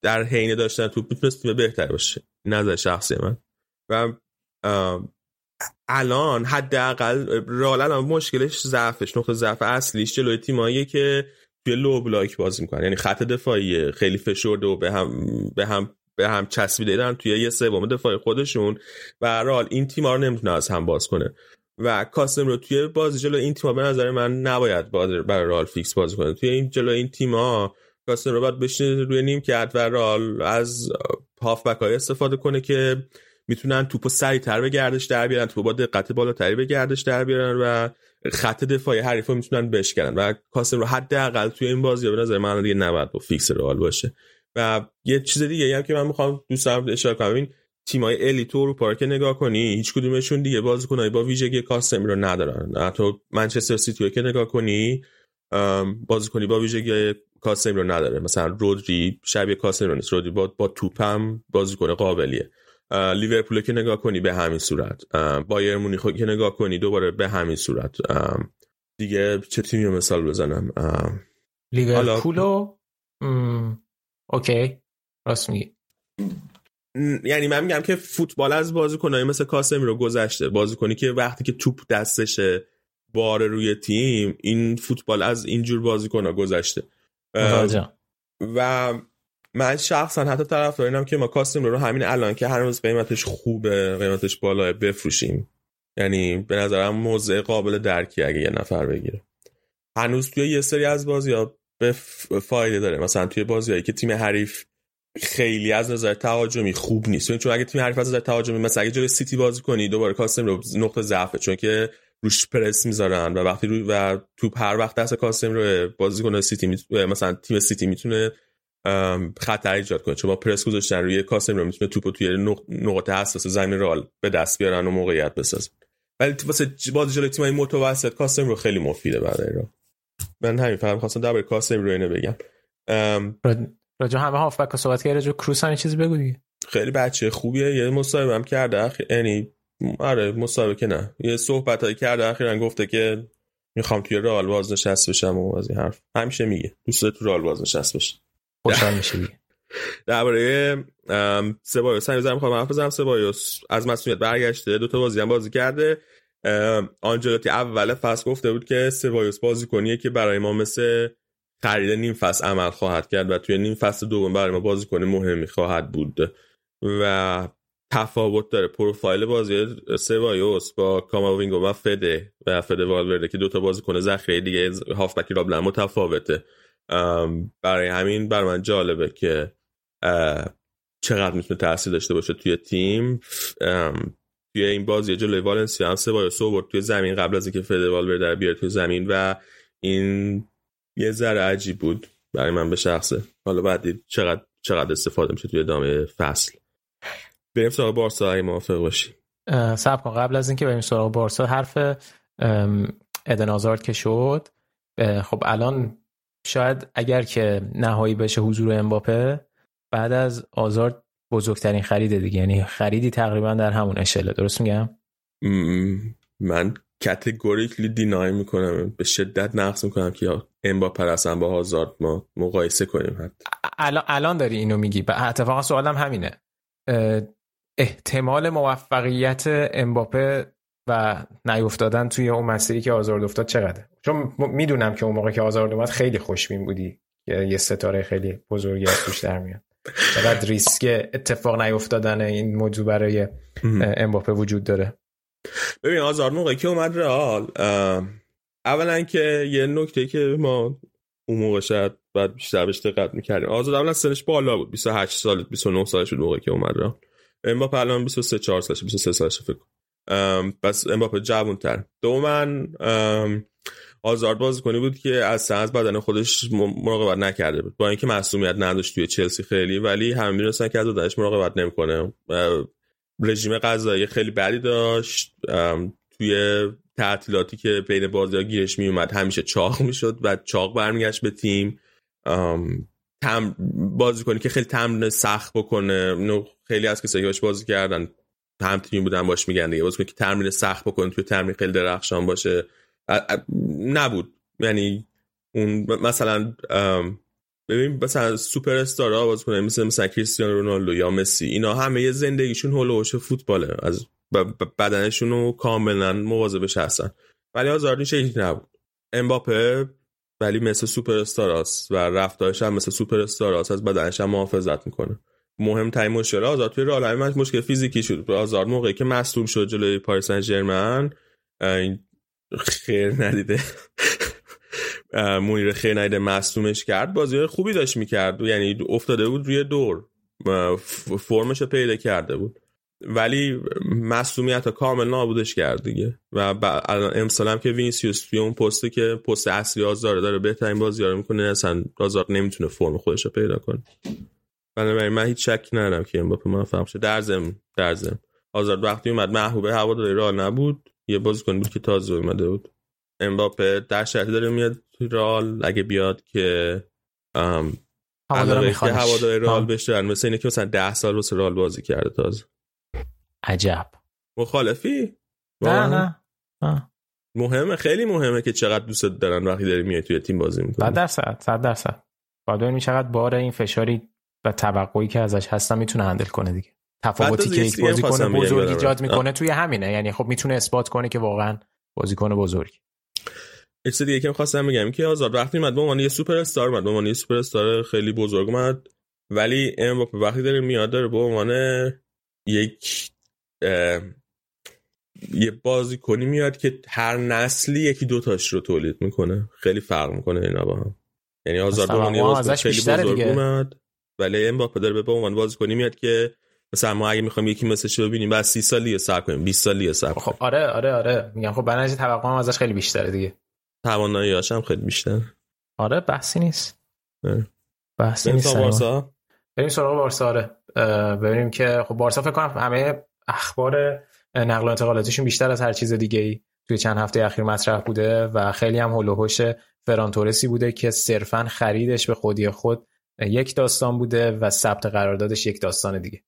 Speaker 5: در حین داشتن توپ می‌تونست تیم بهتر باشه. نظر شخصی من. و الان حداقل رال الان مشکلش ضعفش نقطه ضعف اصلیش جلوی تیماییه که توی لو بلاک بازی می‌کنن. یعنی خط دفاعی خیلی فشرده و به هم به هم به هم چسبیده توی یه سوم دفاع خودشون. و رال این تیم‌ها رو نمی‌تونه از هم باز کنه. و کاسمیرو توی بازی جلو این تیم‌ها به نظر من نباید برای رئال فیکس بازی کنه. توی این جلو این تیم‌ها کاسمیرو باید بشینه روی نیمکت و رئال از هافبک های استفاده کنه که می‌تونن توپو سریعتر به گردش در بیارن توپو با دقت بالاتری به گردش در بیارن و خط دفاعی حریفا می‌تونن بشکنن. و کاسمیرو حداقل توی این بازی به نظر من دیگه نباید با فیکس رئال باشه. و یه چیز دیگه هم که من می‌خوام دوستم اشاره کنم. این تیمای الیت اروپا رو که نگاه کنی هیچ کدومشون دیگه بازیکنای با ویژگی کاسمی رو ندارن. حتی منچستر سیتی رو که نگاه کنی بازیکنی با ویژگی کاسمی رو نداره. مثلا رودری شبیه کاسمی رو نیست. رودری با با توپم بازیکن قابلیه. لیورپول که نگاه کنی به همین صورت. بایر مونیخ که نگاه کنی دوباره به همین صورت. دیگه چه تیمی مثال بزنم؟
Speaker 3: لیورپول اوکی. راست میگی.
Speaker 5: یعنی من میگم که فوتبال از بازیکنایی مثل کاسمی رو گذشته بازیکنی که وقتی که توپ دستشه بار روی تیم این فوتبال از اینجور بازیکن گذشته. و من شخصا حتی طرف دارینم که ما کاسم رو همین الان که هر روز قیمتش خوبه قیمتش بالاه بفروشیم. یعنی به نظرم موضع قابل درکی اگه یه نفر بگیره. هنوز توی یه سری از بازی ها به فایده داره. مثلا توی بازیایی که تیم حریف خیلی از نظر تهاجمی خوب نیست. چون اگه تیم حریف از نظر تهاجمی مثلا اگه جلوی سیتی بازی کنی دوباره کاسمیرو نقطه ضعفه. چون که روش پرس می‌ذارن و وقتی روی و توپ هر وقت دست کاسمیرو بازیکن سیتی می... مثلا تیم سیتی می‌تونه خطر ایجاد کنه. چون با پرس گذاشتن روی کاسمیرو می‌تونه توپو توی نقطه حساس زمین رئال به دست بیارن و موقعیت بسازن. ولی واسه بازی جلوی تیمای متوسط کاسم رو خیلی مفیده برای رو من همین فقط خواستم درباره کاسم رو اینو بگم.
Speaker 3: راجع همه هافبک صحبت کرد راجع کروس هم چیزی بگو دیگه.
Speaker 5: خیلی بچه خوبیه یه مصاحبه هم کرده یعنی آره مصاحبه که نه. یه صحبت هایی کرده اخیرا گفته که می‌خوام توی رئال بازنشست بشم و از این حرف. همیشه میگه دوست تو رئال بازنشست بشه
Speaker 3: خوشحال میشه دیگه.
Speaker 5: درباره سبایوس هم می‌ذارم حرف بزنم. سبایوس از مسئولیت برگشته دو تا بازی هم بازی کرده. آنجلوتی اول فصل گفته بود که سبایوس بازی کنیه که برای ما مثل خرید نیم فصل عمل خواهد کرد و توی نیم فصل دوم برای ما بازی کنی مهمی خواهد بود. و تفاوت داره. پروفایل بازی سبایوس با کاماوینگو و فده و فده والورده که دوتا بازیکن ذخیره دیگه هافبکی رابلن متفاوته. برای همین بر من جالبه که چقدر می‌تونه تاثیر داشته باشه توی تیم. توی این بازی جلوی والنسیا هم سبایوس برد توی زمین قبل از اینکه فده والورده بیاره توی زمین و این یه ذره عجیب بود برای من به شخصه. حالا بعد چقدر چقدر استفاده میشه توی ادامه فصل. بریم سراغ بارسا اگه موافق باشی.
Speaker 3: سب کن. قبل از اینکه بریم سراغ بارسا حرف ادن آزارد که شد. خب الان شاید اگر که نهایی بشه حضور امباپه بعد از آزارد بزرگترین خرید دیگه. یعنی خریدی تقریبا در همون اشله. درست میگم؟
Speaker 5: من کتگوریکلی دینای می‌کنم. به شدت نقص می‌کنم که امباپه اصلا با آزارد ما مقایسه کنیم حتی.
Speaker 3: الان الان داری اینو میگی. اتفاقا سوالم همینه. احتمال موفقیت امباپه و نیفتادن توی اون مسیری که آزارد افتاد چقدره؟ چون می‌دونم که اون موقع که آزارد اومد خیلی خوشبین بودی. یه ستاره خیلی بزرگی از توش در میاد. چقدر ریسک اتفاق نیفتادن این موضوع برای امباپه وجود داره.
Speaker 5: ببین آزار موقعی که اومد رئال اولا که یه نکته که ما اون موقع شاید بعد بیشتر بهش دقت می‌کردیم. آزاد اولا سنش بالا بود 28 سال 29 سالش بود موقعی که اومد رئال. امباپه الان 23 4 سالشه 23 سالشه فکر پس امباپه جوان‌تر. دومن آزارد بازی کنی بود که از سنز بدن خودش مراقبت نکرده بود. با اینکه مسئولیت نداشت توی چلسی خیلی ولی همه می‌دونستن که از بدنش مراقبت نمی‌کنه. رژیم غذایی خیلی بدی داشت. توی تعطیلاتی که بین بازی ها گیرش میومد همیشه چاق می‌شد و چاق برمیگشت به تیم. تم بازی کنی که خیلی تمرین سخت بکنه خیلی از کسایی باش بازی کردن هم تیم بودن باش میگن دیگه. بازی که تمرین سخت بکنه توی تمرین خیلی درخشان باشه. نبود. یعنی اون مثلا ببین مثلا سوپر استار ها بازی کنه مثل مثلا کریستیانو رونالدو یا مسی اینا همه یه زندگیشون هولوش فوتباله. از بدنشون رو کاملا مواظبش هستن. ولی آزاردین شکلی نبود. امباپه ولی مثل سوپر استاراست و رفتارش هم مثل سوپر استاراست از بدنش هم محافظت می‌کنه. مهمترین مشکل هازارد توی رئال مشکل فیزیکی شد. هازارد موقعی که مصدوم شد جلوی پاریس سن ژرمن خیر ندیده. مونیه خیر ندیده مصدومش کرد. بازی خوبی داشت می‌کرد. یعنی افتاده بود روی دور. فرمش پیدا کرده بود. ولی ها کامل نابودش کرد دیگه. و امسال هم که وینیسیوس توی اون پستی که پست اصلی آزاره داره بهترین بازی رو می‌کنه اصلا آزار نمی‌تونه فرم خودش رو پیدا کنه. بنابراین من هیچ شک ندارم که امباپه موفق شه در زم در زم آزار وقتی اومد محبوب هواداری رئال نبود. یه بازیکن بود که تازه اومده بود. امباپه در شرطی داره میاد تو رئال. اگه بیاد که
Speaker 3: هوادار
Speaker 5: که هوادار رئال بشه مثل اینه که مثلا 10 سال واسه رئال بازی کرده تازه.
Speaker 3: عجب.
Speaker 5: مخالفی؟
Speaker 3: نه نه
Speaker 5: مهمه خیلی مهمه که چقدر دوست دارن وقتی داری میای توی تیم بازی می‌کنی.
Speaker 3: 100 درصد 100 درصد. باید ببینیم چقدر بار این فشاری و توقعی که ازش هستن می‌تونه هندل کنه دیگه. تفاوتی که یک بازیکن بزرگ ایجاد می‌کنه توی همینه. یعنی خب می‌تونه اثبات کنه که واقعا بازیکن بزرگ.
Speaker 5: یه چیز دیگه که می‌خواستم بگم که آزاد وقتی اومد به عنوان یه سوپر استار اومد به عنوان یه سوپر استار خیلی بزرگ اومد. ولی امباپه وقتی داره میاد داره به عنوان یک یه بازی کنی میاد که هر نسلی یکی دوتاش رو تولید می‌کنه. خیلی فرق می‌کنه اینا با هم. یعنی آزار به خیلی بزرگ اومد ولی امباپه داره به عنوان بازی کنی میاد که مثلا ما اگه می‌خوایم یکی مثلش ببینیم بعد 30 سالی صبر کنیم 20 سالی صبر
Speaker 3: خب آره آره آره. میگم خب برنامه توقع هم ازش خیلی بیشتره دیگه.
Speaker 5: تواناییاش هم خیلی بیشتر
Speaker 3: آره بحثی نیست. بحثی نیست
Speaker 5: بارسا؟
Speaker 3: بریم سراغ بارسا آره. ببینیم که خب بارسا فکر کنم همه اخبار نقل و انتقالاتیشون بیشتر از هر چیز دیگه ای توی چند هفته اخیر مطرح بوده و خیلی هم هول و هوش فران تورسی بوده که صرفا خریدش به خودی خود یک داستان بوده و ثبت قراردادش یک داستان دیگه.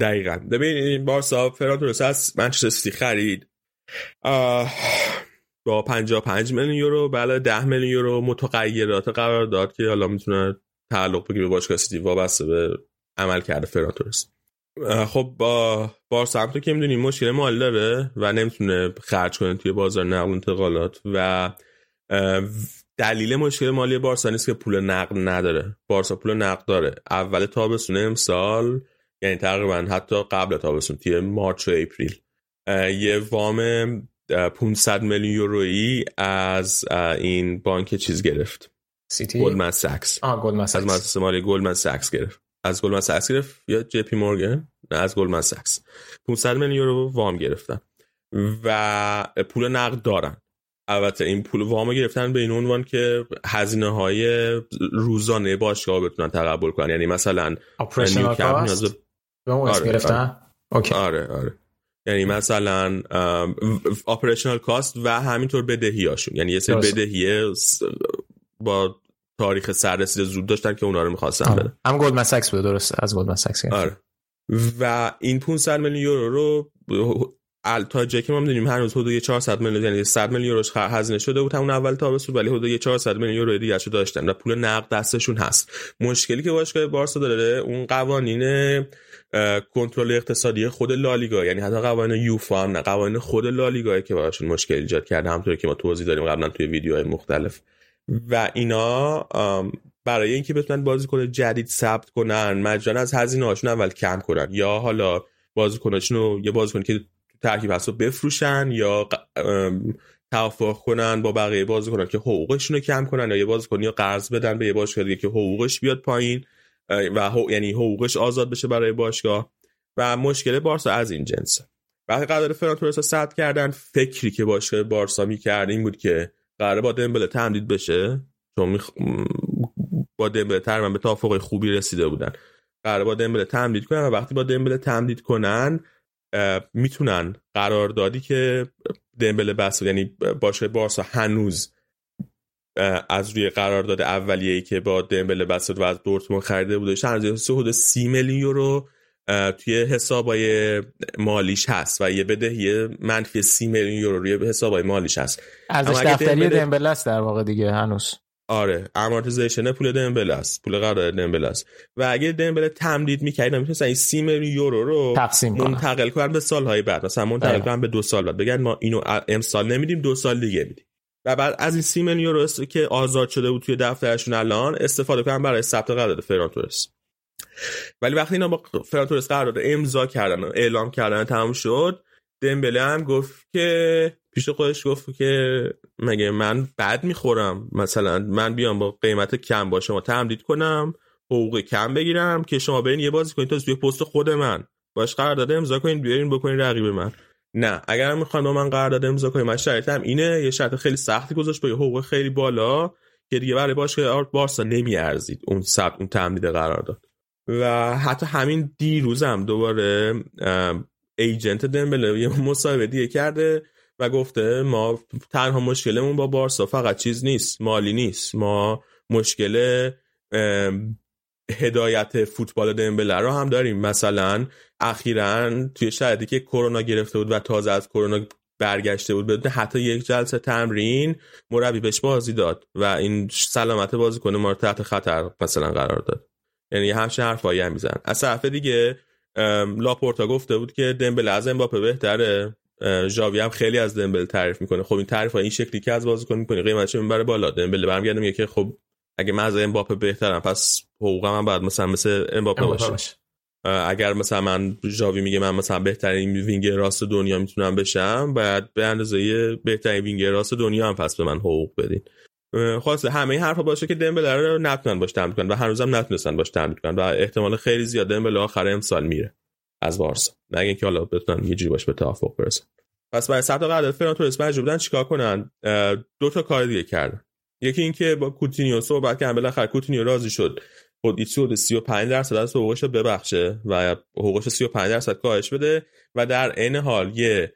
Speaker 5: دقیقا. ببین این بارسا فران از منچستر سیتی خرید. با 55 میلیون یورو بله 10 میلیون یورو متغیرات قرار داد که حالا می‌تونه تعلق بگیره به باشگاه سیتی. وابسته به عمل کرده فران تورس اه، خب با بارسا هم تو که می‌دونی مشکل مالی داره و نمی‌تونه خرج کنه توی بازار نقل و انتقالات و دلیل مشکل مالی بارسا نیست که پول نقد نداره. بارسا پول نقد داره. اول تابستون امسال یعنی تقریبا حتی قبل تابستون توی مارچ و اپریل. یه وام اه، 500 میلیون یورویی از این بانک چیز گرفت.
Speaker 3: سیتی؟
Speaker 5: گلدمن ساکس.
Speaker 3: آه گلدمن
Speaker 5: از
Speaker 3: ساکس.
Speaker 5: مؤسسه مالی گلدمن ساکس گرفت. از گلدمن ساکس گرفت یا جی پی مورگان نه از گلدمن ساکس. 500 میلیون یورو وام گرفتن. و پول نقد دارن. البته این پول وام گرفتن به این عنوان که هزینه های روزانه باشگاه بتونن تقبل کنن. یعنی مثلا نیوکمپ نیاز به-
Speaker 3: اون اسم
Speaker 5: آره،
Speaker 3: گرفتن؟ okay.
Speaker 5: آره آره. یعنی مثلا operational cost و همینطور بدهی هاشون یعنی یه سری
Speaker 3: درسته.
Speaker 5: بدهی س- با تاریخ سررسید زود داشتن که اونا رو می‌خواستن
Speaker 3: آه.
Speaker 5: بدن.
Speaker 3: هم گلدمن ساکس بود درسته. از گلدمن ساکس.
Speaker 5: آره. و این 500 میلیون یورو رو ال تا جایی که ما می‌دونیم هنوز حدود یه 400 میلیون یعنی 100 میلیون یوروش هزینه شده بود همون اول تابستون ولی حدود یه 400 میلیون یورو دیگه شو داشتن و پول نقد دستشون هست. مشکلی که باشگاه بارسا داره اون قوانین کنترل اقتصادی خود لالیگا. یعنی حتی قوانین یوفا هم نه قوانین خود لالیگا که براشون مشکل ایجاد کرده همونطوری که ما توضیح دادیم قبلا توی ویدیوهای مختلف. و اینا برای اینکه بتونن بازیکن جدید ثبت کنن مجانا از هزینه هاشون اول کم کنن. یا حالا بازیکناشون رو یه بازیکن که ترکیب هست رو بفروشن یا توافق کنن با بقیه بازیکنان که حقوقشون رو کم کنن یا یه بازیکن یا قرض بدن به یه باشگاه دیگه که حقوقش بیاد پایین. و یعنی حقوقش آزاد بشه برای باشگاه. و مشکل بارسا از این جنسه وقتی قرار فران تورس ثبت کردن فکری که باشگاه بارسا می‌کرد این بود که قراره با دمبله تمدید بشه. چون میخ... با دمبله تقریبا به توافق خوبی رسیده بودن. قراره با دمبله تمدید کنن و وقتی با دمبله تمدید کنن می‌تونن قراردادی که دمبله بس یعنی باشگاه بارسا هنوز از روی قرارداد اولیه‌ای که با دمبله بست و از دورتموند خریده بودش هنوز حدود سی میلیون یورو توی حسابای مالیش هست و یه بدهی منفی سی میلیون یورو روی حسابای مالیش هست. اما
Speaker 3: دفتری
Speaker 5: دمبله-
Speaker 3: دمبله است در واقع دیگه هنوز.
Speaker 5: آره amortization پول دمبله است پول قرارداد دمبله است. و اگه دمبله تمدید می‌کردن می‌تونستن این سی میلیون یورو رو
Speaker 3: تقسیم کنن.
Speaker 5: منتقل کنن به سالهای بعد مثلا منتقل
Speaker 3: دقیقا.
Speaker 5: کنن به دو سال بعد. بگن ما اینو امسال نمیدیم دو سال دیگه میدیم. و بعد از این سی میلیون یورو که آزاد شده بود توی دفترشون الان استفاده کنن برای ثبت قرارداد فران ولی وقتی اینا با فران تورس قرارداد امضا کردن و اعلام کردن و تمام شد دمبله هم گفت که پیش خودش گفت که مگه من بد می‌خورم؟ مثلا من بیام با قیمت کم با شما تمدید کنم حقوق کم بگیرم که شما برین یه بازی کنید تا توی پست خود من. باش قرارداد امضا کنید بیارین بکنین رقیب من. نه اگر هم می‌خوان با من قرارداد امضا کنید من شرایطم اینه یه شرط خیلی سختی گذاشت با یه حقوق خیلی بالا که دیگه برای باشگاه بارسا نمیارزید اون ثبت اون تمدید قرارداد و حتی همین دیروزم دوباره ام، ایجنت دمبله یه مصاحبه دیگه کرده و گفته ما تنها مشکلمون با بارسا فقط چیز نیست مالی نیست. ما مشکل هدایت فوتبال دمبله رو هم داریم. مثلا اخیرا توی شرایطی که کرونا گرفته بود و تازه از کرونا برگشته بود بدون حتی یک جلسه تمرین مربی بهش بازی داد و این سلامت بازی کنه ما رو تحت خطر مثلا قرار داد. یعنی همچین حرفایی هم میزن از طرف دیگه لاپورتا گفته بود که دمبله از امباپه بهتره. ژاوی هم خیلی از دمبله تعریف می‌کنه. خب این تعریف ها این شکلی که از بازیکن می‌کنی قیمتش می‌بره بالا. دمبله برمیگرده میگه که خب اگه من از امباپه بهترم پس حقوقم هم باید مثلا مثل امباپه باشه. اگر مثلا من ژاوی میگه من مثلا بهترین وینگر راست دنیا می‌تونم بشم باید به اندازه بهترین وینگر راست دنیا هم پس به من حقوق بدین. خلاصه همه این حرفا باشه که دمبله رو نتونن باش تمدید کنن و هنوزم نتونستن باش تمدید کنن و احتمال خیلی زیاد دمبله آخر امسال میره از بارسا مگه اینکه حالا بتونن یه جوری باش به توافق برسن. پس برای ثبت قرارداد تورس مجبور بودن چیکار کنن؟ دو تا کار دیگه کردن. یکی اینکه با کوتینیو صحبت کردن بالاخره کوتینیو راضی شد حدود 35 درصد از حقوقش رو ببخشه و حقوقش 35 درصد کاهش بده و در عین حال یه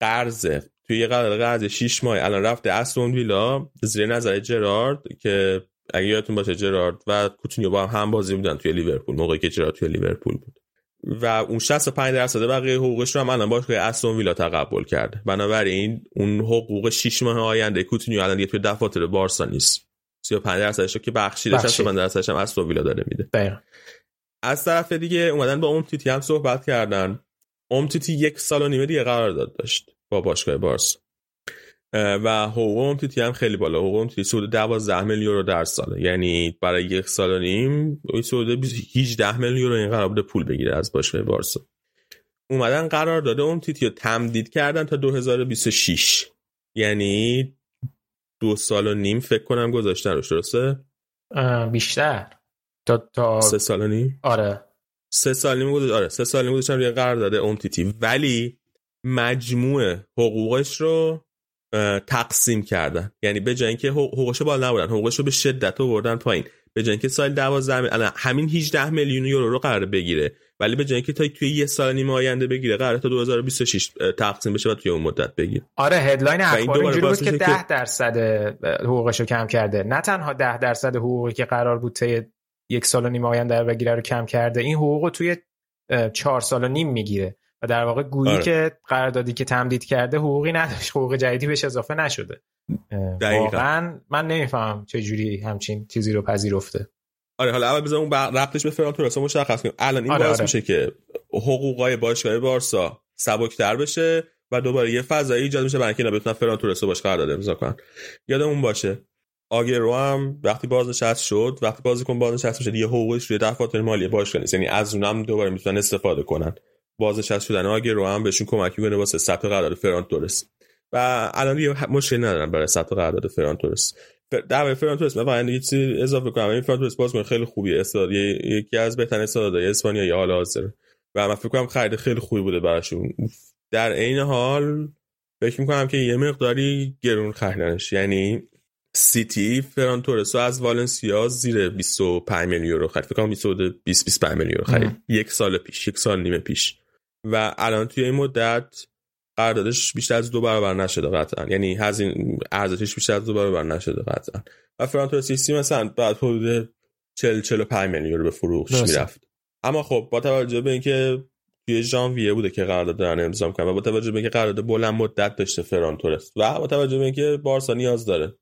Speaker 5: قرض توی یه قرض 6 ماه الان رفته استون ویلا زیر نظر جرارد که اگه یادتون باشه جرارد و کوتینیو با هم هم بازی بودن توی لیورپول موقعی که جرارد توی لیورپول بود. و اون 65 درصد بقیه حقوقش رو هم الان باشگاه استون ویلا تقبل کرده. بنابراین اون حقوق 6 ماه آینده کوتینیو الان دیگه توی دفاتر بارسا نیست. 35 درصدش رو که بخشیده 65 درصدش هم استون ویلا داره میده.
Speaker 3: دقیقا.
Speaker 5: از طرف دیگه اومدن با تیتی هم صحبت کردن. تیتی یک سال و نیمه دیگه قرارداد داشت با باشگاه بارسا. و حقوق تیتی هم خیلی بالا. حقوق تیتی سود 12 میلیون یورو در ساله. یعنی برای یک سال و نیم سود 18 میلیون یورو این قرار بوده پول بگیره از باشگاه بارسا. اومدن قرار داده اون تیتی رو تمدید کردن تا 2026 یعنی دو سال و نیم فکر کنم گذاشتن روش درسته؟
Speaker 3: بیشتر. تا, تا
Speaker 5: سه سال و نیم؟
Speaker 3: آره.
Speaker 5: سه سال نیم گذاشتن آره سه سال نیم گذاشتن روی قرار داده اون تیتی ولی مجموع حقوقش رو تقسیم کردن. یعنی به جای اینکه حقوقش بالا نبودن حقوقش رو به شدت آوردن پایین. به جای اینکه سال 12 الان همین 18 میلیون یورو رو قرار بگیره. ولی به جای اینکه تا توی یه سال نیم آینده بگیره قرار تا 2026 تقسیم بشه و توی اون مدت بگیره.
Speaker 3: آره هدلاین اخبار اینجوری بود که 10 درصد حقوقش رو کم کرده. نه تنها 10 درصد حقوقی که قرار بود تا یک سال و نیم آینده بگیره رو کم کرده این حقوق رو توی چهار سال و نیم می‌گیره. و در واقع گویی آره. که قراردادی که تمدید کرده حقوقی نداشت حقوق جدیدی بهش اضافه نشده. دقیقا. واقعا من نمی‌فهمم چه جوری همچین چیزی رو پذیرفته.
Speaker 5: آره حالا اول بذار اون ربطش به فران تورس مشخص کنیم. الان این آره باعث آره. میشه که حقوقای باشگاه بارسا سبکتر بشه و دوباره یه فضایی ایجاد میشه برای اینکه بتونن فران تورس باش قرارداد امضا کنن. یادمون باشه. آگرو هم وقتی بازنشست شد وقتی بازیکن بازنشست شد یه حقوقش روی دفاتر مالی باشگاه نیست. یعنی از اونم دوباره می‌تونن استفاده کنن. بازنشست شدن آگرو هم بهشون کمک می‌کنه واسه ثبت قرارداد فران تورس. و الان یه مشکلی ندارن برای ثبت قرارداد فران تورس. در فران تورس من فقط یه چیزی اضافه کنم. این فران تورس بازیکن خیلی خوبیه. استاد یکی از بهترین استعدادهای اسپانیا حال حاضر. و من فکر کنم خرید خیلی خوبی بوده براشون. در عین حال فکر می‌کنم که یه مقداری گرون خریدنش. یعنی سیتی فران تورس از والنسیا زیر 25 میلیون یورو خرید. فکر کنم 20 25 میلیون یورو خرید. یک سال پیش یک سال نیمه پیش. و الان توی این مدت قراردادش بیشتر از دو برابر نشده قطعا. یعنی هزینه ارزشش بیشتر از دو برابر نشده قطعا. و فران تورس مثلا بعد حدود 40 45 میلیون یورو به فروش می‌رفت. اما خب با توجه به اینکه توی ژانویه بوده که قرارداد دارن امضا می‌کنن و با توجه به اینکه قرارداد بلند مدت داشته فران تورس و با توجه به اینکه بارسا نیاز داره.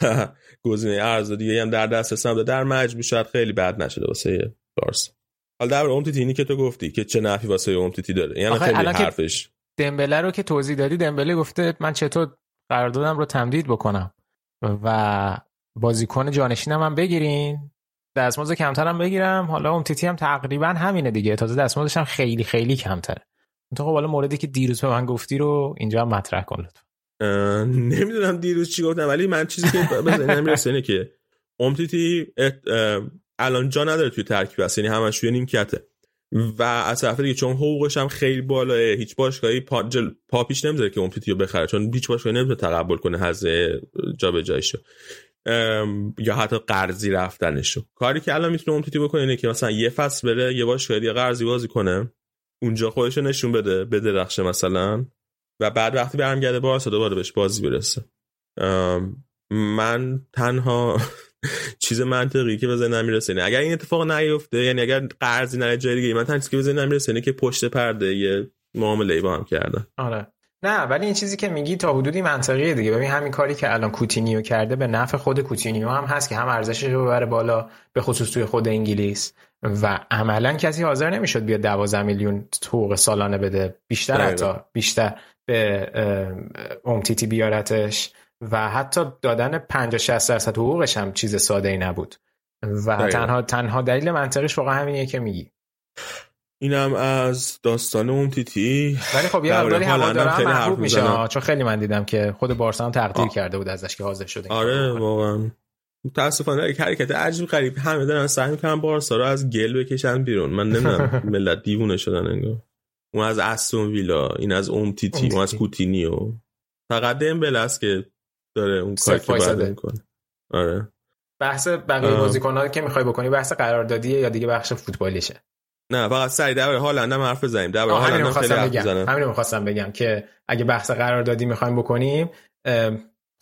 Speaker 5: گزینه ارز دیگه هم در دست هم در مجموع شاید خیلی بد نشده واسه بارسا. حالا در اومتیتی که تو گفتی که چه نفی واسه اومتیتی داره. یعنی خیلی حرفش.
Speaker 3: دمبله رو که توضیح دادی دمبله گفته من چطور قراردادم رو تمدید بکنم و بازیکن جانشینم هم بگیرین دستمزد کمتر هم بگیرم. حالا اومتیتی هم تقریبا همینه دیگه. تازه دستمزدش هم خیلی خیلی کمتره. تو خب حالا موردی که دیروز به من گفتی رو اینجا هم مطرح کن لطفا.
Speaker 5: نمی‌دونم دیروز چی گفتم ولی من چیزی که به ذهنم می‌رسه اینه که اومتیتی الان جا نداره توی ترکیب است یعنی همش توی نیمکته. و از طرف دیگه چون حقوقش هم خیلی بالاه هیچ باشگاهی پا, جل... پا پیش نمی‌ذاره که اومتیتی رو بخره چون هیچ باشگاهی نمی‌تونه تقبل کنه حزه جابجاییشو یا حتی قرضی رفتنشو. کاری که الان می‌تونه اومتیتی بکنه اینه که مثلا یه فصل بره یه باشگاهی دیگه قرضی بازی کنه اونجا خودش نشون بده بده رخشه مثلا و بعد وقتی برمیگرده بارسا دوباره بهش بازی برسه. من تنها چیز منطقی که به ذهنم می‌رسه. اینه اگر این اتفاق نیفته یعنی اگر قرضی نره جای دیگه من چیزی که به ذهنم می‌رسه اینه که پشت پرده یه معامله با هم کردن.
Speaker 3: آره. نه ولی این چیزی که میگی تا حدودی منطقیه دیگه. ببین همین کاری که الان کوتینیو کرده به نفع خود کوتینیو هم هست که هم ارزشش رو ببره بالا به خصوص توی خود انگلیس. و عملا کسی حاضر نمی‌شد بیاد 12 میلیون حقوق سالانه بده. بیشتر حتی بیشتر به امتیتی بیارتش. و حتی دادن 50 60 درصد حقوقش هم چیز ساده ای نبود. و تنها تنها دلیل منطقش واقعا همینیه که میگی.
Speaker 5: اینم از داستان اون تیتی.
Speaker 3: ولی خب یه مقداری هوادارا هم محبوب میشه چون خیلی من دیدم که خود بارسا هم تقدیر کرده بود ازش که حاضر شده.
Speaker 5: آره واقعا. متاسفانه یک حرکت عجیب غریب. همه دارن سعی می‌کنن بارسا رو از گل بکشن بیرون. من نمی‌دونم ملت دیوونه شدن انگار. اون از استون ویلا این از اوم تیتی اون از کوتینیو. فقط دمبل است که داره اون کاری که باید می‌کنه. آره.
Speaker 3: بحث بقیه بازیکن‌ها که می‌خوای بکنی بحث قراردادیه یا دیگه بخش فوتبالیشه؟
Speaker 5: نه فقط سری در مورد هالند هم حرف بزنیم. در مورد هالند خیلی
Speaker 3: حرف بگم. همین می‌خواستم بگم که اگه بحث قراردادی می‌خوایم بکنیم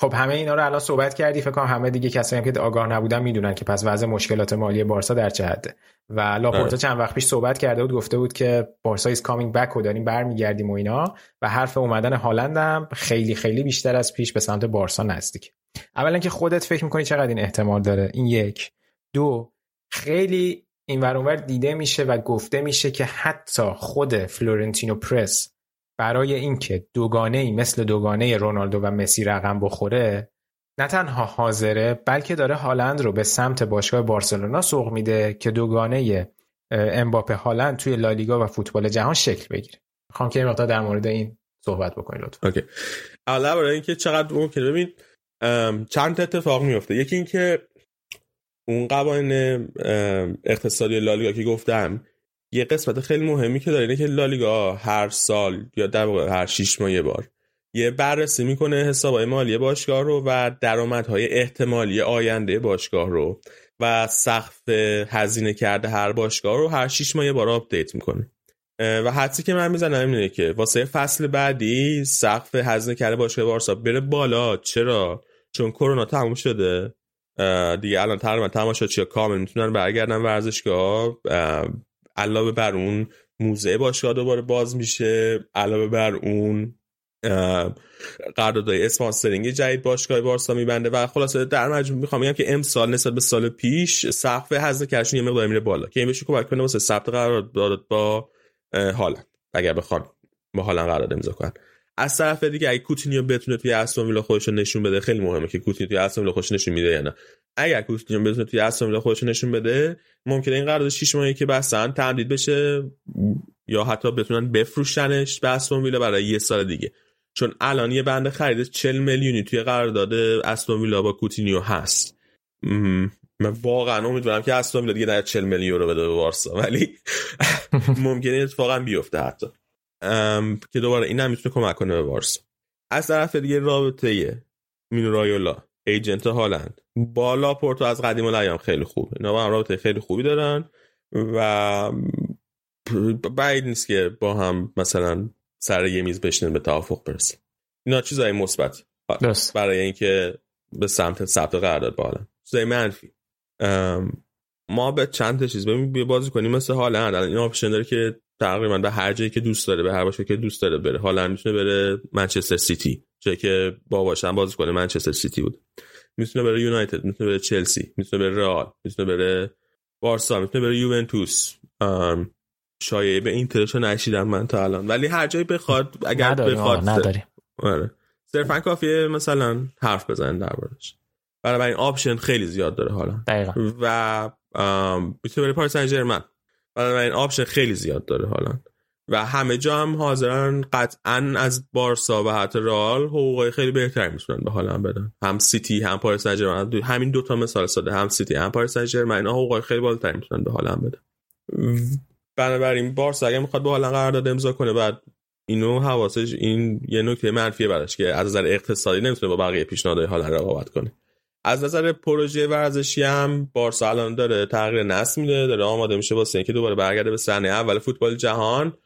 Speaker 3: خب همه اینا رو الان صحبت کردی فکر کنم همه دیگه کسایی هم که آگاه نبودن می‌دونن که پس وضع مشکلات مالی بارسا در چه حده و لاپورتا آره. چند وقت پیش صحبت کرده بود گفته بود که بارسا is coming back و داریم برمیگردیم و اینا و حرف اومدن هالند هم خیلی خیلی بیشتر از پیش به سمت بارسا نزدیک. اولا که خودت فکر می‌کنی چقدر این احتمال داره؟ این یک. دو خیلی این ور دیده میشه و گفته میشه که حتی خود فلورنتینو پرز برای اینکه دوگانه ای مثل دوگانه رونالدو و مسی رقم بخوره نه تنها حاضره بلکه داره هالند رو به سمت باشگاه بارسلونا سوق میده که دوگانه امباپه هالند توی لالیگا و فوتبال جهان شکل بگیره. می‌خوام که مقدار در مورد این صحبت بکنید لطفا.
Speaker 5: okay. اولا برای اینکه چقدر ممکنه ببین چند اتفاق میفته یکی اینکه اون قوانین اقتصادی لالیگا که گفتم یه قسمت خیلی مهمی که داره اینه که لالیگا هر سال یا در واقع هر 6 ماه یه بار یه بررسی می‌کنه حسابهای مالی باشگاه رو و درآمدهای احتمالی آینده باشگاه رو و سقف هزینه کرده هر باشگاه رو هر 6 ماه یه بار آپدیت می‌کنه. و حدسی که من می‌زنم اینه که واسه فصل بعدی سقف هزینه کرده باشگاه بارسا بره بالا. چرا؟ چون کرونا تموم شده. دیگه الان تقریبا تماشاچی کامل می‌تونن برگردن ورزشگاه. علاوه بر اون موزه باشگاه دوباره باز میشه علاوه بر اون قراردادهای اسپانسرینگ جدید باشگاه بارسا میبنده و خلاصه در مجموع می‌خوام بگم که امسال نسبت به سال پیش سقف هزینه کشون یه مقدار میره بالا که این بشه کمک کنه واسه ثبت قرارداد با هالند. اگر بخواد با هالند قرارداد امضا کنن. از طرف دیگه اگه کوتینیو بتونه توی استون خودش نشون بده خیلی مهمه که کوتینیو توی استون خودش نشون میده یا نه. اگر کوتینیو بتونه توی استون ویلا خودش نشون بده ممکنه این قرارداد 6 ماهه که بستن تمدید بشه یا حتی بتونن بفروشنش به استون ویلا برای یه سال دیگه. چون الان یه بند خرید 40 میلیونی توی قرارداد استون ویلا با کوتینیو هست. من واقعا امیدوارم که استون ویلا دیگه نه 40 میلیون رو بده به بارسا ولی ممکنه اتفاقا بیفته حتی. که دوباره این هم می‌تونه کمک کنه به بارسا از طرف دیگه رابطه مینو رایولا ایجنت هالند. با لاپورتو از قدیم الایام خیلی خوبه. اینا با هم رابطه خیلی خوبی دارن و بعید نیست که با هم مثلا سر یه میز بشینن به توافق برسن. اینا چیزای مثبت. برای اینکه به سمت ثبت قرارداد بالا. چیزای منفی. ما به چند تا چیز ببین بازی کنیم. مثل هالند الان این option داره که تقریبا به هر جایی که دوست داره به هر باشگاهی که دوست داره بره. حالا می‌تونه بره منچستر سیتی جایی که باباش بازی کنه منچستر سیتی بود. می‌تونه بره یونایتد می‌تونه بره چلسی می‌تونه بره رئال می‌تونه بره بارسا می‌تونه بره یوونتوس. شایعه به اینترشو نشنیدم من تا الان. ولی هر جایی بخواد اگر بخواد
Speaker 3: نداریم.
Speaker 5: آره. صرفا کافیه مثلا حرف بزنن دربارش برای این option خیلی زیاد داره حالا.
Speaker 3: دقیقا.
Speaker 5: و می‌تونه بره پاریس سن ژرمن این option خیلی زیاد داره حالا. و همه جا هم حاضرن قطعا از بارسا و حتی رئال حقوقای خیلی بهتری می‌تونن به هالند بدن. هم سیتی هم پاریس سن همین دوتا مثال ساده. هم سیتی هم پاریس سن ژرمن حقوقای خیلی بالاتری می‌تونن به هالند بدن. بنابراین بارسا اگه می‌خواد با هالند قرارداد امضا کنه بعد اینو حواسش این یه نکته منفیه براش که از نظر اقتصادی نمی‌تونه با بقیه پیشنهادهای هالند رقابت کنه. از نظر پروژه ورزشی هم بارسا الان داره تغییر نسل میده داره آماده میشه واسه اینکه دوباره برگرده به صحنه اول فوتبال جهان.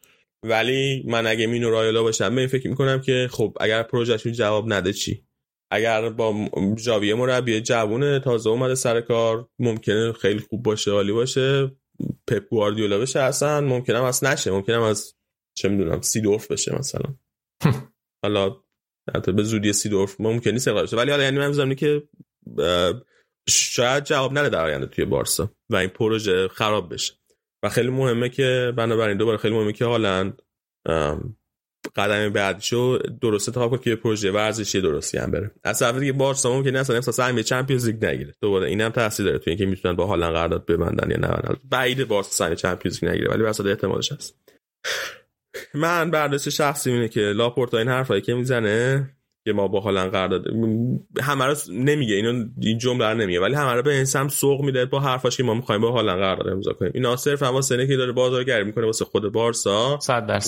Speaker 5: ولی من اگه مینو رایولا باشم به این فکر می‌کنم که خب اگر پروژهشون جواب نده چی؟ اگر با جاویه مربی جوون تازه اومده سر کار ممکنه خیلی خوب باشه عالی باشه پپ گواردیولا بشه اصلا ممکنه اصلا نشه ممکنه از چه می‌دونم سیدورف بشه مثلا. حالا حتی به زودی سیدورف ممکنه نیست ولی حالا یعنی من که شاید جواب نده در آینده توی بارسا و این پروژه خراب بشه. و خیلی مهمه که بنابراین دوباره خیلی مهمه که هالند قدم بعدشو درسته تا کنه که پروژه ورزشی درستی هم بره. از طرف دیگه بارسا ممکنه اصلا احساس اهمیت چمپیونز لیگ نگیره. دوباره اینم تاثیر داره توی اینکه می‌تونن با هالند قرارداد ببندن یا نه بعید بارسا سهم چمپیونز لیگ نگیره ولی واسه احتمالش هست. من برداشت شخصی اینه که لاپورتا این حرفایی که می‌زنه که ما با هالند قرارداد همه رو نمیگه. اینو این جمله رو نمیگه. ولی همه رو به انسان سوق میده با حرفاش که ما می‌خوایم با هالند قرارداد امضا کنیم. اینا صرف هم واسه که داره بازارگری می‌کنه واسه خود بارسا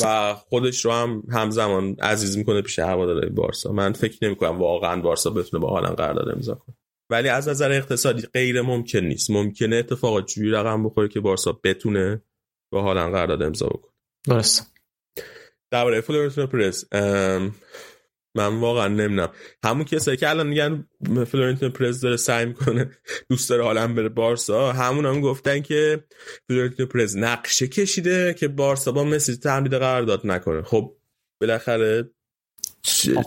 Speaker 5: و خودش رو هم همزمان عزیز می‌کنه پیش هوادارهای بارسا. من فکر نمی‌کنم واقعا بارسا بتونه با هالند قرارداد امضا کنه. ولی از نظر اقتصادی غیر ممکن نیست. ممکنه اتفاقات جوری رقم بخوره که بارسا بتونه با هالند قرارداد امضا بکنه.
Speaker 3: درست
Speaker 5: درباره فلورنتینو پرز من واقعا نمی‌دونم. همون کسایی که الان میگن فلورنتینو پرز داره سعی می‌کنه دوست داره هالند بره بارسا همون هم گفتن که فلورنتینو پرز نقشه کشیده که بارسا با مسی تمدید قرارداد نکنه. خب بالاخره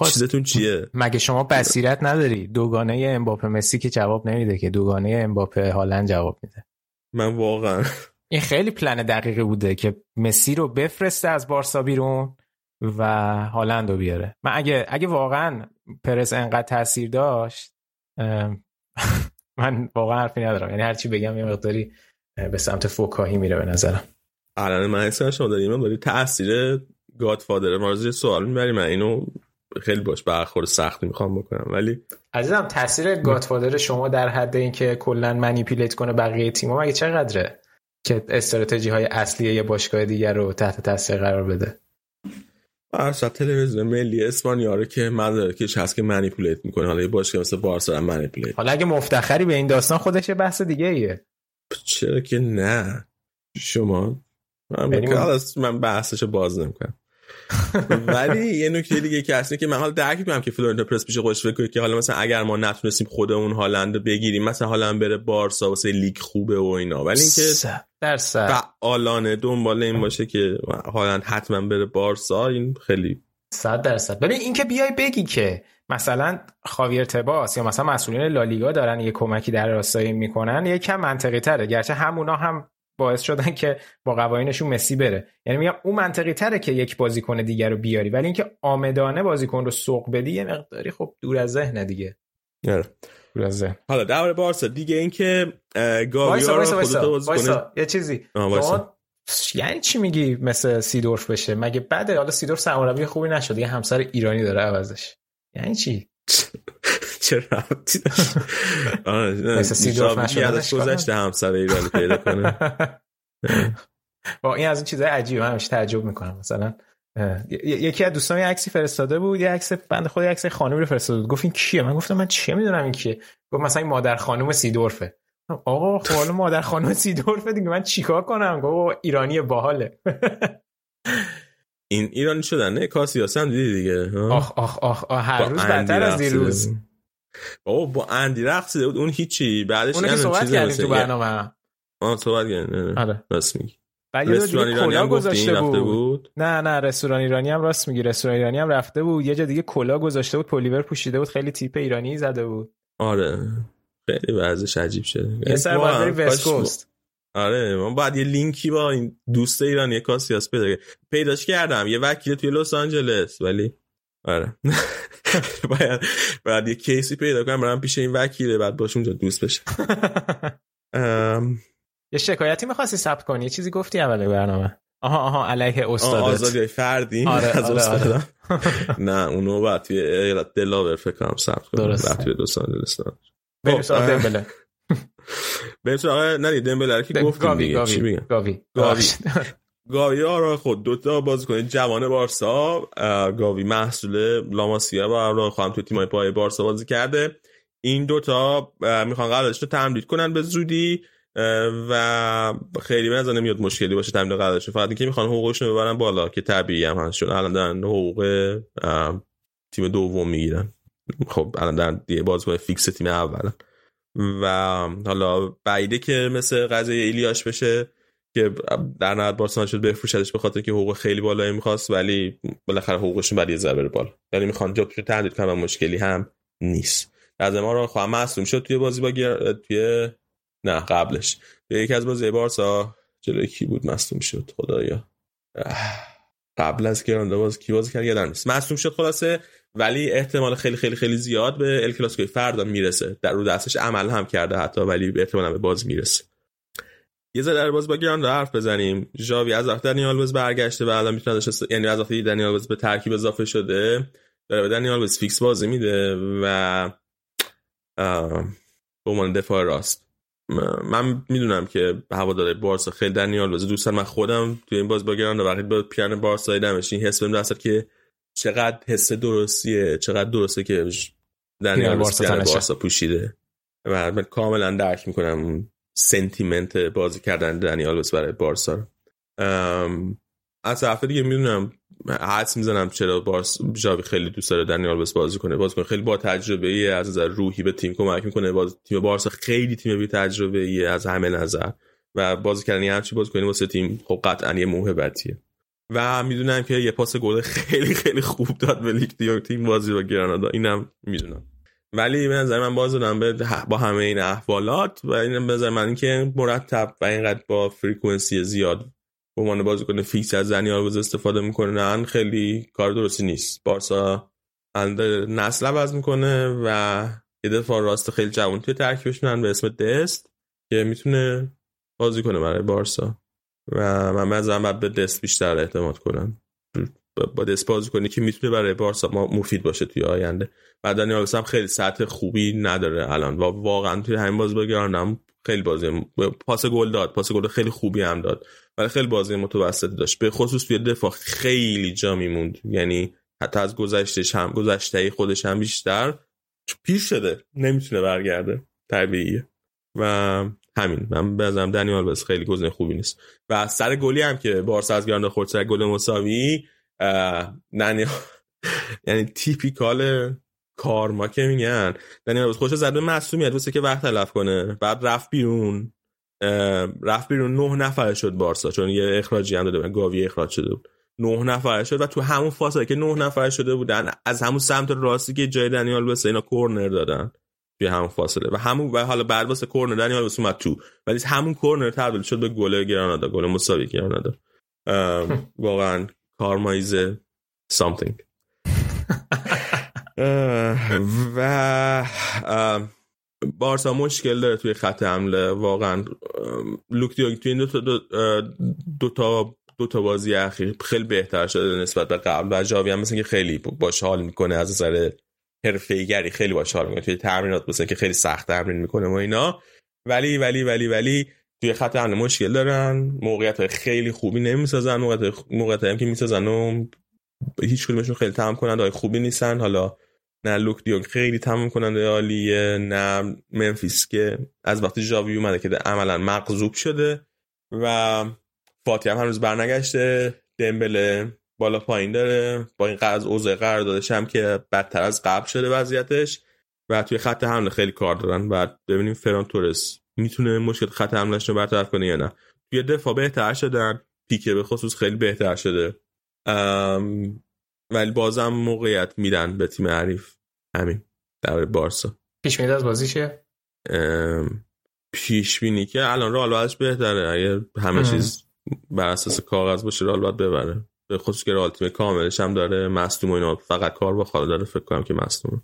Speaker 5: چیزتون چیه؟
Speaker 3: مگه شما بصیرت نداری؟ دوگانه امباپه مسی که جواب نمیده که دوگانه امباپه هالند جواب میده.
Speaker 5: من واقعا
Speaker 3: این خیلی پلن دقیقی بوده که مسی رو بفرسته از بارسا بیرون. و هالند رو بیاره. من اگه اگه واقعا پرس انقدر تاثیر داشت من واقعا حرفی ندارم. یعنی هرچی بگم یه مقداری به سمت فوکاهی میره به نظرم.
Speaker 5: الان من حس شما داریم من داری تاثیر گادفادر ما سوال می‌بری من اینو خیلی باش برخورد سختی می‌خوام بکنم. ولی
Speaker 3: عزیزم تاثیر گادفادر شما در حد اینکه کلا منیپیلیت کنه بقیه تیم‌ها مگه چقدره که استراتژی های اصلی یه باشگاه دیگر رو تحت تاثیر قرار بده؟
Speaker 5: اصلا تلویزیون ملی اسپانیا رو که که هست که منیپولیت می‌کنه. حالا یه باشگاه مثل بارسا هم منیپولیت
Speaker 3: حالا اگه مفتخری به این داستان خودش یه بحث دیگه ایه.
Speaker 5: چرا که نه؟ شما من, یعنی من بحثش باز نمی‌کنم. ولی یه نکته دیگه که هست که من حالا درک می‌کنم که فلورنتینو پرس پیش خودش فکر که حالا مثلا اگر ما نتونستیم خودمون هالند بگیریم مثلا هالند بره بارسا واسه لیگ خوبه و اینا. ولی اینکه
Speaker 3: در
Speaker 5: فعالانه دنبال این باشه که هالند حتما بره بارسا این خیلی
Speaker 3: صد درصد. ببین اینکه بیای بگی که مثلا خاویر تباس یا مثلا مسئولین لالیگا دارن یه کمکی در راستایی می‌کنن یه کم منطقی تره. گرچه همونا هم باعث شدن که با قوانینشون مسی بره. یعنی میگم اون منطقی تره که یک بازیکن دیگر رو بیاری ولی اینکه آمدانه بازیکن رو سوق بدی یه مقداری خب دور از ذهن دیگه.
Speaker 5: آره.
Speaker 3: دور از ذهن.
Speaker 5: حالا درباره بارسا دیگه اینکه گاوی
Speaker 3: رو خودت یه چیزی. یعنی چی میگی مثل سیدورف بشه؟ مگه بعد حالا سیدورف سرمربی خوبی نشد یه همسر ایرانی داره عوضش. یعنی چی؟
Speaker 5: چه ربطی داشت؟
Speaker 3: سیدورف نشد
Speaker 5: گذشته همسر ایرانی پیدا کنه.
Speaker 3: با این از این چیزای عجیبه. من همیشه تعجب می‌کنم. مثلا یکی از دوستان یه عکسی فرستاده بود. یه عکس بند خود عکس خانم رو فرستاده بود. گفت این کیه؟ من گفتم من چه می‌دونم این کیه؟ گفت مثلا این مادر خانم سیدورفه. آقا خب حالا مادر خانم سیدورفه دیگه. من چیکار کنم؟ گفت ایرانی باحاله.
Speaker 5: این ایرانی شدن نه؟ کاسیاس هم دیدی دیگه
Speaker 3: آخ آخ آخ, آخ هر روز بدتر از دیروز.
Speaker 5: بابا با اندی رقصیده بود اون هیچی. بعدش
Speaker 3: اون که صحبت کردیم تو برنامه.
Speaker 5: آه صحبت کردیم.
Speaker 3: آره.
Speaker 5: راست میگی.
Speaker 3: رستوران ایرانی هم
Speaker 5: گذاشته بود.
Speaker 3: بود. نه نه رستوران ایرانی هم راست میگی. رستوران ایرانی هم رفته بود. یه جا دیگه کلا گذاشته بود پلیور پوشیده بود خیلی تیپ ایرانی زده بود.
Speaker 5: آره. خیلی ورزش عجیب شده.
Speaker 3: یه سر باید وست
Speaker 5: آره من باید یه لینکی با این دوست ایرانی کاسیاس پیدا پیداش کردم. یه وکیل توی لس آنجلس ولی آره. باید باید یه کیسی پیدا کنم برم پیش این وکیله بعد باش اونجا دوست بشه
Speaker 3: یه شکایتی می‌خواستی ثبت کنی؟ یه چیزی گفتی اول برنامه؟ آها آها علیه استادت.
Speaker 5: آزادی فردی؟
Speaker 3: آره از آره, آره.
Speaker 5: نه اونو بعد توی ایالت دلاور فکر کنم ثبت کنم.
Speaker 3: درسته.
Speaker 5: توی لس آنجلس
Speaker 3: بریم سراغ دمبله
Speaker 5: بریم سراغ نه دمبله که گفتیم دیگه. چی میگم؟
Speaker 3: گاوی.
Speaker 5: گاوی. گاوی آرا خود دوتا بازیکن جوان بارسا گاوی محصول لاماسیا و آرا خواهم تو تیمای پای بارسا بازی کرده. این دوتا می‌خوان قراردادش رو تمدید کنن به زودی و خیلی به نظر نمیاد مشکلی باشه تمدید قراردادش فقط اینکه می‌خوان حقوقشون رو ببرن بالا که طبیعی هم هست چون الان دارن حقوق تیم دوم می‌گیرن. خب الان دارن دیگه بازیکن فیکس تیم اولن و حالا بعیده که مثل قضیه ایلیاش بشه. که در نهایت بارسلونا شد بفروشدش به خاطر که حقوق خیلی بالایی می‌خواست ولی بالاخره حقوقشون بعد یه ذره بالا یعنی می‌خوان جابش رو تهدید کنن مشکلی هم نیست. از ما رو خواهم معصوم شد توی بازی با گر... توی نه قبلش. توی یکی از بازی بارسا جلوی کی بود مصدوم شد؟ خدایا. قبل از گرانده باز کی بازی کرد؟ یادم نیست. مصدوم شد خلاصه ولی احتمال خیلی خیلی خیلی زیاد به ال کلاسیکو فردا می‌رسه. در رو دستش عمل هم کرده حتی ولی احتمالاً به باز می‌رسه. یه ذره در باز با گران حرف بزنیم. ژاوی از وقت دنیال برگشته و الان می‌تونه ازش یعنی از وقتی دنیال به ترکیب اضافه شده داره به دنی آلوز فیکس بازی میده و به عنوان دفاع راست. من می‌دونم که هوادارای بارسا خیلی دنی آلوز دوست من خودم توی این بازی با گرانادا وقتی با پیرهن بارسا دیدمش این حس بهم که چقدر حس درستیه چقدر درسته که دنی آلوز بارسا پوشیده. و من کاملا درک می‌کنم sentiment بازی کردن دنی آلوز برای بارسا. از طرف دیگه می‌دونم حدس می‌زنم چرا بارس جاوی خیلی دوست داره دنیال بس بازی کنه. بازی کنه خیلی با تجربه ای از نظر روحی به تیم کمک می‌کنه. باز تیم بارسا خیلی تیم بی تجربه ای از همه نظر. و بازی کردن همچی بازی کنی واسه تیم خب قطعا یه موهبتیه. و می‌دونم که یه پاس گل خیلی خیلی خوب داد به لیگ تیم بازی با گرانادا. اینم می‌دونم. ولی به نظر من باز به با همه این احوالات و این به نظر من اینکه مرتب و اینقدر با فریکونسی زیاد به عنوان بازیکن فیکس از آلوز استفاده می‌کنه خیلی کار درستی نیست. بارسا نسل عوض می‌کنه و یه دفاع راست خیلی جوان توی ترکیبش به اسم دست که می‌تونه بازی کنه برای بارسا. و من مثلا به دست بیشتر اعتماد کنم با بازی کنی که می‌تونه برای بارسا ما مفید باشه توی آینده. و دانیال هم خیلی سطح خوبی نداره الان. و واقعا توی همین بازی بگیرنم خیلی بازی پاس گل داد. پاس گل خیلی خوبی هم داد. ولی خیلی بازی متوسطی داشت. به خصوص توی دفاع خیلی جا میموند. یعنی حتی از گذشتهش هم گذشته خودش هم بیشتر پیش شده. نمی‌تونه برگرده. طبیعیه. و همین. من بازم دنیال بس خیلی گزینه خوبی نیست. و سر گلی هم که بارسا از گرانده خورد سر گل مساوی دنیال یعنی تیپیکال کارما که میگن دنیال خوش زد به معصومیت واسه که وقت تلف کنه. بعد رفت بیرون. رفت بیرون. نه نفر شد بارسا چون یه اخراجی هم داده گاوی اخراج شده بود. نه نفر شد و تو همون فاصله که نه نفر شده بودن از همون سمت راستی که جای دنیال بس اینا کورنر دادن. توی همون فاصله. و همون و حالا بعد واسه کورنر دنیال بس اومد تو. ولی همون کورنر تبدیل شد به گل گرانادا گل مساوی گرانادا. واقعا کارمایز something. و بارسا مشکل داره توی خط حمله. واقعا لوک دیونگ توی این دو تا, دو, تا دو تا بازی اخیر خیلی بهتر شده نسبت به قبل. و جاوی هم مثل که خیلی باش حال می‌کنه از نظر حرفه‌ایگری خیلی باش حال می‌کنه. توی تمرینات مثل که خیلی سخت تمرین می‌کنه و اینا. ولی ولی ولی ولی توی خط حمله مشکل دارن موقعیت خیلی خوبی نمی‌سازن موقعیت موقعیت هم که می‌سازن و هیچ کدومشون خیلی تمام کننده های خوبی نیستن. حالا نه لوک دیونگ خیلی تمام کننده عالیه نه منفیس که از وقتی جاوی اومده که عملا مغزوب شده و فاتی هم هنوز برنگشته دمبله بالا پایین داره با این قرض اوضاع قرار دادش هم که بدتر از قبل شده وضعیتش و توی خط حمله خیلی کار دارن. و ببینیم فران تورس می‌تونه مشکل خط حملش رو برطرف کنه یا نه. توی دفاع بهتر شدن پیکه به خصوص خیلی بهتر شده. ولی بازم موقعیت میدن به تیم حریف. همین. در بارسا.
Speaker 3: پیش از بازی چیه؟
Speaker 5: پیش بینی که الان رال ازش بهتره. اگه همه چیز بر اساس کاغذ باشه رال باید ببره. به خصوص که رال تیم کاملش هم داره مصدوم و اینا. فقط کار با خاله داره فکر کنم که مصدوم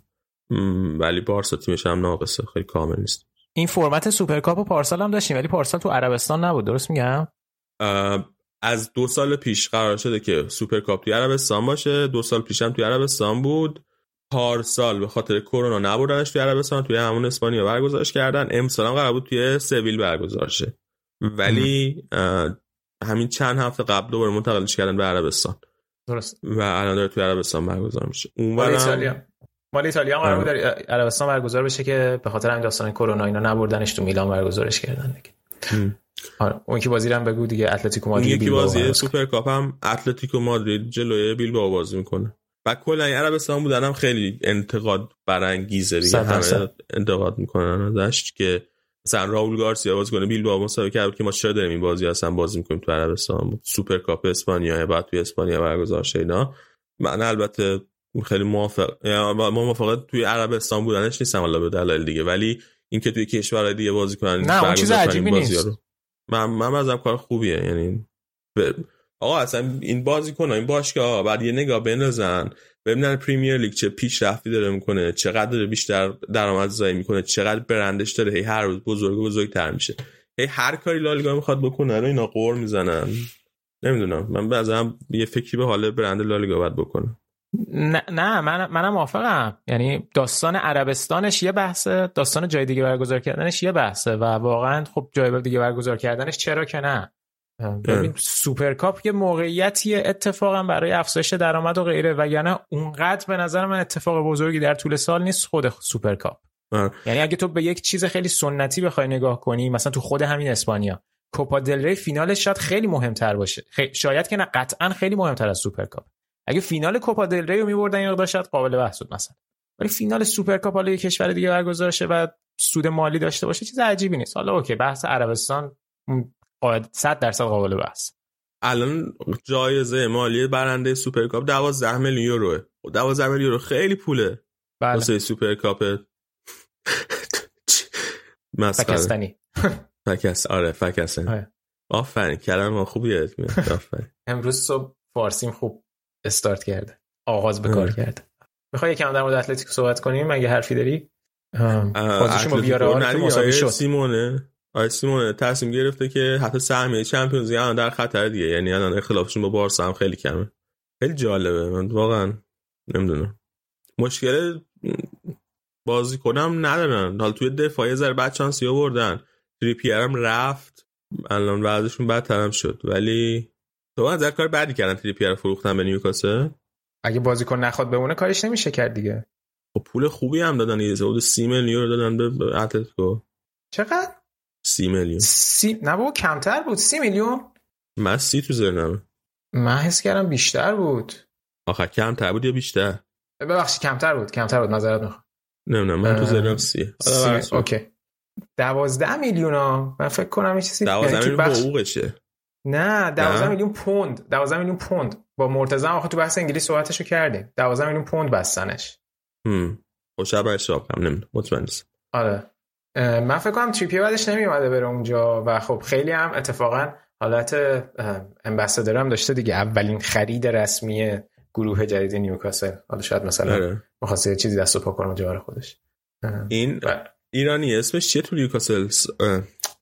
Speaker 5: ولی بارسا تیمش هم ناقصه. خیلی کامل نیست.
Speaker 3: این فرمت سوپرکاپ و پارسال هم داشتیم ولی پارسال تو عربستان نبود. درست میگم؟
Speaker 5: از دو سال پیش قرار شده که سوپرکاپ توی عربستان باشه. دو سال پیش هم توی عربستان بود. پارسال به خاطر کرونا نبردنش توی عربستان توی همون اسپانیا برگزارش کردن. امسال هم قرار بود توی سویل برگزار شه ولی همین چند هفته قبل دوباره منتقلش کردن به عربستان.
Speaker 3: درست.
Speaker 5: و الان داره توی عربستان برگزار میشه.
Speaker 3: ایتالیا. مال ایتالیا هم قرار بود عربستان برگزار بشه که به خاطر همین داستان کرونا اینا نبردنش تو میلان برگزارش کردن دیگه. آره اون که بازی هم بگو دیگه اتلتیکو مادرید
Speaker 5: یکی بازی سوپرکاپ هم اتلتیکو مادرید جلوی بیلبائو بازی می‌کنه. و کلا عربستان بودن هم خیلی انتقاد برانگیزه دیگه. همه انتقاد می‌کنن ازش که مثلا رائول گارسیا بازیکن بیلبائو مصاحبه کرد که ما چرا داریم این بازی اصلا بازی می‌کنیم تو عربستان؟ سوپر کاپ اسپانیا بعد توی اسپانیا برگزار شه اینا. من البته خیلی موافق ما موافقت توی عربستان بودنش نیستم حالا به دلایل دیگه. ولی اینکه توی کشورهای دیگه بازی کنن
Speaker 3: نه اون چیز عجیبی نیست. رو.
Speaker 5: من من ازم کار خوبیه. یعنی آقا اصلا این بازی کنه این باشگاه بعد یه نگاه بندازن. ببینن پریمیر لیگ چه پیشرفتی داره می‌کنه چقدر بیشتر درآمد زایی می‌کنه چقدر برندش داره. هی هر روز بزرگ بزرگتر میشه. هی هر کاری لالیگا می‌خواد بکنه رو اینا قور می‌زنن. نمی‌دونم. من بعضا یه فکری به حال برند لالیگا باید بکنه.
Speaker 3: نه نه من منم موافقم. یعنی داستان عربستانش یه بحثه داستان جای دیگه برگزار کردنش یه بحثه و واقعا خب جای دیگه برگزار کردنش چرا که نه؟ ببین سوپرکاپ یه موقعیتیه اتفاقا برای افزایش درآمد و غیره و یعنی اونقدر به نظر من اتفاق بزرگی در طول سال نیست خود سوپرکاپ. یعنی اگه تو به یک چیز خیلی سنتی بخوای نگاه کنی مثلا تو خود همین اسپانیا کوپا دل ری فینالش شاید خیلی مهمتر باشه. خی... شاید که نه قطعا خیلی مهمتر از سوپرکاپ. اگه فینال کوپا دل ری رو میبردن این شاید قابل بحث بود مثلا. ولی فینال سوپرکاپ حالا یه کشور دیگه برگزار شه و سود مالی داشته باشه چیز عجیبی نیست. حالا اوکی بحث عربستان قاعد 100 درصد قابل بحث.
Speaker 5: الان جایزه مالی برنده سوپرکاپ 12 میلیون یوروه. 12 خب میلیون یورو خیلی پوله.
Speaker 3: بله.
Speaker 5: واسه سوپرکاپ
Speaker 3: پاکستانی.
Speaker 5: فکس آره فکستانی
Speaker 3: آره.
Speaker 5: آفرین کلمه خوبی یادت میاد آفرین.
Speaker 3: امروز صبح فارسیم خوب استارت کرده. آغاز به کار. کرده. می‌خوای یکم در مورد اتلتیکو صحبت کنیم؟ اگه حرفی داری؟ بازیشون با مساوی
Speaker 5: آیه
Speaker 3: شد.
Speaker 5: سیمونه. آیه سیمونه تصمیم گرفته که حتی سهمیه چمپیونز لیگ در خطر دیگه. یعنی الان اختلافشون با بارسا هم خیلی کمه. خیلی جالبه. من واقعا نمی‌دونم. مشکل بازی کنم ندارن. حالا توی دفاع یه ذره بد شانسی آوردن. تریپیر هم رفت. الان وضعشون بدتر هم شد. ولی تو از کار بدی کردن تریپیر فروختن به نیوکاسل؟
Speaker 3: اگه بازیکن نخواد بمونه کارش نمیشه کرد دیگه.
Speaker 5: خب پول خوبی هم دادن یه حدود 30 میلیون رو دادن به- اتلتیکو.
Speaker 3: چقدر؟
Speaker 5: 30 میلیون.
Speaker 3: سی نه بابا کمتر بود. سی میلیون؟
Speaker 5: من سی تو ذهنمه.
Speaker 3: من حس کردم بیشتر بود.
Speaker 5: آخر کمتر بود یا بیشتر؟
Speaker 3: ببخشید کمتر بود. کمتر بود. معذرت می‌خوام.
Speaker 5: نمی‌دونم من تو ذهنم سی.
Speaker 3: سی... اوکی. دوازده میلیون ها؟ من فکر کنم یه چیزی
Speaker 5: 12
Speaker 3: تو
Speaker 5: میلیون
Speaker 3: بخش-
Speaker 5: حقوقشه.
Speaker 3: نه 12
Speaker 5: نه؟
Speaker 3: میلیون پوند. 12 میلیون پوند. با مرتضی هم آخه تو بحث انگلیس صحبتشو کردیم. 12 میلیون پوند بستنش.
Speaker 5: هم. خب شاید اشتباه کنم. نمی‌دونم. مطمئن نیستم.
Speaker 3: آره. من فکر کنم تریپیر بدش نمیومده بره اونجا و خب خیلی هم اتفاقا حالت ambassador هم داشته دیگه. اولین خرید رسمی گروه جدید نیوکاسل. حالا شاید مثلا
Speaker 5: آره.
Speaker 3: می‌خواسته یه چیزی دست و پا کنه برا خودش.
Speaker 5: این ایرانیه اسمش چیه تو نیوکاسل؟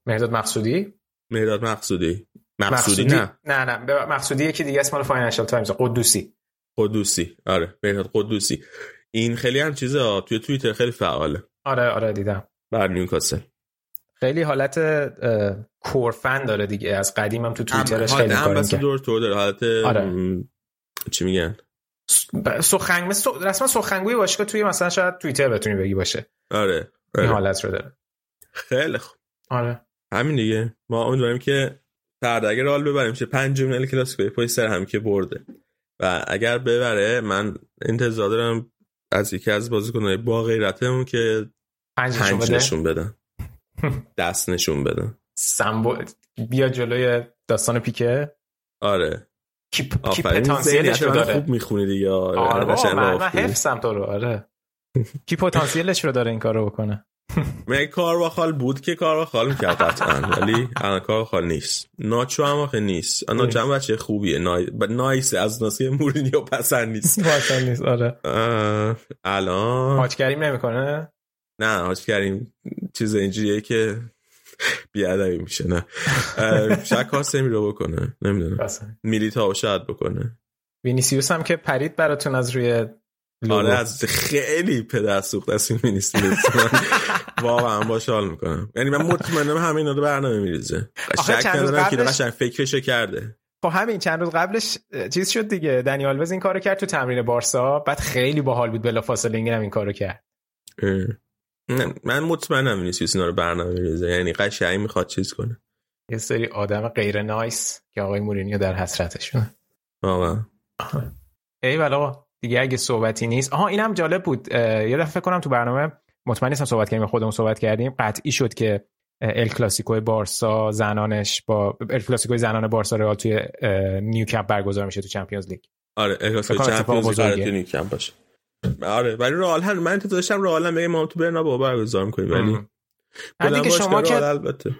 Speaker 3: مهرداد مقصودی؟
Speaker 5: مهرداد مقصودی. مقصودی نه.
Speaker 3: نه نه. به- مقصودی یکی دیگه اسم مال فاینانشال تایمز قدوسی.
Speaker 5: قدوسی. آره مهرداد قدوسی. این خیلی هم چیزه. توی توییتر خیلی فعاله.
Speaker 3: آره آره دیدم.
Speaker 5: بر نیوکاسل.
Speaker 3: خیلی حالت کورفن داره دیگه. از قدیم هم تو توییترش خیلی کار می‌کنه
Speaker 5: دور تو داره. حالت
Speaker 3: آره.
Speaker 5: م، چی میگن؟
Speaker 3: سخنگ رسما سخنگوی باشگاه توی مثلا شاید توییتر بتونی بگی باشه.
Speaker 5: آره,
Speaker 3: این
Speaker 5: آره.
Speaker 3: حالت رو داره.
Speaker 5: خیلی خوب.
Speaker 3: آره.
Speaker 5: همین دیگه. ما امیدواریم که فردا اگه رال ببریم چه پنجمین ال کلاسیکو پای سر هم که برده. و اگر ببره من انتظار دارم از یکی از بازیکن‌های با غیرتمون که
Speaker 3: پنج
Speaker 5: پنج
Speaker 3: بده.
Speaker 5: نشون بدن. دست نشون بدن.
Speaker 3: سمبو بیا جلوی داستان پیکه.
Speaker 5: آره.
Speaker 3: کی, کی
Speaker 5: آفرین
Speaker 3: پتانسیلش رو داره
Speaker 5: خوب می‌خونی دیگه.
Speaker 3: آره
Speaker 5: آره
Speaker 3: من, من. حفظم تو رو آره. کی پتانسیلش رو داره این کارو بکنه.
Speaker 5: مگه کارواخال بود که کارواخال می‌کرد قطعا ولی الان کارواخال نیست. ناچو هم آخه نیست. ناچو هم بچه خوبیه. نای... نایس از ناسی مورینیو پسند نیست.
Speaker 3: واقعا نیست آره.
Speaker 5: الان
Speaker 3: حاج کریم نمی‌کنه؟
Speaker 5: نه حاج کریم چیز اینجوریه که بیادبی میشه نه. شاید کاسمی رو بکنه نمی‌دونم.
Speaker 3: مثلا
Speaker 5: میلیتاو شاید بکنه.
Speaker 3: وینیسیوس هم که پرید براتون از روی.
Speaker 5: آره از خیلی پدر سوخت از این مینیستر واقعا باش حال می‌کنم. یعنی من مطمئنم همه اینا رو برنامه میریزه. شک ندارم که
Speaker 3: قبلش-
Speaker 5: قشنگ فکرشو کرده.
Speaker 3: خب همین چند روز قبلش چیز شد دیگه. دنی آلوز این کارو کرد تو تمرین بارسا. بعد خیلی باحال بود بلافاصله هم این کارو کرد.
Speaker 5: نه، من مطمئنم وینیسیوس اینا رو برنامه میریزه. یعنی قشنگ می‌خواد چیز کنه.
Speaker 3: یه سری آدم غیر nice که آقای مورینیو در حسرتشونه.
Speaker 5: واقعا.
Speaker 3: ای آقا. دیگه اگه صحبتی نیست. آها اینم جالب بود. یه دفعه فکر کنم تو برنامه مطمئن نیستم صحبت کردیم خودمون صحبت کردیم. قطعی شد که ال کلاسیکو بارسا زنانش با ال کلاسیکو زنان بارسا رئال توی نیوکمپ برگزار میشه تو Champions League.
Speaker 5: آره
Speaker 3: کنم اتفاق
Speaker 5: Champions
Speaker 3: League.
Speaker 5: تو نیوکمپ باشه. آره ولی رئال من انتظار داشتم رئال هم بگه ما تو برنابو برگزار می‌کنیم ولی
Speaker 3: دیگه شما که
Speaker 5: البته.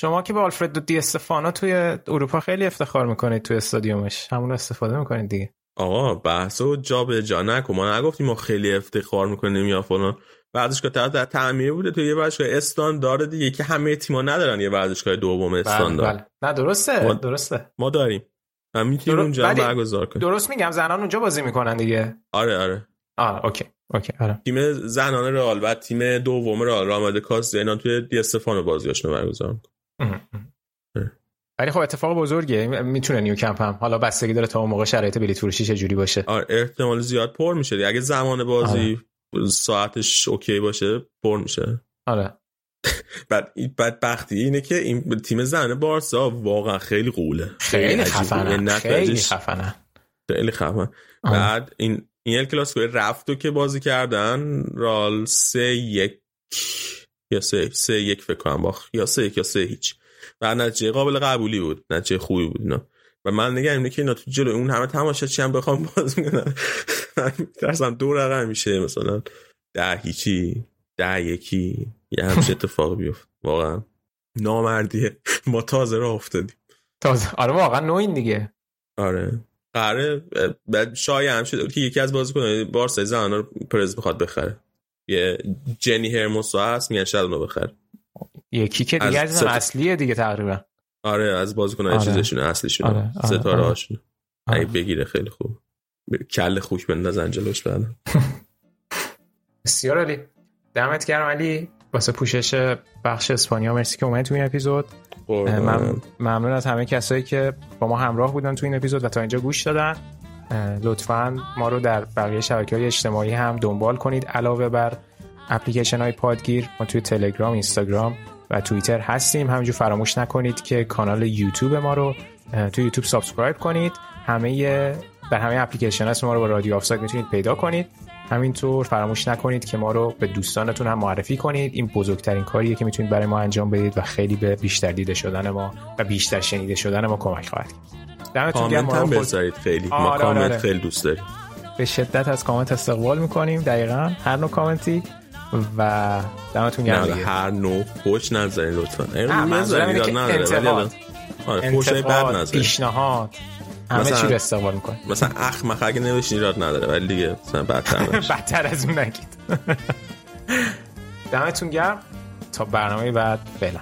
Speaker 3: شما که به آلفردو دی استفانو توی اروپا خیلی افتخار می‌کنید توی استادیومش. همون استفاده می‌کنید دیگه.
Speaker 5: آقا بحث و جا به جا نکن. ما نگفتیم ما خیلی افتخار می‌کنیم یا فلان. ورزشگاه طرف در تعمیر بوده تو یه ورزشگاه استاندارد دیگه. که همه تیم‌ها ندارن یه ورزشگاه دوم
Speaker 3: بله
Speaker 5: استاندارد
Speaker 3: بله. نه درسته
Speaker 5: ما-
Speaker 3: درسته.
Speaker 5: ما داریم. و می‌تونیم اونجا برگزار کنیم.
Speaker 3: درست میگم زنان اونجا بازی می‌کنن دیگه.
Speaker 5: آره آره.
Speaker 3: آه okay okay آره.
Speaker 5: تیم زنان رئال و تیم دوم رئال مادرید کاستیا اینا توی دی استفانو بازیاشونو برگزار می‌کنن.
Speaker 3: ولی خب اتفاق بزرگیه می‌تونه نیوکمپ هم. حالا بستگی داره تا اون موقع شرایط بلیط فروشی چه جوری باشه.
Speaker 5: آره احتمال زیاد پر میشه دیگه. اگه زمان بازی ساعتش اوکی باشه پر میشه.
Speaker 3: آره.
Speaker 5: بعد بعد بختی اینه که این تیم زن بارسا واقعا خیلی قوله.
Speaker 3: خیلی. خفنه.
Speaker 5: یعنی
Speaker 3: خیلی خفنه.
Speaker 5: خیلی خفن
Speaker 3: آه.
Speaker 5: بعد این این ال کلاسیکو رفتو که بازی کردن رال سه یک یا سه سه یک فکر کنم باخت. یا سه یک یا سه هیچ. و نتیجه قابل قبولی بود نتیجه خوبی بود اینا. و من نگم اینه که اینا تو جلو اون همه تماشاچی هم بخوام بازی کنن من میترسم دو رقم میشه مثلا ده هیچی ده یکی یه همچه اتفاق بیفت واقعا نامردیه. ما تازه راه افتادیم.
Speaker 3: تازه. آره واقعا نوین دیگه.
Speaker 5: آره. قراره بعد شایع هم شده که یکی از بازیکنان بارسا زنان رو پرز بخواد بخره. یه جنی هرموسو هست میگن شاید اونو بخره.
Speaker 3: یکی که دیگه از
Speaker 5: ست-
Speaker 3: اصلیه دیگه تقریبا.
Speaker 5: آره از بازیکنان
Speaker 3: آره.
Speaker 5: چیزشون اصلیشون.
Speaker 3: آره، آره،
Speaker 5: ستاره
Speaker 3: آره.
Speaker 5: هاشون
Speaker 3: آره.
Speaker 5: اگه بگیره خیلی خوب. کل خوک بندازن جلوش بعد.
Speaker 3: بسیار عالی. دمت گرم علی. واسه پوشش بخش اسپانیا مرسی که اومدی تو این اپیزود. من ممنون از همه کسایی که با ما همراه بودن تو این اپیزود و تا اینجا گوش دادن. لطفا ما رو در بقیه شبکه های اجتماعی هم دنبال کنید. علاوه بر اپلیکیشن های پادگیر ما توی تلگرام اینستاگرام و توییتر هستیم. همینجور فراموش نکنید که کانال یوتیوب ما رو توی یوتیوب subscribe کنید. همه در همه اپلیکیشن هست ما رو با رادیو آفساید می‌تونید پیدا کنید. همینطور فراموش نکنید که ما رو به دوستانتون هم معرفی کنید. این بزرگترین کاریه که می‌تونید برای ما انجام بدید و خیلی به بیشتر دیده شدن ما و بیشتر شنیده شدن ما کمک خواهد کرد.
Speaker 5: کامنت هم بذارید خیلی. ما
Speaker 3: آره، آره،
Speaker 5: کامنت
Speaker 3: آره.
Speaker 5: خیلی دوست داریم.
Speaker 3: به شدت از کامنت استقبال می‌کنیم. دقیقا هر نوع کامنتی و دمتون گرم دیگه.
Speaker 5: هر نوع پوش نذارین لطفا ایراد
Speaker 3: که انتقاد.
Speaker 5: آره
Speaker 3: انتقاد
Speaker 5: نذارین
Speaker 3: پیشنهاد همه چی رو استقبال می‌کنیم
Speaker 5: مثلا اخمخ اگه نوشین ایراد نداره ولی دیگه مثلا بدتر.
Speaker 3: بدتر از اون نگید دمتون گرم تا برنامه بعد فعلا